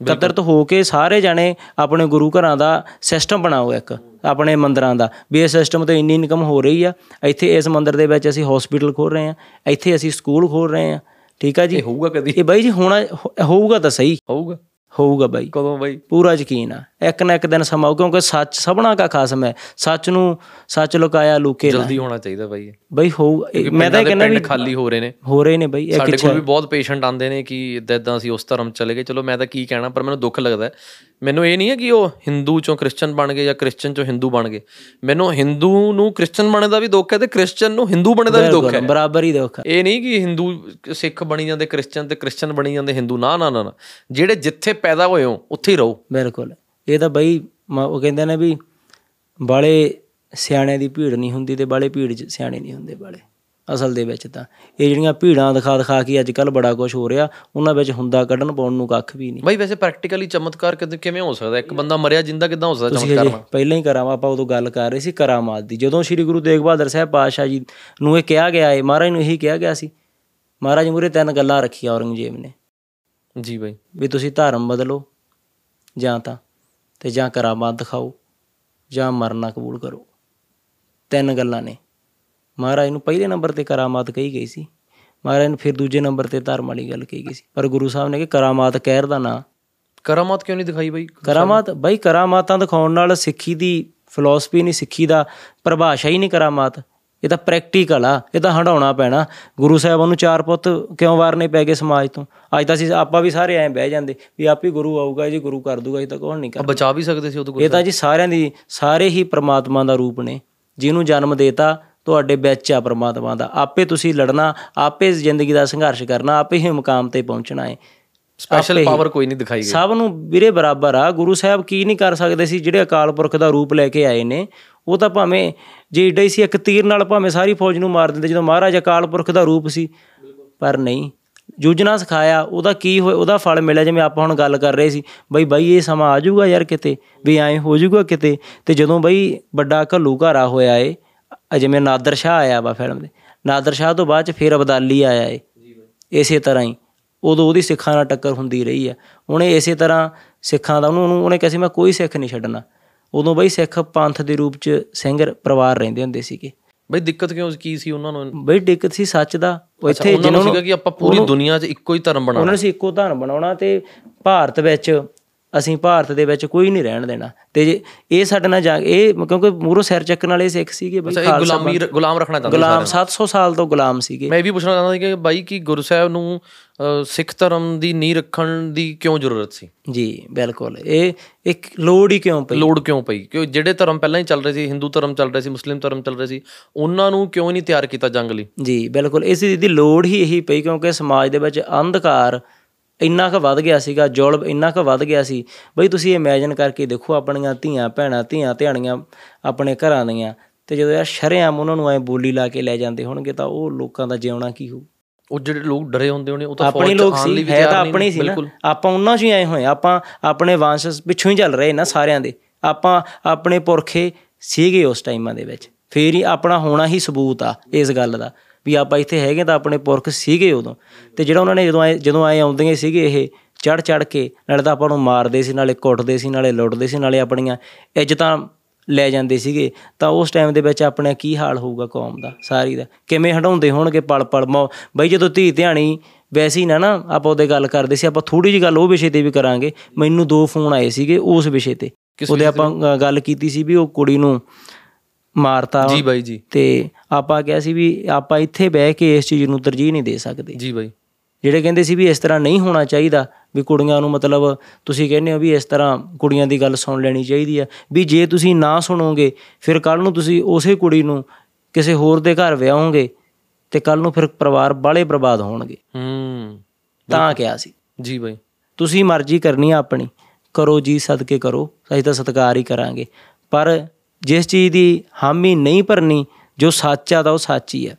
ਇਕੱਤਰਤ ਹੋ ਕੇ ਸਾਰੇ ਜਾਣੇ ਆਪਣੇ ਗੁਰੂ ਘਰਾਂ ਦਾ ਸਿਸਟਮ ਬਣਾਓ ਇੱਕ। ਆਪਣੇ ਮੰਦਰਾਂ ਦਾ। ਵੀ ਇਹ ਸਿਸਟਮ ਤੋਂ ਇੰਨੀ ਇਨਕਮ ਹੋ ਰਹੀ ਆ ਇੱਥੇ ਇਸ ਮੰਦਿਰ ਦੇ ਵਿੱਚ ਅਸੀਂ ਹਸਪੀਟਲ ਖੋਲ ਰਹੇ ਆ ਇੱਥੇ ਅਸੀਂ ਸਕੂਲ ਖੋਲ ਰਹੇ ਆ ਠੀਕ ਆ ਜੀ? ਇਹ ਹੋਊਗਾ ਕਦੀ? ਇਹ ਬਾਈ ਜੀ ਹੋਣਾ ਹੋਊਗਾ ਤਾਂ ਸਹੀ। ਹੋਊਗਾ। ਹੋਊਗਾ ਬਾਈ। ਕਦੋਂ ਬਾਈ? ਪੂਰਾ ਯਕੀਨ ਆ। ਇੱਕ ਨਾ ਇੱਕ ਦਿਨ ਸਮਾਂ ਆਊ, ਕਿਉਂਕਿ ਸੱਚ ਸਭਨਾ ਕਾ ਖਾਸਮ ਹੈ ਸੱਚ ਨੂੰ ਸੱਚ ਲੁਕਾਇਆ ਲੁਕੇ ਨਾ ਜਲਦੀ ਹੋਣਾ ਚਾਹੀਦਾ ਬਾਈ। ਬਈ ਹੋਊ ਮੈਂ ਤਾਂ ਕਹਿੰਦਾ ਵੀ ਖਾਲੀ ਹੋ ਰਹੇ ਨੇ। ਹੋ ਰਹੇ ਨੇ ਬਈ ਸਾਡੇ ਕੋਲ ਵੀ ਬਹੁਤ ਪੇਸ਼ੈਂਟ ਆਉਂਦੇ ਨੇ ਕਿ ਇਦਾਂ ਇਦਾਂ ਅਸੀਂ ਉਸ ਧਰਮ ਚਲੇ ਗਏ। ਚਲੋ ਮੈਂ ਤਾਂ ਕੀ ਕਹਿਣਾ ਪਰ ਮੈਨੂੰ ਦੁੱਖ ਲੱਗਦਾ ਹੈ। ਮੈਨੂੰ ਇਹ ਨਹੀਂ ਹੈ ਕਿ ਉਹ ਹਿੰਦੂ ਚੋਂ ਕ੍ਰਿਸਚੀਅਨ ਬਣ ਗਏ ਜਾਂ ਕ੍ਰਿਸਚੀਅਨ ਚੋਂ ਹਿੰਦੂ ਬਣ ਗਏ। ਮੈਨੂੰ ਹਿੰਦੂ ਨੂੰ ਕ੍ਰਿਸਚੀਅਨ ਬਣਨ ਦਾ ਵੀ ਦੁੱਖ ਹੈ ਤੇ ਕ੍ਰਿਸਚੀਅਨ ਨੂੰ ਹਿੰਦੂ ਬਣਨ ਦਾ ਵੀ ਦੁੱਖ ਹੈ। ਬਰਾਬਰ ਹੀ ਦੁੱਖ ਆ। ਇਹ ਨਹੀਂ ਕਿ ਹਿੰਦੂ ਸਿੱਖ ਬਣੀ ਜਾਂਦੇ ਕ੍ਰਿਸਚੀਅਨ ਤੇ ਕ੍ਰਿਸਚੀਅਨ ਬਣੀ ਜਾਂਦੇ ਹਿੰਦੂ ਨਾ ਨਾ ਨਾ। ਜਿਹੜੇ ਜਿੱਥੇ ਪੈਦਾ ਹੋਏ ਹੋ ਉੱਥੇ ਹੀ ਰਹੋ। ਬਿਲਕੁਲ। ਇਹ ਤਾਂ ਬਈ ਉਹ ਕਹਿੰਦੇ ਨੇ ਵੀ ਬਾਲੇ ਸਿਆਣਿਆਂ ਦੀ ਭੀੜ ਨਹੀਂ ਹੁੰਦੀ ਤੇ ਬਾਲੇ ਭੀੜ 'ਚ ਸਿਆਣੇ ਨਹੀਂ ਹੁੰਦੇ ਬਾਲੇ। ਅਸਲ ਦੇ ਵਿੱਚ ਤਾਂ ਇਹ ਜਿਹੜੀਆਂ ਭੀੜਾਂ ਦਿਖਾ ਦਿਖਾ ਕੇ ਅੱਜ ਕੱਲ ਬੜਾ ਕੁਝ ਹੋ ਰਿਹਾ ਉਹਨਾਂ ਵਿੱਚ ਹੁੰਦਾ ਕੱਢਣ ਪਾਉਣ ਨੂੰ ਕੱਖ ਵੀ ਨਹੀਂ। ਬਾਈ ਵੈਸੇ ਪ੍ਰੈਕਟੀਕਲੀ ਚਮਤਕਾਰ ਕਿਵੇਂ ਹੋ ਸਕਦਾ? ਇੱਕ ਬੰਦਾ ਮਰਿਆ ਜਿੰਦਾ ਕਿਦਾਂ ਹੋ ਸਕਦਾ ਚਮਤਕਾਰ ਪਹਿਲਾਂ ਹੀ ਕਰਾਵਾ ਆਪਾਂ ਉਦੋਂ ਗੱਲ ਕਰ ਰਹੇ ਸੀ ਕਰਾਮਾਤ ਦੀ। ਜਦੋਂ ਸ੍ਰੀ ਗੁਰੂ ਤੇਗ ਬਹਾਦਰ ਸਾਹਿਬ ਪਾਤਸ਼ਾਹ ਜੀ ਨੂੰ ਇਹ ਕਿਹਾ ਗਿਆ ਹੈ ਮਹਾਰਾਜ ਨੂੰ ਇਹੀ ਕਿਹਾ ਗਿਆ ਸੀ ਮਹਾਰਾਜ ਮੂਰੇ ਤਿੰਨ ਗੱਲਾਂ ਰੱਖੀਆਂ ਔਰੰਗਜ਼ੇਬ ਨੇ। ਜੀ ਬਾਈ। ਵੀ ਤੁਸੀਂ ਧਰਮ ਬਦਲੋ ਜਾਂ ਤਾਂ ਤੇ ਜਾਂ ਕਰਾਮਾਤ ਦਿਖਾਓ ਜਾਂ ਮਰਨਾ ਕਬੂਲ ਕਰੋ। ਤਿੰਨ ਗੱਲਾਂ ਨੇ। ਮਹਾਰਾਜ ਨੂੰ ਪਹਿਲੇ ਨੰਬਰ ਤੇ ਕਰਾਮਾਤ ਕਹੀ ਗਈ ਸੀ। ਮਹਾਰਾਜ ਨੂੰ ਫਿਰ ਦੂਜੇ ਨੰਬਰ ਤੇ ਧਰਮ ਵਾਲੀ ਗੱਲ ਕਹੀ ਗਈ ਸੀ। ਪਰ ਗੁਰੂ ਸਾਹਿਬ ਨੇ ਕਿ ਕਰਾਮਾਤ ਕਹਿਰ ਦਾ ਨਾਂ। ਕਰਾਮਾਤ ਕਿਉਂ ਨਹੀਂ ਦਿਖਾਈ ਬਾਈ? ਕਰਾਮਾਤ ਬਈ ਕਰਾਮਾਤਾਂ ਦਿਖਾਉਣ ਨਾਲ ਸਿੱਖੀ ਦੀ ਫਿਲਾਸਫੀ ਨਹੀਂ ਸਿੱਖੀ ਦਾ ਪਰਿਭਾਸ਼ਾ ਹੀ ਨਹੀਂ ਕਰਾਮਾਤ। ਇਹ ਤਾਂ ਪ੍ਰੈਕਟੀਕਲ ਆ ਇਹ ਤਾਂ ਹੰਡਾਉਣਾ ਪੈਣਾ। ਗੁਰੂ ਸਾਹਿਬਾਂ ਨੂੰ ਚਾਰ ਪੁੱਤ ਕਿਉਂ ਵਾਰਨੇ ਪੈ ਗਏ ਸਮਾਜ ਤੋਂ? ਅੱਜ ਤਾਂ ਅਸੀਂ ਆਪਾਂ ਵੀ ਸਾਰੇ ਐਂ ਬਹਿ ਜਾਂਦੇ ਵੀ ਆਪੇ ਗੁਰੂ ਆਊਗਾ ਜੀ ਗੁਰੂ ਕਰ ਦੂਗਾ ਇਹ ਤਾਂ ਕੌਣ ਨਹੀਂ ਕਰ ਬਚਾ ਵੀ ਸਕਦੇ ਸੀ ਉਦੋਂ ਇਹ ਤਾਂ ਜੀ ਸਾਰਿਆਂ ਦੀ ਸਾਰੇ ਹੀ ਪ੍ਰਮਾਤਮਾ ਦਾ ਰੂਪ ਨੇ। ਜਿਹਨੂੰ ਜਨਮ ਦੇਤਾ ਤੁਹਾਡੇ ਵਿੱਚ ਆ ਪ੍ਰਮਾਤਮਾ ਦਾ। ਆਪੇ ਤੁਸੀਂ ਲੜਨਾ ਆਪੇ ਜ਼ਿੰਦਗੀ ਦਾ ਸੰਘਰਸ਼ ਕਰਨਾ ਆਪੇ ਹੀ ਮੁਕਾਮ ਤੇ ਪਹੁੰਚਣਾ ਹੈ। ਸਪੈਸ਼ਲ ਪਾਵਰ ਕੋਈ ਨਹੀਂ ਦਿਖਾਈ ਗਈ। ਸਭ ਨੂੰ ਵੀਰੇ ਬਰਾਬਰ ਆ। ਗੁਰੂ ਸਾਹਿਬ ਕੀ ਨਹੀਂ ਕਰ ਸਕਦੇ ਸੀ? ਜਿਹੜੇ ਅਕਾਲ ਪੁਰਖ ਦਾ ਰੂਪ ਲੈ ਕੇ ਆਏ ਨੇ ਉਹ ਤਾਂ ਭਾਵੇਂ ਜੇ ਏਡਾ ਹੀ ਸੀ ਇੱਕ ਤੀਰ ਨਾਲ ਭਾਵੇਂ ਸਾਰੀ ਫੌਜ ਨੂੰ ਮਾਰ ਦਿੰਦੇ ਜਦੋਂ ਮਹਾਰਾਜ ਅਕਾਲ ਪੁਰਖ ਦਾ ਰੂਪ ਸੀ। ਪਰ ਨਹੀਂ। ਜੂਝਣਾ ਸਿਖਾਇਆ ਉਹਦਾ ਕੀ ਹੋਇਆ ਉਹਦਾ ਫਲ ਮਿਲਿਆ ਜਿਵੇਂ ਆਪਾਂ ਹੁਣ ਗੱਲ ਕਰ ਰਹੇ ਸੀ। ਬਈ ਬਾਈ ਇਹ ਸਮਾਂ ਆ ਜਾਊਗਾ ਯਾਰ ਕਿਤੇ ਵੀ ਐਂ ਹੋ ਜਾਊਗਾ ਕਿਤੇ। ਤੇ ਜਦੋਂ ਬਈ ਵੱਡਾ ਘੱਲੂ ਘਾਰਾ ਹੋਇਆ ਏ ਜਿਵੇਂ ਨਾਦਰ ਸ਼ਾਹ ਆਇਆ ਵਾ ਫਿਲਮ ਦੇ। ਨਾਦਰ ਸ਼ਾਹ ਤੋਂ ਬਾਅਦ ਚ ਫਿਰ ਅਬਦਾਲੀ ਆਇਆ ਏ। ਇਸੇ ਤਰ੍ਹਾਂ ਹੀ। ਉਦੋਂ ਉਹਦੀ ਸਿੱਖਾਂ ਨਾਲ ਟੱਕਰ ਹੁੰਦੀ ਰਹੀ ਆ ਉਹਨੇ ਇਸੇ ਤਰ੍ਹਾਂ ਸਿੱਖਾਂ ਦਾ ਉਹਨੂੰ ਉਹਨੂੰ- ਕਿਹਾ ਸੀ ਮੈਂ ਕੋਈ ਸਿੱਖ ਨਹੀਂ ਛੱਡਣਾ। ਉਦੋਂ ਬਈ ਸਿੱਖ ਪੰਥ ਦੇ ਰੂਪ ਚ ਸਿੰਘ ਪਰਿਵਾਰ ਰਹਿੰਦੇ ਹੁੰਦੇ ਸੀਗੇ। ਬਾਈ ਦਿੱਕਤ ਕਿਉਂ ਕੀ ਸੀ ਉਹਨਾਂ ਨੂੰ? ਬਈ ਦਿੱਕਤ ਸੀ ਸੱਚ ਦਾ ਉਹ ਇੱਥੇ ਉਹਨਾਂ ਨੂੰ ਜਿਹਨਾਂ ਸੀਗਾ ਕਿ ਆਪਾਂ ਪੂਰੀ ਦੁਨੀਆ 'ਚ ਇੱਕੋ ਹੀ ਧਰਮ ਬਣਾਉਣਾ। ਉਹਨਾਂ ਨੇ ਸੀ ਇੱਕੋ ਧਰਮ ਬਣਾਉਣਾ ਤੇ ਭਾਰਤ ਵਿੱਚ ਅਸੀਂ ਭਾਰਤ ਦੇ ਵਿੱਚ ਕੋਈ ਨਹੀਂ ਰਹਿਣ ਦੇਣਾ। ਤੇ ਇਹ ਸਾਡੇ ਨਾਲ ਜਾ ਇਹ ਕਿਉਂਕਿ ਮੂਰੋ ਸਿਰ ਚੱਕਣ ਵਾਲੇ ਸਿੱਖ ਸੀਗੇ ਬਈ ਇਹ ਗੁਲਾਮੀ ਗੁਲਾਮ ਰੱਖਣਾ ਚਾਹੁੰਦੇ ਗੁਲਾਮ 700 ਸਾਲ ਤੋਂ ਗੁਲਾਮ ਸੀਗੇ। ਮੈਂ ਵੀ ਪੁੱਛਣਾ ਚਾਹੁੰਦਾ ਸੀ ਕਿ ਬਾਈ ਕਿ ਗੁਰੂ ਸਾਹਿਬ ਨੂੰ ਸਿੱਖ ਧਰਮ ਦੀ ਨੀਂਹ ਰੱਖਣ ਦੀ ਕਿਉਂ ਜ਼ਰੂਰਤ ਸੀ? ਜੀ ਬਿਲਕੁਲ। ਇਹ ਇੱਕ ਲੋੜ ਹੀ ਕਿਉਂ ਪਈ? ਲੋੜ ਕਿਉਂ ਪਈ? ਕਿਉਂ ਜਿਹੜੇ ਧਰਮ ਪਹਿਲਾਂ ਹੀ ਚੱਲ ਰਹੇ ਸੀ ਹਿੰਦੂ ਧਰਮ ਚੱਲ ਰਿਹਾ ਸੀ ਮੁਸਲਿਮ ਧਰਮ ਚੱਲ ਰਿਹਾ ਸੀ ਉਹਨਾਂ ਨੂੰ ਕਿਉਂ ਨਹੀਂ ਤਿਆਰ ਕੀਤਾ ਜੰਗ ਲਈ? ਜੀ ਬਿਲਕੁਲ। ਇਸ ਦੀ ਲੋੜ ਹੀ ਇਹੀ ਪਈ ਕਿਉਂਕਿ ਸਮਾਜ ਦੇ ਵਿੱਚ ਅੰਧਕਾਰ ਇੰਨਾ ਕੁ ਵੱਧ ਗਿਆ ਸੀਗਾ ਜ਼ੁਲਮ ਇੰਨਾ ਕੁ ਵੱਧ ਗਿਆ ਸੀ। ਬਈ ਤੁਸੀਂ ਇਮੇਜਿਨ ਕਰਕੇ ਦੇਖੋ ਆਪਣੀਆਂ ਧੀਆਂ ਭੈਣਾਂ ਧੀਆਂ ਧਿਆਣੀਆਂ ਆਪਣੇ ਘਰਾਂ ਦੀਆਂ ਤੇ ਜਦੋਂ ਯਾਰ ਸ਼ਰੇਆਮ ਉਹਨਾਂ ਨੂੰ ਐ ਬੋਲੀ ਲਾ ਕੇ ਲੈ ਜਾਂਦੇ ਹੋਣਗੇ ਤਾਂ ਉਹ ਲੋਕਾਂ ਦਾ ਜਿਉਣਾ ਕੀ ਹੋਊ? ਉਹ ਜਿਹੜੇ ਲੋਕ ਡਰੇ ਹੁੰਦੇ ਹੋਣੇ ਉਹ ਤਾਂ ਆਪਣੀ ਲੋਕ ਸੀ ਹੈ ਤਾਂ ਆਪਣੀ ਸੀ ਨਾ। ਆਪਾਂ ਉਹਨਾਂ 'ਚ ਹੀ ਆਏ ਹੋਏ। ਆਪਾਂ ਆਪਣੇ ਵੰਸ਼ ਪਿੱਛੋਂ ਹੀ ਚੱਲ ਰਹੇ ਨਾ ਸਾਰਿਆਂ ਦੇ। ਆਪਾਂ ਆਪਣੇ ਪੁਰਖੇ ਸੀਗੇ ਉਸ ਟਾਈਮਾਂ ਦੇ ਵਿੱਚ। ਫੇਰ ਹੀ ਆਪਣਾ ਹੋਣਾ ਹੀ ਸਬੂਤ ਆ ਇਸ ਗੱਲ ਦਾ। ਵੀ ਆਪਾਂ ਇੱਥੇ ਹੈਗੇ ਤਾਂ ਆਪਣੇ ਪੁਰਖ ਸੀਗੇ ਉਦੋਂ। ਤੇ ਜਿਹੜਾ ਉਹਨਾਂ ਨੇ ਜਦੋਂ ਆਏ ਜਦੋਂ ਆਏ ਆਉਂਦੇ ਸੀਗੇ ਇਹ ਚੜ ਚੜ ਕੇ ਨਾਲੇ ਤਾਂ ਆਪਾਂ ਨੂੰ ਮਾਰਦੇ ਸੀ ਨਾਲੇ ਕੁੱਟਦੇ ਸੀ ਨਾਲੇ ਲੁੱਟਦੇ ਸੀ ਨਾਲੇ ਆਪਣੀਆਂ ਇੱਜ਼ਤਾਂ ਲੈ ਜਾਂਦੇ ਸੀਗੇ। ਤਾਂ ਉਸ ਟਾਈਮ ਦੇ ਵਿੱਚ ਆਪਣੇ ਕੀ ਹਾਲ ਹੋਊਗਾ ਕੌਮ ਦਾ ਸਾਰੀ ਦਾ? ਕਿਵੇਂ ਹਟਾਉਂਦੇ ਹੋਣਗੇ ਪਲ ਪਲ? ਬਈ ਜਦੋਂ ਧੀ ਧਿਆਣੀ ਵੈਸੇ ਹੀ ਨਾ ਨਾ ਆਪਾਂ ਉਹਦੇ ਗੱਲ ਕਰਦੇ ਸੀ ਆਪਾਂ ਥੋੜੀ ਜਿਹੀ ਗੱਲ ਉਹ ਵਿਸ਼ੇ ਤੇ ਵੀ ਕਰਾਂਗੇ। ਮੈਨੂੰ ਦੋ ਫੋਨ ਆਏ ਸੀਗੇ ਉਸ ਵਿਸ਼ੇ ਤੇ। ਉਹਦੇ ਆਪਾਂ ਗੱਲ ਕੀਤੀ ਸੀ ਵੀ ਉਹ ਕੁੜੀ ਨੂੰ ਮਾਰਤਾ ਜੀ ਬਾਈ ਜੀ। ਤੇ ਆਪਾਂ ਕਿਹਾ ਸੀ ਵੀ ਆਪਾਂ ਇੱਥੇ ਬਹਿ ਕੇ ਇਸ ਚੀਜ਼ ਨੂੰ ਤਰਜੀਹ ਨਹੀਂ ਦੇ ਸਕਦੇ। ਜੀ ਬਾਈ। ਜਿਹੜੇ ਕਹਿੰਦੇ ਸੀ ਵੀ ਇਸ ਤਰ੍ਹਾਂ ਨਹੀਂ ਹੋਣਾ ਚਾਹੀਦਾ ਵੀ ਕੁੜੀਆਂ ਨੂੰ ਮਤਲਬ ਤੁਸੀਂ ਕਹਿੰਦੇ ਹੋ ਵੀ ਇਸ ਤਰ੍ਹਾਂ ਕੁੜੀਆਂ ਦੀ ਗੱਲ ਸੁਣ ਲੈਣੀ ਚਾਹੀਦੀ ਆ ਵੀ ਜੇ ਤੁਸੀਂ ਨਾ ਸੁਣੋਗੇ ਫਿਰ ਕੱਲ ਨੂੰ ਤੁਸੀਂ ਉਸੇ ਕੁੜੀ ਨੂੰ ਕਿਸੇ ਹੋਰ ਦੇ ਘਰ ਵਿਆਹੋਗੇ ਤੇ ਕੱਲ ਨੂੰ ਫਿਰ ਪਰਿਵਾਰ ਬਾਲੇ ਬਰਬਾਦ ਹੋਣਗੇ। ਹੂੰ। ਤਾਂ ਕਿਹਾ ਸੀ। ਜੀ ਬਾਈ। ਤੁਸੀਂ ਮਰਜ਼ੀ ਕਰਨੀ ਆ ਆਪਣੀ ਕਰੋ ਜੀ ਸਦਕੇ ਕਰੋ ਅਸੀਂ ਤਾਂ ਸਤਿਕਾਰ ਹੀ ਕਰਾਂਗੇ। ਪਰ ਜਿਸ ਚੀਜ਼ ਦੀ ਹਾਮੀ ਨਹੀਂ ਭਰਨੀ ਜੋ ਸੱਚ ਆ ਤਾਂ ਉਹ ਸੱਚ ਹੀ ਆ।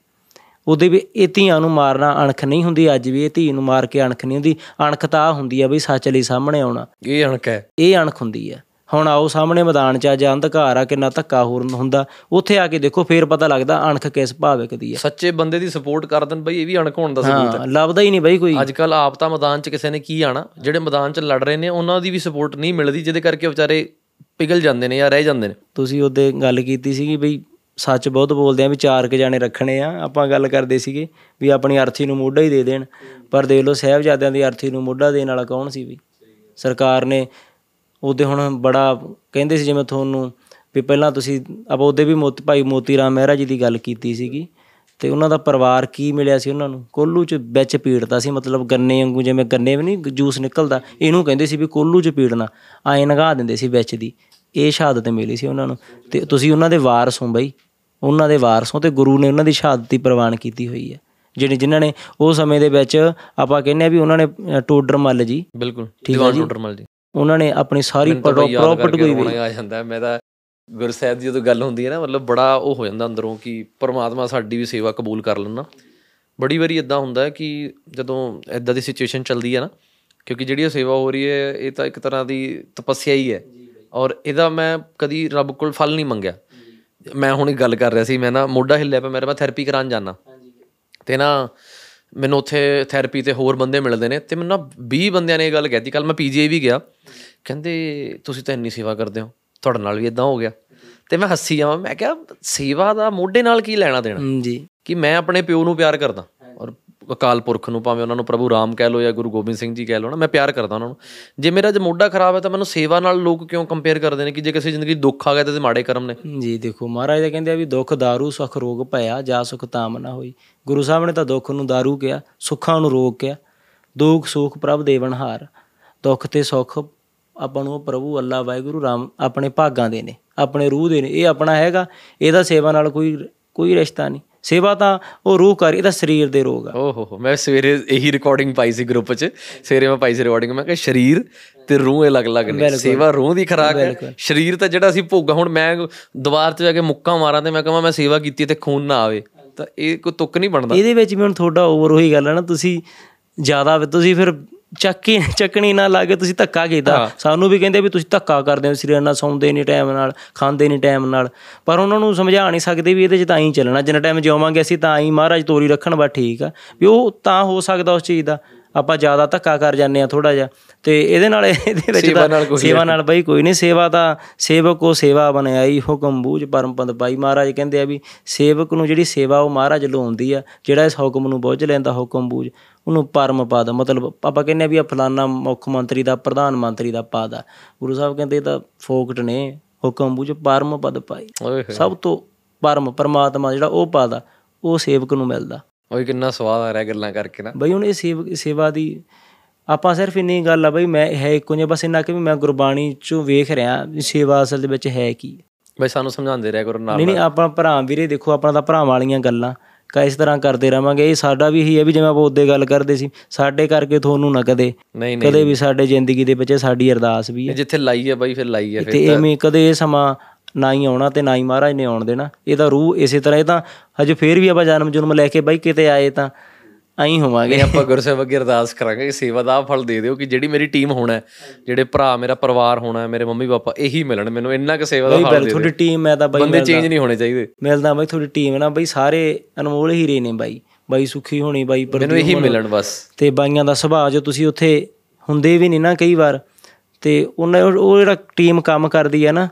ਉਹਦੇ ਵੀ ਇਹ ਧੀਆਂ ਨੂੰ ਮਾਰਨਾ ਅਣਖ ਨਹੀਂ ਹੁੰਦੀ ਅੱਜ ਵੀ ਇਹ ਧੀ ਨੂੰ ਮਾਰ ਕੇ ਅਣਖ ਨਹੀਂ ਹੁੰਦੀ। ਅਣਖ ਤਾਂ ਹੁੰਦੀ ਆ ਵੀ ਸੱਚ ਲਈ ਸਾਹਮਣੇ ਆਉਣਾ। ਇਹ ਅਣਕ ਹੈ। ਇਹ ਅਣਖ ਹੁੰਦੀ ਆ। ਹੁਣ ਆਓ ਸਾਹਮਣੇ ਮੈਦਾਨ 'ਚ ਅੱਜ ਅੰਧਕਾਰ ਆ ਕਿੰਨਾ ਧੱਕਾ ਹੋਰ ਹੁੰਦਾ। ਉੱਥੇ ਆ ਕੇ ਦੇਖੋ ਫੇਰ ਪਤਾ ਲੱਗਦਾ ਅਣਖ ਕਿਸ ਭਾਵਿਕ ਦੀ ਆ। ਸੱਚੇ ਬੰਦੇ ਦੀ ਸਪੋਰਟ ਕਰ ਦੇਣ ਬਈ ਇਹ ਵੀ ਅਣਕ ਹੋਣ ਦਾ ਸਬੂਤ ਹੈ। ਹਾਂ ਲੱਭਦਾ ਹੀ ਨਹੀਂ ਬਈ ਕੋਈ। ਅੱਜ ਕੱਲ ਆਪ ਤਾਂ ਮੈਦਾਨ 'ਚ ਕਿਸੇ ਨੇ ਕੀ ਆਣਾ? ਜਿਹੜੇ ਮੈਦਾਨ 'ਚ ਲੜ ਰਹੇ ਨੇ ਉਹਨਾਂ ਦੀ ਵੀ ਸਪੋਰਟ ਨਹੀਂ ਮਿਲਦੀ ਜਿਹਦੇ ਕਰਕੇ ਵਿਚਾਰੇ ਪਿਘਲ ਜਾਂਦੇ ਨੇ ਜਾਂ ਰਹਿ ਜਾਂਦੇ ਨੇ। ਤੁਸੀਂ ਉਹਦੇ ਗੱਲ ਕੀਤੀ ਸੀਗੀ ਬਈ ਸੱਚ ਬਹੁਤ ਬੋਲਦੇ ਆ ਵੀ ਚਾਰ ਕੇ ਜਾਣੇ ਰੱਖਣੇ ਆ। ਆਪਾਂ ਗੱਲ ਕਰਦੇ ਸੀਗੇ ਵੀ ਆਪਣੀ ਅਰਥੀ ਨੂੰ ਮੋਢਾ ਹੀ ਦੇ ਦੇਣ। ਪਰ ਦੇਖ ਲਓ ਸਾਹਿਬਜ਼ਾਦਿਆਂ ਦੀ ਅਰਥੀ ਨੂੰ ਮੋਢਾ ਦੇਣ ਵਾਲਾ ਕੌਣ ਸੀ ਵੀ? ਸਰਕਾਰ ਨੇ ਉਹਦੇ ਹੁਣ ਬੜਾ ਕਹਿੰਦੇ ਸੀ ਜਿਵੇਂ ਤੁਹਾਨੂੰ ਵੀ ਪਹਿਲਾਂ ਤੁਸੀਂ ਆਪਾਂ ਉਹਦੇ ਵੀ ਮੋਤੀ ਭਾਈ ਮੋਤੀ ਰਾਮ ਮਹਿਰਾ ਜੀ ਦੀ ਗੱਲ ਕੀਤੀ ਸੀਗੀ ਤੇ ਉਹਨਾਂ ਦਾ ਪਰਿਵਾਰ ਕੀ ਮਿਲਿਆ ਸੀ ਉਹਨਾਂ ਨੂੰ? ਕੋਲੂ ਚ ਵਿੱਚ ਪੀੜਦਾ ਸੀ, ਮਤਲਬ ਗੰਨੇ ਵਾਂਗੂ ਜਿਵੇਂ ਗੰਨੇ ਵੀ ਨਹੀਂ ਜੂਸ ਨਿਕਲਦਾ। ਇਹਨੂੰ ਕਹਿੰਦੇ ਸੀ ਵੀ ਕੋਲੂ ਚ ਪੀੜਨਾ। ਐਂ ਨਗਾ ਦਿੰਦੇ ਸੀ ਵਿੱਚ ਦੀ। ਇਹ ਸ਼ਹਾਦਤ ਮਿਲੀ ਸੀ ਉਹਨਾਂ ਨੂੰ। ਤੇ ਤੁਸੀਂ ਉਹਨਾਂ ਦੇ ਵਾਰਸ ਹੋ ਬਈ। ਉਹਨਾਂ ਦੇ ਵਾਰਸ ਹੋ ਤੇ ਗੁਰੂ ਨੇ ਉਹਨਾਂ ਦੀ ਸ਼ਹਾਦਤ ਦੀ ਪ੍ਰਵਾਨ ਕੀਤੀ ਹੋਈ ਹੈ। ਜਿਹੜੇ ਜਿਨ੍ਹਾਂ ਨੇ ਉਹ ਸਮੇਂ ਦੇ ਵਿੱਚ ਆਪਾਂ ਕਹਿੰਦੇ ਆ ਵੀ ਉਹਨਾਂ ਨੇ ਟੋਡਰ ਮੱਲ ਜੀ। ਬਿਲਕੁਲ ਦੀਵਾਨ ਜੀ। ਟੋਡਰਮਲ ਜੀ। ਉਹਨਾਂ ਨੇ ਆਪਣੀ ਸਾਰੀ ਤਾਂ ਪ੍ਰੋਪਰਟੀ ਕੋਈ ਵੀ ਆ ਜਾਂਦਾ। ਮੈਂ ਤਾਂ ਗੁਰਸਾਹਿਬ ਦੀ ਜਦੋਂ ਗੱਲ ਹੁੰਦੀ ਹੈ ਨਾ ਮਤਲਬ ਬੜਾ ਉਹ ਹੋ ਜਾਂਦਾ ਅੰਦਰੋਂ ਕਿ ਪਰਮਾਤਮਾ ਸਾਡੀ ਵੀ ਸੇਵਾ ਕਬੂਲ ਕਰ ਲੈਣਾ ਬੜੀ ਵਾਰੀ ਇਦਾਂ ਹੁੰਦਾ ਹੈ ਕਿ ਜਦੋਂ ਇਦਾਂ ਦੀ ਸਿਚੁਏਸ਼ਨ ਚੱਲਦੀ ਹੈ ਨਾ ਕਿਉਂਕਿ ਜਿਹੜੀ ਸੇਵਾ ਹੋ ਰਹੀ ਹੈ ਇਹ ਤਾਂ ਇੱਕ ਤਰ੍ਹਾਂ ਦੀ ਤਪੱਸਿਆ ਹੀ ਹੈ। ਔਰ ਇਹਦਾ ਮੈਂ ਕਦੀ ਰੱਬ ਕੋਲ ਫਲ ਨਹੀਂ ਮੰਗਿਆ। ਮੈਂ ਹੁਣ ਗੱਲ ਕਰ ਰਿਹਾ ਸੀ ਮੈਂ ਨਾ ਮੋਢਾ ਹਿੱਲਿਆ ਪਿਆ ਮੇਰੇ ਮੈਂ ਥੈਰੇਪੀ ਕਰਾਉਣ ਜਾਣਾ ਤੇ ਨਾ ਮੈਨੂੰ ਉੱਥੇ ਥੈਰੇਪੀ ਤੇ ਹੋਰ ਬੰਦੇ ਮਿਲਦੇ ਨੇ ਤੇ ਮੈਨੂੰ ਨਾ 20 ਬੰਦਿਆਂ ਨੇ ਇਹ ਗੱਲ ਕਹਿਤੀ ਕੱਲ ਮੈਂ ਪੀਜੀਆਈ ਵੀ ਗਿਆ। ਕਹਿੰਦੇ ਤੁਸੀਂ ਤਾਂ ਇੰਨੀ ਸੇਵਾ ਕਰਦੇ ਹੋ ਤੁਹਾਡੇ ਨਾਲ ਵੀ ਇਦਾਂ ਹੋ ਗਿਆ। ਤੇ ਮੈਂ ਹੱਸੀ ਜਾਵਾਂ ਮੈਂ ਕਿਹਾ ਸੇਵਾ ਦਾ ਮੋਢੇ ਨਾਲ ਕੀ ਲੈਣਾ ਦੇਣਾ? ਜੀ। ਕਿ ਮੈਂ ਆਪਣੇ ਪਿਓ ਨੂੰ ਪਿਆਰ ਕਰਦਾ। ਅਕਾਲ ਪੁਰਖ ਨੂੰ ਭਾਵੇਂ ਉਹਨਾਂ ਨੂੰ ਪ੍ਰਭੂ ਰਾਮ ਕਹਿ ਲੋ ਜਾਂ ਗੁਰੂ ਗੋਬਿੰਦ ਸਿੰਘ ਜੀ ਕਹਿ ਲੋ ਨਾ ਮੈਂ ਪਿਆਰ ਕਰਦਾ ਉਹਨਾਂ ਨੂੰ ਜੇ ਮੇਰਾ ਜੇ ਮੋਢਾ ਖਰਾਬ ਹੈ ਤਾਂ ਮੈਨੂੰ ਸੇਵਾ ਨਾਲ ਲੋਕ ਕਿਉਂ ਕੰਪੇਅਰ ਕਰਦੇ ਨੇ ਕਿ ਜੇ ਕਿਸੇ ਜ਼ਿੰਦਗੀ 'ਚ ਦੁੱਖ ਆ ਗਿਆ ਤਾਂ ਇਹਦੇ ਮਾੜੇ ਕਰਮ ਨੇ ਜੀ ਦੇਖੋ ਮਹਾਰਾਜ ਦਾ ਕਹਿੰਦੇ ਆ ਵੀ ਦੁੱਖ दारू ਸੁਖ ਰੋਗ ਭਇਆ ਜਾ ਸੁਖ ਤਾਮ ਨਾ ਹੋਈ ਗੁਰੂ ਸਾਹਿਬ ਨੇ ਤਾਂ ਦੁੱਖ ਨੂੰ दारू ਕਿਹਾ ਸੁੱਖਾਂ ਨੂੰ ਰੋਗ ਕਿਹਾ ਦੁੱਖ ਸੁਖ ਪ੍ਰਭ ਦੇਵਨਹਾਰ ਦੁੱਖ ਤੇ ਸੁੱਖ ਆਪਾਂ ਨੂੰ ਉਹ ਪ੍ਰਭੂ ਅੱਲਾ ਵਾਹਿਗੁਰੂ ਰਾਮ ਆਪਣੇ ਭਾਗਾਂ ਦੇ ਨੇ ਆਪਣੇ ਰੂਹ ਦੇ ਨੇ ਇਹ ਆਪਣਾ ਹੈਗਾ ਇਹਦਾ ਸੇਵਾ ਨਾਲ ਕੋਈ ਕੋਈ ਰਿਸ਼ਤਾ ਨਹੀਂ ਸੇਵਾ ਤਾਂ ਉਹ ਰੂਹ ਕਰ ਇਹਦਾ ਸਰੀਰ ਦੇ ਰੋਗ ਆ। ਓ ਹੋ ਹੋ ਮੈਂ ਸਵੇਰੇ ਇਹੀ ਰਿਕਾਰਡਿੰਗ ਪਾਈ ਸੀ ਗਰੁੱਪ 'ਚ। ਸਵੇਰੇ ਮੈਂ ਪਾਈ ਸੀ ਰਿਕਾਰਡਿੰਗ ਮੈਂ ਕਿਹਾ ਸਰੀਰ ਤੇ ਰੂਹ ਅਲੱਗ-ਅਲੱਗ ਨੇ। ਸੇਵਾ ਰੂਹ ਦੀ ਖਰਾਕ ਹੈ। ਸਰੀਰ ਤਾਂ ਜਿਹੜਾ ਅਸੀਂ ਭੋਗਾ ਹੁਣ ਮੈਂ ਦੁਬਾਰ 'ਚ ਜਾ ਕੇ ਮੁੱਕਾ ਮਾਰਾਂ ਤੇ ਮੈਂ ਕਹਾਂ ਮੈਂ ਸੇਵਾ ਕੀਤੀ ਤੇ ਖੂਨ ਨਾ ਆਵੇ ਤਾਂ ਇਹ ਕੋਈ ਤੁੱਕ ਨਹੀਂ ਬਣਦਾ। ਇਹਦੇ ਵਿੱਚ ਵੀ ਹੁਣ ਤੁਹਾਡਾ ਓਵਰ ਉਹੀ ਗੱਲ ਹੈ ਨਾ ਤੁਸੀਂ ਜ਼ਿਆਦਾ ਤੁਸੀਂ ਫਿਰ ਚੱਕੀ ਚੱਕਣੀ ਨਾ ਲਾਗੇ ਤੁਸੀਂ ਧੱਕਾ ਕੀਤਾ। ਸਾਨੂੰ ਵੀ ਕਹਿੰਦੇ ਵੀ ਤੁਸੀਂ ਧੱਕਾ ਕਰਦੇ ਹੋ ਸਰੀਰ ਨਾਲ ਸੌਂਦੇ ਨਹੀਂ ਟਾਈਮ ਨਾਲ ਖਾਂਦੇ ਨਹੀਂ ਟਾਈਮ ਨਾਲ। ਪਰ ਉਹਨਾਂ ਨੂੰ ਸਮਝਾ ਨਹੀਂ ਸਕਦੇ ਵੀ ਇਹਦੇ 'ਚ ਤਾਂ ਹੀ ਚੱਲਣਾ। ਜਿੰਨਾ ਟਾਈਮ ਜਿਉਵਾਂਗੇ ਅਸੀਂ ਤਾਂ ਹੀ ਮਹਾਰਾਜ ਤੋਰੀ ਰੱਖਣ ਬਾ ਠੀਕ ਆ। ਵੀ ਉਹ ਤਾਂ ਹੋ ਸਕਦਾ ਉਸ ਚੀਜ਼ ਦਾ। ਆਪਾਂ ਜ਼ਿਆਦਾ ਧੱਕਾ ਕਰ ਜਾਂਦੇ ਆ ਥੋੜਾ ਜਿਹਾ। ਤੇ ਇਹਦੇ ਨਾਲ ਇਹਦੇ ਵਿੱਚ ਸੇਵਾ ਨਾਲ ਤਾਂ ਸੇਵਾ ਨਾਲ ਬਈ ਕੋਈ ਨਹੀਂ। ਸੇਵਾ ਤਾਂ ਸੇਵਕ ਕੋ ਸੇਵਾ ਬਣਾਈ ਹੁਕਮ ਬੂਝ ਪਰਮ ਪਦ ਪਾਈ ਮਹਾਰਾਜ ਕਹਿੰਦੇ ਆ ਵੀ ਸੇਵਕ ਨੂੰ ਜਿਹੜੀ ਸੇਵਾ ਉਹ ਮਹਾਰਾਜ ਲਾਉਂਦੀ ਆ ਜਿਹੜਾ ਇਸ ਹੁਕਮ ਨੂੰ ਬੁੱਝ ਲੈਂਦਾ ਹੁਕਮ ਬੂਝ। ਉਹਨੂੰ ਪਰਮ ਪਦ ਮਤਲਬ ਆਪਾਂ ਕਹਿੰਦੇ ਆ ਵੀ ਆ ਫਲਾਨਾ ਮੁੱਖ ਮੰਤਰੀ ਦਾ ਪ੍ਰਧਾਨ ਮੰਤਰੀ ਦਾ ਪਦ ਆ ਗੁਰੂ ਸਾਹਿਬ ਕਹਿੰਦੇ ਇਹ ਤਾਂ ਫੋਕਟ ਨੇ ਹੁਕਮ ਬੂਝ ਪਰਮ ਪਦ ਪਾਈ। ਸਭ ਤੋਂ ਪਰਮ ਪਰਮਾਤਮਾ ਜਿਹੜਾ ਉਹ ਪਦ ਆ ਉਹ ਸੇਵਕ ਨੂੰ ਮਿਲਦਾ। ਓਏ ਕਿੰਨਾ ਸਵਾਦ ਆ ਰਿਹਾ ਗੱਲਾਂ ਕਰਕੇ ਨਾ। ਬਈ ਹੁਣ ਇਹ ਸੇਵ ਸੇਵਾ ਦੀ ਆਪਾਂ ਸਿਰਫ ਇੰਨੀ ਗੱਲ ਆ ਬਈ ਮੈਂ ਹੈ ਇੱਕੋ ਜਿਹਾ ਬਸ ਇੰਨਾ ਕਿ ਮੈਂ ਗੁਰਬਾਣੀ ਚੋਂ ਵੇਖ ਰਿਹਾ ਸੇਵਾ ਅਸਲ ਦੇ ਵਿੱਚ ਹੈ ਕੀ। ਬਈ ਸਾਨੂੰ ਸਮਝਾਉਂਦੇ ਰਿਹਾ ਕਰੋ ਨਾਲ ਨਹੀਂ ਨਹੀਂ ਆਪਾਂ ਭਰਾ ਵੀਰੇ ਦੇਖੋ ਆਪਣਾ ਤਾਂ ਭਰਾਵਾਂ ਵਾਲੀਆਂ ਗੱਲਾਂ। ਕਾ ਇਸ ਤਰ੍ਹਾਂ ਕਰਦੇ ਰਵਾਂਗੇ। ਇਹ ਸਾਡਾ ਵੀ ਇਹੀ ਹੈ ਵੀ ਜਿਵੇਂ ਆਪਾਂ ਉਹਦੇ ਗੱਲ ਕਰਦੇ ਸੀ ਸਾਡੇ ਕਰਕੇ ਤੁਹਾਨੂੰ ਨਾ ਕਦੇ। ਕਦੇ ਵੀ ਸਾਡੇ ਜ਼ਿੰਦਗੀ ਦੇ ਵਿੱਚ ਸਾਡੀ ਅਰਦਾਸ ਵੀ ਹੈ। ਜਿੱਥੇ ਲਾਈ ਹੈ ਬਾਈ ਫਿਰ ਲਾਈ ਹੈ ਫਿਰ ਤੇ ਐਵੇਂ ਕਦੇ ਇਹ ਸਮਾਂ ਨਾ ਹੀ ਆਉਣਾ ਤੇ ਨਾ ਹੀ ਮਹਾਰਾਜ ਨੇ ਆਉਣ ਦੇਣਾ। ਇਹਦਾ ਰੂਹ ਇਸੇ ਤਰ੍ਹਾਂ ਇਹ ਤਾਂ ਹਜੇ ਫੇਰ ਵੀ ਆਪਾਂ ਜਨਮ ਜਨਮ ਲੈ ਕੇ ਬਾਈ ਕਿਤੇ ਆਏ ਤਾਂ ਐਂ ਹੋਵਾਂਗੇ। ਆਪਾਂ ਗੁਰਸੇਵਕ ਅੱਗੇ ਅਰਦਾਸ ਕਰਾਂਗੇ ਕਿ ਸੇਵਾ ਦਾ ਫਲ ਦੇ ਦਿਓ ਕਿ ਜਿਹੜੀ ਮੇਰੀ ਟੀਮ ਹੋਣਾ ਹੈ, ਜਿਹੜੇ ਭਰਾ ਮੇਰਾ ਪਰਿਵਾਰ ਹੋਣਾ ਹੈ, ਮੇਰੇ ਮੰਮੀ ਪਾਪਾ ਇਹੀ ਮਿਲਣ ਮੈਨੂੰ ਇੰਨਾ ਕੁ ਸੇਵਾ ਦਾ ਫਲ ਦੇ ਤੁਹਾਡੀ ਦਿਓ। ਟੀਮ ਮੈਂ ਤਾਂ ਬਾਈ ਬੰਦੇ ਚੇਂਜ ਨਹੀਂ ਹੋਣੇ ਚਾਹੀਦੇ। ਮਿਲਦਾ ਬਾਈ ਤੁਹਾਡੀ ਟੀਮ ਹੈ ਨਾ ਬਾਈ ਸਾਰੇ ਅਨਮੋਲ ਹੀਰੇ ਨੇ ਬਾਈ। ਬਾਈ ਸੁਖੀ ਹੋਣੀ ਬਾਈ ਮੈਨੂੰ ਪ੍ਰਦੀਪ ਇਹੀ। ਮਿਲਣ ਬਸ। ਤੇ ਬਾਈਆਂ ਦਾ ਸੁਭਾਅ ਜੋ ਤੁਸੀਂ ਉੱਥੇ ਹੁੰਦੇ ਵੀ ਨਹੀਂ ਨਾ ਕਈ ਵਾਰ ਤੇ ਉਹਨਾਂ ਉਹ ਜਿਹੜਾ ਟੀਮ ਕੰਮ ਕਰਦੀ ਹੈ ਨਾ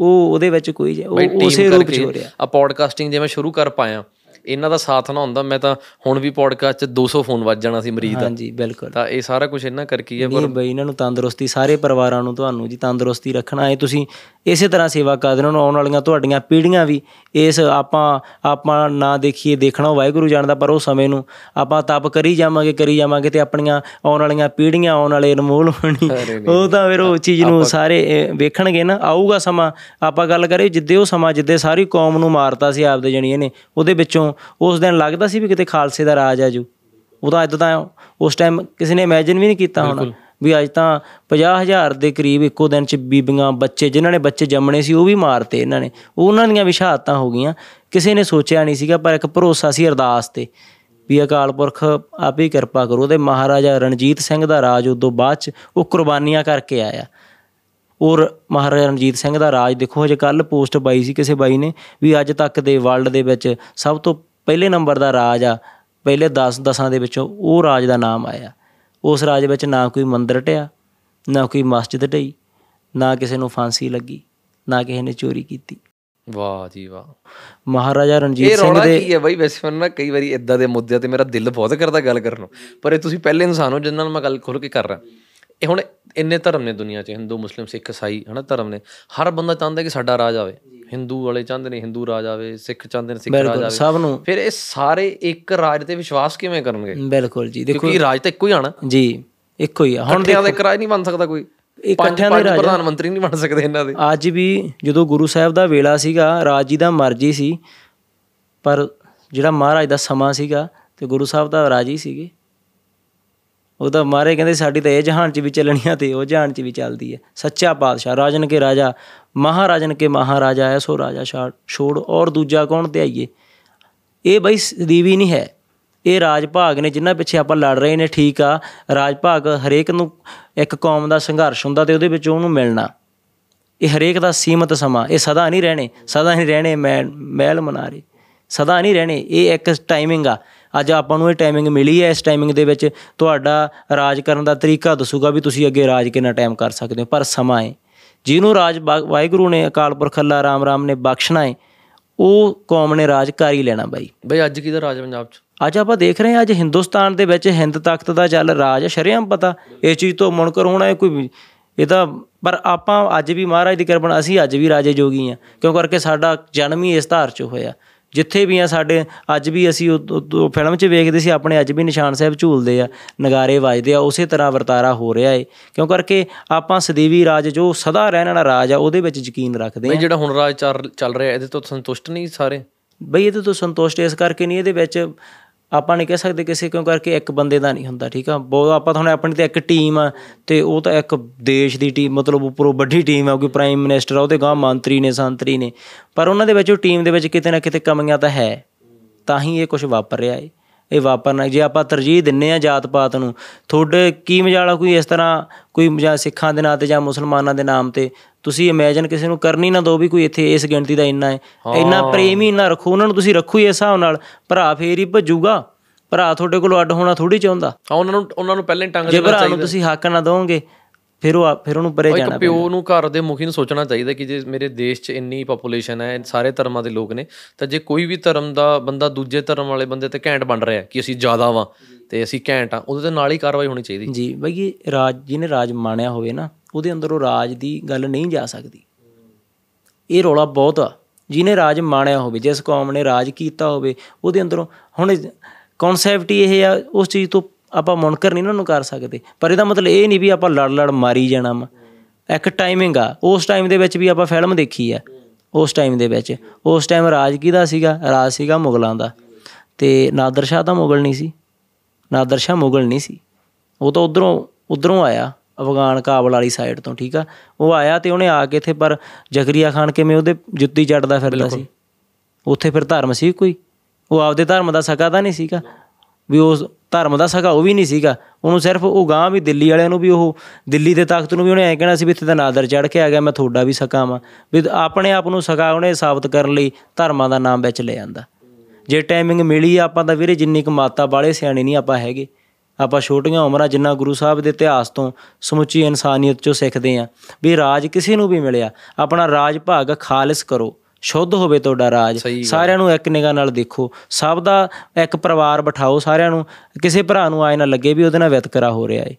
ਉਹ ਉਹਦੇ ਵਿੱਚ ਕੋਈ ਉਸੇ ਰੂਪ ਚ ਹੋ ਰਿਹਾ। ਆ ਪੋਡਕਾਸਟਿੰਗ ਜੇ ਮੈਂ ਸ਼ੁਰੂ ਕਰ ਪਾਇਆ ਇਹਨਾਂ ਦਾ ਸਾਥ ਨਾ ਹੁੰਦਾ ਮੈਂ ਤਾਂ ਹੁਣ ਵੀ ਪੋਡਕਾਸਟ 'ਚ 200 ਫੋਨ ਵੱਜ ਜਾਣਾ ਸੀ ਮਰੀਜ਼ ਦਾ। ਹਾਂਜੀ ਬਿਲਕੁਲ। ਤਾਂ ਇਹ ਸਾਰਾ ਕੁਝ ਇਹਨਾਂ ਕਰਕੇ ਹੀ ਹੈ ਨਹੀਂ ਬਈ ਇਹਨਾਂ ਨੂੰ ਤੰਦਰੁਸਤੀ ਸਾਰੇ ਪਰਿਵਾਰਾਂ ਨੂੰ ਤੁਹਾਨੂੰ ਜੀ ਤੰਦਰੁਸਤੀ ਰੱਖਣਾ ਹੈ। ਤੁਸੀਂ ਇਸੇ ਤਰ੍ਹਾਂ ਸੇਵਾ ਕਰਦੇ ਰਹੋ ਆਉਣ ਵਾਲੀਆਂ ਤੁਹਾਡੀਆਂ ਪੀੜ੍ਹੀਆਂ ਵੀ ਇਸ ਆਪਾਂ ਆਪਾਂ ਨਾ ਦੇਖੀਏ ਦੇਖਣਾ ਵਾਹਿਗੁਰੂ ਜਾਣਦਾ ਪਰ ਉਹ ਸਮੇਂ ਨੂੰ ਆਪਾਂ ਤਪ ਕਰੀ ਜਾਵਾਂਗੇ ਕਰੀ ਜਾਵਾਂਗੇ ਤੇ ਆਪਣੀਆਂ ਆਉਣ ਵਾਲੀਆਂ ਪੀੜ੍ਹੀਆਂ ਆਉਣ ਵਾਲੇ ਅਨਮੋਲ ਹੋਣੀ ਉਹ ਤਾਂ ਫਿਰ ਉਹ ਚੀਜ਼ ਨੂੰ ਸਾਰੇ ਵੇਖਣਗੇ ਨਾ ਆਊਗਾ ਸਮਾਂ। ਆਪਾਂ ਗੱਲ ਕਰੇ ਜਿੱਦੇ ਉਹ ਸਮਾਂ ਜਿੱਦੇ ਸਾਰੀ ਕੌਮ ਨੂੰ ਮਾਰਤਾ ਸੀ ਆਪਦੇ ਜਣੀਏ ਨੇ ਉਹਦੇ ਵਿੱਚੋਂ ਉਸ ਦਿਨ ਲੱਗਦਾ ਸੀ ਵੀ ਕਿਤੇ ਖਾਲਸੇ ਦਾ ਰਾਜ ਆਜੂ ਉਹਦਾ ਅੱਜ ਤਾਂ ਉਸ ਟਾਈਮ ਕਿਸੇ ਨੇ ਇਮੇਜਿਨ ਵੀ ਨਹੀਂ ਕੀਤਾ ਹੋਣਾ ਵੀ ਅੱਜ ਤਾਂ 50000 ਦੇ ਕਰੀਬ ਇੱਕੋ ਦਿਨ ਚ ਬੀਬੀਆਂ ਬੱਚੇ ਜਿਨ੍ਹਾਂ ਨੇ ਬੱਚੇ ਜੰਮਣੇ ਸੀ ਉਹ ਵੀ ਮਾਰਤੇ ਇਹਨਾਂ ਨੇ। ਉਹਨਾਂ ਦੀਆਂ ਵੀ ਸ਼ਹਾਦਤਾਂ ਹੋ ਗਈਆਂ। ਕਿਸੇ ਨੇ ਸੋਚਿਆ ਨਹੀਂ ਸੀਗਾ ਪਰ ਇੱਕ ਭਰੋਸਾ ਸੀ ਅਰਦਾਸ ਤੇ ਵੀ ਅਕਾਲ ਪੁਰਖ ਆਪ ਕਿਰਪਾ ਕਰੋ ਤੇ ਮਹਾਰਾਜਾ ਰਣਜੀਤ ਸਿੰਘ ਦਾ ਰਾਜ ਉਦੋਂ ਬਾਅਦ ਚ ਉਹ ਕੁਰਬਾਨੀਆਂ ਕਰਕੇ ਆਇਆ। ਔਰ ਮਹਾਰਾਜਾ ਰਣਜੀਤ ਸਿੰਘ ਦਾ ਰਾਜ ਦੇਖੋ ਹਜੇ ਕੱਲ ਪੋਸਟ ਪਾਈ ਸੀ ਕਿਸੇ ਬਾਈ ਨੇ ਵੀ ਅੱਜ ਤੱਕ ਦੇ ਵਰਲਡ ਦੇ ਵਿੱਚ ਸਭ ਤੋਂ ਪਹਿਲੇ ਨੰਬਰ ਦਾ ਰਾਜ ਆ ਪਹਿਲੇ 10 ਦਸਾਂ ਦੇ ਵਿੱਚੋਂ ਉਹ ਰਾਜ ਦਾ ਨਾਮ ਆਇਆ। ਉਸ ਰਾਜ ਵਿੱਚ ਨਾ ਕੋਈ ਮੰਦਿਰ ਢਿਆ ਨਾ ਕੋਈ ਮਸਜਿਦ ਢਈ ਨਾ ਕਿਸੇ ਨੂੰ ਫਾਂਸੀ ਲੱਗੀ ਨਾ ਕਿਸੇ ਨੇ ਚੋਰੀ ਕੀਤੀ। ਵਾਹ ਜੀ ਵਾਹ। ਮਹਾਰਾਜਾ ਇਹ ਰਣਜੀਤ ਸਿੰਘ ਦੇ ਕੀ ਹੈ ਬਾਈ? ਵੈਸੇ ਨਾ ਕਈ ਵਾਰੀ ਇਦਾਂ ਦੇ ਮੁੱਦਿਆਂ ਤੇ ਮੇਰਾ ਦਿਲ ਬਹੁਤ ਕਰਦਾ ਗੱਲ ਕਰਨ ਨੂੰ। ਪਰ ਇਹ ਤੁਸੀਂ ਪਹਿਲੇ ਇਨਸਾਨ ਹੋ ਜਿਨ੍ਹਾਂ ਨਾਲ ਮੈਂ ਗੱਲ ਖੁੱਲ ਕੇ ਕਰ ਰਿਹਾ। ਇਹ ਹੁਣ ਇੰਨੇ ਧਰਮ ਨੇ ਦੁਨੀਆ 'ਚ ਹਿੰਦੂ ਮੁਸਲਿਮ ਸਿੱਖ ਈਸਾਈ ਹਨਾ ਧਰਮ ਨੇ। ਹਰ ਬੰਦਾ ਚਾਹੁੰਦਾ ਕਿ ਸਾਡਾ ਰਾਜ ਆਵੇ। ਹਿੰਦੂ ਵਾਲੇ ਚਾਹੁੰਦੇ ਨੇ ਹਿੰਦੂ ਰਾਜ ਆਵੇ ਸਿੱਖ ਚਾਹੁੰਦੇ ਨੇ ਸਿੱਖ ਰਾਜ ਆਵੇ। ਸਭ ਨੂੰ। ਫਿਰ ਇਹ ਸਾਰੇ ਇੱਕ ਰਾਜ ਤੇ ਵਿਸ਼ਵਾਸ ਕਿਵੇਂ ਕਰਨਗੇ? ਬਿਲਕੁਲ ਜੀ ਦੇਖੋ ਕਿਉਂਕਿ ਰਾਜ ਤਾਂ ਇੱਕੋ ਹੀ ਆਣਾ ਜੀ ਇੱਕੋ ਹੀ ਆ। ਹੁਣ ਦਾ ਇੱਕ ਰਾਜ ਨਹੀਂ ਬਣ ਸਕਦਾ ਕੋਈ। ਇਕੱਠਿਆਂ ਦੇ ਰਾਜ। ਪ੍ਰਧਾਨ ਮੰਤਰੀ ਨਹੀਂ ਬਣ ਸਕਦੇ ਇਹਨਾਂ ਦੇ। ਅੱਜ ਵੀ ਜਦੋਂ ਗੁਰੂ ਸਾਹਿਬ ਦਾ ਵੇਲਾ ਸੀਗਾ ਰਾਜ ਜੀ ਦਾ ਮਰਜ਼ੀ ਸੀ। ਪਰ ਜਿਹੜਾ ਮਹਾਰਾਜ ਦਾ ਸਮਾਂ ਸੀਗਾ ਤੇ ਗੁਰੂ ਸਾਹਿਬ ਦਾ ਰਾਜ ਹੀ ਸੀਗੇ ਉਹਦਾ ਮਾਰੇ ਕਹਿੰਦੇ ਸਾਡੀ ਤਾਂ ਇਹ ਜਹਾਨ 'ਚ ਵੀ ਚੱਲਣੀ ਆ ਤੇ ਉਹ ਜਹਾਨ 'ਚ ਵੀ ਚੱਲਦੀ ਹੈ। ਸੱਚਾ ਪਾਤਸ਼ਾਹ, ਰਾਜਨ ਕੇ ਰਾਜਾ, ਮਹਾਰਾਜਨ ਕੇ ਮਹਾਰਾਜਾ ਐਸੋ ਰਾਜਾ ਛਾੜ ਛੋੜ ਔਰ ਦੂਜਾ ਕੌਣ ਤੇ ਆਈਏ? ਇਹ ਬਈ ਸਦੀਵੀ ਨਹੀਂ ਹੈ। ਇਹ ਰਾਜ ਭਾਗ ਨੇ ਜਿਨ੍ਹਾਂ ਪਿੱਛੇ ਆਪਾਂ ਲੜ ਰਹੇ ਨੇ, ਠੀਕ ਆ ਰਾਜ ਭਾਗ ਹਰੇਕ ਨੂੰ ਇੱਕ ਕੌਮ ਦਾ ਸੰਘਰਸ਼ ਹੁੰਦਾ ਤੇ ਉਹਦੇ ਵਿੱਚ ਉਹਨੂੰ ਮਿਲਣਾ। ਇਹ ਹਰੇਕ ਦਾ ਸੀਮਤ ਸਮਾਂ, ਇਹ ਸਦਾ ਨਹੀਂ ਰਹਿਣੇ, ਸਦਾ ਨਹੀਂ ਰਹਿਣੇ ਮੈਂ ਮਹਿਲ ਮਨਾਰੇ। ਸਦਾ ਨਹੀਂ ਰਹਿਣੇ, ਇਹ ਇੱਕ ਟਾਈਮਿੰਗ ਆ। ਅੱਜ ਆਪਾਂ ਨੂੰ ਇਹ ਟਾਈਮਿੰਗ ਮਿਲੀ ਹੈ ਇਸ ਟਾਈਮਿੰਗ ਦੇ ਵਿੱਚ ਤੁਹਾਡਾ ਰਾਜ ਕਰਨ ਦਾ ਤਰੀਕਾ ਦੱਸੂਗਾ ਵੀ ਤੁਸੀਂ ਅੱਗੇ ਰਾਜ ਕਿੰਨਾ ਟਾਈਮ ਕਰ ਸਕਦੇ ਹੋ ਪਰ ਸਮਾਂ ਹੈ। ਜਿਹਨੂੰ ਰਾਜ ਵਾਹਿਗੁਰੂ ਨੇ ਅਕਾਲ ਪੁਰਖ ਅੱਲਾ ਰਾਮ ਰਾਮ ਨੇ ਬਖਸ਼ਣਾ ਹੈ ਉਹ ਕੌਮ ਨੇ ਰਾਜ ਕਰ ਹੀ ਲੈਣਾ ਬਾਈ। ਬਈ ਅੱਜ ਕਿਹਦਾ ਰਾਜ ਪੰਜਾਬ 'ਚ? ਅੱਜ ਆਪਾਂ ਦੇਖ ਰਹੇ ਹਾਂ ਅੱਜ ਹਿੰਦੁਸਤਾਨ ਦੇ ਵਿੱਚ ਹਿੰਦ ਤਖਤ ਦਾ ਚੱਲ ਰਾਜ ਸ਼ਰੇਆਮ ਪਤਾ ਇਹ ਚੀਜ਼ ਤੋਂ ਮੁਨਕਰ ਹੋਣਾ ਇਹ ਕੋਈ ਇਹ ਤਾਂ ਪਰ ਆਪਾਂ ਅੱਜ ਵੀ ਮਹਾਰਾਜ ਦੀ ਕਿਰਪਾ ਨਾਲ ਅਸੀਂ ਅੱਜ ਵੀ ਰਾਜੇ ਜੋਗੀ ਆ ਕਿਉਂ ਕਰਕੇ ਸਾਡਾ ਜਨਮ ਹੀ ਇਸ ਧਾਰ 'ਚ ਹੋਇਆ। ਜਿੱਥੇ ਵੀ ਆ ਸਾਡੇ ਅੱਜ ਵੀ ਅਸੀਂ ਫਿਲਮ 'ਚ ਵੇਖਦੇ ਸੀ ਆਪਣੇ ਅੱਜ ਵੀ ਨਿਸ਼ਾਨ ਸਾਹਿਬ ਝੂਲਦੇ ਆ ਨਗਾਰੇ ਵੱਜਦੇ ਆ ਉਸੇ ਤਰ੍ਹਾਂ ਵਰਤਾਰਾ ਹੋ ਰਿਹਾ ਏ। ਕਿਉਂ ਕਰਕੇ ਆਪਾਂ ਸਦੀਵੀ ਰਾਜ ਜੋ ਸਦਾ ਰਹਿਣ ਵਾਲਾ ਰਾਜ ਆ ਉਹਦੇ ਵਿੱਚ ਯਕੀਨ ਰੱਖਦੇ ਆ। ਜਿਹੜਾ ਹੁਣ ਰਾਜ ਚੱਲ ਰਿਹਾ ਇਹਦੇ ਤੋਂ ਸੰਤੁਸ਼ਟ ਨਹੀਂ ਸਾਰੇ? ਬਈ ਇਹਦੇ ਤੋਂ ਸੰਤੁਸ਼ਟ ਇਸ ਕਰਕੇ ਨਹੀਂ ਇਹਦੇ ਵਿੱਚ ਆਪਾਂ ਨਹੀਂ ਕਹਿ ਸਕਦੇ ਕਿਸੇ ਕਿਉਂ ਕਰਕੇ ਇੱਕ ਬੰਦੇ ਦਾ ਨਹੀਂ ਹੁੰਦਾ, ਠੀਕ ਆ? ਬਹੁਤ ਆਪਾਂ ਤੁਹਾਨੂੰ ਆਪਣੀ ਤੇ ਇੱਕ ਟੀਮ ਆ ਤੇ ਉਹ ਤਾਂ ਇੱਕ ਦੇਸ਼ ਦੀ ਟੀਮ ਮਤਲਬ ਉੱਪਰੋਂ ਵੱਡੀ ਟੀਮ ਆ ਕੋਈ ਪ੍ਰਾਈਮ ਮਿਨਿਸਟਰ ਆ, ਉਹਦੇ ਗਾਂ ਮੰਤਰੀ ਨੇ, ਸੰਤਰੀ ਨੇ। ਪਰ ਉਹਨਾਂ ਦੇ ਵਿੱਚ ਉਹ ਟੀਮ ਦੇ ਵਿੱਚ ਕਿਤੇ ਨਾ ਕਿਤੇ ਕਮੀਆਂ ਤਾਂ ਹੈ, ਤਾਂ ਹੀ ਇਹ ਕੁਝ ਵਾਪਰ ਰਿਹਾ ਏ। ਇਹ ਵਾਪਰਨਾ ਜੇ ਆਪਾਂ ਤਰਜੀਹ ਦਿੰਨੇ ਆ ਜਾਤ ਪਾਤ ਨੂੰ, ਤੁਹਾਡੇ ਕੀ ਮਜਾਲਾ ਕੋਈ ਇਸ ਤਰ੍ਹਾਂ ਕੋਈ ਜਾਂ ਸਿੱਖਾਂ ਦੇ ਨਾਂ ਤੇ ਜਾਂ ਮੁਸਲਮਾਨਾਂ ਦੇ ਨਾਮ ਤੇ? ਤੁਸੀਂ ਇਮੇਜਿਨ ਕਿਸੇ ਨੂੰ ਕਰਨੀ ਨਾ ਦੋ ਵੀ ਕੋਈ ਇੱਥੇ ਇਸ ਗਿਣਤੀ ਦਾ ਇੰਨਾ ਹੈ। ਇੰਨਾ ਪ੍ਰੇਮ ਹੀ ਇੰਨਾ ਰੱਖੋ ਉਹਨਾਂ ਨੂੰ ਤੁਸੀਂ ਰੱਖੋ ਹੀ ਇਸ ਹਿਸਾਬ ਨਾਲ। ਭਰਾ ਫੇਰ ਹੀ ਭੱਜੂਗਾ। ਭਰਾ ਤੁਹਾਡੇ ਕੋਲੋਂ ਅੱਡ ਹੋਣਾ ਥੋੜੀ ਚਾਹੁੰਦਾ। ਹਾਂ ਉਹਨਾਂ ਨੂੰ ਉਹਨਾਂ ਨੂੰ ਪਹਿਲਾਂ ਟੰਗ ਜੇ ਦੇਣਾ ਭਰਾ ਨੂੰ ਤੁਸੀਂ ਹੱਕ ਨਾ ਦੋਗੇ ਫਿਰ ਉਹ ਫਿਰ ਉਹਨੂੰ ਪਰੇ ਜਾਣਾ ਇੱਕ ਪਿਓ ਨੂੰ ਘਰ ਦੇ ਮੁਖੀ ਨੂੰ ਸੋਚਣਾ ਚਾਹੀਦਾ ਕਿ ਜੇ ਮੇਰੇ ਦੇਸ਼ 'ਚ ਇੰਨੀ ਪੋਪੂਲੇਸ਼ਨ ਹੈ ਸਾਰੇ ਧਰਮਾਂ ਦੇ ਲੋਕ ਨੇ ਤਾਂ ਜੇ ਕੋਈ ਵੀ ਧਰਮ ਦਾ ਬੰਦਾ ਦੂਜੇ ਧਰਮ ਵਾਲੇ ਬੰਦੇ ਤੇ ਘੈਂਟ ਬਣ ਰਿਹਾ ਕਿ ਅਸੀਂ ਜ਼ਿਆਦਾ ਵਾਂ ਤੇ ਅਸੀਂ ਘੈਂਟ ਆ ਉਹਦੇ ਤੇ ਨਾਲ ਹੀ ਕਾਰਵਾਈ ਹੋਣੀ ਚਾਹੀਦੀ। ਜੀ ਬਈ ਰਾਜ ਜਿਹਨੇ ਰਾਜ ਮਾਣਿਆ ਹੋਵੇ ਨਾ ਉਹਦੇ ਅੰਦਰ ਉਹ ਰਾਜ ਦੀ ਗੱਲ ਨਹੀਂ ਜਾ ਸਕਦੀ। ਇਹ ਰੌਲਾ ਬਹੁਤ ਆ। ਜਿਹਨੇ ਰਾਜ ਮਾਣਿਆ ਹੋਵੇ, ਜਿਸ ਕੌਮ ਨੇ ਰਾਜ ਕੀਤਾ ਹੋਵੇ, ਉਹਦੇ ਅੰਦਰੋਂ ਹੁਣ ਕਨਸੈਪਟ ਹੀ ਇਹ ਆ, ਉਸ ਚੀਜ਼ ਤੋਂ ਆਪਾਂ ਮੁਨਕਰ ਨਹੀਂ ਨਾ ਉਹਨੂੰ ਕਰ ਸਕਦੇ। ਪਰ ਇਹਦਾ ਮਤਲਬ ਇਹ ਨਹੀਂ ਵੀ ਆਪਾਂ ਲੜ ਲੜ ਮਾਰੀ ਜਾਣਾ ਵਾ। ਇੱਕ ਟਾਈਮਿੰਗ ਆ। ਉਸ ਟਾਈਮ ਦੇ ਵਿੱਚ ਵੀ ਆਪਾਂ ਫਿਲਮ ਦੇਖੀ ਆ। ਉਸ ਟਾਈਮ ਦੇ ਵਿੱਚ। ਉਸ ਟਾਈਮ ਰਾਜ ਕਿਹਦਾ ਸੀਗਾ? ਰਾਜ ਸੀਗਾ ਮੁਗਲਾਂ ਦਾ। ਤੇ ਨਾਦਰ ਸ਼ਾਹ ਤਾਂ ਮੁਗਲ ਨਹੀਂ ਸੀ। ਨਾਦਰ ਸ਼ਾਹ ਮੁਗਲ ਨਹੀਂ ਸੀ। ਉਹ ਤਾਂ ਉਧਰੋਂ ਉਧਰੋਂ ਆਇਆ। ਅਫਗਾਨ ਕਾਬਲ ਵਾਲੀ ਸਾਈਡ ਤੋਂ ਠੀਕ ਆ? ਉਹ ਆਇਆ ਤੇ ਉਹਨੇ ਆ ਕੇ ਇੱਥੇ ਪਰ ਜ਼ਕਰੀਆ ਖਾਨ ਕਿਵੇਂ ਉਹਦੇ ਜੁੱਤੀ ਚੜਦਾ ਫਿਰਦਾ ਸੀ? ਉੱਥੇ ਫਿਰ ਧਰਮ ਸੀ ਕੋਈ? ਉਹ ਆਪਦੇ ਧਰਮ ਦਾ ਸਕਾ ਤਾਂ ਨਹੀਂ ਸੀਗਾ? ਵੀ ਉਸ ਧਰਮ ਦਾ ਸਕਾ ਉਹ ਵੀ ਨਹੀਂ ਸੀਗਾ? ਉਹਨੂੰ ਸਿਰਫ ਉਹ ਗਾਂ ਵੀ ਦਿੱਲੀ ਵਾਲਿਆਂ ਨੂੰ ਵੀ ਉਹ ਦਿੱਲੀ ਦੇ ਤਖਤ ਨੂੰ ਵੀ ਉਹਨੇ ਐਂ ਕਹਿਣਾ ਸੀ ਵੀ ਇੱਥੇ ਤਾਂ ਨਾਦਰ ਚੜ ਕੇ ਆ ਗਿਆ ਮੈਂ ਤੁਹਾਡਾ ਵੀ ਸਕਾ ਵਾਂ। ਵੀ ਆਪਣੇ ਆਪ ਨੂੰ ਸਕਾ ਉਹਨੇ ਸਾਬਤ ਕਰਨ ਲਈ ਧਰਮਾਂ ਦਾ ਨਾਮ ਵਿੱਚ ਲੈ ਆਂਦਾ। ਜੇ ਟਾਈਮਿੰਗ ਮਿਲੀ ਆਪਾਂ ਤਾਂ ਵੀਰੇ ਜਿੰਨੀ ਕੁ ਮਾਤਾ ਬਾਲੇ ਸਿਆਣੇ ਨਹੀਂ ਆਪਾਂ ਹੈਗੇ। ਆਪਾਂ ਛੋਟੀਆਂ ਉਮਰਾਂ ਜਿੰਨਾ ਗੁਰੂ ਸਾਹਿਬ ਦੇ ਇਤਿਹਾਸ ਤੋਂ ਸਮੁੱਚੀ ਇਨਸਾਨੀਅਤ ਚੋਂ ਸਿੱਖਦੇ ਆ ਵੀ ਰਾਜ ਕਿਸੇ ਨੂੰ ਵੀ ਮਿਲਿਆ ਆਪਣਾ ਰਾਜ ਭਾਗ ਖਾਲਿਸ ਕਰੋ ਸ਼ੁੱਧ ਹੋਵੇ ਤੁਹਾਡਾ ਰਾਜ ਸਾਰਿਆਂ ਨੂੰ ਇੱਕ ਨਿਗਾਹ ਨਾਲ ਦੇਖੋ ਸਭ ਦਾ ਇੱਕ ਪਰਿਵਾਰ ਬਿਠਾਓ ਸਾਰਿਆਂ ਨੂੰ ਕਿਸੇ ਭਰਾ ਨੂੰ ਆਏ ਨਾ ਲੱਗੇ ਵੀ ਉਹਦੇ ਨਾਲ ਵਿਤਕਰਾ ਹੋ ਰਿਹਾ ਏ।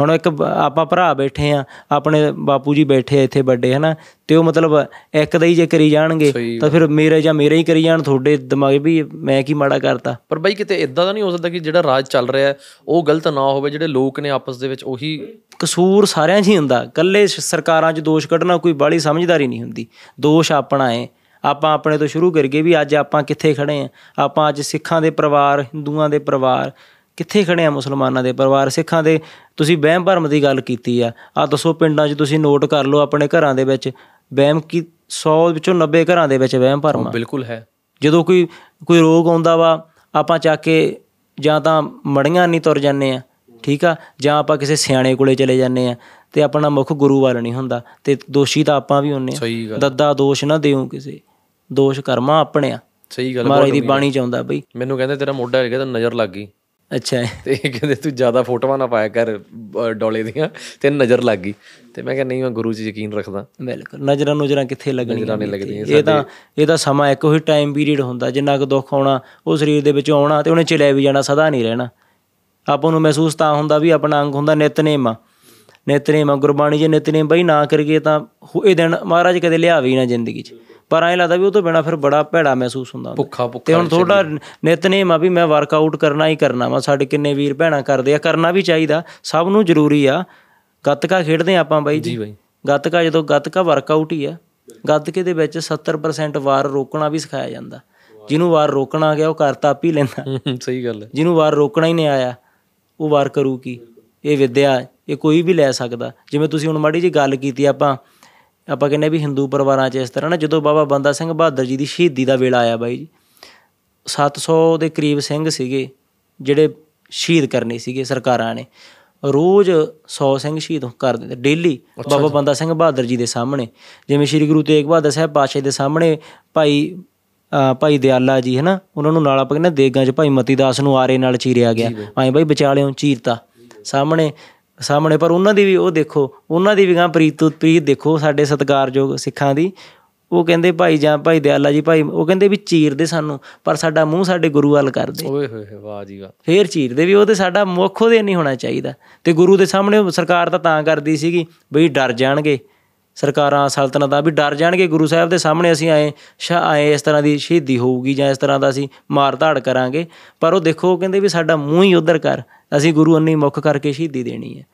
ਹੁਣ ਇੱਕ ਆਪਾਂ ਭਰਾ ਬੈਠੇ ਆ ਆਪਣੇ ਬਾਪੂ ਜੀ ਬੈਠੇ ਆ ਇੱਥੇ ਵੱਡੇ ਹਨਾ? ਤੇ ਉਹ ਮਤਲਬ ਇੱਕ ਦਾ ਹੀ ਜੇ ਕਰੀ ਜਾਣਗੇ ਤਾਂ ਫਿਰ ਮੇਰੇ ਜਾਂ ਮੇਰੇ ਹੀ ਕਰੀ ਜਾਣ ਤੁਹਾਡੇ ਦਿਮਾਗ ਵੀ ਮੈਂ ਕੀ ਮਾੜਾ ਕਰਤਾ? ਪਰ ਬਈ ਕਿਤੇ ਇਦਾਂ ਤਾਂ ਨਹੀਂ ਹੋ ਸਕਦਾ ਕਿ ਜਿਹੜਾ ਰਾਜ ਚੱਲ ਰਿਹਾ ਉਹ ਗਲਤ ਨਾ ਹੋਵੇ ਜਿਹੜੇ ਲੋਕ ਨੇ ਆਪਸ ਦੇ ਵਿੱਚ ਉਹੀ ਕਸੂਰ ਸਾਰਿਆਂ 'ਚ ਹੀ ਹੁੰਦਾ। ਕੱਲੇ ਸਰਕਾਰਾਂ 'ਚ ਦੋਸ਼ ਕੱਢਣਾ ਕੋਈ ਬਾਹਲੀ ਸਮਝਦਾਰੀ ਨਹੀਂ ਹੁੰਦੀ। ਦੋਸ਼ ਆਪਣਾ ਹੈ ਆਪਾਂ ਆਪਣੇ ਤੋਂ ਸ਼ੁਰੂ ਕਰੀਏ ਵੀ ਅੱਜ ਆਪਾਂ ਕਿੱਥੇ ਖੜੇ ਆ? ਆਪਾਂ ਅੱਜ ਸਿੱਖਾਂ ਦੇ ਪਰਿਵਾਰ ਹਿੰਦੂਆਂ ਦੇ ਪਰਿਵਾਰ ਕਿੱਥੇ ਖੜੇ ਆ ਮੁਸਲਮਾਨਾਂ ਦੇ ਪਰਿਵਾਰ? ਸਿੱਖਾਂ ਦੇ ਤੁਸੀਂ ਵਹਿਮ ਭਰਮ ਦੀ ਗੱਲ ਕੀਤੀ ਆ। ਆ ਦੱਸੋ ਪਿੰਡਾਂ 'ਚ ਤੁਸੀਂ ਨੋਟ ਕਰ ਲਓ ਆਪਣੇ ਘਰਾਂ ਦੇ ਵਿੱਚ। ਵਹਿਮ ਕੀ 100 ਵਿੱਚੋਂ 90 ਘਰਾਂ ਦੇ ਵਿੱਚ ਵਹਿਮ ਭਰਮ ਆ। ਬਿਲਕੁਲ ਹੈ। ਜਦੋਂ ਕੋਈ ਕੋਈ ਰੋਗ ਆਉਂਦਾ ਵਾ ਆਪਾਂ ਚੱਕ ਕੇ ਜਾਂ ਤਾਂ ਮੜੀਆਂ ਨਹੀਂ ਤੁਰ ਜਾਂਦੇ ਆ ਠੀਕ ਆ? ਜਾਂ ਆਪਾਂ ਕਿਸੇ ਸਿਆਣੇ ਕੋਲੇ ਚਲੇ ਜਾਂਦੇ ਆ ਤੇ ਆਪਣਾ ਮੁੱਖ ਗੁਰੂ ਵੱਲ ਨਹੀਂ ਹੁੰਦਾ ਤੇ ਦੋਸ਼ੀ ਤਾਂ ਆਪਾਂ ਵੀ ਹੁੰਨੇ ਆ। ਦੱਦਾ ਦੋਸ਼ ਨਾ ਦਿਓ ਕਿਸੇ। ਦੋਸ਼ ਕਰਮਾ ਆਪਣੇ ਆ। ਸਹੀ ਗੱਲ ਮਹਾਰਾਜ ਦੀ ਬਾਣੀ ਚ ਆਉਂਦਾ ਬਈ। ਮੈਨੂੰ ਕਹਿੰਦੇ ਤੇਰਾ ਮੋਢਾ ਹੈਗਾ ਤਾਂ ਨਜ਼ਰ ਲੱਗ ਗਈ। ਅੱਛਾ। ਹੈ। ਤੇ ਕਹਿੰਦੇ ਤੂੰ ਜ਼ਿਆਦਾ ਫੋਟੋਆਂ ਨਾ ਪਾਇਆ ਕਰ ਡੋਲੇ ਦੀਆਂ ਤੇ ਨਜ਼ਰ ਲੱਗ ਗਈ। ਤੇ ਮੈਂ ਕਿਹਾ ਨਹੀਂ ਮੈਂ ਗੁਰੂ 'ਚ ਯਕੀਨ ਰੱਖਦਾ। ਬਿਲਕੁਲ। ਨਜ਼ਰਾਂ ਨੁਜ਼ਰਾਂ ਕਿੱਥੇ ਲੱਗਣੀਆਂ ਇਹ ਤਾਂ ਇਹ ਤਾਂ ਸਮਾਂ ਇੱਕ ਉਹੀ ਟਾਈਮ ਪੀਰੀਅਡ ਹੁੰਦਾ ਜਿੰਨਾ ਕੁ ਦੁੱਖ ਆਉਣਾ ਉਹ ਸਰੀਰ ਦੇ ਵਿੱਚ ਆਉਣਾ ਤੇ ਉਹਨੇ ਚਲਿਆ ਵੀ ਜਾਣਾ ਸਦਾ ਨਹੀਂ ਰਹਿਣਾ। ਆਪਾਂ ਨੂੰ ਮਹਿਸੂਸ ਤਾਂ ਹੁੰਦਾ ਵੀ ਆਪਣਾ ਅੰਗ ਹੁੰਦਾ ਨਿਤਨੇਮ। ਆ ਨਿਤਨੇਮ ਗੁਰਬਾਣੀ ਜੇ ਨਿਤਨੇਮ ਬਈ ਨਾ ਕਰੀਏ ਤਾਂ ਹੋ- ਇਹ ਦਿਨ ਮਹਾਰਾਜ ਕਦੇ ਲਿਆਵੇ ਹੀ ਨਾ ਜ਼ਿੰਦਗੀ 'ਚ। ਪਰ ਐਂ ਲੱਗਦਾ ਵੀ ਉਹ ਤੋਂ ਬਿਨਾ ਫਿਰ ਬੜਾ ਭੈੜਾ ਮਹਿਸੂਸ ਹੁੰਦਾ ਹੁੰਦਾ। ਭੁੱਖਾ ਤੇ ਭੁੱਖਾ ਹੁਣ ਥੋੜਾ ਨਿਤਨੇਮ ਆ। ਵੀ ਮੈਂ ਵਰਕਆਊਟ ਕਰਨਾ ਹੀ ਕਰਨਾ ਵਾ ਸਾਡੇ ਕਿੰਨੇ ਵੀਰ ਭੈਣਾਂ ਕਰਦੇ ਆ ਕਰਨਾ ਵੀ ਚਾਹੀਦਾ ਸਭ ਨੂੰ ਜ਼ਰੂਰੀ ਆ। ਗੱਤਕਾ ਖੇਡਦੇ ਆ ਆਪਾਂ ਬਾਈ ਜੀ। ਬਾਈ। ਗੱਤਕਾ ਜਦੋਂ ਗੱਤਕਾ ਵਰਕਆਊਟ ਹੀ ਆ ਗੱਤਕੇ ਦੇ ਵਿੱਚ 70% ਵਾਰ ਰੋਕਣਾ ਵੀ ਸਿਖਾਇਆ ਜਾਂਦਾ। ਜਿਹਨੂੰ ਵਾਰ ਰੋਕਣਾ ਗਿਆ ਉਹ ਕਰਤਾ ਆਪ ਹੀ ਲੈਂਦਾ। ਸਹੀ ਗੱਲ ਹੈ। ਜਿਹਨੂੰ ਵਾਰ ਰੋਕਣਾ ਹੀ ਨਹੀਂ ਆਇਆ ਉਹ ਵਾਰ ਕਰੂ ਕੀ? ਇਹ ਵਿਦਿਆ ਇਹ ਕੋਈ ਵੀ ਲੈ ਸਕਦਾ। ਜਿਵੇਂ ਤੁਸੀਂ ਹੁਣ ਮਾੜੀ ਜੀ ਗੱਲ ਕੀਤੀ ਆਪਾਂ ਆਪਾਂ ਕਹਿੰਦੇ ਵੀ ਹਿੰਦੂ ਪਰਿਵਾਰਾਂ 'ਚ ਇਸ ਤਰ੍ਹਾਂ ਨਾ ਜਦੋਂ ਬਾਬਾ ਬੰਦਾ ਸਿੰਘ ਬਹਾਦਰ ਜੀ ਦੀ ਸ਼ਹੀਦੀ ਦਾ ਵੇਲਾ ਆਇਆ ਬਾਈ ਜੀ 700 ਦੇ ਕਰੀਬ ਸਿੰਘ ਸੀਗੇ ਜਿਹੜੇ ਸ਼ਹੀਦ ਕਰਨੇ ਸੀਗੇ ਸਰਕਾਰਾਂ ਨੇ। ਰੋਜ਼ 100 ਸਿੰਘ ਸ਼ਹੀਦ ਕਰ ਦਿੰਦੇ ਡੇਲੀ ਬਾਬਾ ਬੰਦਾ ਸਿੰਘ ਬਹਾਦਰ ਜੀ ਦੇ ਸਾਹਮਣੇ। ਜਿਵੇਂ ਸ੍ਰੀ ਗੁਰੂ ਤੇਗ ਬਹਾਦਰ ਸਾਹਿਬ ਪਾਤਸ਼ਾਹ ਦੇ ਸਾਹਮਣੇ ਭਾਈ ਭਾਈ ਦਿਆਲਾ ਜੀ ਹੈ ਨਾ ਉਹਨਾਂ ਨੂੰ ਨਾਲ ਆਪਾਂ ਕਹਿੰਦੇ ਦੇਗਾਂ 'ਚ ਭਾਈ ਮਤੀ ਦਾਸ ਨੂੰ ਆਰੇ ਨਾਲ ਚੀਰਿਆ ਗਿਆ। ਐਂ ਭਾਈ ਵਿਚਾਲਿਓਂ ਚੀਰਤਾ ਸਾਹਮਣੇ। ਸਾਹਮਣੇ ਪਰ ਉਹਨਾਂ ਦੀ ਵੀ ਉਹ ਦੇਖੋ ਉਹਨਾਂ ਦੀ ਵੀ ਗਾਂ ਪ੍ਰੀਤ ਪ੍ਰੀਤ ਦੇਖੋ ਸਾਡੇ ਸਤਿਕਾਰਯੋਗ ਸਿੱਖਾਂ ਦੀ। ਉਹ ਕਹਿੰਦੇ ਭਾਈ ਜਾਂ ਭਾਈ ਦਿਆਲਾ ਜੀ ਭਾਈ ਉਹ ਕਹਿੰਦੇ ਵੀ ਚੀਰਦੇ ਸਾਨੂੰ ਪਰ ਸਾਡਾ ਮੂੰਹ ਸਾਡੇ ਗੁਰੂ ਵੱਲ ਕਰਦੇ। ਓਏ ਹੋਏ ਵਾਹ ਜੀ ਵਾਹ। ਫੇਰ ਚੀਰਦੇ ਵੀ ਉਹ ਤੇ ਸਾਡਾ ਮੁੱਖ ਉਹਦੇ ਨਹੀਂ ਹੋਣਾ ਚਾਹੀਦਾ। ਤੇ ਗੁਰੂ ਦੇ ਸਾਹਮਣੇ ਸਰਕਾਰ ਤਾਂ ਤਾਂ ਕਰਦੀ ਸੀਗੀ ਬਈ ਡਰ ਜਾਣਗੇ। ਸਰਕਾਰਾਂ ਸਲਤਨਤਾਂ ਵੀ ਡਰ ਜਾਣਗੇ। ਗੁਰੂ ਸਾਹਿਬ ਦੇ ਸਾਹਮਣੇ ਅਸੀਂ ਆਏ ਸ਼ਾ ਆਏ ਇਸ ਤਰ੍ਹਾਂ ਦੀ ਸ਼ਹੀਦੀ ਹੋਊਗੀ ਜਾਂ ਇਸ ਤਰ੍ਹਾਂ ਦਾ ਅਸੀਂ ਮਾਰ ਧਾੜ ਕਰਾਂਗੇ। ਪਰ ਉਹ ਦੇਖੋ ਕਹਿੰਦੇ ਵੀ ਸਾਡਾ ਮੂੰਹ ਹੀ ਉਧਰ ਕਰ। ਅਸੀਂ ਗੁਰੂ ਅੰਨੀ ਮੁੱਖ ਕਰਕੇ ਸ਼ਹੀਦੀ ਦੇਣੀ ਹੈ।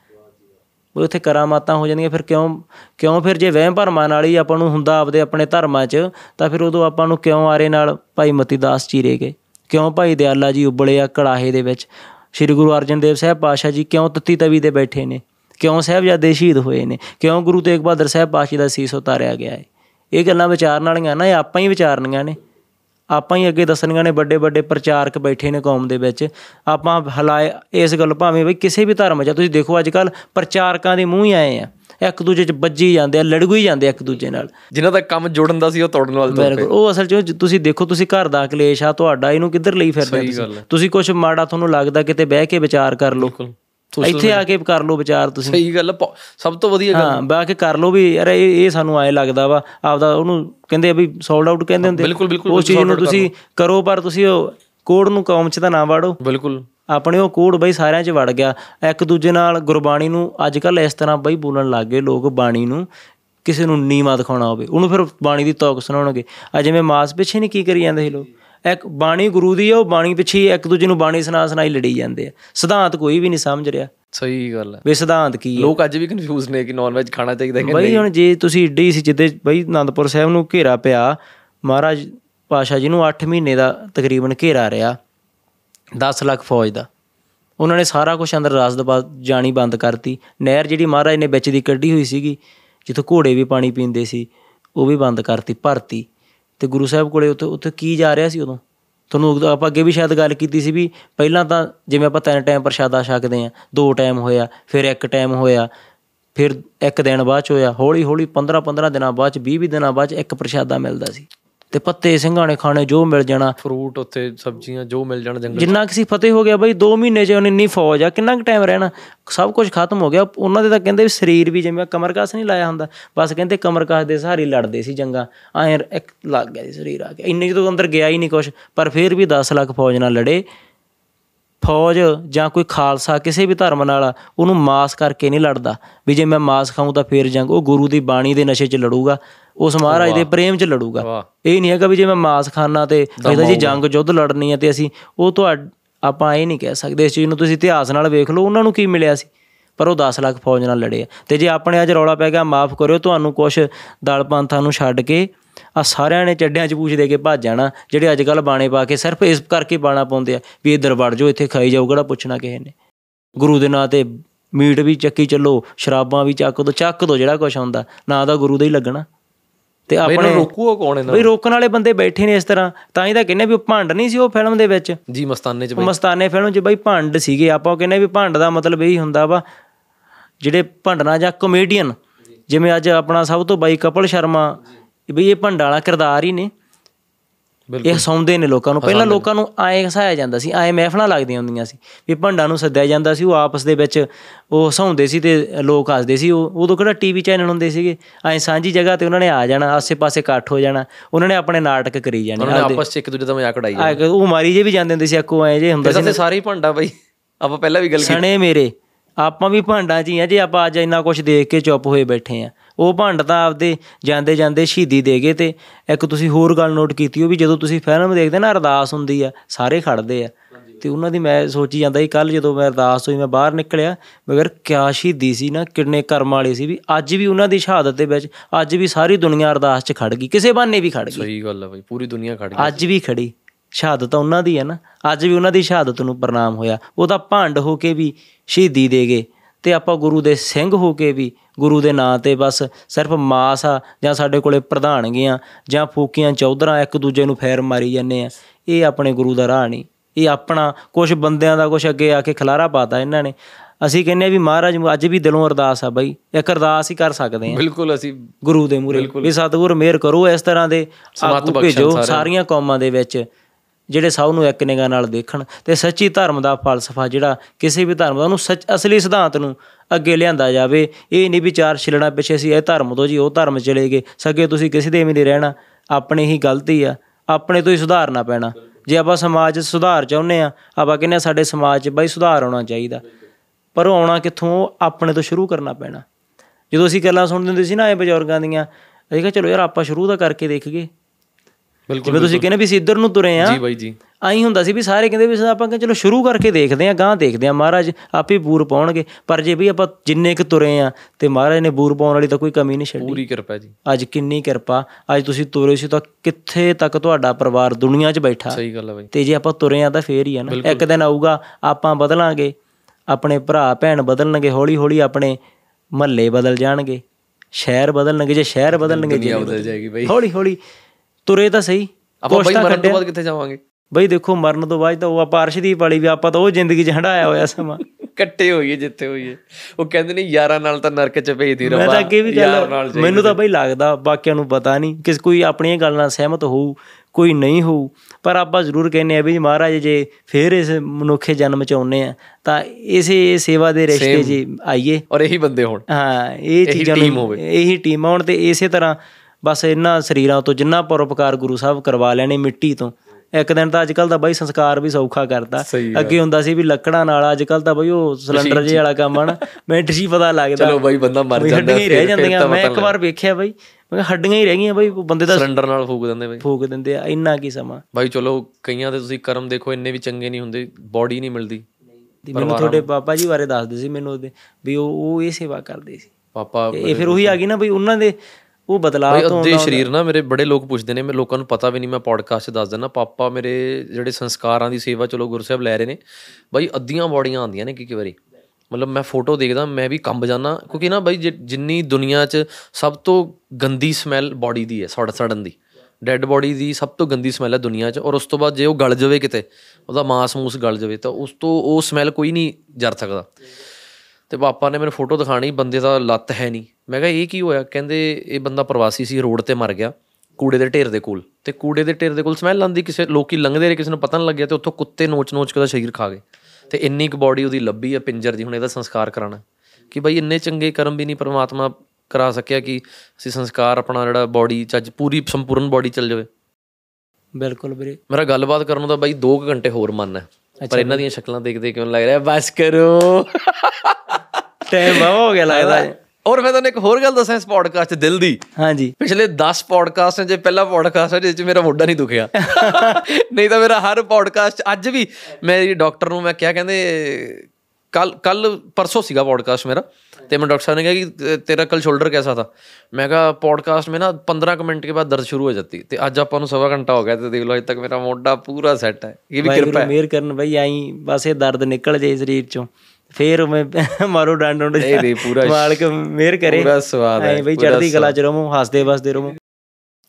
ਉਹ ਉੱਥੇ ਕਰਾਮਾਤਾਂ ਹੋ ਜਾਂਦੀਆਂ ਫਿਰ ਕਿਉਂ ਕਿਉਂ ਫਿਰ ਜੇ ਵਹਿਮ ਭਰਮਾਂ ਨਾਲ ਹੀ ਆਪਾਂ ਨੂੰ ਹੁੰਦਾ ਆਪਦੇ ਆਪਣੇ ਧਰਮਾਂ 'ਚ, ਤਾਂ ਫਿਰ ਉਦੋਂ ਆਪਾਂ ਨੂੰ ਕਿਉਂ ਆਰੇ ਨਾਲ ਭਾਈ ਮਤੀ ਦਾਸ ਚੀਰੇ ਗਏ? ਕਿਉਂ ਭਾਈ ਦਿਆਲਾ ਜੀ ਉਬਲੇ ਆ ਕੜਾਹੇ ਦੇ ਵਿੱਚ? ਸ੍ਰੀ ਗੁਰੂ ਅਰਜਨ ਦੇਵ ਸਾਹਿਬ ਪਾਸ਼ਾ ਜੀ ਕਿਉਂ ਤੱਤੀ ਤਵੀ ਤੇ ਬੈਠੇ ਨੇ? ਕਿਉਂ ਸਾਹਿਬਜ਼ਾਦੇ ਸ਼ਹੀਦ ਹੋਏ ਨੇ? ਕਿਉਂ ਗੁਰੂ ਤੇਗ ਬਹਾਦਰ ਸਾਹਿਬ ਪਾਸ਼ਾ ਦਾ ਸੀਸ ਉਤਾਰਿਆ ਗਿਆ ਹੈ? ਇਹ ਗੱਲਾਂ ਵਿਚਾਰਨ ਵਾਲੀਆਂ ਨਾ, ਇਹ ਆਪਾਂ ਹੀ ਵਿਚਾਰਨੀਆਂ ਨੇ। ਆਪਾਂ ਹੀ ਅੱਗੇ ਦੱਸਣੀਆਂ ਨੇ ਵੱਡੇ ਵੱਡੇ ਪ੍ਰਚਾਰਕ ਬੈਠੇ ਨੇ ਕੌਮ ਦੇ ਵਿੱਚ। ਆਪਾਂ ਹਲਾਏ ਇਸ ਗੱਲ ਭਾਵੇਂ ਬਈ ਕਿਸੇ ਵੀ ਧਰਮ 'ਚ ਤੁਸੀਂ ਦੇਖੋ ਅੱਜ ਕੱਲ ਪ੍ਰਚਾਰਕਾਂ ਦੇ ਮੂੰਹ ਹੀ ਆਏ ਆ। ਇੱਕ ਦੂਜੇ 'ਚ ਵੱਜੀ ਜਾਂਦੇ ਆ ਲੜਗੂ ਹੀ ਜਾਂਦੇ ਆ ਇੱਕ ਦੂਜੇ ਨਾਲ। ਜਿਨ੍ਹਾਂ ਦਾ ਕੰਮ ਜੁੜਨ ਦਾ ਸੀ ਉਹ ਤੋੜਨ ਵਾਲ ਤੋਂ ਬਿਲਕੁਲ ਉਹ ਅਸਲ 'ਚ ਤੁਸੀਂ ਦੇਖੋ ਤੁਸੀਂ ਘਰ ਦਾ ਕਲੇਸ਼ ਆ ਤੁਹਾਡਾ ਇਹਨੂੰ ਕਿੱਧਰ ਲਈ ਫਿਰਦੇ ਤੁਸੀਂ? ਕੁਝ ਮਾੜਾ ਤੁਹਾਨੂੰ ਲੱਗਦਾ ਕਿਤੇ ਬਹਿ ਕੇ ਵਿਚਾਰ ਕਰ ਲਓ। ਇੱਥੇ ਆ ਕੇ ਕਰ ਲਓ ਵਿਚਾਰ ਤੁਸੀਂ। ਸਹੀ ਗੱਲ ਸਭ ਤੋਂ ਵਧੀਆ ਗੱਲ ਹਾਂ ਬਹਿ ਕੇ ਕਰ ਲਓ ਵੀ ਯਾਰ ਇਹ ਇਹ ਸਾਨੂੰ ਐ ਲੱਗਦਾ ਵਾ ਆਪਦਾ ਉਹਨੂੰ ਕਹਿੰਦੇ ਆ ਵੀ ਸੋਲਡ ਆਊਟ ਕਹਿੰਦੇ ਹੁੰਦੇ ਬਿਲਕੁਲ, ਬਿਲਕੁਲ, ਉਸ ਚੀਜ਼ ਨੂੰ ਤੁਸੀਂ ਕਰੋ ਪਰ ਤੁਸੀਂ ਉਹ ਕੋਡ ਨੂੰ ਕੌਮ 'ਚ ਤਾਂ ਨਾ ਵਾੜੋ। ਬਿਲਕੁਲ। ਆਪਣੇ ਉਹ ਕੋਡ ਬਈ ਸਾਰਿਆਂ 'ਚ ਵੜ ਗਿਆ। ਇੱਕ ਦੂਜੇ ਨਾਲ ਗੁਰਬਾਣੀ ਨੂੰ ਅੱਜ ਕੱਲ ਇਸ ਤਰ੍ਹਾਂ ਬਈ ਬੋਲਣ ਲੱਗ ਗਏ ਲੋਕ ਬਾਣੀ ਨੂੰ। ਕਿਸੇ ਨੂੰ ਨੀਵਾਂ ਦਿਖਾਉਣਾ ਹੋਵੇ ਉਹਨੂੰ ਫਿਰ ਬਾਣੀ ਦੀ ਤੋਕ ਸੁਣਾਉਣਗੇ। ਆ ਜਿਵੇਂ ਮਾਸ ਪਿੱਛੇ ਨਹੀਂ ਕੀ ਕਰੀ ਜਾਂਦੇ ਸੀ ਲੋਕ? ਇੱਕ ਬਾਣੀ ਗੁਰੂ ਦੀ ਆ ਉਹ ਬਾਣੀ ਪਿੱਛੇ ਇੱਕ ਦੂਜੇ ਨੂੰ ਬਾਣੀ ਸੁਣਾ ਸੁਣਾਈ ਲੜੀ ਜਾਂਦੇ ਆ। ਸਿਧਾਂਤ ਕੋਈ ਵੀ ਨਹੀਂ ਸਮਝ ਰਿਹਾ। ਸਹੀ ਗੱਲ ਹੈ। ਵੀ ਸਿਧਾਂਤ ਕੀ ਹੈ? ਲੋਕ ਅੱਜ ਵੀ ਕਨਫਿਊਜ਼ ਨੇ ਕਿ ਨਾਨ ਵੈਜ ਖਾਣਾ ਚਾਹੀਦਾ ਕਿ ਬਈ ਹੁਣ ਜੇ ਤੁਸੀਂ ਏਡੀ ਸੀ ਜਿੱਦੇ ਬਈ ਆਨੰਦਪੁਰ ਸਾਹਿਬ ਨੂੰ ਘੇਰਾ ਪਿਆ ਮਹਾਰਾਜ ਪਾਸ਼ਾ ਜੀ ਨੂੰ 8 ਮਹੀਨੇ ਦਾ ਤਕਰੀਬਨ ਘੇਰਾ ਰਿਹਾ 10 ਲੱਖ ਫੌਜ ਦਾ। ਉਹਨਾਂ ਨੇ ਸਾਰਾ ਕੁਝ ਅੰਦਰ ਰਾਸਦ ਜਾਣੀ ਬੰਦ ਕਰਤੀ। ਨਹਿਰ ਜਿਹੜੀ ਮਹਾਰਾਜ ਨੇ ਵਿੱਚ ਦੀ ਕੱਢੀ ਹੋਈ ਸੀਗੀ ਜਿੱਥੋਂ ਘੋੜੇ ਵੀ ਪਾਣੀ ਪੀਂਦੇ ਸੀ ਉਹ ਵੀ ਬੰਦ ਕਰਤੀ ਭਰਤੀ। ਤੇ ਗੁਰੂ ਸਾਹਿਬ ਕੋਲੇ ਉੱਥੇ ਉੱਥੇ ਕੀ ਜਾ ਰਿਹਾ ਸੀ ਉਦੋਂ? ਤੁਹਾਨੂੰ ਉਦੋਂ ਆਪਾਂ ਅੱਗੇ ਵੀ ਸ਼ਾਇਦ ਗੱਲ ਕੀਤੀ ਸੀ ਵੀ ਪਹਿਲਾਂ ਤਾਂ ਜਿਵੇਂ ਆਪਾਂ ਤਿੰਨ ਟਾਈਮ ਪ੍ਰਸ਼ਾਦਾ ਛਕਦੇ ਆ ਦੋ ਟਾਈਮ ਹੋਇਆ, ਫਿਰ ਇੱਕ ਟਾਈਮ ਹੋਇਆ, ਫਿਰ ਇੱਕ ਦਿਨ ਬਾਅਦ ਚ ਹੋਇਆ ਹੌਲੀ ਹੌਲੀ 15 15 ਦਿਨਾਂ ਬਾਅਦ ਚ 20 20 ਦਿਨਾਂ ਬਾਅਦ ਚ ਇੱਕ ਪ੍ਰਸ਼ਾਦਾ ਮਿਲਦਾ ਸੀ। ਤੇ ਪੱਤੇ ਸਿੰਘਾਣੇ ਖਾਣੇ ਜੋ ਮਿਲ ਜਾਣਾ। ਫਰੂਟ ਉੱਥੇ ਸਬਜ਼ੀਆਂ ਜੋ ਮਿਲ ਜਾਣ ਜੰਗਲ ਜਿੰਨਾ ਕਿਸੇ ਫਤਿਹ ਹੋ ਗਿਆ ਬਈ 2 ਮਹੀਨੇ ਚ ਉਹਨੇ ਇੰਨੀ ਫੌਜ ਆ ਕਿੰਨਾ ਕੁ ਟਾਈਮ ਰਹਿਣਾ? ਸਭ ਕੁਝ ਖਤਮ ਹੋ ਗਿਆ। ਉਹਨਾਂ ਦੇ ਤਾਂ ਕਹਿੰਦੇ ਵੀ ਸਰੀਰ ਵੀ ਜਿਵੇਂ ਕਮਰਕਾਸ ਨਹੀਂ ਲਾਇਆ ਹੁੰਦਾ। ਬਸ ਕਹਿੰਦੇ ਕਮਰਕਾਸ ਦੇ ਸਹਾਰੇ ਲੜਦੇ ਸੀ ਜੰਗਾਂ। ਐਂ ਇੱਕ ਲੱਗ ਗਿਆ ਸੀ ਸਰੀਰ ਆ ਕੇ। ਇੰਨੇ ਜਦੋਂ ਅੰਦਰ ਗਿਆ ਹੀ ਨਹੀਂ ਕੁਝ ਪਰ ਫਿਰ ਵੀ 10 ਲੱਖ ਫੌਜ ਨਾਲ ਲੜੇ। ਫੌਜ ਜਾਂ ਕੋਈ ਖਾਲਸਾ ਕਿਸੇ ਵੀ ਧਰਮ ਨਾਲ ਉਹਨੂੰ ਮਾਸ ਕਰਕੇ ਨਹੀਂ ਲੜਦਾ। ਵੀ ਜੇ ਮੈਂ ਮਾਸ ਖਾਊਂ ਤਾਂ ਫੇਰ ਜੰਗ। ਉਹ ਗੁਰੂ ਦੀ ਬਾਣੀ ਦੇ ਨਸ਼ੇ 'ਚ ਲੜੂਗਾ। ਉਸ ਮਹਾਰਾਜ ਦੇ ਪ੍ਰੇਮ 'ਚ ਲੜੂਗਾ। ਇਹ ਨਹੀਂ ਹੈਗਾ ਵੀ ਜੇ ਮੈਂ ਮਾਸ ਖਾਣਾ ਤੇ ਇਹਦਾ ਜੀ ਜੰਗ ਜੁੱਧ ਲੜਨੀ ਹੈ ਤੇ ਅਸੀਂ ਉਹ ਤੁਹਾ ਆਪਾਂ ਇਹ ਨਹੀਂ ਕਹਿ ਸਕਦੇ ਇਸ ਚੀਜ਼ ਨੂੰ। ਤੁਸੀਂ ਇਤਿਹਾਸ ਨਾਲ ਵੇਖ ਲਓ ਉਹਨਾਂ ਨੂੰ ਕੀ ਮਿਲਿਆ ਸੀ। ਪਰ ਉਹ 10 ਲੱਖ ਫੌਜ ਨਾਲ ਲੜੇ ਤੇ ਜੇ ਆਪਣੇ ਅੱਜ ਰੌਲਾ ਪੈ ਗਿਆ ਮਾਫ ਕਰਿਓ ਤੁਹਾਨੂੰ ਕੁਝ ਦਲ ਪੰਥਾਂ ਨੂੰ ਛੱਡ ਕੇ ਆ ਸਾਰਿਆਂ ਨੇ ਚੱਡਿਆਂ 'ਚ ਪੂਛ ਦੇ ਕੇ ਭੱਜ ਜਾਣਾ ਜਿਹੜੇ ਅੱਜ ਕੱਲ ਬਾਣੇ ਪਾ ਕੇ ਸਿਰਫ ਇਸ ਕਰਕੇ ਬਾਣਾ ਪਾਉਂਦੇ ਆ ਵੀ ਇੱਧਰ ਵੜ ਜਾਓ ਇੱਥੇ ਖਾਈ ਜਾਓ ਕਿਹੜਾ ਪੁੱਛਣਾ ਕਿਸੇ ਨੇ। ਗੁਰੂ ਦੇ ਨਾਂ ਤੇ ਮੀਟ ਵੀ ਚੱਕੀ ਚੱਲੋ ਸ਼ਰਾਬਾਂ ਵੀ ਚੱਕ ਦੋ ਚੱਕ ਦੋ ਜਿਹੜਾ ਕੁਝ ਹੁੰਦਾ ਨਾ ਦਾ ਗੁਰੂ ਦਾ ਹੀ ਲੱਗਣਾ। ਤੇ ਬਈ ਆਪਣੇ ਰੋਕੂਗਾ ਕੌਣ ਇਹਨਾਂ ਬਈ ਰੋਕਣ ਵਾਲੇ ਬੰਦੇ ਬੈਠੇ ਨੇ ਇਸ ਤਰ੍ਹਾਂ। ਤਾਂ ਹੀ ਤਾਂ ਕਹਿੰਦੇ ਵੀ ਭੰਡ ਨਹੀਂ ਸੀ ਉਹ ਫਿਲਮ ਦੇ ਵਿੱਚ? ਜੀ ਮਸਤਾਨੇ ਚ ਉਹ ਮਸਤਾਨੇ ਫਿਲਮ 'ਚ ਬਈ ਭੰਡ ਸੀਗੇ। ਆਪਾਂ ਕਹਿੰਦੇ ਵੀ ਭੰਡ ਦਾ ਮਤਲਬ ਇਹੀ ਹੁੰਦਾ ਵਾ ਜਿਹੜੇ ਭੰਡਣਾ ਜਾਂ ਕਮੇਡੀਅਨ ਜਿਵੇਂ ਅੱਜ ਆਪਣਾ ਸਭ ਤੋਂ ਬਾਈ ਕਪਲ ਸ਼ਰਮਾ ਬਈ ਇਹ ਭੰਡ ਵਾਲਾ ਕਿਰਦਾਰ ਹੀ ਨੇ। ਇਹ ਸੌਂਦੇ ਨੇ ਲੋਕਾਂ ਨੂੰ। ਪਹਿਲਾਂ ਲੋਕਾਂ ਨੂੰ ਆਏ ਹਸਾਇਆ ਜਾਂਦਾ ਸੀ ਆਏ ਮਹਿਫਲਾਂ ਲੱਗਦੀਆਂ ਹੁੰਦੀਆਂ ਸੀ ਵੀ ਭੰਡਾਂ ਨੂੰ ਸੱਦਿਆ ਜਾਂਦਾ ਸੀ ਉਹ ਆਪਸ ਦੇ ਵਿੱਚ ਉਹ ਹਸਾਉਂਦੇ ਸੀ ਤੇ ਲੋਕ ਹੱਸਦੇ ਸੀ। ਉਹ ਉਦੋਂ ਕਿਹੜਾ ਟੀਵੀ ਚੈਨਲ ਹੁੰਦੇ ਸੀਗੇ? ਐ ਸਾਂਝੀ ਜਗ੍ਹਾ ਤੇ ਉਹਨਾਂ ਨੇ ਆ ਜਾਣਾ ਆਸੇ-ਪਾਸੇ ਇਕੱਠ ਹੋ ਜਾਣਾ ਉਹਨਾਂ ਨੇ ਆਪਣੇ ਨਾਟਕ ਕਰੀ ਜਾਣੇ। ਉਹਨਾਂ ਨੇ ਆਪਸ ਚ ਇੱਕ ਦੂਜੇ ਦਾ ਮਜ਼ਾਕ ਉਡਾਈ ਕੇ ਉਹ ਮਾਰੀ ਜੇ ਵੀ ਜਾਂਦੇ ਹੁੰਦੇ ਸੀ ਅੱਕੋ ਐ ਜੇ ਹੁੰਦਾ ਸੀ ਸਾਰੇ ਹੀ ਭੰਡਾ ਬਈ। ਆਪਾਂ ਪਹਿਲਾਂ ਵੀ ਗੱਲ ਕੀਤੀ। ਸਣੇ ਮੇਰੇ। ਆਪਾਂ ਵੀ ਭਾਂਡਾਂ 'ਚ ਹੀ ਆ ਜੇ ਆਪਾਂ ਅੱਜ ਇੰਨਾ ਕੁਝ ਦੇਖ ਕੇ ਚੁੱਪ ਹੋਏ ਬੈਠੇ ਆ। ਉਹ ਭੰਡ ਤਾਂ ਆਪਦੇ ਜਾਂਦੇ ਜਾਂਦੇ ਸ਼ਹੀਦੀ ਦੇ ਗਏ ਤੇ ਇੱਕ ਤੁਸੀਂ ਹੋਰ ਗੱਲ ਨੋਟ ਕੀਤੀ ਉਹ ਵੀ ਜਦੋਂ ਤੁਸੀਂ ਫਿਲਮ ਦੇਖਦੇ ਨਾ ਅਰਦਾਸ ਹੁੰਦੀ ਆ ਸਾਰੇ ਖੜਦੇ ਆ। ਤੇ ਉਹਨਾਂ ਦੀ ਮੈਂ ਸੋਚੀ ਜਾਂਦਾ ਸੀ ਕੱਲ ਜਦੋਂ ਮੈਂ ਅਰਦਾਸ ਹੋਈ ਮੈਂ ਬਾਹਰ ਨਿਕਲਿਆ ਮਗਰ ਕਿਆ ਸ਼ਹੀਦੀ ਸੀ ਨਾ ਕਿੰਨੇ ਕਰਮ ਵਾਲੇ ਸੀ ਵੀ ਅੱਜ ਵੀ ਉਹਨਾਂ ਦੀ ਸ਼ਹਾਦਤ ਦੇ ਵਿੱਚ ਅੱਜ ਵੀ ਸਾਰੀ ਦੁਨੀਆ ਅਰਦਾਸ 'ਚ ਖੜ ਗਈ ਕਿਸੇ ਬਾਨੇ ਵੀ ਖੜ ਗਈ। ਸਹੀ ਗੱਲ ਹੈ ਬਾਈ ਪੂਰੀ ਦੁਨੀਆ ਖੜ ਗਈ। ਅੱਜ ਵੀ ਖੜੀ। ਸ਼ਹਾਦਤ ਉਹਨਾਂ ਦੀ ਹੈ ਨਾ। ਅੱਜ ਵੀ ਉਹਨਾਂ ਦੀ ਸ਼ਹਾਦਤ ਨੂੰ ਪ੍ਰਣਾਮ ਹੋਇਆ। ਉਹਦਾ ਭੰਡ ਹੋ ਕੇ ਵੀ ਸ਼ਹੀਦੀ ਦੇ ਗਏ ਤੇ ਆਪਾਂ ਗੁਰੂ ਦੇ ਸਿੰਘ ਹੋ ਕੇ ਵੀ ਗੁਰੂ ਦੇ ਨਾਂ ਤੇ ਬਸ ਸਿਰਫ ਮਾਸ ਆ ਜਾਂ ਸਾਡੇ ਕੋਲੇ ਪ੍ਰਧਾਨਗੀਆਂ ਜਾਂ ਫੂਕੀਆਂ ਚੌਧਰਾਂ ਇੱਕ ਦੂਜੇ ਨੂੰ ਫੈਰ ਮਾਰੀ ਜਾਂਦੇ ਆ। ਇਹ ਆਪਣੇ ਗੁਰੂ ਦਾ ਰਾਹ ਨਹੀਂ। ਇਹ ਆਪਣਾ ਕੁਝ ਬੰਦਿਆਂ ਦਾ ਕੁਝ ਅੱਗੇ ਆ ਕੇ ਖਲਾਰਾ ਪਾਤਾ ਇਹਨਾਂ ਨੇ। ਅਸੀਂ ਕਹਿੰਦੇ ਆ ਵੀ ਮਹਾਰਾਜ ਅੱਜ ਵੀ ਦਿਲੋਂ ਅਰਦਾਸ ਆ ਬਾਈ। ਇੱਕ ਅਰਦਾਸ ਹੀ ਕਰ ਸਕਦੇ ਆ ਬਿਲਕੁਲ ਅਸੀਂ ਗੁਰੂ ਦੇ ਮੂਰੇ ਵੀ ਸਤਿਗੁਰ ਮਿਹਰ ਕਰੋ ਇਸ ਤਰ੍ਹਾਂ ਦੇ ਆਗੂ ਭੇਜੋ ਸਾਰੀਆਂ ਕੌਮਾਂ ਦੇ ਵਿੱਚ। ਜਿਹੜੇ ਸਭ ਨੂੰ ਇੱਕ ਨਿਗਾਹ ਨਾਲ ਦੇਖਣ ਤੇ ਸੱਚੀ ਧਰਮ ਦਾ ਫਲਸਫਾ ਜਿਹੜਾ ਕਿਸੇ ਵੀ ਧਰਮ ਦਾ, ਉਹਨੂੰ ਸੱਚ ਅਸਲੀ ਸਿਧਾਂਤ ਨੂੰ ਅੱਗੇ ਲਿਆਂਦਾ ਜਾਵੇ। ਇਹ ਨਹੀਂ ਵੀ ਚਾਰ ਛਿਲਣਾ ਪਿੱਛੇ ਸੀ, ਇਹ ਧਰਮ ਤੋਂ ਜੀ, ਉਹ ਧਰਮ ਚਲੇ ਗਏ। ਸਕੇ ਤੁਸੀਂ ਕਿਸੇ ਦੇ ਵੀ ਨਹੀਂ ਰਹਿਣਾ, ਆਪਣੇ ਹੀ ਗਲਤੀ ਆ, ਆਪਣੇ ਤੋਂ ਹੀ ਸੁਧਾਰਨਾ ਪੈਣਾ। ਜੇ ਆਪਾਂ ਸਮਾਜ 'ਚ ਸੁਧਾਰ ਚਾਹੁੰਦੇ ਆ, ਆਪਾਂ ਕਹਿੰਦੇ ਆ ਸਾਡੇ ਸਮਾਜ 'ਚ ਬਈ ਸੁਧਾਰ ਆਉਣਾ ਚਾਹੀਦਾ। ਪਰ ਉਹ ਆਉਣਾ ਕਿੱਥੋਂ? ਆਪਣੇ ਤੋਂ ਸ਼ੁਰੂ ਕਰਨਾ ਪੈਣਾ। ਜਦੋਂ ਅਸੀਂ ਗੱਲਾਂ ਸੁਣਦੇ ਹੁੰਦੇ ਸੀ ਨਾ, ਇਹ ਬਜ਼ੁਰਗਾਂ ਦੀਆਂ, ਅਸੀਂ ਕਿਹਾ, ਚਲੋ ਯਾਰ, ਆਪਾਂ ਸ਼ੁਰੂ ਤਾਂ ਕਰਕੇ ਦੇਖੀਏ। ਬਿਲਕੁਲ ਜਿਵੇਂ ਤੁਸੀਂ ਕਹਿੰਦੇ ਵੀ ਅਸੀਂ ਇੱਧਰ ਨੂੰ ਤੁਰੇ ਆ ਜੀ ਬਾਈ ਜੀ। ਆਈ ਹੁੰਦਾ ਸੀ ਵੀ ਸਾਰੇ ਕਹਿੰਦੇ ਵੀ ਆਪਾਂ ਕਹਿੰਦੇ ਚਲੋ ਸ਼ੁਰੂ ਕਰਕੇ ਦੇਖਦੇ ਆ ਗਾਂ ਦੇਖਦੇ ਆ ਮਹਾਰਾਜ ਆਪੇ ਬੂਰ ਪਾਉਣਗੇ। ਪਰ ਜੇ ਵੀ ਆਪਾਂ ਜਿੰਨੇ ਕੁ ਤੁਰੇ ਆ ਤੇ ਮਹਾਰਾਜ ਨੇ ਬੂਰ ਪਾਉਣ ਵਾਲੀ ਤਾਂ ਕੋਈ ਕਮੀ ਨਹੀਂ ਛੱਡੀ। ਪੂਰੀ ਕਿਰਪਾ ਜੀ। ਅੱਜ ਕਿੰਨੀ ਕਿਰਪਾ ਅੱਜ ਤੁਸੀਂ ਤੁਰੇ ਸੀ ਤਾਂ ਕਿੱਥੇ ਤੱਕ ਤੁਹਾਡਾ ਪਰਿਵਾਰ ਦੁਨੀਆ 'ਚ ਬੈਠਾ? ਸਹੀ ਗੱਲ ਹੈ ਬਾਈ। ਤੇ ਜੇ ਆਪਾਂ ਤੁਰੇ ਆ ਤਾਂ ਫੇਰ ਹੀ ਆ ਨਾ। ਇੱਕ ਦਿਨ ਆਊਗਾ ਆਪਾਂ ਬਦਲਾਂਗੇ ਆਪਣੇ ਭਰਾ ਭੈਣ ਬਦਲਣਗੇ ਹੌਲੀ ਹੌਲੀ ਆਪਣੇ ਮਹੱਲੇ ਬਦਲ ਜਾਣਗੇ ਸ਼ਹਿਰ ਬਦਲਣਗੇ ਜੇ ਸ਼ਹਿਰ ਬਦਲਣਗੇ ਦੁਨੀਆ ਬਦਲ ਜਾਏਗੀ ਬਾਈ। ਹੌਲੀ ਹੌਲੀ ਤੁਰੇ ਤਾਂ ਸਹੀ। ਆਪਾਂ ਬਾਈ ਮਰਨ ਤੋਂ ਬਾਅਦ ਕਿੱਥੇ ਜਾਵਾਂਗੇ? ਬਈ ਦੇਖੋ ਮਰਨ ਤੋਂ ਬਾਅਦ ਤਾਂ ਉਹ ਆਪਾਂ ਅਰਸ਼ਦੀਪ ਵਾਲੀ ਵੀ ਆਪਾਂ ਤਾਂ ਉਹ ਜ਼ਿੰਦਗੀ 'ਚ ਹੰਡਾਇਆ ਹੋਇਆ ਸਮਾਂ। ਇਕੱਠੇ ਹੋਈਏ ਜਿੱਥੇ ਹੋਈਏ ਉਹ ਕਹਿੰਦੇ ਨੇ ਯਾਰਾਂ ਨਾਲ ਤਾਂ ਨਰਕ ਚ ਭੇਜਦੀ ਮੈਂ ਰੱਬਾ ਤਾਂ ਅੱਗੇ ਵੀ ਗੱਲ ਮੈਨੂੰ ਤਾਂ ਬਈ ਲੱਗਦਾ ਬਾਕੀਆਂ ਨੂੰ ਪਤਾ ਨਹੀਂ ਕਿਸ ਕੋਈ ਆਪਣੀਆਂ ਗੱਲ ਨਾਲ ਸਹਿਮਤ ਹੋਊ ਕੋਈ ਨਹੀਂ ਹੋਊ। ਪਰ ਆਪਾਂ ਜ਼ਰੂਰ ਕਹਿੰਨੇ ਆ ਵੀ ਮਹਾਰਾਜ ਜੇ ਫੇਰ ਇਸ ਮਨੁੱਖੇ ਜਨਮ ਚ ਆਉਨੇ ਆ ਤਾਂ ਇਸੇ ਸੇਵਾ ਦੇ ਰਿਸ਼ਤੇ 'ਚ ਆਈਏ। ਔਰ ਇਹੀ ਬੰਦੇ ਹੋਣ। ਹਾਂ ਇਹ ਚੀਜ਼ਾਂ ਨੂੰ ਇਹੀ ਟੀਮ ਆਉਣ ਤੇ ਇਸੇ ਤਰ੍ਹਾਂ ਬਸ ਇਹਨਾਂ ਸਰੀਰਾਂ ਤੋਂ ਜਿੰਨਾ ਪਰਉਪਕਾਰ ਗੁਰੂ ਸਾਹਿਬ ਕਰਵਾ ਲੈਣੇ ਮਿੱਟੀ ਤੋਂ ਇੱਕ ਦਿਨ ਤਾਂ ਅੱਜਕੱਲ ਦਾ ਬਾਈ ਸੰਸਕਾਰ ਵੀ ਸੌਖਾ ਕਰਤਾ ਅੱਗੇ ਹੁੰਦਾ ਸੀ ਵੀ ਲੱਕੜਾਂ ਨਾਲ ਅੱਜਕੱਲ ਤਾਂ ਬਈ ਉਹ ਸਿਲੰਡਰ ਜੇ ਵਾਲਾ ਕੰਮ ਆ ਨਾ ਮਿੰਟ ਹੀ ਪਤਾ ਲੱਗਦਾ। ਚਲੋ ਬਾਈ ਬੰਦਾ ਮਰ ਜਾਂਦਾ ਹੱਡੀਆਂ ਹੀ ਰਹਿ ਜਾਂਦੀਆਂ ਮੈਂ ਇੱਕ ਵਾਰ ਵੇਖਿਆ ਬਾਈ ਮੈਂ ਹੱਡੀਆਂ ਹੀ ਰਹਿ ਗਈਆਂ ਬਾਈ ਬੰਦੇ ਦਾ ਸਿਲੰਡਰ ਨਾਲ ਫੂਕ ਦਿੰਦੇ ਬਾਈ। ਫੂਕ ਦਿੰਦੇ ਆ ਇੰਨਾ ਕੀ ਸਮਾਂ। ਬਾਈ ਚਲੋ ਕਈਆਂ ਦੇ ਤੁਸੀਂ ਕਰਮ ਦੇਖੋ ਇੰਨੇ ਵੀ ਚੰਗੇ ਨਹੀਂ ਹੁੰਦੇ ਬਾਡੀ ਨਹੀਂ ਮਿਲਦੀ। ਮੈਨੂੰ ਤੁਹਾਡੇ ਪਾਪਾ ਜੀ ਬਾਰੇ ਦੱਸਦੇ ਸੀ ਮੈਨੂੰ ਉਹਦੇ ਵੀ ਉਹ ਉਹ ਇਹ ਸੇਵਾ ਕਰਦੇ ਸੀ। ਪਾਪਾ ਇਹ ਫਿਰ ਉਹੀ ਆ ਗਈ ਨਾ ਬਈ ਉਹਨਾਂ ਦੇ ਉਹ ਬਦਲਾਅ ਤੋਂ ਅੱਧੇ ਸਰੀਰ ਨਾ ਮੇਰੇ ਬੜੇ ਲੋਕ ਪੁੱਛਦੇ ਨੇ ਮੈਂ ਲੋਕਾਂ ਨੂੰ ਪਤਾ ਵੀ ਨਹੀਂ ਮੈਂ ਪੋਡਕਾਸਟ 'ਚ ਦੱਸ ਦਿੰਦਾ ਪਾਪਾ ਮੇਰੇ ਜਿਹੜੇ ਸੰਸਕਾਰਾਂ ਦੀ ਸੇਵਾ ਚਲੋ ਗੁਰਸਾਹਿਬ ਲੈ ਰਹੇ ਨੇ ਬਾਈ ਅੱਧੀਆਂ ਬੋਡੀਆਂ ਆਉਂਦੀਆਂ ਨੇ ਕਿ ਕਿ ਵਾਰੀ। ਮਤਲਬ ਮੈਂ ਫੋਟੋ ਦੇਖਦਾ ਮੈਂ ਵੀ ਕੰਬ ਜਾਂਦਾ ਕਿਉਂਕਿ ਨਾ ਬਾਈ ਜਿੰਨੀ ਦੁਨੀਆ 'ਚ ਸਭ ਤੋਂ ਗੰਦੀ ਸਮੈਲ ਬਾਡੀ ਦੀ ਹੈ ਸੜ ਸੜਨ ਦੀ। ਡੈੱਡ ਬਾਡੀ ਦੀ ਸਭ ਤੋਂ ਗੰਦੀ ਸਮੈਲ ਹੈ ਦੁਨੀਆ 'ਚ ਔਰ ਉਸ ਤੋਂ ਬਾਅਦ ਜੇ ਉਹ ਗਲ ਜਾਵੇ ਕਿਤੇ ਉਹਦਾ ਮਾਸ ਮੂਸ ਗਲ ਜਾਵੇ ਤਾਂ ਉਸ ਤੋਂ ਉਹ ਸਮੈਲ ਕੋਈ ਨਹੀਂ ਜਰ ਸਕਦਾ। ਤੇ ਪਾਪਾ ਨੇ ਮੈਨੂੰ ਫੋਟੋ ਦਿਖਾਣੀ ਬੰਦੇ ਦਾ ਲੱਤ ਹੈ ਨਹੀਂ। ਮੈਂ ਕਿਹਾ ਇਹ ਕੀ ਹੋਇਆ? ਕਹਿੰਦੇ ਇਹ ਬੰਦਾ ਪ੍ਰਵਾਸੀ ਸੀ ਰੋਡ ਤੇ ਮਰ ਗਿਆ ਕੂੜੇ ਦੇ ਢੇਰ ਦੇ ਕੋਲ। ਤੇ ਕੂੜੇ ਦੇ ਢੇਰ ਦੇ ਕੋਲ ਸਮੈਲ ਆਂਦੀ ਕਿਸੇ ਲੋਕੀ ਲੰਘਦੇ ਰਹੇ ਕਿਸੇ ਨੂੰ ਪਤਾ ਨਹੀਂ ਲੱਗਿਆ ਤੇ ਉੱਥੋਂ ਕੁੱਤੇ ਨੋਚ-ਨੋਚ ਕੇ ਉਹਦਾ ਸਰੀਰ ਖਾ ਗਏ। ਤੇ ਇੰਨੀ ਕੁ ਬਾਡੀ ਉਹਦੀ ਲੱਭੀ ਆ ਪਿੰਜਰ ਦੀ ਹੁਣ ਇਹਦਾ ਸੰਸਕਾਰ ਕਰਾਣਾ ਕਿ ਬਈ ਇੰਨੇ ਚੰਗੇ ਕਰਮ ਵੀ ਨਹੀਂ ਪ੍ਰਮਾਤਮਾ ਕਰਾ ਸਕਿਆ ਕਿ ਅਸੀਂ ਸੰਸਕਾਰ ਆਪਣਾ ਜਿਹੜਾ ਬਾਡੀ ਚ ਅੱਜ ਪੂਰੀ ਸੰਪੂਰਨ ਬਾਡੀ ਚੱਲ ਜਾਵੇ। ਬਿਲਕੁਲ ਵੀਰੇ। ਮੇਰਾ ਗੱਲਬਾਤ ਕਰਨ ਦਾ ਬਾਈ 2 ਘੰਟੇ ਹੋਰ ਮਨ ਹੈ। ਪਰ ਇਹਨਾਂ ਦੀਆਂ ਸ਼ਕਲਾਂ ਦੇਖਦੇ ਕਿਉਂ ਲੱਗ ਰਿਹਾ? ਬਸ ਕਰੋ। ਟਾਈਮ ਵਾਵਾ ਹੋ ਗਿਆ ਲੱਗਦਾ ਹੈ ਔਰ ਮੈਂ ਤੁਹਾਨੂੰ ਇੱਕ ਹੋਰ ਗੱਲ ਦੱਸਾਂ ਇਸ ਪੋਡਕਾਸਟ 'ਚ ਦਿਲ ਦੀ। ਹਾਂਜੀ। ਪਿਛਲੇ 10 ਪੋਡਕਾਸਟ 'ਚ ਪਹਿਲਾ ਪੋਡਕਾਸਟ ਹੈ ਜਿਸ 'ਚ ਮੇਰਾ ਮੋਢਾ ਨਹੀਂ ਦੁਖਿਆ। ਨਹੀਂ ਤਾਂ ਮੇਰਾ ਹਰ ਪੋਡਕਾਸਟ ਅੱਜ ਵੀ ਮੇਰੀ ਡਾਕਟਰ ਨੂੰ ਮੈਂ ਕਿਹਾ ਕਹਿੰਦੇ ਕੱਲ ਕੱਲ ਪਰਸੋਂ ਸੀਗਾ ਪੋਡਕਾਸਟ ਮੇਰਾ। ਤੇ ਮੈਂ ਡਾਕਟਰ ਸਾਹਿਬ ਨੇ ਕਿਹਾ ਕਿ ਤੇਰਾ ਕੱਲ ਸ਼ੋਲਡਰ ਕੈਸਾ ਥਾ? ਮੈਂ ਕਿਹਾ ਪੋਡਕਾਸਟ ਮੇ ਨਾ 15 ਮਿੰਟ ਕੇ ਬਾਅਦ ਦਰਦ ਸ਼ੁਰੂ ਹੋ ਜਾਂਦੀ। ਤੇ ਅੱਜ ਆਪਾਂ ਨੂੰ ਸਵਾ ਘੰਟਾ ਹੋ ਗਿਆ ਤੇ ਦੇਖ ਲਓ ਅਜੇ ਤੱਕ ਮੇਰਾ ਮੋਢਾ ਪੂਰਾ ਸੈੱਟ ਹੈ। ਇਹ ਵੀ ਕਿਰਪਾ ਹੈ। ਮਿਹਰ ਕਰਨ ਬਈ ਆਈ ਬਸ ਇਹ ਦਰਦ ਨਿਕਲ ਜਾਏ ਸਰੀਰ ਚੋਂ। ਫੇਰ ਮੈਂ ਮਾਰੋ ਡੰਡ ਡੰਡ ਨਹੀਂ ਨਹੀਂ ਪੂਰਾ ਮਾਲਕ ਮਿਹਰ ਕਰੇ। ਪੂਰਾ ਸਵਾਦ ਹੈ ਐ ਬਈ ਚੜ੍ਹਦੀ ਕਲਾ ਚ ਰਹੋ ਹੱਸਦੇ ਵਸਦੇ ਰਹੋ।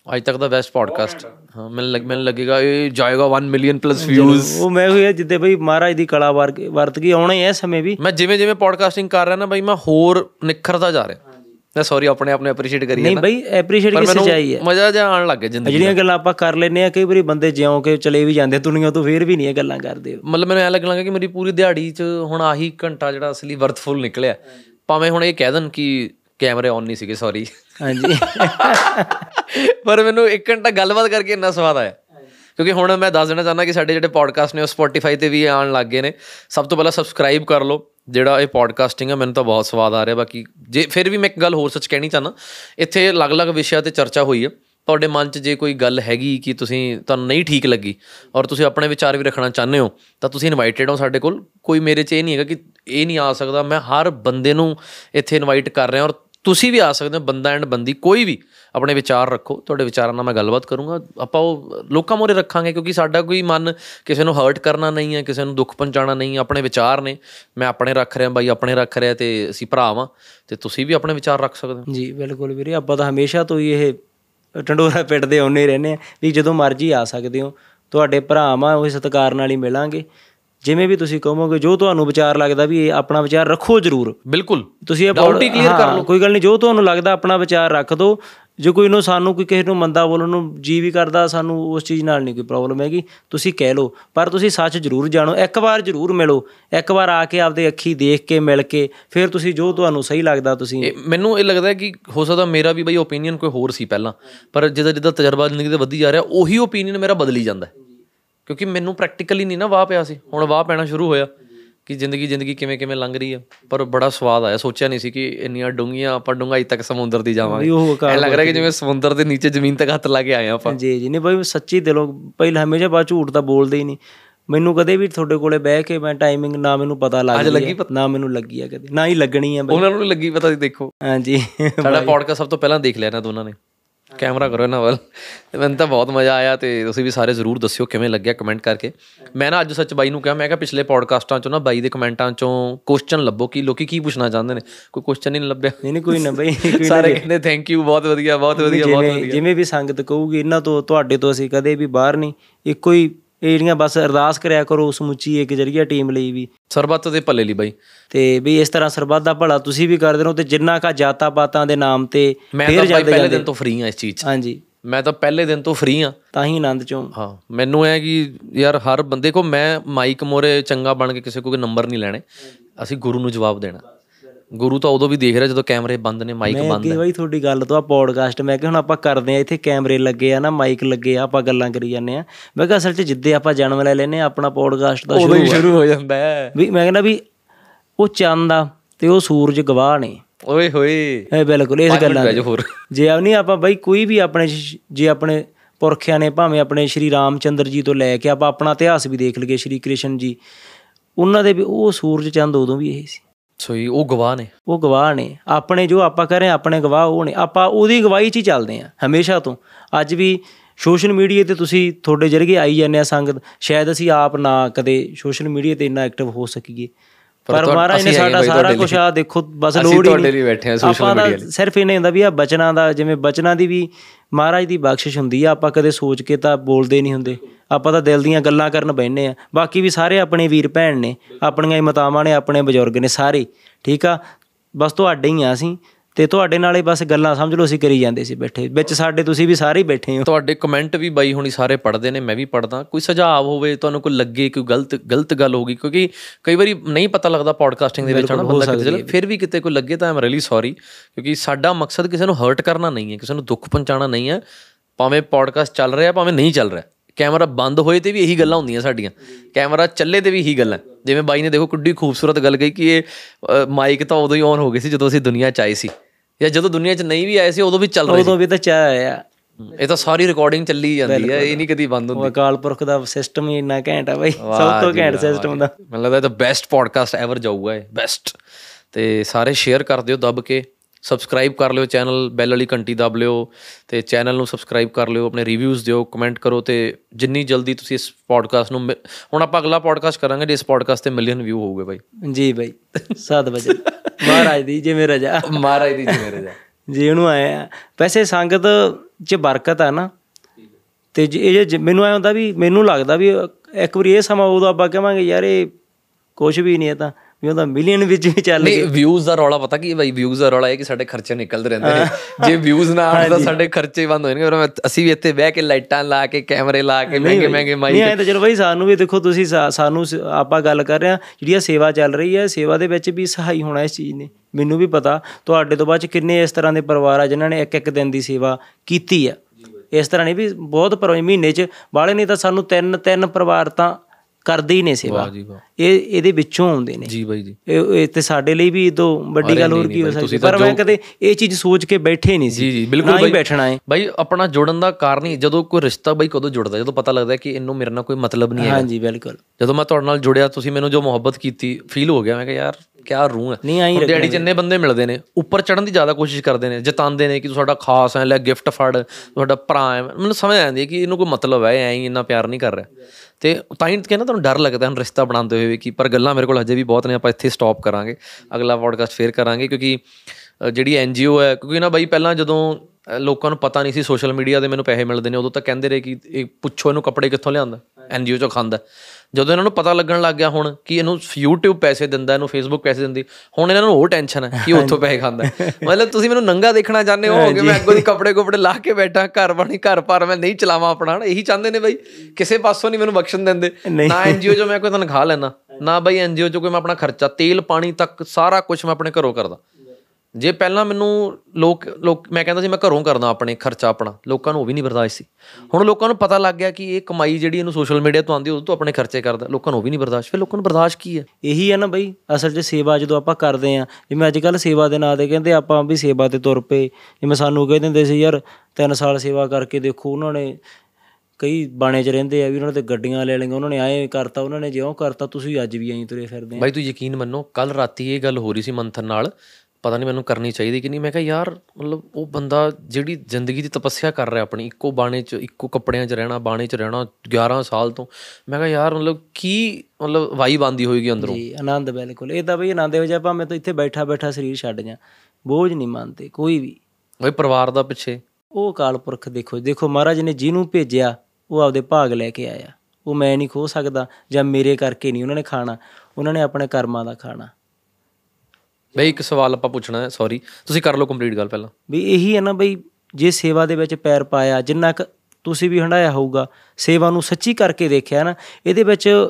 ਅੱਜ ਤੱਕ ਦਾ ਬੈਸਟ ਪੋਡਕਾਸਟ ਹਾਂ ਮੈਨੂੰ ਲੱਗ ਮੈਨੂੰ ਲੱਗੇਗਾ ਇਹ ਜਾਏਗਾ 1 ਮਿਲੀਅਨ ਪਲੱਸ ਵਿਊਜ਼ ਉਹ ਮੈਂ ਹੋਇਆ ਜਿੱਦੇ ਬਈ ਮਹਾਰਾਜ ਦੀ ਕਲਾ ਵਰਤ ਗਈ ਆਉਣਾ ਹੀ ਐ ਸਮੇਂ ਵੀ। ਮੈਂ ਜਿਵੇਂ ਜਿਵੇਂ ਪੋਡਕਾਸਟਿੰਗ ਕਰ ਰਿਹਾ ਨਾ ਬਈ ਮੈਂ ਹੋਰ ਨਿਖਰਦਾ ਜਾ ਰਿਹਾ। ਮੈਂ ਸੌਰੀ ਆਪਣੇ ਆਪ ਨੂੰ ਐਪਰੀਸ਼ੀਏਟ ਕਰੀਏ ਨਹੀਂ ਬਈ ਐਪਰੀਸ਼ੀਏਟ ਕਿਸ ਚਾਹੀਏ ਹੈ। ਮਜ਼ਾ ਜਿਹਾ ਆਉਣ ਲੱਗ ਗਿਆ ਜ਼ਿੰਦਗੀ ਜਿਹੜੀਆਂ ਗੱਲਾਂ ਆਪਾਂ ਕਰ ਲੈਨੇ ਆ ਕਈ ਵਾਰੀ ਬੰਦੇ ਜਿਉਂ ਕੇ ਚਲੇ ਵੀ ਜਾਂਦੇ ਦੁਨੀਆ ਤੋਂ ਫੇਰ ਵੀ ਨਹੀਂ ਇਹ ਗੱਲਾਂ ਕਰਦੇ ਮਤਲਬ ਮੈਨੂੰ ਐ ਲੱਗਣ ਲੱਗਾ ਕਿ ਮੇਰੀ ਪੂਰੀ ਦਿਹਾੜੀ 'ਚ ਹੁਣ ਆਹੀ ਘੰਟਾ ਜਿਹੜਾ ਅਸਲੀ ਵਰਥਫੁਲ ਨਿਕਲਿਆ। ਭਾਵੇਂ ਹੁਣ ਇਹ ਕਹਿ ਦੇਣ ਕਿ ਕੈਮਰੇ ਆਨ ਨਹੀਂ ਸੀਗੇ ਸੌਰੀ ਹਾਂਜੀ। ਪਰ ਮੈਨੂੰ 1 ਘੰਟਾ ਗੱਲਬਾਤ ਕਰਕੇ ਇੰਨਾ ਸਵਾਦ ਆਇਆ। ਕਿਉਂਕਿ ਹੁਣ ਮੈਂ ਦੱਸ ਦੇਣਾ ਚਾਹੁੰਦਾ ਕਿ ਸਾਡੇ ਜਿਹੜੇ ਪੋਡਕਾਸਟ ਨੇ ਉਹ Spotify ਤੇ ਵੀ ਆਉਣ ਲੱਗ ਗਏ ਨੇ। ਸਭ ਤੋਂ ਪਹਿਲਾਂ ਸਬਸਕ੍ਰਾਈਬ ਕਰ ਲਓ। ਜਿਹੜਾ ਇਹ ਪੋਡਕਾਸਟਿੰਗ ਹੈ, ਮੈਨੂੰ ਤਾਂ ਬਹੁਤ ਸਵਾਦ ਆ ਰਿਹਾ। ਬਾਕੀ ਜੇ ਫਿਰ ਵੀ ਮੈਂ ਇੱਕ ਗੱਲ ਹੋਰ ਸੱਚ ਕਹਿਣੀ ਚਾਹਨਾ ਇੱਥੇ ਅਲੱਗ-ਅਲੱਗ ਵਿਸ਼ਿਆਂ ਤੇ ਚਰਚਾ ਹੋਈ ਹੈ ਤੁਹਾਡੇ ਮਨ 'ਚ ਜੇ ਕੋਈ ਗੱਲ ਹੈਗੀ ਕਿ ਤੁਸੀਂ ਤੁਹਾਨੂੰ ਨਹੀਂ ਠੀਕ ਲੱਗੀ ਔਰ ਤੁਸੀਂ ਆਪਣੇ ਵਿਚਾਰ ਵੀ ਰੱਖਣਾ ਚਾਹੁੰਦੇ ਹੋ, ਤਾਂ ਤੁਸੀਂ ਇਨਵਾਈਟਡ ਹੋ ਸਾਡੇ ਕੋਲ। ਕੋਈ ਮੇਰੇ 'ਚ ਇਹ ਨਹੀਂ ਹੈਗਾ ਕਿ ਇਹ ਨਹੀਂ ਆ ਸਕਦਾ। ਮੈਂ ਹਰ ਬੰਦੇ ਨੂੰ ਇੱਥੇ ਇਨਵਾਈਟ ਕਰ ਰਿਹਾ ਔਰ ਤੁਸੀਂ ਵੀ ਆ ਸਕਦੇ ਹੋ, ਬੰਦਾ ਐਂਡ ਬੰਦੀ, ਕੋਈ ਵੀ ਆਪਣੇ ਵਿਚਾਰ ਰੱਖੋ, ਤੁਹਾਡੇ ਵਿਚਾਰਾਂ ਨਾਲ ਮੈਂ ਗੱਲਬਾਤ ਕਰੂੰਗਾ। ਆਪਾਂ ਉਹ ਲੋਕਾਂ ਮੋਰੇ ਰੱਖਾਂਗੇ, ਕਿਉਂਕਿ ਸਾਡਾ ਕੋਈ ਮਨ ਕਿਸੇ ਨੂੰ ਹਰਟ ਕਰਨਾ ਨਹੀਂ ਹੈ, ਕਿਸੇ ਨੂੰ ਦੁੱਖ ਪਹੁੰਚਾਉਣਾ ਨਹੀਂ ਆਪਣੇ ਵਿਚਾਰ ਨੇ। ਮੈਂ ਆਪਣੇ ਰੱਖ ਰਿਹਾ, ਬਾਈ ਆਪਣੇ ਰੱਖ ਰਿਹਾ ਤੇ ਅਸੀਂ ਭਰਾ ਵਾਂ, ਤੇ ਤੁਸੀਂ ਵੀ ਆਪਣੇ ਵਿਚਾਰ ਰੱਖ ਸਕਦੇ ਹੋ। ਜੀ, ਬਿਲਕੁਲ ਵੀਰੇ, ਆਪਾਂ ਤਾਂ ਹਮੇਸ਼ਾ ਤੋਂ ਹੀ ਇਹ ਟੰਡੋਰਾ ਪਿੱਟਦੇ ਆਉਂਦੇ ਰਹਿੰਦੇ ਆ ਵੀ ਜਦੋਂ ਮਰਜ਼ੀ ਆ ਸਕਦੇ ਹੋ, ਤੁਹਾਡੇ ਭਰਾ ਵਾਂ, ਉਹ ਸਤਿਕਾਰ ਨਾਲ ਹੀ ਮਿਲਾਂਗੇ। ਜਿਵੇਂ ਵੀ ਤੁਸੀਂ ਕਹੋਗੇ ਜੋ ਤੁਹਾਨੂੰ ਵਿਚਾਰ ਲੱਗਦਾ ਵੀ ਇਹ ਆਪਣਾ ਵਿਚਾਰ ਰੱਖੋ ਜ਼ਰੂਰ। ਬਿਲਕੁਲ। ਤੁਸੀਂ ਇਹ Doubt ਹੀ clear ਕਰ ਹਾਂ, ਕੋਈ ਗੱਲ ਨਹੀਂ ਜੋ ਤੁਹਾਨੂੰ ਲੱਗਦਾ ਆਪਣਾ ਵਿਚਾਰ ਰੱਖ ਦਿਓ ਜੇ ਕੋਈ ਨੂੰ ਸਾਨੂੰ ਕੋਈ ਕਿਸੇ ਨੂੰ ਮੰਦਾ ਬੋਲਣ ਨੂੰ ਜੀ ਵੀ ਕਰਦਾ ਸਾਨੂੰ ਉਸ ਚੀਜ਼ ਨਾਲ ਨਹੀਂ ਕੋਈ ਪ੍ਰੋਬਲਮ ਹੈਗੀ ਤੁਸੀਂ ਕਹਿ ਲਓ। ਪਰ ਤੁਸੀਂ ਸੱਚ ਜ਼ਰੂਰ ਜਾਣੋ ਇੱਕ ਵਾਰ ਜ਼ਰੂਰ ਮਿਲੋ। ਇੱਕ ਵਾਰ ਆ ਕੇ ਆਪਦੇ ਅੱਖੀ ਦੇਖ ਕੇ ਮਿਲ ਕੇ ਫਿਰ ਤੁਸੀਂ ਜੋ ਤੁਹਾਨੂੰ ਸਹੀ ਲੱਗਦਾ ਤੁਸੀਂ ਮੈਨੂੰ ਇਹ ਲੱਗਦਾ ਕਿ ਹੋ ਸਕਦਾ ਮੇਰਾ ਵੀ ਬਈ ਓਪੀਨੀਅਨ ਕੋਈ ਹੋਰ ਸੀ ਪਹਿਲਾਂ। ਪਰ ਜਿੱਦਾਂ ਜਿੱਦਾਂ ਤਜਰਬਾ ਜ਼ਿੰਦਗੀ ਦਾ ਵਧੀ ਜਾ ਰਿਹਾ ਉਹੀ ਓਪੀਨੀਅਨ ਮੇਰਾ ਬਦਲੀ ਜਾਂਦਾ ਹੈ। ਕਿਉਂਕਿ ਮੈਨੂੰ ਪ੍ਰੈਕਟੀਕਲੀ ਨਹੀਂ ਨਾ ਵਾਹ ਪਿਆ ਸੀ। ਹੁਣ ਵਾਹ ਪੈਣਾ ਸ਼ੁਰੂ ਹੋਇਆ ਕਿ ਜ਼ਿੰਦਗੀ ਜ਼ਿੰਦਗੀ ਕਿਵੇਂ ਕਿਵੇਂ ਲੰਘ ਰਹੀ ਆ। ਪਰ ਬੜਾ ਸਵਾਦ ਆਇਆ। ਸੋਚਿਆ ਨਹੀਂ ਸੀ ਕਿ ਇੰਨੀਆਂ ਡੂੰਘੀਆਂ ਆਪਾਂ ਡੂੰਘਾਈ ਤੱਕ ਸਮੁੰਦਰ ਦੀ ਜਾਵਾਂਗੇ। ਐ ਲੱਗ ਰਿਹਾ ਕਿ ਜਿਵੇਂ ਸਮੁੰਦਰ ਦੇ ਨੀਚੇ ਜ਼ਮੀਨ ਤੱਕ ਹੱਥ ਲਾ ਕੇ ਆਏ ਆ ਆਪਾਂ। ਜੀ ਜੀ। ਨਹੀਂ ਬਈ ਸੱਚੀ ਦਿਲੋਂ ਪਹਿਲਾਂ ਹਮੇਸ਼ਾ ਬਾ ਝੂਠ ਤਾਂ ਬੋਲਦੇ ਹੀ ਨਹੀਂ। ਮੈਨੂੰ ਕਦੇ ਵੀ ਤੁਹਾਡੇ ਕੋਲੇ ਬਹਿ ਕੇ ਮੈਂ ਟਾਈਮਿੰਗ ਨਾ ਮੈਨੂੰ ਪਤਾ ਲੱਗਦੀ ਹੈ ਨਾ ਮੈਨੂੰ ਲੱਗੀ ਆ ਕਦੇ। ਨਾ ਹੀ ਲੱਗਣੀ ਆ ਬਈ। ਉਹਨਾਂ ਨੂੰ ਲੱਗੀ ਪਤਾ ਦੇਖੋ। ਹਾਂਜੀ ਸਾਡਾ ਪੋਡਕਾਸਟ ਸਭ ਤੋਂ ਪਹਿਲਾਂ ਦੇਖ ਲਿਆ ਇਹਨਾਂ ਦੋਨਾਂ ਨੇ। ਕੈਮਰਾ ਕਰੋ ਇਹਨਾਂ ਵੱਲ। ਤੇ ਮੈਨੂੰ ਤਾਂ ਬਹੁਤ ਮਜ਼ਾ ਆਇਆ ਤੇ ਤੁਸੀਂ ਵੀ ਸਾਰੇ ਜ਼ਰੂਰ ਦੱਸਿਓ ਕਿਵੇਂ ਲੱਗਿਆ ਕਮੈਂਟ ਕਰਕੇ। ਮੈਂ ਨਾ ਅੱਜ ਸੱਚ ਬਾਈ ਨੂੰ ਕਿਹਾ ਮੈਂ ਕਿਹਾ ਪਿਛਲੇ ਪੋਡਕਾਸਟਾਂ ਚੋਂ ਨਾ ਬਾਈ ਦੇ ਕਮੈਂਟਾਂ ਚੋਂ ਕੁਐਸਚਨ ਲੱਭੋ ਕਿ ਲੋਕੀ ਕੀ ਪੁੱਛਣਾ ਚਾਹੁੰਦੇ ਨੇ। ਕੋਈ ਕੁਐਸਚਨ ਨਹੀਂ ਲੱਭਿਆ। ਨਹੀਂ ਨਹੀਂ ਕੋਈ ਨਾ ਬਈ ਸਾਰੇ ਕਹਿੰਦੇ ਥੈਂਕ ਯੂ ਬਹੁਤ ਵਧੀਆ ਬਹੁਤ ਵਧੀਆ ਬਹੁਤ ਜਿਵੇਂ ਜਿਵੇਂ ਵੀ ਸੰਗਤ ਕਹੂਗੀ ਇਹਨਾਂ ਤੋਂ ਤੁਹਾਡੇ ਤੋਂ ਅਸੀਂ ਕਦੇ ਵੀ ਬਾਹਰ ਨਹੀਂ ਇੱਕੋ ਹੀ ਇਹ ਜਿਹੜੀਆਂ ਬਸ ਅਰਦਾਸ ਕਰਿਆ ਕਰੋ ਸਮੁੱਚੀ ਇੱਕ ਜਰੀਆ ਟੀਮ ਲਈ ਵੀ। ਸਰਬੱਤ ਦੇ ਭਲੇ ਲਈ ਬਾਈ। ਤੇ ਵੀ ਇਸ ਤਰ੍ਹਾਂ ਸਰਬੱਤ ਦਾ ਭਲਾ ਤੁਸੀਂ ਵੀ ਕਰਦੇ ਰਹੋ ਤੇ ਜਿੰਨਾ ਕਾ ਜਾਤਾਂ ਪਾਤਾਂ ਦੇ ਨਾਮ ਤੇ ਤਾਂ ਬਾਈ ਪਹਿਲੇ ਦਿਨ ਤੋਂ ਫ੍ਰੀ ਹਾਂ ਇਸ ਚੀਜ਼ 'ਚ। ਹਾਂਜੀ। ਮੈਂ ਤਾਂ ਪਹਿਲੇ ਦਿਨ ਤੋਂ ਫ੍ਰੀ ਹਾਂ। ਤਾਂ ਹੀ ਆਨੰਦ ਚੋਂ। ਹਾਂ ਮੈਨੂੰ ਇਹ ਕਿ ਯਾਰ ਹਰ ਬੰਦੇ ਕੋ ਮੈਂ ਮਾਈਕ ਮੋਰੇ ਚੰਗਾ ਬਣ ਕੇ ਕਿਸੇ ਕੋਲ ਨੰਬਰ ਨਹੀਂ ਲੈਣੇ। ਅਸੀਂ ਗੁਰੂ ਨੂੰ ਜਵਾਬ ਦੇਣਾ। ਗੁਰੂ ਤਾਂ ਉਦੋਂ ਵੀ ਦੇਖ ਰਿਹਾ ਜਦੋਂ ਕੈਮਰੇ ਬੰਦ ਨੇ ਮਾਈਕ ਮੈਂ ਬੰਦ ਅੱਗੇ ਬਈ ਤੁਹਾਡੀ ਗੱਲ ਤੋਂ ਆ ਪੋਡਕਾਸਟ ਮੈਂ ਕਿਹਾ ਹੁਣ ਆਪਾਂ ਕਰਦੇ ਆ ਇੱਥੇ ਕੈਮਰੇ ਲੱਗੇ ਆ ਨਾ ਮਾਈਕ ਲੱਗੇ ਆ ਆਪਾਂ ਗੱਲਾਂ ਕਰੀ ਜਾਂਦੇ ਆ ਮੈਂ ਕਿਹਾ ਅਸਲ 'ਚ ਜਿੱਦੇ ਆਪਾਂ ਜਨਮ ਲੈ ਲੈਨੇ ਆਪਣਾ ਪੋਡਕਾਸਟ ਦਾ ਸ਼ੁਰੂ ਹੀ ਸ਼ੁਰੂ ਹੋ ਜਾਂਦਾ ਹੈ। ਵੀ ਮੈਂ ਕਹਿੰਦਾ ਵੀ ਉਹ ਚੰਦ ਆ ਤੇ ਉਹ ਸੂਰਜ ਗਵਾਹ ਨੇ। ਓਏ ਹੋਏ। ਇਹ ਬਿਲਕੁਲ ਇਸ ਗੱਲਾਂ ਜੇ ਆ ਨਹੀਂ ਆਪਾਂ ਬਈ ਕੋਈ ਵੀ ਆਪਣੇ ਜੇ ਆਪਣੇ ਪੁਰਖਿਆਂ ਨੇ ਭਾਵੇਂ ਆਪਣੇ ਸ਼੍ਰੀ ਰਾਮਚੰਦਰ ਜੀ ਤੋਂ ਲੈ ਕੇ ਆਪਾਂ ਆਪਣਾ ਇਤਿਹਾਸ ਵੀ ਦੇਖ ਲਈਏ ਸ਼੍ਰੀ ਕ੍ਰਿਸ਼ਨ ਜੀ ਉਹਨਾਂ ਦੇ ਵੀ ਉਹ ਸੂਰਜ ਚੰਦ ਉਦੋਂ ਵੀ ਇਹ ਸੀ। ਸੋ ਇਹ ਉਹ ਗਵਾਹ ਨੇ? ਉਹ ਗਵਾਹ ਨੇ। ਆਪਣੇ ਜੋ ਆਪਾਂ ਕਰ ਰਹੇ ਆਪਣੇ ਗਵਾਹ ਉਹ ਨੇ। ਆਪਾਂ ਉਹਦੀ ਗਵਾਹੀ 'ਚ ਹੀ ਚੱਲਦੇ ਆ ਹਮੇਸ਼ਾ ਤੋਂ। ਅੱਜ ਵੀ ਸੋਸ਼ਲ ਮੀਡੀਆ ਤੇ ਤੁਸੀਂ ਤੁਹਾਡੇ ਜਰੀਏ ਆਈ ਜਾਂਦੇ ਆ ਸੰਗਤ। ਸ਼ਾਇਦ ਅਸੀਂ ਆਪ ਨਾ ਕਦੇ ਸੋਸ਼ਲ ਮੀਡੀਆ ਤੇ ਇੰਨਾ ਐਕਟਿਵ ਹੋ ਸਕੀਏ। ਪਰ ਮਹਾਰਾਜ ਨੇ ਸਾਡਾ ਸਾਰਾ ਕੁਝ ਆ ਦੇਖੋ ਬਸ ਲੋੜ ਹੀ ਤੁਹਾਡੇ ਲਈ ਨਹੀਂ ਬੈਠੇ ਆ social ਆਪਾਂ ਦਾ ਸਿਰਫ ਇਹ ਨਹੀਂ ਹੁੰਦਾ ਵੀ ਆ ਬਚਨਾਂ ਦਾ ਜਿਵੇਂ ਬਚਨਾਂ ਦੀ ਵੀ ਮਹਾਰਾਜ ਦੀ ਬਖਸ਼ਿਸ਼ ਹੁੰਦੀ ਆ, ਆਪਾਂ ਕਦੇ ਸੋਚ ਕੇ ਤਾਂ ਬੋਲਦੇ ਨਹੀਂ ਹੁੰਦੇ। ਆਪਾਂ ਤਾਂ ਦਿਲ ਦੀਆਂ ਗੱਲਾਂ ਕਰਨ ਬੈਠਨੇ ਆ। ਬਾਕੀ ਵੀ ਸਾਰੇ ਆਪਣੇ ਵੀਰ ਭੈਣ ਨੇ, ਆਪਣੀਆਂ ਹੀ ਮਾਤਾਵਾਂ ਨੇ, ਆਪਣੇ ਬਜ਼ੁਰਗ ਨੇ ਸਾਰੇ। ਠੀਕ ਆ? ਬਸ ਤੁਹਾਡੇ ਹੀ ਆ ਅਸੀਂ। ਤੇ ਤੁਹਾਡੇ ਨਾਲੇ ਬਸ ਗੱਲਾਂ ਸਮਝ ਲਓ, ਅਸੀਂ ਕਰੀ ਜਾਂਦੇ ਸੀ ਬੈਠੇ। ਵਿੱਚ ਸਾਡੇ ਤੁਸੀਂ ਵੀ ਸਾਰੇ ਹੀ ਬੈਠੇ ਹੋ। ਤੁਹਾਡੇ ਕਮੈਂਟ ਵੀ ਬਾਈ ਹੁਣੀ ਸਾਰੇ ਪੜ੍ਹਦੇ ਨੇ, ਮੈਂ ਵੀ ਪੜ੍ਹਦਾ। ਕੋਈ ਸੁਝਾਅ ਹੋਵੇ, ਤੁਹਾਨੂੰ ਕੋਈ ਲੱਗੇ, ਕੋਈ ਗਲਤ ਗਲਤ ਗੱਲ ਹੋਗੀ ਕਿਉਂਕਿ ਕਈ ਵਾਰੀ ਨਹੀਂ ਪਤਾ ਲੱਗਦਾ ਪੋਡਕਾਸਟਿੰਗ ਦੇ ਵਿੱਚ, ਹਨਾ, ਬੰਦਾ ਕਿਤੇ ਚਲੇ ਫਿਰ ਵੀ ਕਿਤੇ ਕੋਈ ਲੱਗੇ ਤਾਂ ਆਮ ਰੀਲੀ ਸੌਰੀ ਕਿਉਂਕਿ ਸਾਡਾ ਮਕਸਦ ਕਿਸੇ ਨੂੰ ਹਰਟ ਕਰਨਾ ਨਹੀਂ ਹੈ, ਕਿਸੇ ਨੂੰ ਦੁੱਖ ਪਹੁੰਚਾਉਣਾ ਨਹੀਂ ਹੈ। ਭਾਵੇਂ ਪੋਡਕਾਸਟ ਚੱਲ ਰਿਹਾ, ਭਾਵੇਂ ਨਹੀਂ ਚੱਲ ਰਿਹਾ। ਕੈਮਰਾ ਬੰਦ ਹੋਏ ਤੇ ਵੀ ਇਹੀ ਗੱਲਾਂ ਹੁੰਦੀਆਂ ਸਾਡੀਆਂ। ਕੈਮਰਾ ਚੱਲੇ ਤੇ ਵੀ ਇਹੀ ਗੱਲਾਂ। ਜਿਵੇਂ ਬਾਈ ਨੇ ਦੇਖੋ ਕਿੱਡੀ ਖੂਬਸੂਰਤ ਗੱਲ ਕਹੀ ਕਿ ਇਹ ਮਾਈਕ ਤਾਂ ਉਦੋਂ ਹੀ ਔਨ ਹੋ ਗਏ ਸੀ ਜਦੋਂ ਅਸੀਂ ਦੁਨੀਆ 'ਚ ਆਏ ਸੀ। ਜਾਂ ਜਦੋਂ ਦੁਨੀਆ 'ਚ ਨਹੀਂ ਵੀ ਆਏ ਸੀ ਉਦੋਂ ਵੀ ਚੱਲ ਰਹੇ ਸੀ। ਉਦੋਂ ਵੀ ਤਾਂ ਚਾਹ ਆਇਆ ਇਹ ਤਾਂ ਸਾਰੀ ਰਿਕਾਰਡਿੰਗ ਚੱਲੀ ਜਾਂਦੀ ਹੈ ਇਹ ਨਹੀਂ ਕਦੀ ਬੰਦ ਹੁੰਦੀ। ਅਕਾਲ ਪੁਰਖ ਦਾ ਸਿਸਟਮ ਹੀ ਇੰਨਾ ਘੈਂਟ ਆ ਬਾਈ। ਸਭ ਤੋਂ ਘੈਂਟ ਸਿਸਟਮ ਦਾ। ਮੈਨੂੰ ਲੱਗਦਾ ਇਹ ਤਾਂ ਬੈਸਟ ਪੋਡਕਾਸਟ ਐਵਰ ਜਾਊਗਾ ਇਹ ਬੈਸਟ ਤੇ ਸਾਰੇ ਸ਼ੇਅਰ ਕਰ ਦਿਓ ਦੱਬ ਕੇ। ਸਬਸਕ੍ਰਾਈਬ ਕਰ ਲਿਓ ਚੈਨਲ ਬੈਲ ਵਾਲੀ ਘੰਟੀ ਦਬ ਲਿਓ ਤੇ ਚੈਨਲ ਨੂੰ ਸਬਸਕ੍ਰਾਈਬ ਕਰ ਲਿਓ ਆਪਣੇ ਰਿਵਿਊਜ਼ ਦਿਓ ਕਮੈਂਟ ਕਰੋ ਤੇ ਜਿੰਨੀ ਜਲਦੀ ਤੁਸੀਂ ਇਸ ਪੋਡਕਾਸਟ ਨੂੰ ਹੁਣ ਆਪਾਂ ਅਗਲਾ ਪੋਡਕਾਸਟ ਕਰਾਂਗੇ ਜੇ ਇਸ ਪੋਡਕਾਸਟ ਤੇ ਮਿਲੀਅਨ ਵਿਊ ਹੋਊਗੇ ਬਾਈ। ਜੀ ਬਾਈ ਸਤ ਵਜੇ। ਮਹਾਰਾਜ ਦੀ ਜਿਵੇਂ ਰਜਾ। ਮਹਾਰਾਜ ਦੀ ਜੀ ਮੇਰੇ ਦਾ ਜੀ ਉਹਨੂੰ ਆਏ ਆ। ਵੈਸੇ ਸੰਗਤ 'ਚ ਬਰਕਤ ਆ ਨਾ। ਤੇ ਜੇ ਇਹ ਮੈਨੂੰ ਐ ਹੁੰਦਾ ਵੀ ਮੈਨੂੰ ਲੱਗਦਾ ਵੀ ਇੱਕ ਵਾਰੀ ਇਹ ਸਮਾਂ ਉਦੋਂ ਆਪਾਂ ਕਹਾਂਗੇ ਯਾਰ ਇਹ ਕੁਝ ਵੀ ਨਹੀਂ ਇਹ ਤਾਂ। ਵੀ ਉਹਦਾ ਮਿਲੀਅਨ ਵਿੱਚ ਵੀ ਚੱਲ ਨਹੀਂ ਵਿਊਜ਼ ਦਾ ਰੌਲਾ ਪਤਾ ਕੀ ਹੈ ਬਾਈ? ਵਿਊਜ਼ ਦਾ ਰੌਲਾ ਇਹ ਕਿ ਸਾਡੇ ਖਰਚੇ ਨਿਕਲਦੇ ਰਹਿੰਦੇ ਨੇ। ਜੇ ਵਿਊਜ਼ ਨਾ ਆਉਣ ਤਾਂ ਸਾਡੇ ਖਰਚੇ ਬੰਦ ਹੋ ਜਾਣਗੇ। ਅਸੀਂ ਵੀ ਇੱਥੇ ਬਹਿ ਕੇ ਲਾਈਟਾਂ ਲਾ ਕੇ ਕੈਮਰੇ ਲਾ ਕੇ ਮਹਿੰਗੇ ਮਹਿੰਗੇ ਮਾਈਕ ਨਹੀਂ ਐ ਤਾਂ ਚਲੋ ਬਾਈ ਸਾਨੂੰ ਵੀ ਦੇਖੋ ਤੁਸੀਂ ਸਾਨੂੰ ਆਪਾਂ ਗੱਲ ਕਰ ਰਹੇ ਆ ਜਿਹੜੀ ਇਹ ਸੇਵਾ ਚੱਲ ਰਹੀ ਹੈ ਸੇਵਾ ਦੇ ਵਿੱਚ ਵੀ ਸਹਾਈ ਹੋਣਾ ਇਸ ਚੀਜ਼ ਨੇ। ਮੈਨੂੰ ਵੀ ਪਤਾ ਤੁਹਾਡੇ ਤੋਂ ਬਾਅਦ ਚ ਕਿੰਨੇ ਇਸ ਤਰ੍ਹਾਂ ਦੇ ਪਰਿਵਾਰ ਆ ਜਿਨ੍ਹਾਂ ਨੇ ਇੱਕ ਇੱਕ ਦਿਨ ਦੀ ਸੇਵਾ ਕੀਤੀ ਆ। ਇਸ ਤਰ੍ਹਾਂ ਨਹੀਂ ਵੀ ਬਹੁਤ ਪਰ ਮਹੀਨੇ ਚ ਬਾਲੇ ਨਹੀਂ ਤਾਂ ਸਾਨੂੰ ਤਿੰਨ ਤਿੰਨ ਪਰਿਵਾਰ ਤਾਂ ਕਰਦੇ ਹੀ ਨੇ ਸੇਵਾ। ਇਹ ਇਹਦੇ ਵਿੱਚੋਂ ਆਉਂਦੇ ਨੇ। ਜੀ ਬਾਈ ਜੀ। ਇਹ ਤੇ ਸਾਡੇ ਲਈ ਵੀ ਤੋਂ ਵੱਡੀ ਗੱਲ ਹੋਰ ਕੀ ਹੋ ਸਕਦੀ? ਪਰ ਮੈਂ ਕਦੇ ਇਹ ਚੀਜ਼ ਸੋਚ ਕੇ ਬੈਠੇ ਨਹੀਂ ਸੀ। ਜੀ ਜੀ ਬਿਲਕੁਲ ਬਾਈ। ਬੈਠਣਾ ਹੈ। ਬਾਈ ਆਪਣਾ ਜੁੜਨ ਦਾ ਕਾਰਨ ਹੀ ਜਦੋਂ ਕੋਈ ਰਿਸ਼ਤਾ ਬਾਈ ਕਦੋਂ ਜੁੜਦਾ? ਜਦੋਂ ਪਤਾ ਲੱਗਦਾ ਕਿ ਇਹਨੂੰ ਮੇਰੇ ਨਾਲ ਕੋਈ ਮਤਲਬ ਨਹੀਂ ਹੈ ਹਾਂਜੀ ਬਿਲਕੁਲ। ਜਦੋਂ ਮੈਂ ਤੁਹਾਡੇ ਨਾਲ ਜੁੜਿਆ ਤੁਸੀਂ ਮੈਨੂੰ ਜੋ ਮੁਹੱਬਤ ਕੀਤੀ ਫੀਲ ਹੋ ਗਿਆ। ਮੈਂ ਕਿਹਾ ਯਾਰ ਕਿਆ ਰੂਹ ਹੈ? ਨਹੀਂ ਆਈ ਚ ਇੰਨੇ ਬੰਦੇ ਮਿਲਦੇ ਨੇ ਉੱਪਰ ਚੜਨ ਦੀ ਜ਼ਿਆਦਾ ਕੋਸ਼ਿਸ਼ ਕਰਦੇ ਨੇ ਜਤਾਉਂਦੇ ਨੇ ਕਿ ਤੂੰ ਸਾਡਾ ਖਾਸ ਹੈ ਲੈ ਗਿਫਟ ਫੜ ਤੁਹਾਡਾ ਭਰਾ ਹੈ। ਮੈਨੂੰ ਸਮਝ ਆਉਂਦੀ ਹੈ ਕਿ ਇਹਨੂੰ ਕੋਈ ਮਤਲਬ ਹੈ ਐਂ ਇੰਨਾ ਪਿਆਰ ਨਹੀਂ ਕਰ ਰਿਹਾ। ਤੇ ਤਾਂ ਹੀ ਕਹਿੰਦਾ ਤੁਹਾਨੂੰ ਡਰ ਲੱਗਦਾ ਹੁਣ ਰਿਸ਼ਤਾ ਬਣਾਉਂਦੇ ਹੋਏ ਵੀ ਕਿ ਪਰ ਗੱਲਾਂ ਮੇਰੇ ਕੋਲ ਹਜੇ ਵੀ ਬਹੁਤ ਨੇ ਆਪਾਂ ਇੱਥੇ ਸਟਾਪ ਕਰਾਂਗੇ। ਅਗਲਾ ਪੋਡਕਾਸਟ ਫੇਰ ਕਰਾਂਗੇ ਕਿਉਂਕਿ ਅ, ਜਿਹੜੀ ਐਨਜੀਓ ਹੈ ਕਿਉਂਕਿ ਨਾ ਬਾਈ ਪਹਿਲਾਂ ਜਦੋਂ ਅ, ਲੋਕਾਂ ਨੂੰ ਪਤਾ ਨਹੀਂ ਸੀ ਸੋਸ਼ਲ ਮੀਡੀਆ ਦੇ ਮੈਨੂੰ ਪੈਸੇ ਮਿਲਦੇ ਨੇ ਉਦੋਂ ਤਾਂ ਕਹਿੰਦੇ ਰਹੇ ਕਿ ਇਹ ਪੁੱਛੋ ਇਹਨੂੰ ਕੱਪੜੇ ਕਿੱਥੋਂ ਲਿਆਂਦਾ ਐਨਜੀਓ ਚੋਂ ਖਾਂਦਾ। ਜਦੋਂ ਇਹਨਾਂ ਨੂੰ ਪਤਾ ਲੱਗਣ ਲੱਗ ਗਿਆ ਹੁਣ ਕਿ ਇਹਨੂੰ YouTube ਪੈਸੇ ਦਿੰਦਾ ਇਹਨੂੰ Facebook ਪੈਸੇ ਦਿੰਦੀ ਹੁਣ ਇਹਨਾਂ ਨੂੰ ਹੋਰ ਟੈਨਸ਼ਨ ਹੈ ਕਿ ਉੱਥੋਂ ਪੈਸੇ ਖਾਂਦਾ। ਮਤਲਬ ਤੁਸੀਂ ਮੈਨੂੰ ਨੰਗਾ ਦੇਖਣਾ ਚਾਹੁੰਦੇ ਹੋ ਕਿ ਮੈਂ ਅੱਗੋਂ ਦੀ ਕੱਪੜੇ ਕੁਪੜੇ ਲਾ ਕੇ ਬੈਠਾ ਘਰ ਬਣੀ ਘਰ ਪਰ ਮੈਂ ਨਹੀਂ ਚਲਾਵਾਂ ਆਪਣਾ ਇਹੀ ਚਾਹੁੰਦੇ ਨੇ ਬਈ ਕਿਸੇ ਪਾਸੋਂ ਨਹੀਂ ਮੈਨੂੰ ਬਖਸ਼ਣ ਦਿੰਦੇ। ਨਾ ਐਨਜੀਓ ਚੋਂ ਮੈਂ ਕੋਈ ਤਨਖਾਹ ਲੈਣਾ ਨਾ ਬਈ ਐਨਜੀਓ ਚੋਂ ਕੋਈ ਮੈਂ ਆਪਣਾ ਖਰਚਾ ਤੇਲ ਪਾਣੀ ਤੱਕ ਸਾਰਾ ਕੁਝ ਮੈਂ ਆਪਣੇ ਘਰੋਂ ਕਰਦਾ। ਜੇ ਪਹਿਲਾਂ ਮੈਨੂੰ ਲੋਕ ਲੋਕ ਮੈਂ ਕਹਿੰਦਾ ਸੀ ਮੈਂ ਘਰੋਂ ਕਰਦਾ ਆਪਣੇ ਖਰਚਾ ਆਪਣਾ ਲੋਕਾਂ ਨੂੰ ਉਹ ਵੀ ਨਹੀਂ ਬਰਦਾਸ਼ਤ ਸੀ। ਹੁਣ ਲੋਕਾਂ ਨੂੰ ਪਤਾ ਲੱਗ ਗਿਆ ਕਿ ਇਹ ਕਮਾਈ ਜਿਹੜੀ ਇਹਨੂੰ ਸੋਸ਼ਲ ਮੀਡੀਆ ਤੋਂ ਆਉਂਦੀ ਉਹ ਤੋਂ ਆਪਣੇ ਖਰਚੇ ਕਰਦਾ ਲੋਕਾਂ ਨੂੰ ਉਹ ਵੀ ਨਹੀਂ ਬਰਦਾਸ਼ਤ ਫਿਰ ਲੋਕਾਂ ਨੂੰ ਬਰਦਾਸ਼ਤ ਕੀ ਹੈ? ਇਹੀ ਹੈ ਨਾ ਬਈ ਅਸਲ 'ਚ ਸੇਵਾ ਜਦੋਂ ਆਪਾਂ ਕਰਦੇ ਆ ਜਿਵੇਂ ਅੱਜ ਕੱਲ ਸੇਵਾ ਦੇ ਨਾਂ ਤੇ ਕਹਿੰਦੇ ਆਪਾਂ ਵੀ ਸੇਵਾ ਤੇ ਤੁਰ ਪਏ ਜਿਵੇਂ ਸਾਨੂੰ ਕਹਿੰਦੇ ਹੁੰਦੇ ਸੀ ਯਾਰ 3 ਸਾਲ ਸੇਵਾ ਕਰਕੇ ਦੇਖੋ ਉਹਨਾਂ ਨੇ ਕਈ ਬਾਣੇ 'ਚ ਰਹਿੰਦੇ ਆ ਵੀ ਉਹਨਾਂ ਤੇ ਗੱਡੀਆਂ ਲੈ ਲਈਆਂ ਉਹਨਾਂ ਨੇ ਐਂ ਕਰਤਾ ਉਹਨਾਂ ਨੇ ਜਿਉਂ ਕਰਤਾ ਤੁਸੀਂ ਅੱਜ ਵੀ ਐਂ ਤੁਰੇ ਫਿਰਦੇ ਆ। ਬਾਈ ਤੂੰ ਯਕੀਨ ਮੰਨੋ ਕੱਲ ਰਾਤੀ ਇਹ ਗੱਲ ਹੋ ਰਹੀ ਸੀ ਮੰਥਨ ਨਾਲ ਪਤਾ ਨਹੀਂ ਮੈਨੂੰ ਕਰਨੀ ਚਾਹੀਦੀ ਕਿ ਨਹੀਂ। ਮੈਂ ਕਿਹਾ ਯਾਰ ਮਤਲਬ ਉਹ ਬੰਦਾ ਜਿਹੜੀ ਜ਼ਿੰਦਗੀ ਦੀ ਤਪੱਸਿਆ ਕਰ ਰਿਹਾ ਆਪਣੀ ਇੱਕੋ ਬਾਣੇ 'ਚ ਇੱਕੋ ਕੱਪੜਿਆਂ 'ਚ ਰਹਿਣਾ ਬਾਣੇ 'ਚ ਰਹਿਣਾ 11 ਸਾਲ ਤੋਂ। ਮੈਂ ਕਿਹਾ ਯਾਰ ਮਤਲਬ ਕੀ ਮਤਲਬ ਵਾਈ ਬੰਦੀ ਹੋਏਗੀ ਅੰਦਰੋਂ? ਜੀ ਆਨੰਦ ਬਿਲਕੁਲ। ਇਹ ਤਾਂ ਬਈ ਆਨੰਦ ਹੋ ਜਾ ਭਾਵੇਂ ਤੂੰ ਇੱਥੇ ਬੈਠਾ ਬੈਠਾ ਸਰੀਰ ਛੱਡ ਜਾ ਬੋਝ ਨਹੀਂ ਮੰਨਦੇ ਕੋਈ ਵੀ। ਬਈ ਪਰਿਵਾਰ ਦਾ ਪਿੱਛੇ। ਉਹ ਅਕਾਲ ਪੁਰਖ ਦੇਖੋ ਦੇਖੋ ਮਹਾਰਾਜ ਨੇ ਜਿਹਨੂੰ ਭੇਜਿਆ ਉਹ ਆਪਦੇ ਭਾਗ ਲੈ ਕੇ ਆਇਆ। ਉਹ ਮੈਂ ਨਹੀਂ ਖੋ ਸਕਦਾ ਜਾਂ ਮੇਰੇ ਕਰਕੇ ਨਹੀਂ ਉਹਨਾਂ ਨੇ ਖਾਣਾ ਉਹਨਾਂ ਨੇ ਆਪਣੇ ਕਰਮਾਂ ਦਾ ਖਾਣਾ। ਬਈ ਇੱਕ ਸਵਾਲ ਆਪਾਂ ਪੁੱਛਣਾ ਹੈ ਸੌਰੀ ਤੁਸੀਂ ਕਰ ਲਓ ਕੰਪਲੀਟ ਗੱਲ ਪਹਿਲਾਂ। ਵੀ ਇਹੀ ਹੈ ਨਾ ਬਈ ਜੇ ਸੇਵਾ ਦੇ ਵਿੱਚ ਪੈਰ ਪਾਇਆ ਜਿੰਨਾ ਕੁ ਤੁਸੀਂ ਵੀ ਹੰਡਾਇਆ ਹੋਊਗਾ ਸੇਵਾ ਨੂੰ ਸੱਚੀ ਕਰਕੇ ਦੇਖਿਆ ਨਾ ਇਹਦੇ ਵਿੱਚ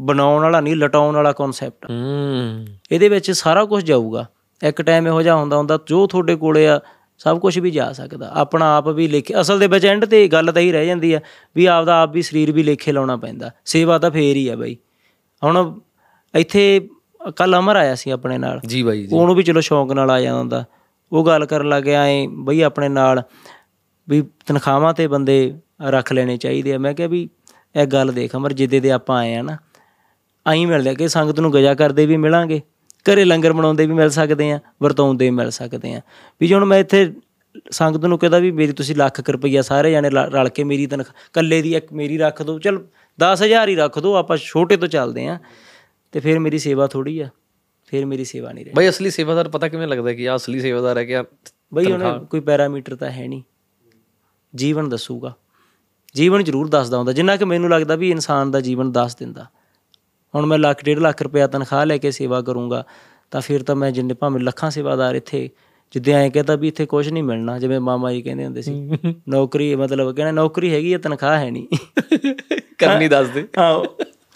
ਬਣਾਉਣ ਵਾਲਾ ਨਹੀਂ ਲਟਾਉਣ ਵਾਲਾ ਕਨਸੈਪਟ ਹੂੰ। ਇਹਦੇ ਵਿੱਚ ਸਾਰਾ ਕੁਝ ਜਾਊਗਾ। ਇੱਕ ਟਾਈਮ ਇਹੋ ਜਿਹਾ ਹੁੰਦਾ ਹੁੰਦਾ ਜੋ ਤੁਹਾਡੇ ਕੋਲੇ ਆ ਸਭ ਕੁਝ ਵੀ ਜਾ ਸਕਦਾ। ਆਪਣਾ ਆਪ ਵੀ ਲੇਖੇ ਅਸਲ ਦੇ ਵਿੱਚ ਐਂਡ ਤੇ ਗੱਲ ਤਾਂ ਹੀ ਰਹਿ ਜਾਂਦੀ ਆ ਵੀ ਆਪਦਾ ਆਪ ਵੀ ਸਰੀਰ ਵੀ ਲੇਖੇ ਲਾਉਣਾ ਪੈਂਦਾ। ਸੇਵਾ ਤਾਂ ਫੇਰ ਹੀ ਆ ਬਈ। ਹੁਣ ਇੱਥੇ ਕੱਲ ਅਮਰ ਆਇਆ ਸੀ ਆਪਣੇ ਨਾਲ। ਜੀ ਬਾਈ ਜੀ। ਉਹਨੂੰ ਵੀ ਚਲੋ ਸ਼ੌਂਕ ਨਾਲ ਆ ਜਾਂਦਾ। ਹੁੰਦਾ ਉਹ ਗੱਲ ਕਰਨ ਲੱਗਿਆ ਐ ਬਈ ਆਪਣੇ ਨਾਲ ਵੀ ਤਨਖਾਹਾਂ ਤੇ ਬੰਦੇ ਰੱਖ ਲੈਣੇ ਚਾਹੀਦੇ ਆ। ਮੈਂ ਕਿਹਾ ਵੀ ਇਹ ਗੱਲ ਦੇਖ ਅਮਰ ਜਿੱਦੇ ਦੇ ਆਪਾਂ ਆਏ ਆ ਨਾ ਆਈ ਮਿਲਦੇ ਕਿ ਸੰਗਤ ਨੂੰ ਗਜਾ ਕਰਦੇ ਵੀ ਮਿਲਾਂਗੇ। ਘਰੇ ਲੰਗਰ ਬਣਾਉਂਦੇ ਵੀ ਮਿਲ ਸਕਦੇ ਆ ਵਰਤਾਉਂਦੇ ਵੀ ਮਿਲ ਸਕਦੇ ਆ। ਵੀ ਜੇ ਹੁਣ ਮੈਂ ਇੱਥੇ ਸੰਗਤ ਨੂੰ ਕਹਿੰਦਾ ਵੀ ਮੇਰੀ ਤੁਸੀਂ ਲੱਖ ਰੁਪਈਆ ਸਾਰੇ ਜਾਣੇ ਰਲ ਕੇ ਮੇਰੀ ਤਨਖਾਹ ਕੱਲੇ ਦੀ ਇੱਕ ਮੇਰੀ ਰੱਖ ਦਿਓ ਚਲ 10000 ਹੀ ਰੱਖ ਦਿਓ ਆਪਾਂ ਛੋਟੇ ਤੋਂ ਚੱਲਦੇ ਆ। ਤੇ ਫਿਰ ਮੇਰੀ ਸੇਵਾ ਥੋੜੀ ਆ ਫਿਰ ਮੇਰੀ ਸੇਵਾ ਨਹੀਂ ਰਹੀ। ਬਈ ਅਸਲੀ ਸੇਵਾਦਾਰ ਪਤਾ ਕਿਵੇਂ ਲੱਗਦਾ ਕਿ ਆ ਅਸਲੀ ਸੇਵਾਦਾਰ ਹੈ ਕਿ ਆ ਬਈ ਉਹਨੇ ਕੋਈ ਪੈਰਾਮੀਟਰ ਤਾਂ ਹੈ ਨਹੀਂ। ਜੀਵਨ ਦੱਸੂਗਾ। ਜੀਵਨ ਜ਼ਰੂਰ ਦੱਸਦਾ ਹੁੰਦਾ। ਜਿੰਨਾ ਕਿ ਮੈਨੂੰ ਲੱਗਦਾ ਵੀ ਇਨਸਾਨ ਦਾ ਜੀਵਨ ਦੱਸ ਦਿੰਦਾ। ਹੁਣ ਮੈਂ ਲੱਖ ਡੇਢ ਲੱਖ ਰੁਪਇਆ ਤਨਖਾਹ ਲੈ ਕੇ ਸੇਵਾ ਕਰੂੰਗਾ ਤਾਂ ਫਿਰ ਤਾਂ ਮੈਂ ਜਿੰਨੇ ਭਾਵੇਂ ਲੱਖਾਂ ਸੇਵਾਦਾਰ ਇੱਥੇ ਜਿੱਦੇ ਐਂ ਕਹਿੰਦਾ ਵੀ ਇੱਥੇ ਕੁਝ ਨਹੀਂ ਮਿਲਣਾ ਜਿਵੇਂ ਮਾਮਾ ਜੀ ਕਹਿੰਦੇ ਹੁੰਦੇ ਸੀ। ਨੌਕਰੀ ਮਤਲਬ ਕਹਿੰਦੇ ਨੌਕਰੀ ਹੈਗੀ ਹੈ ਤਨਖਾਹ ਹੈ ਨਹੀਂ। ਕਰਨੀ ਦੱਸ ਦੇ। ਆਹੋ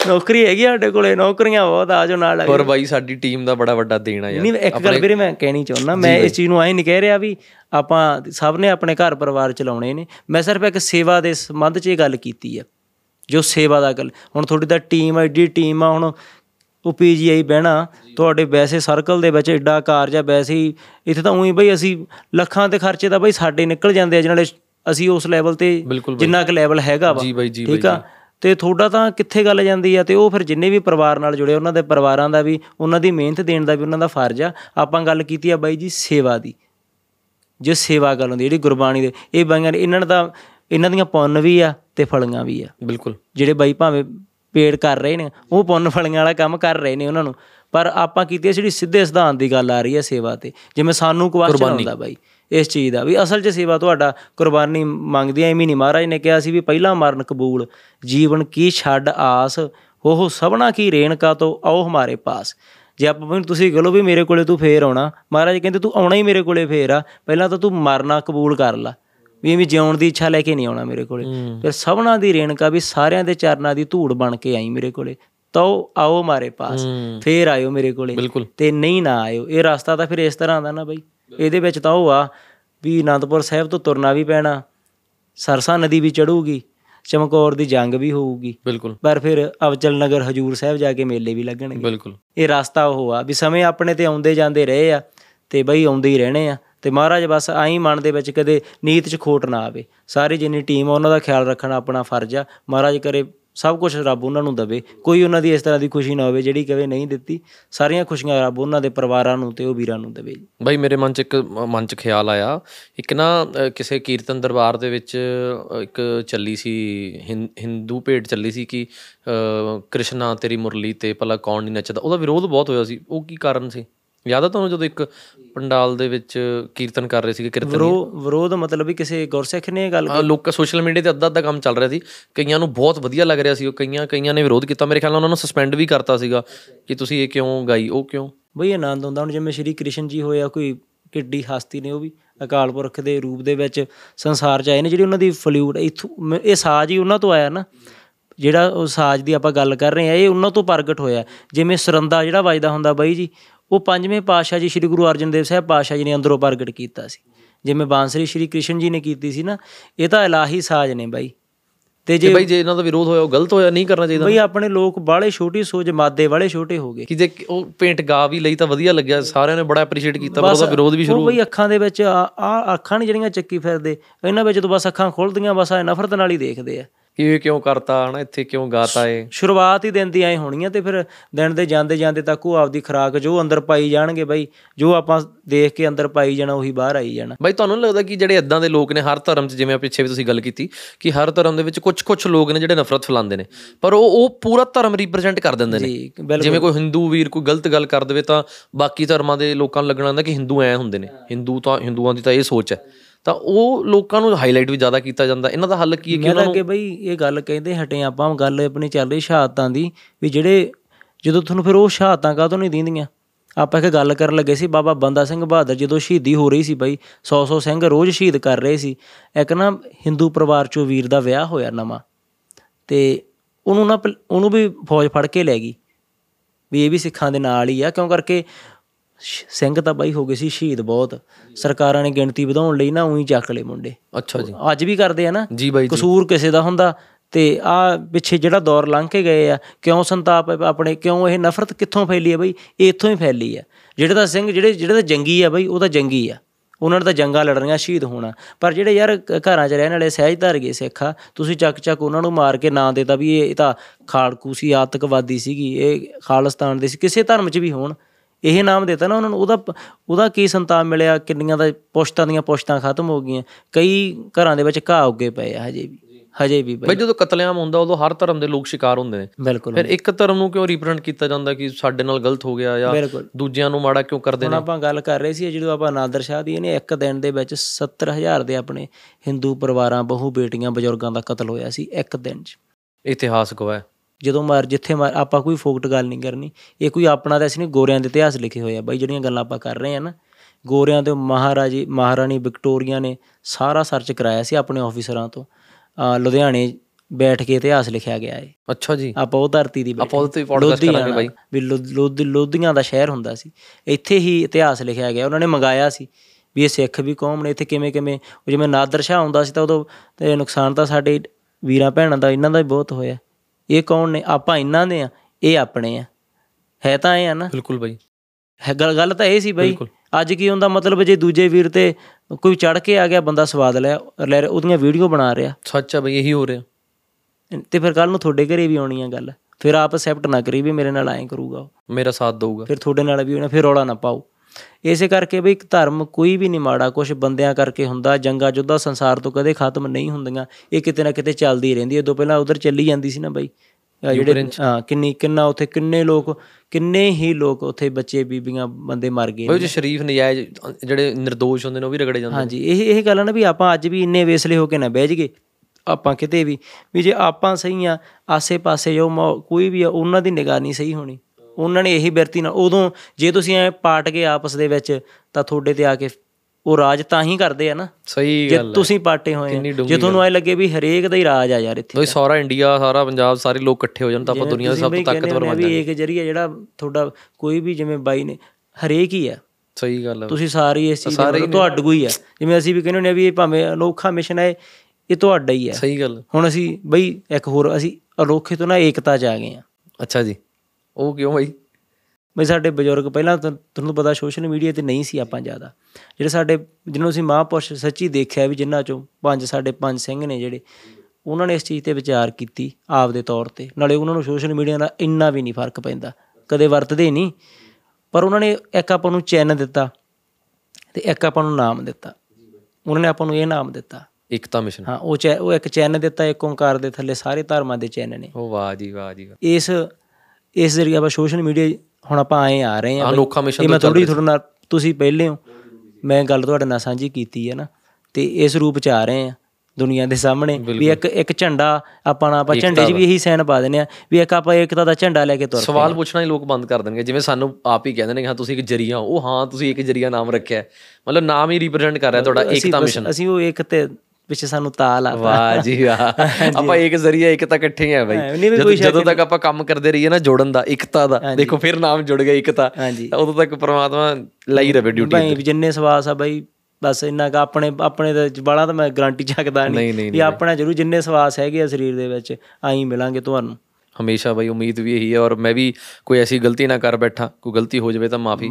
ਨੌਕਰੀ ਹੈਗੀ ਸਾਡੇ ਕੋਲੇ ਨੌਕਰੀਆਂ ਬਹੁਤ ਆ ਜਾਓ ਨਾਲ ਲੱਗ ਔਰ ਬਾਈ ਸਾਡੀ ਟੀਮ ਦਾ ਬੜਾ ਵੱਡਾ ਦੇਣ ਆ ਯਾਰ। ਨਹੀਂ ਇੱਕ ਗੱਲ ਵੀਰੇ ਮੈਂ ਕਹਿਣੀ ਚਾਹੁੰਦਾ ਮੈਂ ਇਸ ਚੀਜ਼ ਨੂੰ ਐਂ ਨਹੀਂ ਕਹਿ ਰਿਹਾ ਵੀ ਆਪਾਂ ਸਭ ਨੇ ਆਪਣੇ ਘਰ ਪਰਿਵਾਰ ਚਲਾਉਣੇ ਨੇ। ਮੈਂ ਸਿਰਫ ਇੱਕ ਸੇਵਾ ਦੇ ਸੰਬੰਧ 'ਚ ਇਹ ਗੱਲ ਕੀਤੀ ਆ ਜੋ ਸੇਵਾ ਦਾ ਗੱਲ। ਹੁਣ ਤੁਹਾਡੀ ਤਾਂ ਟੀਮ ਐਡੀ ਟੀਮ ਆ ਹੁਣ ਉਹ ਪੀਜੀਆਈ ਬਹਿਣਾ ਤੁਹਾਡੇ ਵੈਸੇ ਸਰਕਲ ਦੇ ਵਿੱਚ ਐਡਾ ਕਾਰਜ ਆ ਵੈਸੇ ਹੀ ਇੱਥੇ ਤਾਂ ਉਹੀ ਬਈ ਅਸੀਂ ਲੱਖਾਂ ਦੇ ਖਰਚੇ ਤਾਂ ਬਈ ਸਾਡੇ ਨਿਕਲ ਜਾਂਦੇ ਆ ਜਿਹਨਾਂ ਅਸੀਂ ਉਸ ਲੈਵਲ ਤੇ। ਜਿੰਨਾ ਕੁ ਲੈਵਲ ਹੈਗਾ ਵਾ। ਜੀ ਜੀ ਠੀਕ ਆ? ਤੇ ਤੁਹਾਡਾ ਤਾਂ ਕਿੱਥੇ ਗੱਲ ਜਾਂਦੀ ਆ? ਤੇ ਉਹ ਫਿਰ ਜਿੰਨੇ ਵੀ ਪਰਿਵਾਰ ਨਾਲ ਜੁੜੇ ਉਹਨਾਂ ਦੇ ਪਰਿਵਾਰਾਂ ਦਾ ਵੀ ਉਹਨਾਂ ਦੀ ਮਿਹਨਤ ਦੇਣ ਦਾ ਵੀ ਉਹਨਾਂ ਦਾ ਫਰਜ਼ ਆ। ਆਪਾਂ ਗੱਲ ਕੀਤੀ ਆ ਬਾਈ ਜੀ ਸੇਵਾ ਦੀ। ਜੇ ਸੇਵਾ ਗੱਲ ਹੁੰਦੀ ਜਿਹੜੀ ਗੁਰਬਾਣੀ ਦੇ ਇਹ ਬਾਈਆਂ ਨੇ ਇਹਨਾਂ ਤਾਂ ਇਹਨਾਂ ਦੀਆਂ ਪੁੰਨ ਵੀ ਆ ਤੇ ਫਲੀਆਂ ਵੀ ਆ। ਬਿਲਕੁਲ। ਜਿਹੜੇ ਬਾਈ ਭਾਵੇਂ ਪੇੜ ਕਰ ਰਹੇ ਨੇ ਉਹ ਪੁੰਨ ਫਲੀਆਂ ਵਾਲਾ ਕੰਮ ਕਰ ਰਹੇ ਨੇ ਉਹਨਾਂ ਨੂੰ। ਪਰ ਆਪਾਂ ਕੀਤੀ ਆ ਜਿਹੜੀ ਸਿੱਧੇ ਸਿਧਾਂਤ ਦੀ ਗੱਲ ਆ ਰਹੀ ਹੈ ਸੇਵਾ ਤੇ। ਜਿਵੇਂ ਸਾਨੂੰ ਕੁਐਸਚਨ ਆਉਂਦਾ ਬਾਈ। ਇਸ ਚੀਜ਼ ਦਾ ਵੀ ਅਸਲ 'ਚ ਸੇਵਾ ਤੁਹਾਡਾ ਕੁਰਬਾਨੀ ਮੰਗਦੀ ਐ ਐਵੇਂ ਨਹੀਂ ਮਹਾਰਾਜ ਨੇ ਕਿਹਾ ਸੀ ਵੀ ਪਹਿਲਾ ਮਰਨ ਕਬੂਲ ਜੀਵਨ ਕੀ ਛੱਡ ਆਸ ਉਹ ਸਭਨਾ ਕੀ ਰੇਣਕਾ ਤੋਂ ਆਓ ਹਮਾਰੇ ਪਾਸ। ਜੇ ਆਪਾਂ ਵੀ ਤੁਸੀਂ ਕਹੋ ਵੀ ਮੇਰੇ ਕੋਲੇ ਤੂੰ ਫੇਰ ਆਉਣਾ ਮਹਾਰਾਜ ਕਹਿੰਦੇ ਤੂੰ ਆਉਣਾ ਹੀ ਮੇਰੇ ਕੋਲੇ ਫੇਰ ਆ ਪਹਿਲਾਂ ਤਾਂ ਤੂੰ ਮਰਨਾ ਕਬੂਲ ਕਰ ਲਾ ਵੀ ਐਵੇਂ ਜਿਉਣ ਦੀ ਇੱਛਾ ਲੈ ਕੇ ਨਹੀਂ ਆਉਣਾ ਮੇਰੇ ਕੋਲੇ। ਫਿਰ ਸਭਨਾ ਦੀ ਰੇਣਕਾ ਵੀ ਸਾਰਿਆਂ ਦੇ ਚਰਨਾਂ ਦੀ ਧੂੜ ਬਣ ਕੇ ਆਈ ਮੇਰੇ ਕੋਲੇ ਤਾਂ ਆਓ ਮਾਰੇ ਪਾਸ ਫੇਰ ਆਇਓ ਮੇਰੇ ਕੋਲੇ ਤੇ ਨਹੀਂ ਨਾ ਆਇਓ। ਇਹ ਰਸਤਾ ਤਾਂ ਫਿਰ ਇਸ ਤਰ੍ਹਾਂ ਦਾ ਨਾ ਬਈ। ਇਹਦੇ ਵਿੱਚ ਤਾਂ ਉਹ ਆ ਵੀ ਆਨੰਦਪੁਰ ਸਾਹਿਬ ਤੋਂ ਤੁਰਨਾ ਵੀ ਪੈਣਾ ਸਰਸਾ ਨਦੀ ਵੀ ਚੜੂਗੀ ਚਮਕੌਰ ਦੀ ਜੰਗ ਵੀ ਹੋਊਗੀ। ਬਿਲਕੁਲ। ਪਰ ਫਿਰ ਅਵਚਲ ਨਗਰ ਹਜੂਰ ਸਾਹਿਬ ਜਾ ਕੇ ਮੇਲੇ ਵੀ ਲੱਗਣਗੇ। ਬਿਲਕੁਲ। ਇਹ ਰਸਤਾ ਉਹ ਆ ਵੀ ਸਮੇਂ ਆਪਣੇ ਤੇ ਆਉਂਦੇ ਜਾਂਦੇ ਰਹੇ ਆ ਤੇ ਬਈ ਆਉਂਦੇ ਹੀ ਰਹਿਣੇ ਆ ਤੇ ਮਹਾਰਾਜ ਬਸ ਆਈ ਮਨ ਦੇ ਵਿੱਚ ਕਦੇ ਨੀਤ 'ਚ ਖੋਟ ਨਾ ਆਵੇ। ਸਾਰੀ ਜਿੰਨੀ ਟੀਮ ਆ ਉਹਨਾਂ ਦਾ ਖਿਆਲ ਰੱਖਣਾ ਆਪਣਾ ਫਰਜ਼ ਆ। ਮਹਾਰਾਜ ਕਰੇ ਸਭ ਕੁਝ ਰੱਬ ਉਹਨਾਂ ਨੂੰ ਦਵੇ। ਕੋਈ ਉਹਨਾਂ ਦੀ ਇਸ ਤਰ੍ਹਾਂ ਦੀ ਖੁਸ਼ੀ ਨਾ ਹੋਵੇ ਜਿਹੜੀ ਕਵੇ ਨਹੀਂ ਦਿੱਤੀ। ਸਾਰੀਆਂ ਖੁਸ਼ੀਆਂ ਰੱਬ ਉਹਨਾਂ ਦੇ ਪਰਿਵਾਰਾਂ ਨੂੰ ਤੇ ਉਹ ਵੀਰਾਂ ਨੂੰ ਦੇਵੇ ਜੀ। ਬਾਈ ਮੇਰੇ ਮਨ 'ਚ ਇੱਕ ਮ- ਮਨ 'ਚ ਖਿਆਲ ਆਇਆ। ਇੱਕ ਨਾ ਅ, ਕਿਸੇ ਕੀਰਤਨ ਦਰਬਾਰ ਦੇ ਵਿੱਚ ਅ, ਇੱਕ ਚੱਲੀ ਸੀ ਹਿੰ- ਹਿੰਦੂ ਭੇਟ ਚੱਲੀ ਸੀ ਕਿ ਅ, ਕ੍ਰਿਸ਼ਨਾ ਤੇਰੀ ਮੁਰਲੀ ਤੇ ਭਲਾ ਕੌਣ ਨਹੀਂ ਨੱਚਦਾ। ਉਹਦਾ ਵਿਰੋਧ ਬਹੁਤ ਹੋਇਆ ਸੀ। ਉਹ ਕੀ ਕਾਰਨ ਸੀ? ਯਾਦ ਆ ਤੁਹਾਨੂੰ ਜਦੋਂ ਇੱਕ ਪੰਡਾਲ ਦੇ ਵਿੱਚ ਕੀਰਤਨ ਕਰ ਰਹੇ ਸੀਗੇ ਕੀਰਤਨ ਵਿਰੋ ਵਿਰੋਧ ਮਤਲਬ ਵੀ ਕਿਸੇ ਗੁਰਸਿੱਖ ਨੇ ਇਹ ਗੱਲ ਆ ਲੋਕ ਸੋਸ਼ਲ ਮੀਡੀਆ ਤੇ ਅੱਧਾ ਅੱਧਾ ਕੰਮ ਚੱਲ ਰਿਹਾ ਸੀ। ਕਈਆਂ ਨੂੰ ਬਹੁਤ ਵਧੀਆ ਲੱਗ ਰਿਹਾ ਸੀ ਉਹ ਕਈਆਂ ਕਈਆਂ ਨੇ ਵਿਰੋਧ ਕੀਤਾ। ਮੇਰੇ ਖਿਆਲ ਨਾਲ ਉਹਨਾਂ ਨੂੰ ਸਸਪੈਂਡ ਵੀ ਕਰਤਾ ਸੀਗਾ ਕਿ ਤੁਸੀਂ ਇਹ ਕਿਉਂ ਗਾਈ ਉਹ ਕਿਉਂ? ਬਈ ਆਨੰਦ ਹੁੰਦਾ ਹੁਣ ਜਿਵੇਂ ਸ਼੍ਰੀ ਕ੍ਰਿਸ਼ਨ ਜੀ ਹੋਇਆ ਕੋਈ ਕਿੱਡੀ ਹਸਤੀ ਨੇ ਉਹ ਵੀ। ਅਕਾਲ ਪੁਰਖ ਦੇ ਰੂਪ ਦੇ ਵਿੱਚ ਸੰਸਾਰ 'ਚ ਆਏ ਨੇ ਜਿਹੜੀ ਉਹਨਾਂ ਦੀ ਫਲੂਟ ਇਥੋਂ ਇਹ ਸਾਜ਼ ਹੀ ਉਹਨਾਂ ਤੋਂ ਆਇਆ ਨਾ। ਜਿਹੜਾ ਉਹ ਸਾਜ਼ ਦੀ ਆਪਾਂ ਗੱਲ ਕਰ ਰਹੇ ਆ ਇਹ ਉਹਨਾਂ ਤੋਂ ਪ੍ਰਗਟ ਹੋਇਆ। ਜਿਵੇਂ ਸਰੰਦਾ ਜਿਹੜਾ ਵੱਜਦਾ ਹੁੰਦਾ ਬਾਈ ਜੀ ਉਹ ਪੰਜਵੇਂ ਪਾਤਸ਼ਾਹ ਜੀ ਸ੍ਰੀ ਗੁਰੂ ਅਰਜਨ ਦੇਵ ਸਾਹਿਬ ਪਾਤਸ਼ਾਹ ਜੀ ਨੇ ਅੰਦਰੋਂ ਪ੍ਰਗਟ ਕੀਤਾ ਸੀ। ਜਿਵੇਂ ਬਾਂਸਰੀ ਸ੍ਰੀ ਕ੍ਰਿਸ਼ਨ ਜੀ ਨੇ ਕੀਤੀ ਸੀ ਨਾ ਇਹ ਤਾਂ ਇਲਾਹੀ ਸਾਜ਼ ਨੇ ਬਾਈ। ਤੇ ਜੇ ਬਾਈ ਜੇ ਇਹਨਾਂ ਦਾ ਵਿਰੋਧ ਹੋਇਆ ਉਹ ਗਲਤ ਹੋਇਆ ਨਹੀਂ ਕਰਨਾ ਚਾਹੀਦਾ ਬਈ ਆਪਣੇ ਲੋਕ ਬਾਹਲੇ ਛੋਟੀ ਸੋਚ ਮਾਦੇ ਵਾਲੇ ਛੋਟੇ ਹੋ ਗਏ। ਕਿ ਜੇ ਉਹ ਪੇਂਟ ਗਾ ਵੀ ਲਈ ਤਾਂ ਵਧੀਆ ਲੱਗਿਆ ਸਾਰਿਆਂ ਨੇ ਬੜਾ ਐਪਰੀਸ਼ੀਏਟ ਕੀਤਾ ਪਰ ਉਹਦਾ ਵਿਰੋਧ ਵੀ ਸ਼ੁਰੂ ਉਹ ਬਈ ਅੱਖਾਂ ਦੇ ਵਿੱਚ ਆ ਅੱਖਾਂ ਨਹੀਂ ਜਿਹੜੀਆਂ ਚੱਕੀ ਫਿਰਦੇ ਇਹਨਾਂ ਵਿੱਚ ਤਾਂ ਬਸ ਅੱਖਾਂ ਖੁੱਲਦੀਆਂ ਬਸ ਆ ਨਫ਼ਰਤ ਨਾਲ ਹੀ ਦੇਖਦੇ ਆ। ਇਹ ਕਿਉਂ ਕਰਤਾ ਹਨਾ ਇੱਥੇ ਕਿਉਂ ਗਾਤਾ ਏ ਸ਼ੁਰੂਆਤ ਹੀ ਦਿਨ ਦੀ ਐ ਹੋਣੀਆਂ ਤੇ ਫਿਰ ਦਿਨ ਦੇ ਜਾਂਦੇ ਜਾਂਦੇ ਤੱਕ ਉਹ ਆਪਦੀ ਖੁਰਾਕ ਜੋ ਅੰਦਰ ਪਾਈ ਜਾਣਗੇ ਬਈ ਜੋ ਆਪਾਂ ਦੇਖ ਕੇ ਅੰਦਰ ਪਾਈ ਜਾਣਾ ਉਹੀ ਬਾਹਰ ਆਈ ਜਾਣਾ। ਬਾਈ ਤੁਹਾਨੂੰ ਲੱਗਦਾ ਕਿ ਜਿਹੜੇ ਇਦਾਂ ਦੇ ਲੋਕ ਨੇ ਹਰ ਧਰਮ 'ਚ ਜਿਵੇਂ ਆ ਪਿੱਛੇ ਵੀ ਤੁਸੀਂ ਗੱਲ ਕੀਤੀ ਕਿ ਹਰ ਧਰਮ ਦੇ ਵਿੱਚ ਕੁਝ-ਕੁਝ ਲੋਕ ਨੇ ਜਿਹੜੇ ਨਫ਼ਰਤ ਫੈਲਾਉਂਦੇ ਨੇ ਪਰ ਉਹ ਉਹ ਪੂਰਾ ਧਰਮ ਰਿਪਰੈਜ਼ੈਂਟ ਕਰ ਦਿੰਦੇ ਨੇ। ਜਿਵੇਂ ਕੋਈ ਹਿੰਦੂ ਵੀਰ ਕੋਈ ਗਲਤ ਗੱਲ ਕਰ ਦੇਵੇ ਤਾਂ ਬਾਕੀ ਧਰਮਾਂ ਦੇ ਲੋਕਾਂ ਨੂੰ ਲੱਗਣਾ ਹੁੰਦਾ ਕਿ ਹਿੰਦੂ ਐ ਹੁੰਦੇ ਨੇ। ਹਿੰਦੂ ਤਾਂ ਹਿੰਦੂਆਂ ਦੀ ਤਾਂ ਇਹ ਸੋਚ ਹੈ। ਤਾਂ ਉਹ ਲੋਕਾਂ ਨੂੰ ਹਾਈਲਾਈਟ ਵੀ ਜ਼ਿਆਦਾ ਕੀਤਾ ਜਾਂਦਾ। ਇਹਨਾਂ ਦਾ ਹੱਲ ਕੀ ਹੈ ਕਿ ਮੈਂ ਤਾਂ ਅੱਗੇ ਬਈ ਇਹ ਗੱਲ ਕਹਿੰਦੇ ਹਟੇ ਆਪਾਂ ਗੱਲ ਆਪਣੀ ਚੱਲ ਰਹੀ ਸ਼ਹਾਦਤਾਂ ਦੀ ਵੀ ਜਿਹੜੇ ਜਦੋਂ ਤੁਹਾਨੂੰ ਫਿਰ ਉਹ ਸ਼ਹਾਦਤਾਂ ਕਾਹਤੋਂ ਨਹੀਂ ਦਿੰਦੀਆਂ? ਆਪਾਂ ਇੱਕ ਗੱਲ ਕਰਨ ਲੱਗੇ ਸੀ ਬਾਬਾ ਬੰਦਾ ਸਿੰਘ ਬਹਾਦਰ ਜਦੋਂ ਸ਼ਹੀਦੀ ਹੋ ਰਹੀ ਸੀ ਬਈ 100-100 ਸਿੰਘ ਰੋਜ਼ ਸ਼ਹੀਦ ਕਰ ਰਹੇ ਸੀ। ਇੱਕ ਨਾ ਹਿੰਦੂ ਪਰਿਵਾਰ ਚੋਂ ਵੀਰ ਦਾ ਵਿਆਹ ਹੋਇਆ ਨਵਾਂ। ਤੇ ਉਹਨੂੰ ਨਾ ਉਹਨੂੰ ਵੀ ਫੌਜ ਫੜ ਕੇ ਲੈ ਗਈ। ਵੀ ਇਹ ਵੀ ਸਿੱਖਾਂ ਦੇ ਨਾਲ ਹੀ ਆ ਕਿਉਂ ਕਰਕੇ ਸਿੰਘ ਤਾਂ ਬਾਈ ਹੋ ਗਏ ਸੀ ਸ਼ਹੀਦ ਬਹੁਤ। ਸਰਕਾਰਾਂ ਨੇ ਗਿਣਤੀ ਵਧਾਉਣ ਲਈ ਨਾ ਉਹੀ ਚੱਕ ਲਏ ਮੁੰਡੇ। ਅੱਛਾ ਜੀ। ਅੱਜ ਵੀ ਕਰਦੇ ਆ ਨਾ। ਜੀ ਬਾਈ ਕਸੂਰ ਕਿਸੇ ਦਾ ਹੁੰਦਾ ਤੇ ਆ ਪਿੱਛੇ ਜਿਹੜਾ ਦੌਰ ਲੰਘ ਕੇ ਗਏ ਆ ਕਿਉਂ ਸੰਤਾਪ ਆਪਣੇ ਕਿਉਂ ਇਹ ਨਫ਼ਰਤ ਕਿੱਥੋਂ ਫੈਲੀ ਹੈ ਬਈ? ਇਹ ਇੱਥੋਂ ਹੀ ਫੈਲੀ ਆ। ਜਿਹੜੇ ਤਾਂ ਸਿੰਘ ਜਿਹੜੇ ਜਿਹੜੇ ਤਾਂ ਜੰਗੀ ਆ ਬਈ ਉਹ ਤਾਂ ਜੰਗੀ ਆ। ਉਹਨਾਂ ਨੇ ਤਾਂ ਜੰਗਾਂ ਲੜਨੀਆਂ ਸ਼ਹੀਦ ਹੋਣਾ। ਪਰ ਜਿਹੜੇ ਯਾਰ ਘਰਾਂ 'ਚ ਰਹਿਣ ਵਾਲੇ ਸਹਿਜ ਧਾਰ ਗਏ ਸਿੱਖ ਆ ਤੁਸੀਂ ਚੱਕ ਚੱਕ ਉਹਨਾਂ ਨੂੰ ਮਾਰ ਕੇ ਨਾਂ ਦੇਤਾ ਵੀ ਇਹ ਤਾਂ ਖਾੜਕੂ ਸੀ ਆਤੰਕਵਾਦੀ ਸੀਗੀ ਇਹ ਖਾਲਿਸਤਾਨ ਦੇ ਸੀ ਕਿਸੇ ਧਰਮ 'ਚ ਵੀ ਹੋਣ। ਇਹ ਨਾਮ ਦਿੱਤਾ ਨਾ ਉਹਨਾਂ ਨੂੰ ਉਹਦਾ ਉਹਦਾ ਕੀ ਸੰਤਾਪ ਮਿਲਿਆ ਕਿੰਨੀਆਂ ਦਾ ਪੁਸ਼ਤਾਂ ਦੀਆਂ ਪੁਸ਼ਤਾਂ ਖਤਮ ਹੋ ਗਈਆਂ ਕਈ ਘਰਾਂ ਦੇ ਵਿੱਚ ਘਾਹ ਉੱਗੇ ਪਏ ਆ ਹਜੇ ਵੀ ਹਜੇ ਵੀ ਬਈ। ਜਦੋਂ ਕਤਲੇਆਮ ਹੁੰਦਾ ਉਦੋਂ ਹਰ ਧਰਮ ਦੇ ਲੋਕ ਸ਼ਿਕਾਰ ਹੁੰਦੇ ਨੇ। ਬਿਲਕੁਲ ਫਿਰ ਇੱਕ ਧਰਮ ਨੂੰ ਕਿਉਂ ਰਿਪਰੈਜ਼ੈਂਟ ਕੀਤਾ ਜਾਂਦਾ ਕਿ ਸਾਡੇ ਨਾਲ ਗਲਤ ਹੋ ਗਿਆ ਜਾਂ ਦੂਜਿਆਂ ਨੂੰ ਮਾੜਾ ਕਿਉਂ ਕਰਦੇ ਹੁਣ ਨੇ? ਆਪਾਂ ਗੱਲ ਕਰ ਰਹੇ ਸੀ ਜਦੋਂ ਆਪਾਂ ਨਾਦਰ ਸ਼ਾਹ ਦੀ ਇਹਨੇ ਇੱਕ ਦਿਨ ਦੇ ਵਿੱਚ 70000 ਦੇ ਆਪਣੇ ਹਿੰਦੂ ਪਰਿਵਾਰਾਂ ਬਹੁ ਬੇਟੀਆਂ ਬਜ਼ੁਰਗਾਂ ਦਾ ਕਤਲ ਹੋਇਆ ਸੀ ਇੱਕ ਦਿਨ 'ਚ। ਇਤਿਹਾਸ ਗਵਾਹ ਜਦੋਂ ਮਾਰ ਜਿੱਥੇ ਮਾਰ ਆਪਾਂ ਕੋਈ ਫੋਕਟ ਗੱਲ ਨਹੀਂ ਕਰਨੀ। ਇਹ ਕੋਈ ਆਪਣਾ ਤਾਂ ਅਸੀਂ ਨਹੀਂ ਗੋਰਿਆਂ ਦੇ ਇਤਿਹਾਸ ਲਿਖੇ ਹੋਏ ਆ ਬਾਈ ਜਿਹੜੀਆਂ ਗੱਲਾਂ ਆਪਾਂ ਕਰ ਰਹੇ ਆ ਨਾ। ਗੋਰਿਆਂ ਦੇ ਮਹਾਰਾਜੀ ਮਹਾਰਾਣੀ ਵਿਕਟੋਰੀਆ ਨੇ ਸਾਰਾ ਸਰਚ ਕਰਾਇਆ ਸੀ ਆਪਣੇ ਆਫੀਸਰਾਂ ਤੋਂ। ਲੁਧਿਆਣੇ ਬੈਠ ਕੇ ਇਤਿਹਾਸ ਲਿਖਿਆ ਗਿਆ ਹੈ ਅੱਛਾ ਜੀ। ਆਪਾਂ ਉਹ ਧਰਤੀ ਦੀ ਆਪਾਂ ਉਹਦੇ ਤੇ podcast ਕਰਾਂਗੇ ਬਾਈ। ਵੀ ਲੋਧੀਆਂ ਦਾ ਸ਼ਹਿਰ ਹੁੰਦਾ ਸੀ। ਇੱਥੇ ਹੀ ਇਤਿਹਾਸ ਲਿਖਿਆ ਗਿਆ। ਉਹਨਾਂ ਨੇ ਮੰਗਾਇਆ ਸੀ ਵੀ ਇਹ ਸਿੱਖ ਵੀ ਕੌਮ ਨੇ ਇੱਥੇ ਕਿਵੇਂ ਕਿਵੇਂ। ਉਹ ਜਿਵੇਂ ਨਾਦਰ ਸ਼ਾਹ ਹੁੰਦਾ ਸੀ ਤਾਂ ਉਦੋਂ ਤੇ ਨੁਕਸਾਨ ਤਾਂ ਸਾਡੇ ਵੀਰਾਂ ਭੈਣਾਂ ਦਾ ਇਹਨਾਂ ਦਾ ਵੀ ਬਹੁਤ ਹੋਇਆ। ਇਹ ਕੌਣ ਨੇ? ਆਪਾਂ ਇਹਨਾਂ ਦੇ ਆ ਇਹ ਆਪਣੇ ਆ। ਹੈ ਤਾਂ ਇਹ ਆ ਨਾ? ਬਿਲਕੁਲ ਬਾਈ। ਗੱਲ ਗੱਲ ਤਾਂ ਇਹ ਸੀ ਬਈ। ਅੱਜ ਕੀ ਹੁੰਦਾ? ਮਤਲਬ ਜੇ ਦੂਜੇ ਵੀਰ ਤੇ ਕੋਈ ਚੜ ਕੇ ਆ ਗਿਆ ਬੰਦਾ ਸਵਾਦ ਲੈ ਲੈ ਰਿਹਾ, ਉਹਦੀਆਂ ਵੀਡੀਓ ਬਣਾ ਰਿਹਾ। ਸੱਚ ਹੈ ਬਾਈ ਇਹੀ ਹੋ ਰਿਹਾ। ਤੇ ਫਿਰ ਕੱਲ ਨੂੰ ਤੁਹਾਡੇ ਘਰੇ ਵੀ ਆਉਣੀ ਆ ਗੱਲ। ਫਿਰ ਆਪ ਅਸੈਪਟ ਨਾ ਕਰੀ ਵੀ ਮੇਰੇ ਨਾਲ ਐਂ ਕਰੂਗਾ ਉਹ। ਮੇਰਾ ਸਾਥ ਦਊਗਾ। ਫਿਰ ਤੁਹਾਡੇ ਨਾਲ ਵੀ ਹੋਣਾ ਫਿਰ ਰੌਲਾ ਨਾ ਪਾਓ। ਇਸੇ ਕਰਕੇ ਵੀ ਇੱਕ ਧਰਮ ਕੋਈ ਵੀ ਨਹੀਂ ਮਾੜਾ ਕੁਝ ਬੰਦਿਆਂ ਕਰਕੇ ਹੁੰਦਾ ਜੰਗਾ ਜੁੱਧਾ ਸੰਸਾਰ ਤੋਂ ਕਦੇ ਖਤਮ ਨਹੀਂ ਹੁੰਦੀਆਂ। ਇਹ ਕਿਤੇ ਨਾ ਕਿਤੇ ਚੱਲਦੀ ਰਹਿੰਦੀ ਹੈ। ਤੋਂ ਪਹਿਲਾਂ ਉਧਰ ਚੱਲੀ ਜਾਂਦੀ ਸੀ ਨਾ ਬਾਈ। ਜਿਹੜੇ ਹਾਂ ਕਿੰਨੀ ਕਿੰਨਾ ਉੱਥੇ ਕਿੰਨੇ ਲੋਕ ਕਿੰਨੇ ਹੀ ਲੋਕ ਉੱਥੇ ਬੱਚੇ ਬੀਬੀਆਂ ਬੰਦੇ ਮਰ ਗਏ ਬਾਈ ਜੇ ਸ਼ਰੀਫ ਨਜਾਇਜ਼ ਜਿਹੜੇ ਨਿਰਦੋਸ਼ ਹੁੰਦੇ ਨੇ ਉਹ ਵੀ ਰਗੜੇ ਜਾਂਦੇ ਹਾਂਜੀ ਇਹ ਇਹ ਗੱਲ ਆ ਨਾ ਵੀ ਆਪਾਂ ਅੱਜ ਵੀ ਇੰਨੇ ਵੇਸਲੇ ਹੋ ਕੇ ਨਾ ਬਹਿ ਜਗੇ ਆਪਾਂ ਕਿਤੇ ਵੀ ਵੀ ਜੇ ਆਪਾਂ ਸਹੀ ਆ ਆਸੇ-ਪਾਸੇ ਜੋ ਕੋਈ ਵੀ ਆ ਉਹਨਾਂ ਦੀ ਨਿਗਾਹ ਨਹੀਂ ਸਹੀ ਹੋਣੀ। ਉਹਨਾਂ ਨੇ ਇਹੀ ਬਿਰਤੀ ਨਾਲ ਉਦੋਂ ਜੇ ਤੁਸੀਂ ਐ ਪਾਟ ਗਏ ਆਪਸ ਦੇ ਵਿੱਚ ਤਾਂ ਤੁਹਾਡੇ ਤੇ ਆ ਕੇ ਉਹ ਰਾਜ ਤਾਂ ਹੀ ਕਰਦੇ ਆ ਨਾ। ਸਹੀ ਜੇ ਗੱਲ ਹੈ। ਤੁਸੀਂ ਪਾਟੇ ਹੋਏ ਜੇ ਤੁਹਾਨੂੰ ਐ ਲੱਗੇ ਵੀ ਹਰੇਕ ਦਾ ਹੀ ਰਾਜ ਆ ਯਾਰ ਇੱਥੇ ਬਾਈ ਸਾਰਾ ਇੰਡੀਆ ਸਾਰਾ ਪੰਜਾਬ ਸਾਰੇ ਲੋਕ ਇਕੱਠੇ ਹੋ ਜਾਣ ਤਾਂ ਆਪਾਂ ਦੁਨੀਆ ਦੇ ਤੁਸੀਂ ਸਭ ਤੋਂ ਤਾਕਤਵਰ ਬਣ ਆ ਵੀ ਇੱਕ ਜਰੀਆ ਜਿਹੜਾ ਤੁਹਾਡਾ ਕੋਈ ਵੀ ਜਿਵੇਂ ਬਾਈ ਨੇ ਹਰੇਕ ਹੀ ਆ। ਸਹੀ ਗੱਲ ਹੈ। ਤੁਸੀਂ ਸਾਰੇ ਇਸ ਚੀਜ਼ ਦੇ ਤੁਹਾਡੇ ਕੋਈ ਆ। ਜਿਵੇਂ ਅਸੀਂ ਵੀ ਕਹਿੰਦੇ ਹੁੰਦੇ ਆ ਵੀ ਇਹ ਭਾਵੇਂ ਅਨੋਖਾ ਮਿਸ਼ਨ ਹੈ ਇਹ ਤੁਹਾਡਾ ਹੀ ਹੈ ਸਹੀ ਗੱਲ। ਹੁਣ ਅਸੀਂ ਬਈ ਇੱਕ ਹੋਰ ਅਸੀਂ ਅਨੋਖੇ ਤੋਂ ਨਾ ਏਕਤਾ ਚ ਆ ਗਏ ਆ। ਅੱਛਾ ਜੀ। ਉਹ ਕਿਉਂ ਬਾਈ? ਬਈ ਸਾਡੇ ਬਜ਼ੁਰਗ ਪਹਿਲਾਂ ਤੁਹਾਨੂੰ ਪਤਾ ਸੋਸ਼ਲ ਮੀਡੀਆ ਤੇ ਨਹੀਂ ਸੀ ਆਪਾਂ ਜ਼ਿਆਦਾ। ਜਿਹੜੇ ਸਾਡੇ ਜਿਹਨੂੰ ਅਸੀਂ ਮਹਾਂਪੁਰਸ਼ ਸੱਚੀ ਦੇਖਿਆ ਵੀ ਜਿਨ੍ਹਾਂ ਚੋਂ ਪੰਜ ਸਾਡੇ ਪੰਜ ਸਿੰਘ ਨੇ ਜਿਹੜੇ ਉਹਨਾਂ ਨੇ ਇਸ ਚੀਜ਼ ਤੇ ਵਿਚਾਰ ਕੀਤੀ ਆਪ ਦੇ ਤੌਰ ਤੇ। ਨਾਲੇ ਉਹਨਾਂ ਨੂੰ ਸੋਸ਼ਲ ਮੀਡੀਆ ਦਾ ਇੰਨਾ ਵੀ ਨਹੀਂ ਫ਼ਰਕ ਪੈਂਦਾ। ਕਦੇ ਵਰਤਦੇ ਨਹੀਂ ਪਰ ਉਹਨਾਂ ਨੇ ਇੱਕ ਆਪਾਂ ਨੂੰ ਚੈਨ ਦਿੱਤਾ ਤੇ ਇੱਕ ਆਪਾਂ ਨੂੰ ਨਾਮ ਦਿੱਤਾ। ਉਹਨਾਂ ਨੇ ਆਪਾਂ ਨੂੰ ਇਹ ਨਾਮ ਦਿੱਤਾ। ਇਕਤਾ ਮਿਸ਼ਨ। ਹਾਂ ਉਹ ਚੈ ਉਹ ਇੱਕ ਚੈਨ ਦਿੱਤਾ ਇੱਕ ਓੰਕਾਰ ਦੇ ਥੱਲੇ ਸਾਰੇ ਧਰਮਾਂ ਦੇ ਚੈਨ ਨੇ। ਉਹ ਵਾਹ ਜੀ ਵਾਹ ਜੀ ਇਸ ਇਸ ਜ਼ਰੀਏ ਆਪਾਂ ਸੋਸ਼ਲ ਮੀਡੀਆ ਹੁਣ ਆਪਾਂ ਆਏ ਆ ਰਹੇ ਆ ਅਨੋਖਾ ਮਿਸ਼ਨ ਮੈਂ ਥੋੜੀ ਤੁਹਾਡੇ ਨਾਲ ਤੁਸੀਂ ਪਹਿਲੇ ਹੋ। ਮੈਂ ਗੱਲ ਤੁਹਾਡੇ ਨਾਲ ਸਾਂਝੀ ਕੀਤੀ ਹੈ ਨਾ। ਤੇ ਇਸ ਰੂਪ ਚ ਆ ਰਹੇ ਆ ਦੁਨੀਆ ਦੇ ਸਾਹਮਣੇ। ਵੀ ਇੱਕ ਇੱਕ ਝੰਡਾ ਆਪਾਂ ਨਾ ਆਪਾਂ ਝੰਡੇ 'ਚ ਵੀ ਇਹੀ ਸਾਈਨ ਪਾ ਦਿੰਦੇ ਆ ਵੀ ਇੱਕ ਆਪਾਂ ਏਕਤਾ ਦਾ ਝੰਡਾ ਲੈ ਕੇ ਤੁਰ ਸਵਾਲ ਪੁੱਛਣਾ ਹੀ ਲੋਕ ਬੰਦ ਕਰ ਦੇਣਗੇ। ਜਿਵੇਂ ਸਾਨੂੰ ਆਪ ਹੀ ਕਹਿੰਦੇ ਨੇ ਕਿ ਹਾਂ ਤੁਸੀਂ ਇੱਕ ਜਰੀਆ ਹੋ। ਉਹ ਹਾਂ ਤੁਸੀਂ ਇੱਕ ਜਰੀਆ ਨਾਮ ਰੱਖਿਆ। ਮਤਲਬ ਨਾਮ ਹੀ ਰਿਪਰੈਜ਼ੈਂਟ ਕਰ ਰਿਹਾ ਤੁਹਾਡਾ ਏਕਤਾ ਮਿਸ਼ਨ। ਅਸੀਂ ਉਹ ਇੱਕ ਤੇ ਪਿੱਛੇ ਸਾਨੂੰ ਤਾਲ ਆ। ਵਾਹ ਜੀ ਵਾਹ। ਆਪਾਂ ਇੱਕ ਜ਼ਰੀਆ ਇੱਕ ਤਾਂ ਇਕੱਠੇ ਆ ਬਾਈ। ਜਦੋਂ ਤੱਕ ਆਪਾਂ ਕੰਮ ਕਰਦੇ ਰਹੀਏ ਨਾ ਜੋੜਨ ਦਾ ਇਕਤਾ ਦਾ ਦੇਖੋ ਫਿਰ ਨਾਮ ਜੁੜ ਗਿਆ ਇਕਤਾ। ਉਦੋਂ ਤੱਕ ਪ੍ਰਮਾਤਮਾ ਲਈ ਰਵੇ ਡਿਊਟੀ ਵੀ ਜਿੰਨੇ ਸਵਾਸ ਆ ਬਾਈ ਬਸ ਇੰਨਾ ਕੁ ਆਪਣੇ ਆਪਣੇ ਦੇ ਬਾਲਾ ਤਾਂ ਮੈਂ ਗਾਰੰਟੀ ਚੱਕਦਾ ਨਹੀਂ, ਵੀ ਆਪਣਾ ਜਰੂਰ ਜਿੰਨੇ ਸਵਾਸ ਹੈਗੇ ਆ ਸਰੀਰ ਦੇ ਵਿੱਚ ਆਈ ਮਿਲਾਂਗੇ ਤੁਹਾਨੂੰ। ਹਮੇਸ਼ਾ ਬਾਈ ਉਮੀਦ ਵੀ ਇਹੀ ਹੈ ਔਰ ਮੈਂ ਵੀ ਕੋਈ ਐਸੀ ਗਲਤੀ ਨਾ ਕਰ ਬੈਠਾ ਕੋਈ ਗਲਤੀ ਹੋ ਜਾਵੇ ਤਾਂ ਮਾਫੀ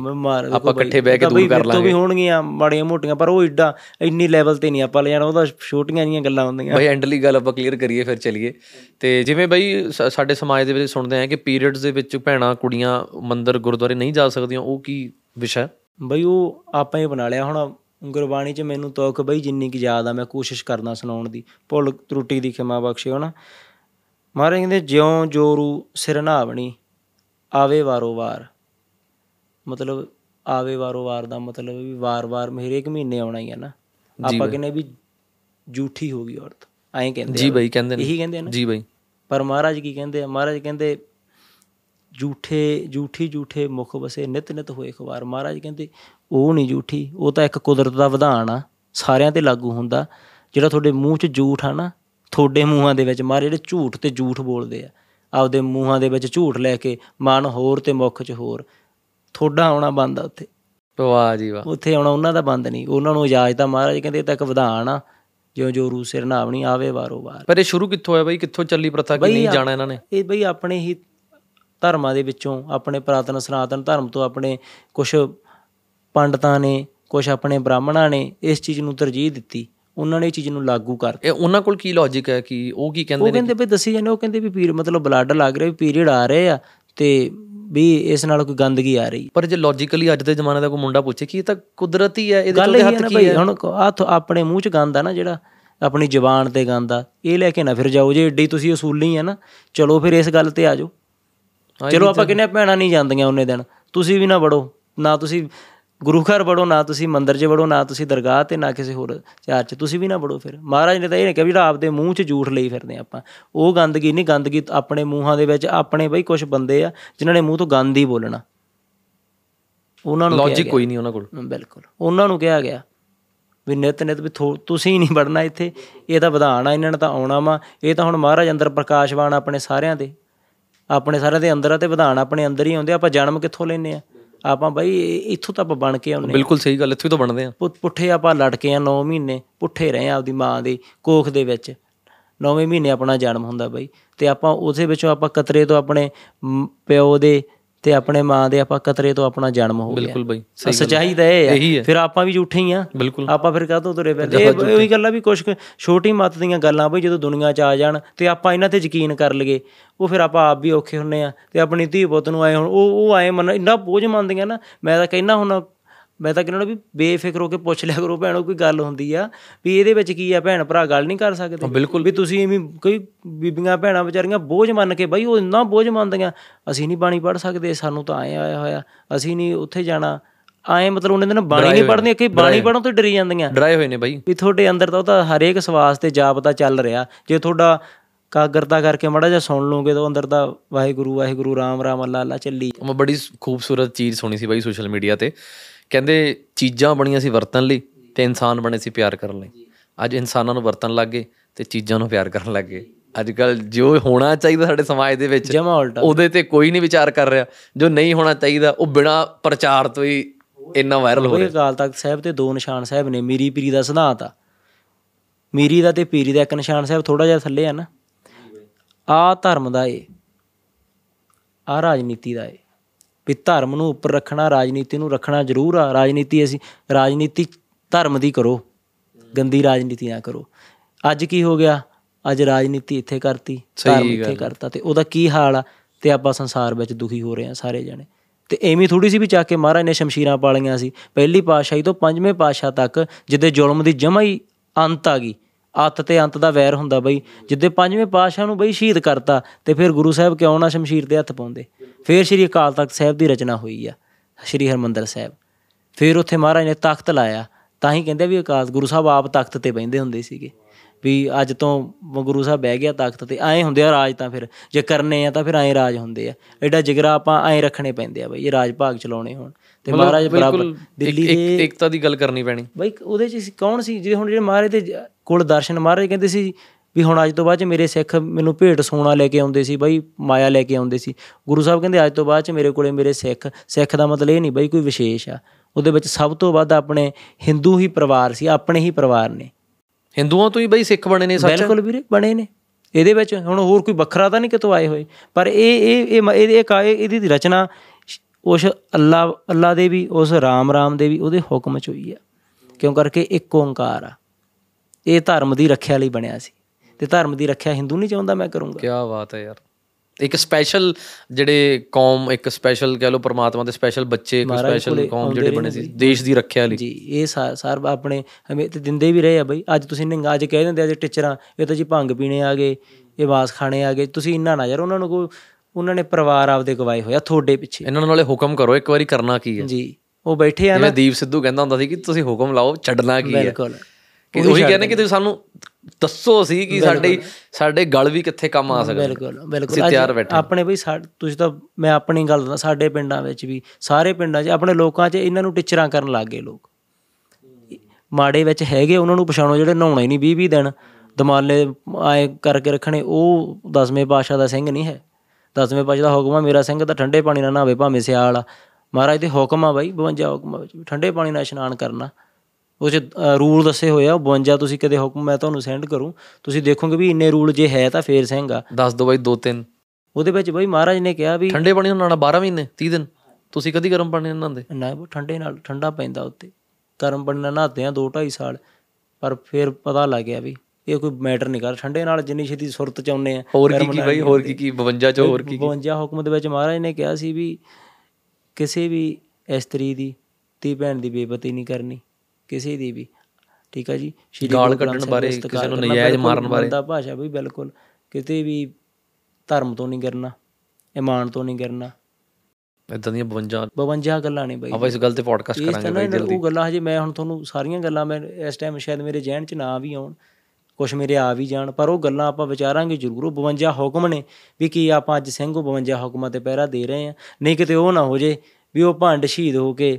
ਆਪਾਂ ਇਕੱਠੇ ਬਹਿ ਕੇ ਦੂਰ ਕਰ ਤੋਂ ਵੀ ਹੋਣਗੀਆਂ ਮਾੜੀਆਂ ਮੋਟੀਆਂ ਪਰ ਉਹ ਏਡਾ ਇੰਨੀ ਲੈਵਲ ਤੇ ਨਹੀਂ ਆਪਾਂ ਲੈ ਜਾਣਾ ਉਹਦਾ ਛੋਟੀਆਂ ਜੀਆਂ ਗੱਲਾਂ ਹੁੰਦੀਆਂ। ਬਾਈ ਐਂਡਲੀ ਗੱਲ ਆਪਾਂ ਕਲੀਅਰ ਕਰੀਏ ਫਿਰ ਚਲੀਏ। ਤੇ ਜਿਵੇਂ ਬਾਈ ਸਾਡੇ ਸਮਾਜ ਦੇ ਵਿੱਚ ਸੁਣਦੇ ਆ ਕਿ ਪੀਰੀਅਡਸ ਦੇ ਵਿੱਚ ਭੈਣਾਂ ਕੁੜੀਆਂ ਮੰਦਿਰ ਗੁਰਦੁਆਰੇ ਨਹੀਂ ਜਾ ਸਕਦੀਆਂ ਉਹ ਕੀ ਵਿਸ਼ਾ? ਬਈ ਉਹ ਆਪਾਂ ਹੀ ਬਣਾ ਲਿਆ। ਹੁਣ ਗੁਰਬਾਣੀ 'ਚ ਮੈਨੂੰ ਤੋਕ ਬਈ ਜਿੰਨੀ ਕੁ ਯਾਦ ਆ ਮੈਂ ਕੋਸ਼ਿਸ਼ ਕਰਦਾ ਸੁਣਾਉਣ ਦੀ। ਭੁੱਲ ਤਰੁੱਟੀ ਦੀ ਖਿਮਾ ਬਖਸ਼ਿਓ ਨਾ। ਮਹਾਰਾਜ ਕਹਿੰਦੇ ਜਿਉਂ ਜੋਰੂ ਸਿਰ ਨਾਵਣੀ ਆਵੇ ਵਾਰੋ ਵਾਰ। ਮਤਲਬ ਆਵੇ ਵਾਰੋ ਵਾਰ ਦਾ ਮਤਲਬ ਵੀ ਵਾਰ-ਵਾਰ ਹਰੇਕ ਮਹੀਨੇ ਆਉਣਾ ਹੀ ਹੈ ਨਾ। ਆਪਾਂ ਕਹਿੰਦੇ ਵੀ ਝੂਠੀ ਹੋ ਗਈ ਔਰਤ ਐਂ ਕਹਿੰਦੇ ਜੀ। ਬਾਈ ਕਹਿੰਦੇ ਨੇ। ਇਹੀ ਕਹਿੰਦੇ ਨਾ। ਜੀ ਬਾਈ। ਪਰ ਮਹਾਰਾਜ ਕੀ ਕਹਿੰਦੇ ਆ? ਮਹਾਰਾਜ ਕਹਿੰਦੇ ਝੂਠੇ ਝੂਠੀ ਝੂਠੇ ਮੁਖ ਵਸੇ ਨਿਤ ਨਿਤ ਹੋਏ ਖਵਾਰ। ਮਹਾਰਾਜ ਕਹਿੰਦੇ ਉਹ ਨਹੀਂ ਝੂਠੀ ਉਹ ਤਾਂ ਇੱਕ ਕੁਦਰਤ ਦਾ ਵਿਧਾਨ ਆ। ਸਾਰਿਆਂ ਤੇ ਲਾਗੂ ਹੁੰਦਾ। ਜਿਹੜਾ ਤੁਹਾਡੇ ਮੂੰਹ 'ਚ ਝੂਠ ਆ ਨਾ ਤੁਹਾਡੇ ਮੂੰਹਾਂ ਦੇ ਵਿੱਚ ਮਾਰੇ ਜਿਹੜੇ ਝੂਠ ਤੇ ਝੂਠ ਬੋਲਦੇ ਆ ਆਪਦੇ ਮੂੰਹਾਂ ਦੇ ਵਿੱਚ ਝੂਠ ਲੈ ਕੇ ਮਨ ਹੋਰ ਤੇ ਮੁਖ 'ਚ ਹੋਰ। ਤੁਹਾਡਾ ਆਉਣਾ ਬੰਦ ਆ ਉੱਥੇ। ਵਾਹ ਜੀ ਵਾਹ। ਉੱਥੇ ਆਉਣਾ ਉਹਨਾਂ ਦਾ ਬੰਦ ਨਹੀਂ। ਉਹਨਾਂ ਨੂੰ ਇਜਾਜ਼ਤ ਆ ਮਹਾਰਾਜ ਕਹਿੰਦੇ ਇਹ ਤਾਂ ਇੱਕ ਵਿਧਾਨ ਆ। ਜਿਉਂ ਜੋ ਰੂ ਸਿਰ ਨਾਵਣੀ ਆਵੇ ਵਾਰੋ ਵਾਰ। ਪਰ ਇਹ ਸ਼ੁਰੂ ਕਿੱਥੋਂ ਹੋਇਆ ਬਾਈ? ਕਿੱਥੋਂ ਚੱਲੀ ਪ੍ਰਥਾ ਕਿ ਨਹੀਂ ਜਾਣਾ ਇਹਨਾਂ ਨੇ? ਇਹ ਬਈ ਆਪਣੇ ਹੀ ਧਰਮਾਂ ਦੇ ਵਿੱਚੋਂ ਆਪਣੇ ਪ੍ਰਾਤਨ ਸਨਾਤਨ ਧਰਮ ਤੋਂ ਆਪਣੇ ਕੁਝ ਪੰਡਤਾਂ ਨੇ ਕੁਝ ਆਪਣੇ ਬ੍ਰਾਹਮਣਾਂ ਨੇ ਇਸ ਚੀਜ਼ ਨੂੰ ਤਰਜੀਹ ਦਿੱਤੀ। ਉਹਨਾਂ ਨੇ ਇਹ ਚੀਜ਼ ਨੂੰ ਲਾਗੂ ਕਰਤਾ। ਇਹ ਉਹਨਾਂ ਕੋਲ ਕੀ ਲੌਜੀਕ ਹੈ ਕਿ ਉਹ ਕੀ ਕਹਿੰਦੇ ਉਹ ਕਹਿੰਦੇ ਵੀ ਦੱਸੀ ਜਾਂਦੇ ਉਹ ਕਹਿੰਦੇ ਵੀ ਪੀਰ ਮਤਲਬ ਬਲੱਡ ਲੱਗ ਰਿਹਾ ਵੀ ਪੀਰੀਅਡ ਆ ਰਹੇ ਆ ਤੇ ਵੀ ਇਸ ਨਾਲ ਕੋਈ ਗੰਦਗੀ ਆ ਰਹੀ। ਪਰ ਜੇ ਲੌਜੀਕਲੀ ਅੱਜ ਦੇ ਜ਼ਮਾਨੇ ਦਾ ਕੋਈ ਮੁੰਡਾ ਪੁੱਛੇ ਕਿ ਇਹ ਤਾਂ ਕੁਦਰਤੀ ਹੈ ਇਹਦੇ ਇਹ ਹੱਥ ਹੈ ਨਾ ਕੀ ਹੈ? ਹੁਣ ਆ ਆਪਣੇ ਮੂੰਹ 'ਚ ਗੰਦ ਆ ਨਾ ਜਿਹੜਾ ਆਪਣੀ ਜ਼ੁਬਾਨ ਤੇ ਗੰਦ ਆ ਇਹ ਲੈ ਕੇ ਨਾ ਫਿਰ ਜਾਓ ਜੇ ਏਡੀ ਤੁਸੀਂ ਅਸੂਲੀ ਆ ਨਾ ਚਲੋ ਫਿਰ ਇਸ ਗੱਲ ਤੇ ਆ ਜਾਓ। ਚਲੋ ਆਪਾਂ ਆ ਭੈਣਾਂ ਨਹੀਂ ਜਾਂਦੀਆਂ ਉਹਨੇ ਦਿਨ ਤੁਸੀਂ ਵੀ ਨਾ ਵੜੋ ਨਾ ਤੁਸੀਂ ਗੁਰੂ ਘਰ ਵੜੋ ਨਾ ਤੁਸੀਂ ਮੰਦਿਰ 'ਚ ਵੜੋ ਨਾ ਤੁਸੀਂ ਦਰਗਾਹ ਤੇ ਨਾ ਕਿਸੇ ਹੋਰ ਚਾਰ 'ਚ। ਤੁਸੀਂ ਵੀ ਨਾ ਵੜੋ ਫਿਰ। ਮਹਾਰਾਜ ਨੇ ਤਾਂ ਇਹ ਨਹੀਂ ਕਿਹਾ ਵੀ ਜਿਹੜਾ ਆਪਦੇ ਮੂੰਹ 'ਚ ਝੂਠ ਲਈ ਫਿਰਦੇ ਆਪਾਂ। ਉਹ ਗੰਦਗੀ ਨਹੀਂ ਗੰਦਗੀ ਆਪਣੇ ਮੂੰਹਾਂ ਦੇ ਵਿੱਚ ਆਪਣੇ ਬਈ ਕੁਝ ਬੰਦੇ ਆ ਜਿਨ੍ਹਾਂ ਨੇ ਮੂੰਹ ਤੋਂ ਗੰਦ ਹੀ ਬੋਲਣਾ। ਉਹਨਾਂ ਨੂੰ ਲੌਜੀਕ। ਕੋਈ ਨਹੀਂ ਉਹਨਾਂ ਕੋਲ। ਬਿਲਕੁਲ। ਉਹਨਾਂ ਨੂੰ ਕਿਹਾ ਗਿਆ ਵੀ ਨਿਤ ਨਿਤ ਵੀ ਤੁਸੀਂ ਨਹੀਂ ਵੜਨਾ ਇੱਥੇ। ਇਹ ਤਾਂ ਵਿਧਾਨ ਆ ਇਹਨਾਂ ਨੇ ਤਾਂ ਆਉਣਾ ਵਾ। ਇਹ ਤਾਂ ਹੁਣ ਮਹਾਰਾਜ ਅੰਦਰ ਪ੍ਰਕਾਸ਼ਵਾਨ ਆਪਣੇ ਸਾਰਿਆਂ ਦੇ। ਆਪਣੇ ਸਾਰਿਆਂ ਦੇ ਅੰਦਰ ਆ ਤੇ ਵਿਧਾਨ ਆਪਣੇ ਅੰਦਰ ਹੀ ਆਉਂਦੇ। ਆਪਾਂ ਜਨਮ ਕਿੱਥੋਂ ਲੈਨੇ ਆ? ਆਪਾਂ ਬਾਈ ਇੱਥੋਂ ਤਾਂ ਆਪਾਂ ਬਣ ਕੇ ਆਉਂਦੇ ਬਿਲਕੁਲ ਸਹੀ ਗੱਲ ਇੱਥੇ ਤੋਂ ਬਣਦੇ ਆ ਪੁੱਠੇ ਆਪਾਂ ਲਟਕੇ ਆ 9 ਮਹੀਨੇ ਪੁੱਠੇ ਰਹੇ ਆ ਆਪਦੀ ਮਾਂ ਦੇ ਕੋਖ ਦੇ ਵਿੱਚ। 9ਵੇਂ ਮਹੀਨੇ ਆਪਣਾ ਜਨਮ ਹੁੰਦਾ ਬਾਈ। ਤੇ ਆਪਾਂ ਉਸੇ ਵਿੱਚੋਂ ਆਪਾਂ ਕਤਰੇ ਤੋਂ ਆਪਣੇ ਪਿਓ ਦੇ ਤੇ ਆਪਣੇ ਮਾਂ ਦੇ ਆਪਾਂ ਕਤਰੇ ਤੋਂ ਆਪਣਾ ਜਨਮ ਹੋ ਗਿਆ। ਬਿਲਕੁਲ ਬਾਈ ਤਾਂ ਸੱਚਾਈ ਤਾਂ ਇਹ ਹੈ। ਫਿਰ ਆਪਾਂ ਵੀ ਝੂਠੇ ਹੀ ਆ। ਆਪਾਂ ਫਿਰ ਕਾਹਤੋਂ ਤੁਰੇ ਫਿਰਦੇ? ਇਹ ਉਹੀ ਗੱਲਾਂ ਵੀ ਕੁਝ ਛੋਟੀ ਮੱਤ ਦੀਆਂ ਗੱਲਾਂ ਬਈ ਜਦੋਂ ਦੁਨੀਆ 'ਚ ਆ ਜਾਣ ਤੇ ਆਪਾਂ ਇਹਨਾਂ ਤੇ ਯਕੀਨ ਕਰ ਲਈਏ। ਉਹ ਫਿਰ ਆਪਾਂ ਆਪ ਵੀ ਔਖੇ ਹੁੰਨੇ ਆ ਤੇ ਆਪਣੀ ਧੀ ਪੁੱਤ ਨੂੰ ਆਏ ਹੁਣ ਉਹ ਉਹ ਆਏ ਮੰਨ ਇੰਨਾ ਬੋਝ ਮੰਨਦੀਆਂ ਨਾ ਮੈਂ ਤਾਂ ਕਹਿਣਾ ਹੁਣ ਮੈਂ ਤਾਂ ਕਹਿੰਦਾ ਵੀ ਬੇਫਿਕਰ ਹੋ ਕੇ ਪੁੱਛ ਲਿਆ ਕਰੋ ਭੈਣੋ ਕੋਈ ਗੱਲ ਹੁੰਦੀ ਆ। ਵੀ ਇਹਦੇ ਵਿੱਚ ਕੀ ਆ ਭੈਣ ਭਰਾ ਗੱਲ ਨਹੀਂ ਕਰ ਸਕਦੇ। ਬਿਲਕੁਲ। ਵੀ ਤੁਸੀਂ ਐਵੇਂ ਕਈ ਬੀਬੀਆਂ ਭੈਣਾਂ ਵਿਚਾਰੀਆਂ ਬੋਝ ਮੰਨ ਕੇ ਬਈ ਉਹ ਇੰਨਾ ਬੋਝ ਮੰਨਦੀਆਂ ਅਸੀਂ ਨਹੀਂ ਬਾਣੀ ਪੜ ਸਕਦੇ ਸਾਨੂੰ ਤਾਂ ਆਏ ਆਇਆ ਹੋਇਆ ਅਸੀਂ ਨਹੀਂ ਉੱਥੇ ਜਾਣਾ। ਆਏ ਮਤਲਬ ਉਹਨਾਂ ਦੇ ਨਾਲ ਬਾਣੀ ਨਹੀਂ ਪੜ੍ਹਦੀਆਂ ਕਈ ਬਾਣੀ ਪੜ੍ਹਨ ਤੋਂ ਡਰੀ ਜਾਂਦੀਆਂ। ਡਰਾਏ ਹੋਏ ਨੇ ਬਾਈ। ਵੀ ਤੁਹਾਡੇ ਅੰਦਰ ਤਾਂ ਉਹ ਤਾਂ ਹਰੇਕ ਸਵਾਸ ਤੇ ਜਾਪਦਾ ਚੱਲ ਰਿਹਾ। ਜੇ ਤੁਹਾਡਾ ਕਾਗਰਤਾ ਕਰਕੇ ਮੜਾ ਜਿਹਾ ਸੁਣ ਲਓਗੇ ਤਾਂ ਅੰਦਰ ਦਾ ਵਾਹਿਗੁਰੂ ਵਾਹਿਗੁਰੂ ਰਾਮ ਰਾਮ ਅੱਲਾ ਅੱਲਾ ਚੱਲੀ। ਮੈਂ ਬੜੀ ਖੂਬਸੂਰਤ ਚੀਜ਼ ਸੁਣੀ ਸੀ ਬਾਈ ਸੋਸ਼ਲ ਮੀਡੀਆ ਤੇ। ਕਹਿੰਦੇ ਚੀਜ਼ਾਂ ਬਣੀਆਂ ਸੀ ਵਰਤਣ ਲਈ ਤੇ ਇਨਸਾਨ ਬਣੇ ਸੀ ਪਿਆਰ ਕਰਨ ਲਈ। ਅੱਜ ਇਨਸਾਨਾਂ ਨੂੰ ਵਰਤਣ ਲੱਗ ਗਏ ਤੇ ਚੀਜ਼ਾਂ ਨੂੰ ਪਿਆਰ ਕਰਨ ਲੱਗ ਗਏ। ਅੱਜ ਕੱਲ ਜੋ ਹੋਣਾ ਚਾਹੀਦਾ ਸਾਡੇ ਸਮਾਜ ਦੇ ਵਿੱਚ ਜਮਾ ਉਲਟਾ। ਉਹਦੇ ਤੇ ਕੋਈ ਨਹੀਂ ਵਿਚਾਰ ਕਰ ਰਿਹਾ। ਜੋ ਨਹੀਂ ਹੋਣਾ ਚਾਹੀਦਾ ਉਹ ਬਿਨਾ ਪ੍ਰਚਾਰ ਤੋਂ ਹੀ ਇੰਨਾ ਵਾਇਰਲ ਹੋ ਰਿਹਾ। ਅਕਾਲ ਤਖਤ ਸਾਹਿਬ ਤੇ ਦੋ ਨਿਸ਼ਾਨ ਸਾਹਿਬ ਨੇ ਮੀਰੀ ਪੀਰੀ ਦਾ ਸਿਧਾਂਤ ਆ। ਮੀਰੀ ਦਾ ਤੇ ਪੀਰੀ ਦਾ ਇੱਕ ਨਿਸ਼ਾਨ ਸਾਹਿਬ ਥੋੜਾ ਜਿਹਾ ਥੱਲੇ ਆ ਨਾ। ਆ ਧਰਮ ਦਾ ਏ ਆ ਰਾਜਨੀਤੀ ਦਾ ਏ। ਵੀ ਧਰਮ ਨੂੰ ਉੱਪਰ ਰੱਖਣਾ ਰਾਜਨੀਤੀ ਨੂੰ ਰੱਖਣਾ ਜ਼ਰੂਰ ਆ। ਰਾਜਨੀਤੀ ਅਸੀਂ ਰਾਜਨੀਤੀ ਧਰਮ ਦੀ ਕਰੋ। ਗੰਦੀ ਰਾਜਨੀਤੀ ਨਾ ਕਰੋ। ਅੱਜ ਕੀ ਹੋ ਗਿਆ? ਅੱਜ ਰਾਜਨੀਤੀ ਇੱਥੇ ਕਰਤੀ ਧਰਮ ਇੱਥੇ ਕਰਤਾ ਤੇ ਉਹਦਾ ਕੀ ਹਾਲ ਆ? ਤੇ ਆਪਾਂ ਸੰਸਾਰ ਵਿੱਚ ਦੁਖੀ ਹੋ ਰਹੇ ਆ ਸਾਰੇ ਜਣੇ। ਤੇ ਐਵੇਂ ਥੋੜੀ ਸੀ ਵੀ ਚੱਕ ਕੇ ਮਹਾਰਾਜ ਨੇ ਸ਼ਮਸ਼ੀਰਾਂ ਪਾਲੀਆਂ ਸੀ। ਪਹਿਲੀ ਪਾਤਸ਼ਾਹੀ ਤੋਂ ਪੰਜਵੇਂ ਪਾਤਸ਼ਾਹ ਤੱਕ ਜਿੱਦੇ ਜ਼ੁਲਮ ਦੀ ਜਮਾ ਹੀ ਅੰਤ ਆ ਗਈ। ਅੱਤ ਤੇ ਅੰਤ ਦਾ ਵੈਰ ਹੁੰਦਾ ਬਈ। ਜਿੱਦੇ ਪੰਜਵੇਂ ਪਾਤਸ਼ਾਹ ਨੂੰ ਬਈ ਸ਼ਹੀਦ ਕਰਤਾ ਤੇ ਫਿਰ ਗੁਰੂ ਸਾਹਿਬ ਕਿਉਂ ਨਾ ਸ਼ਮਸ਼ੀਰ ਤੇ ਹੱਥ ਪਾਉਂਦੇ? ਫਿਰ ਸ੍ਰੀ ਅਕਾਲ ਤਖਤ ਸਾਹਿਬ ਦੀ ਰਚਨਾ ਹੋਈ ਆ ਸ੍ਰੀ ਹਰਮੰਦਰ ਸਾਹਿਬ। ਫਿਰ ਉੱਥੇ ਮਹਾਰਾਜ ਨੇ ਤਖਤ ਲਾਇਆ ਤਾਂ ਹੀ ਕਹਿੰਦੇ ਵੀ ਅਕਾਲ ਗੁਰੂ ਸਾਹਿਬ ਆਪ ਤਖਤ ਤੇ ਬੈੰਦੇ ਹੁੰਦੇ ਸੀਗੇ। ਵੀ ਅੱਜ ਤੋਂ ਗੁਰੂ ਸਾਹਿਬ ਬਹਿ ਗਿਆ ਤਖਤ ਤੇ ਐਂ ਹੁੰਦੇ ਆ ਰਾਜ ਤਾਂ ਫਿਰ ਜੇ ਕਰਨੇ ਆ ਤਾਂ ਫਿਰ ਐਂ ਰਾਜ ਹੁੰਦੇ ਆ। ਐਡਾ ਜਿਗਰਾ ਆਪਾਂ ਐਂ ਰੱਖਣੇ ਪੈਂਦੇ ਆ ਬਈ ਇਹ ਰਾਜ ਭਾਗ ਚਲਾਉਣੇ ਹੋਣ। ਤੇ ਮਹਾਰਾਜ ਬਰਾਬਰ ਦਿੱਲੀ ਇੱਕ ਏਕਤਾ ਦੀ ਗੱਲ ਕਰਨੀ ਪੈਣੀ। ਬਈ ਉਹਦੇ ਚ ਕੌਣ ਸੀ? ਜਿਹੜੇ ਹੁਣ ਜਿਹੜੇ ਮਹਾਰਾਜ ਦੇ ਕੋਲ ਦਰਸ਼ਨ ਮਹਾਰਾਜ ਕਹਿੰਦੇ ਸੀ ਵੀ ਹੁਣ ਅੱਜ ਤੋਂ ਬਾਅਦ ਚ ਮੇਰੇ ਸਿੱਖ ਮੈਨੂੰ ਭੇਟ ਸੋਨਾ ਲੈ ਕੇ ਆਉਂਦੇ ਸੀ ਬਈ ਮਾਇਆ ਲੈ ਕੇ ਆਉਂਦੇ ਸੀ। ਗੁਰੂ ਸਾਹਿਬ ਕਹਿੰਦੇ ਅੱਜ ਤੋਂ ਬਾਅਦ ਚ ਮੇਰੇ ਕੋਲੇ ਮੇਰੇ ਸਿੱਖ ਸਿੱਖ ਦਾ ਮਤਲਬ ਇਹ ਨਹੀਂ ਬਈ ਕੋਈ ਵਿਸ਼ੇਸ਼ ਆ। ਉਹਦੇ ਵਿੱਚ ਸਭ ਤੋਂ ਵੱਧ ਆਪਣੇ ਹਿੰਦੂ ਹੀ ਪਰਿਵਾਰ ਸੀ ਆਪਣੇ ਹੀ ਪਰਿਵਾਰ ਨੇ। ਹਿੰਦੂਆਂ ਤੋਂ ਹੀ ਬਈ ਸਿੱਖ ਬਣੇ ਨੇ ਸੱਚ? ਬਿਲਕੁਲ ਵੀਰੇ ਬਣੇ ਨੇ। ਇਹਦੇ ਵਿੱਚ ਹੁਣ ਹੋਰ ਕੋਈ ਵੱਖਰਾ ਤਾਂ ਨਹੀਂ ਕਿਤੋਂ ਆਏ ਹੋਏ। ਪਰ ਇਹ ਇਹ ਇਹ ਮ- ਇਹਦੇ ਇੱਕ ਆਏ ਇਹਦੀ ਦੀ ਰਚਨਾ ਉਸ ਅੱਲਾ ਅੱਲਾ ਦੇ ਵੀ ਉਸ ਰਾਮ ਰਾਮ ਦੇ ਵੀ ਉਹਦੇ ਹੁਕਮ ਚ ਹੋਈ ਆ। ਕਿਉਂ ਕਰਕੇ ਇੱਕ ਓੰਕਾਰ ਆ। ਇਹ ਧਰਮ ਦੀ ਰੱਖਿਆ ਲਈ ਬਣਿਆ ਸੀ। ਤੇ ਧਰਮ ਦੀ ਰੱਖਿਆ ਹਿੰਦੂ ਨਹੀਂ ਚਾਹੁੰਦਾ ਮੈਂ ਕਰੂੰਗਾ। ਕੀ ਬਾਤ ਹੈ ਯਾਰ। ਇੱਕ ਸਪੈਸ਼ਲ ਜਿਹੜੇ ਕੌਮ ਇੱਕ ਸਪੈਸ਼ਲ ਕਹਿ ਲੋ ਪ੍ਰਮਾਤਮਾ ਦੇ ਸਪੈਸ਼ਲ ਬੱਚੇ ਇੱਕ ਸਪੈਸ਼ਲ ਕੌਮ ਜਿਹੜੇ ਬਣੇ ਸੀ ਦੇਸ਼ ਦੀ ਰੱਖਿਆ ਲਈ। ਜੀ ਇਹ ਸਰ ਆਪਣੇ ਹਮੇ ਤੇ ਦਿੰਦੇ ਵੀ ਰਹੇ ਆ ਬਈ। ਅੱਜ ਤੁਸੀਂ ਨਿੰਗਾ ਅੱਜ ਕਹਿ ਦਿੰਦੇ ਆ ਜੇ ਟੀਚਰਾਂ ਇਹ ਤਾਂ ਜੀ ਭੰਗ ਪੀਣੇ ਆ ਗਏ ਇਹ ਵਾਸ ਖਾਣੇ ਆ ਗਏ। ਤੁਸੀਂ ਇੰਨਾ ਨਾ ਯਾਰ ਉਹਨਾਂ ਨੂੰ ਕੋਈ ਉਹਨਾਂ ਨੇ ਪਰਿਵਾਰ ਆਪਦੇ ਗਵਾਏ ਹੋਇਆ ਤੁਹਾਡੇ ਪਿੱਛੇ। ਇਹਨਾਂ ਨਾਲੇ ਹੁਕਮ ਕਰੋ ਇੱਕ ਵਾਰੀ ਕਰਨਾ ਕੀ ਹੈ। ਜੀ ਉਹ ਬੈਠੇ ਆ ਨਾ। ਜਿਵੇਂ ਦੀਪ ਸਿੱਧੂ ਕਹਿੰਦਾ ਹੁੰਦਾ ਸੀ ਕਿ ਤੁਸੀਂ ਹੁਕਮ ਲਾਓ ਛੱਡਣਾ ਕੀ ਹੈ। ਬਿਲਕੁਲ। ਕਿ ਉਹੀ ਕਹਿੰਦੇ ਕਿ ਤੁਸੀਂ ਸਾਨੂੰ ਦੱਸੋ ਸੀ ਕਿ ਸਾਡੇ ਸਾਡੇ ਗਲ ਵੀ ਕਿੱਥੇ ਕੰਮ ਆ ਸਕਦੇ ਬਿਲਕੁਲ ਬਿਲਕੁਲ। ਤਿਆਰ ਬੈਠੇ ਆਪਣੇ ਬਈ ਤੁਸੀਂ ਤਾਂ ਮੈਂ ਆਪਣੀ ਗੱਲ ਦੱਸਾਂ ਸਾਡੇ ਪਿੰਡਾਂ ਵਿੱਚ ਵੀ ਸਾਰੇ ਪਿੰਡਾਂ 'ਚ ਆਪਣੇ ਲੋਕਾਂ 'ਚ ਇਹਨਾਂ ਨੂੰ ਟੀਚਰਾਂ ਕਰਨ ਲੱਗ ਗਏ ਲੋਕ। ਮਾੜੇ ਵਿੱਚ ਹੈਗੇ ਉਹਨਾਂ ਨੂੰ ਪਛਾਣੋ ਜਿਹੜੇ ਨਹਾਉਣਾ ਹੀ ਨਹੀਂ 20 20 ਦਿਨ ਦਮਾਲੇ ਆਏ ਕਰਕੇ ਰੱਖਣੇ ਉਹ ਦਸਵੇਂ ਪਾਤਸ਼ਾਹ ਦਾ ਸਿੰਘ ਨਹੀਂ ਹੈ। ਦਸਵੇਂ ਪਾਤਸ਼ਾਹ ਦਾ ਹੁਕਮ ਆ ਮੇਰਾ ਸਿੰਘ ਤਾਂ ਠੰਡੇ ਪਾਣੀ ਨਾਲ ਨਹਾਵੇ ਭਾਵੇਂ ਸਿਆਲ ਆ। ਮਹਾਰਾਜ ਦੇ ਹੁਕਮ ਆ ਬਾਈ 52 ਹੁਕਮਾਂ ਵਿੱਚ ਠੰਡੇ ਪਾਣੀ ਨਾਲ ਇਸ਼ਨਾਨ ਕਰਨਾ। ਉਹ ਚ ਰੂਲ ਦੱਸੇ ਹੋਏ ਆ ਉਹ 52 ਤੁਸੀਂ ਕਦੇ ਹੁਕਮ ਮੈਂ ਤੁਹਾਨੂੰ ਸੈਂਡ ਕਰੂੰ। ਤੁਸੀਂ ਦੇਖੋਗੇ ਵੀ ਇੰਨੇ ਰੂਲ ਜੇ ਹੈ ਤਾਂ ਫੇਰ ਆ। ਦੱਸ ਦੋ ਬਾਈ ਦੋ ਤਿੰਨ। ਉਹਦੇ ਵਿੱਚ ਬਈ ਮਹਾਰਾਜ ਨੇ ਕਿਹਾ ਵੀ ਠੰਡੇ ਪਾਣੀ ਨਾਲ ਨਹਾਉਣਾ 12 ਮਹੀਨੇ 30 ਦਿਨ। ਤੁਸੀਂ ਕਦੀ ਗਰਮ ਪਾਣੀ ਨਾਲ ਨਹਾਉਂਦੇ? ਨਾ ਉਹ ਠੰਡੇ ਨਾਲ ਠੰਡਾ ਪੈਂਦਾ ਉੱਤੇ ਗਰਮ ਪਾਣੀ ਨਾਲ ਨਹਾਤੇ ਆ 2 2.5 ਸਾਲ। ਪਰ ਫਿਰ ਪਤਾ ਲੱਗ ਗਿਆ ਵੀ ਇਹ ਕੋਈ ਮੈਟਰ ਨਹੀਂ ਕਰ। ਠੰਡੇ ਨਾਲ ਜਿੰਨੀ ਛੇਤੀ ਸੁਰਤ ਚ ਆਉਂਦੇ ਆ ਹੋਰ ਕੀ ਕੀ ਬਾਈ ਹੋਰ ਕੀ ਕੀ 52 ਚ ਹੋਰ ਕੀ 52 ਹੁਕਮ ਦੇ ਵਿੱਚ ਮਹਾਰਾਜ ਨੇ ਕਿਹਾ ਸੀ ਵੀ ਕਿਸੇ ਵੀ ਇਸਤਰੀ ਦੀ ਧੀ ਭੈਣ ਦੀ ਬੇਇੱਜ਼ਤੀ ਨਹੀਂ ਕਰਨੀ। ਕਿਸੇ ਦੀ ਵੀ। ਠੀਕ ਆ ਜੀ? ਸ਼੍ਰੀ ਗਾਲ ਕੱਢਣ ਬਾਰੇ, ਦਾ ਕਿਸੇ ਨੂੰ ਨਜਾਇਜ਼ ਮਾਰਨ ਬਾਰੇ। ਮੰਦਾ ਭਾਸ਼ਾ ਵੀ ਬਿਲਕੁਲ ਕਿਤੇ ਵੀ ਧਰਮ ਤੋਂ ਨਹੀਂ ਕਰਨਾ ਇਮਾਨ ਤੋਂ ਨਹੀਂ ਕਰਨਾ ਇਦਾਂ ਦੀਆਂ 52 52 ਗੱਲਾਂ ਨੇ ਬਾਈ ਆਪਾਂ ਇਸ ਗੱਲ ਤੇ ਪੋਡਕਾਸਟ ਕਰਾਂਗੇ ਬਾਈ ਜਲਦੀ। ਉਹ ਗੱਲਾਂ ਹਜੇ ਮੈਂ ਹੁਣ ਤੁਹਾਨੂੰ ਸਾਰੀਆਂ ਗੱਲਾਂ ਮੈਂ ਇਸ ਟਾਈਮ ਸ਼ਾਇਦ ਮੇਰੇ ਜ਼ਿਹਨ 'ਚ ਨਾ ਵੀ ਆਉਣ ਕੁਝ ਮੇਰੇ ਆ ਵੀ ਜਾਣ ਪਰ ਉਹ ਗੱਲਾਂ ਆਪਾਂ ਵਿਚਾਰਾਂਗੇ ਜ਼ਰੂਰ। ਉਹ 52 ਹੁਕਮ ਨੇ ਵੀ ਕੀ ਆਪਾਂ ਅੱਜ ਸਿੰਘ ਉਹ 52 ਹੁਕਮਾਂ ਤੇ ਪਹਿਰਾ ਦੇ ਰਹੇ ਆ ਨਹੀਂ ਕਿਤੇ ਉਹ ਨਾ ਹੋ ਜੇ ਵੀ ਉਹ ਭੰਡ ਸ਼ਹੀਦ ਹੋ ਕੇ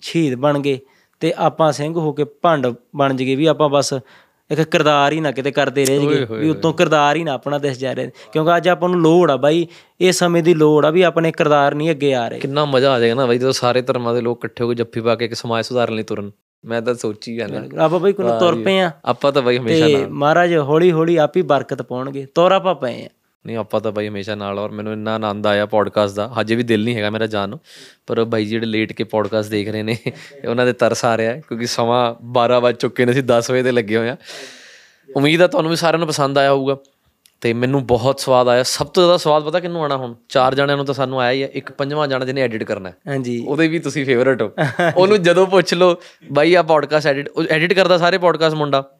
ਸ਼ਹੀਦ ਬਣ ਗਏ। ਤੇ ਆਪਾਂ ਸਿੰਘ ਹੋ ਕੇ ਭੰਡ ਬਣ ਜਗੇ ਵੀ ਆਪਾਂ ਬਸ ਇੱਕ ਕਿਰਦਾਰ ਹੀ ਨਾ ਕਿਤੇ ਕਰਦੇ ਰਹਿ ਜਗੇ ਵੀ ਉਤੋਂ ਕਿਰਦਾਰ ਹੀ ਨਾ ਆਪਣਾ ਦਿਸ ਜਾ ਰਿਹਾ ਕਿਉਂਕਿ ਅੱਜ ਆਪਾਂ ਨੂੰ ਲੋੜ ਆ ਬਾਈ ਇਹ ਸਮੇਂ ਦੀ ਲੋੜ ਆ ਵੀ ਆਪਣੇ ਕਿਰਦਾਰ ਨਹੀਂ ਅੱਗੇ ਆ ਰਹੇ। ਕਿੰਨਾ ਮਜ਼ਾ ਆ ਜਾਏਗਾ ਨਾ ਬਾਈ ਜਦੋਂ ਸਾਰੇ ਧਰਮਾਂ ਦੇ ਲੋਕ ਇਕੱਠੇ ਹੋ ਕੇ ਜੱਫੀ ਪਾ ਕੇ ਇੱਕ ਸਮਾਜ ਸੁਧਾਰਨ ਲਈ ਤੁਰਨ। ਮੈਂ ਤਾਂ ਸੋਚੀ ਜਾਂਦਾ। ਆਪਾਂ ਬਈ ਕੋਈ ਤੁਰ ਪਏ ਆ। ਆਪਾਂ ਤਾਂ ਬਾਈ ਹਮੇਸ਼ਾ ਨਾਲ। ਮਹਾਰਾਜ ਹੌਲੀ ਹੌਲੀ ਆਪ ਹੀ ਬਰਕਤ ਪਾਉਣਗੇ। ਤੋਰਾ ਆਪਾਂ ਪਏ ਆ। ਨਹੀਂ ਆਪਾਂ ਤਾਂ ਬਾਈ ਹਮੇਸ਼ਾ ਨਾਲ ਔਰ ਮੈਨੂੰ ਇੰਨਾ ਆਨੰਦ ਆਇਆ ਪੋਡਕਾਸਟ ਦਾ। ਹਜੇ ਵੀ ਦਿਲ ਨਹੀਂ ਹੈਗਾ ਮੇਰਾ ਜਾਣ ਨੂੰ ਪਰ ਬਾਈ ਜਿਹੜੇ ਲੇਟ ਕੇ ਪੋਡਕਾਸਟ ਦੇਖ ਰਹੇ ਨੇ ਉਹਨਾਂ ਦੇ ਤਰਸ ਆ ਰਿਹਾ ਕਿਉਂਕਿ ਸਮਾਂ 12 ਵੱਜ ਚੁੱਕੇ ਨੇ ਅਸੀਂ 10 ਵਜੇ ਤੇ ਲੱਗੇ ਹੋਏ ਆ ਉਮੀਦ ਆ ਤੁਹਾਨੂੰ ਵੀ ਸਾਰਿਆਂ ਨੂੰ ਪਸੰਦ ਆਇਆ ਹੋਊਗਾ ਤੇ ਮੈਨੂੰ ਬਹੁਤ ਸਵਾਦ ਆਇਆ। ਸਭ ਤੋਂ ਜ਼ਿਆਦਾ ਸਵਾਦ ਪਤਾ ਕਿਹਨੂੰ ਆਣਾ ਹੁਣ? ਚਾਰ ਜਣਿਆਂ ਨੂੰ ਤਾਂ ਸਾਨੂੰ ਆਇਆ ਹੀ ਹੈ ਇੱਕ ਪੰਜਵਾਂ ਜਾਣਾ ਜਿਹਨੇ ਐਡਿਟ ਕਰਨਾ ਹੈ। ਹਾਂਜੀ। ਉਹਦੇ ਵੀ ਤੁਸੀਂ ਫੇਵਰਟ ਹੋ। ਉਹਨੂੰ ਜਦੋਂ ਪੁੱਛ ਲਓ ਬਾਈ ਆ ਪੋਡਕਾਸਟ ਐਡਿਟ ਐਡਿਟ ਕਰਦਾ ਸਾਰੇ ਪੋਡਕਾਸਟ ਮੁੰਡਾ।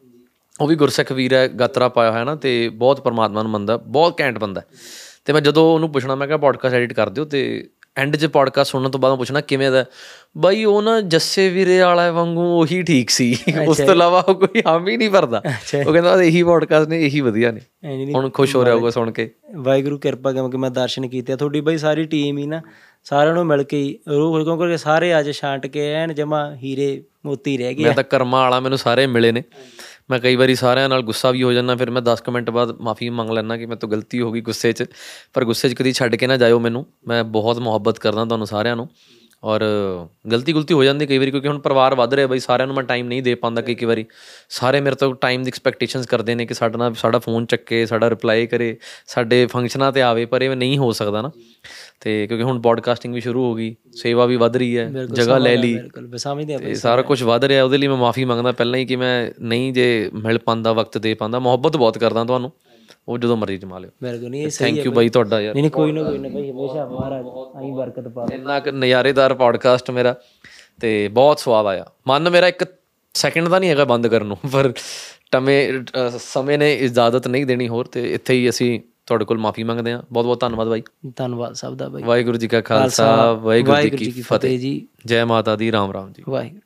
ਉਹ ਵੀ ਗੁਰਸਿੱਖ ਵੀਰ ਹੈ ਗਾਤਰਾ ਪਾਇਆ ਹੋਇਆ ਨਾ ਤੇ ਬਹੁਤ ਪਰਮਾਤਮਾ ਨੂੰ ਮੰਨਦਾ ਬਹੁਤ ਘੈਂਟ ਬੰਦਾ। ਤੇ ਮੈਂ ਜਦੋਂ ਉਹਨੂੰ ਪੁੱਛਣਾ ਮੈਂ ਕਿਹਾ ਪੋਡਕਾਸਟ ਐਡਿਟ ਕਰ ਦਿਓ ਤੇ ਐਂਡ 'ਚ ਪੋਡਕਾਸਟ ਸੁਣਨ ਤੋਂ ਬਾਅਦ ਪੁੱਛਣਾ ਕਿਵੇਂ ਦਾ? ਬਾਈ ਉਹ ਨਾ ਜੱਸੇ ਵੀਰੇ ਵਾਲਾ ਵਾਂਗੂ ਉਹੀ ਠੀਕ ਸੀ। ਉਸ ਤੋਂ ਇਲਾਵਾ ਉਹ ਕੋਈ ਹਾਮ ਨਹੀਂ ਭਰਦਾ। ਉਹ ਕਹਿੰਦਾ ਇਹੀ ਪੋਡਕਾਸਟ ਨੇ ਇਹੀ ਵਧੀਆ ਨੇ। ਹੁਣ ਖੁਸ਼ ਹੋ ਰਿਹਾ ਹੋਊਗਾ ਸੁਣ ਕੇ। ਵਾਹਿਗੁਰੂ ਕਿਰਪਾ ਕਰਕੇ ਮੈਂ ਦਰਸ਼ਨ ਕੀਤੇ। ਤੁਹਾਡੀ ਬਈ ਸਾਰੀ ਟੀਮ ਹੀ ਨਾ ਸਾਰਿਆਂ ਨੂੰ ਮਿਲ ਕੇ ਰੂਹ ਕਿਉਂਕਿ ਸਾਰੇ ਅੱਜ ਛਾਂਟ ਕੇ ਐਨ ਜਮਾ ਹੀਰੇ ਮੋਤੀ ਰਹਿ ਗਏ ਮੈਂ ਤਾਂ ਕਰਮਾਂ ਵਾਲਾ ਮੈਨੂੰ ਸਾਰੇ ਮਿਲੇ ਨੇ। ਮੈਂ ਕਈ ਵਾਰੀ ਸਾਰਿਆਂ ਨਾਲ ਗੁੱਸਾ ਵੀ ਹੋ ਜਾਂਦਾ, ਫਿਰ ਮੈਂ 10 ਕੁ ਮਿੰਟ ਬਾਅਦ ਮਾਫੀ ਮੰਗ ਲੈਣਾ ਕਿ ਮੇਰੇ ਤੋਂ ਗਲਤੀ ਹੋ ਗਈ ਗੁੱਸੇ 'ਚ, ਪਰ ਗੁੱਸੇ 'ਚ ਕਦੀ ਛੱਡ ਕੇ ਨਾ ਜਾਇਓ ਮੈਨੂੰ। ਮੈਂ ਬਹੁਤ ਮੁਹੱਬਤ ਕਰਦਾ ਤੁਹਾਨੂੰ ਸਾਰਿਆਂ ਨੂੰ। ਔਰ ਗਲਤੀ ਗੁਲਤੀ ਹੋ ਜਾਂਦੀ ਕਈ ਵਾਰੀ ਕਿਉਂਕਿ ਹੁਣ ਪਰਿਵਾਰ ਵੱਧ ਰਿਹਾ ਬਈ ਸਾਰਿਆਂ ਨੂੰ ਮੈਂ ਟਾਈਮ ਨਹੀਂ ਦੇ ਪਾਉਂਦਾ ਕਈ ਕਈ ਵਾਰੀ। ਸਾਰੇ ਮੇਰੇ ਤੋਂ ਟਾਈਮ ਦੀ ਐਕਸਪੈਕਟੇਸ਼ਨਸ ਕਰਦੇ ਨੇ ਕਿ ਸਾਡਾ ਨਾਲ ਸਾਡਾ ਫੋਨ ਚੱਕੇ ਸਾਡਾ ਰਿਪਲਾਈ ਕਰੇ ਸਾਡੇ ਫੰਕਸ਼ਨਾਂ ਤੇ ਆਵੇ ਪਰ ਇਹ ਨਹੀਂ ਹੋ ਸਕਦਾ ਨਾ। ਤੇ ਕਿਉਂਕਿ ਹੁਣ ਪੋਡਕਾਸਟਿੰਗ ਵੀ ਸ਼ੁਰੂ ਹੋ ਗਈ ਸੇਵਾ ਵੀ ਵੱਧ ਰਹੀ ਹੈ ਜਗ੍ਹਾ ਲੈ ਲਈ। ਬਿਲਕੁਲ ਸਮਝਦੇ ਆ ਤੇ ਸਾਰਾ ਕੁਝ ਵੱਧ ਰਿਹਾ ਉਹਦੇ ਲਈ ਮੈਂ ਮਾਫੀ ਮੰਗਦਾ ਪਹਿਲਾਂ ਹੀ ਕਿ ਮੈਂ ਨਹੀਂ ਜੇ ਮਿਲ ਪਾਉਂਦਾ ਵਕਤ ਦੇ ਪਾਉਂਦਾ ਮੁਹੱਬਤ ਬਹੁਤ ਕਰਦਾ ਤੁਹਾਨੂੰ। ਉਹ ਜਦੋਂ ਮਰਜ਼ੀ ਜਮਾ ਲਿਓ। ਨਹੀਂ ਇਹ ਸਹੀ ਥੈਂਕ ਯੂ ਬਾਈ। ਤੁਹਾਡਾ ਯਾਰ। ਨਹੀਂ ਨਹੀਂ ਕੋਈ ਨਾ ਕੋਈ ਨਾ ਭਾਈ ਹਮੇਸ਼ਾ ਮਹਾਰਾਜ ਆਈ ਬਰਕਤ ਪਾਵੇ ਇੰਨਾ ਕੁ ਨਜ਼ਾਰੇਦਾਰ ਪੋਡਕਾਸਟ ਮੇਰਾ ਤੇ ਬਹੁਤ ਸਵਾਦ ਆਇਆ। ਮਨ ਮੇਰਾ ਇੱਕ ਸੈਕਿੰਡ ਦਾ ਨਹੀਂ ਹੈਗਾ ਬੰਦ ਕਰਨ ਨੂੰ ਪਰ ਟਮੇ ਸਮੇਂ ਨੇ ਇਜਾਜ਼ਤ ਨਹੀਂ ਦੇਣੀ ਹੋਰ ਤੇ ਇੱਥੇ ਹੀ ਅਸੀਂ ਤੁਹਾਡੇ ਕੋਲ ਮਾਫੀ ਮੰਗਦੇ ਹਾਂ। ਬਹੁਤ ਬਹੁਤ ਧੰਨਵਾਦ ਬਾਈ। ਧੰਨਵਾਦ ਸਭ ਦਾ ਭਾਈ ਵਾਹਿਗੁਰੂ ਜੀ ਕਾ ਖਾਲਸਾ ਵਾਹਿਗੁਰੂ ਜੀ ਕੀ ਫਤਿਹ। ਜੀ। ਜੈ ਮਾਤਾ ਦੀ ਰਾਮ ਰਾਮ ਜੀ। ਵਾਹਿਗੁਰੂ।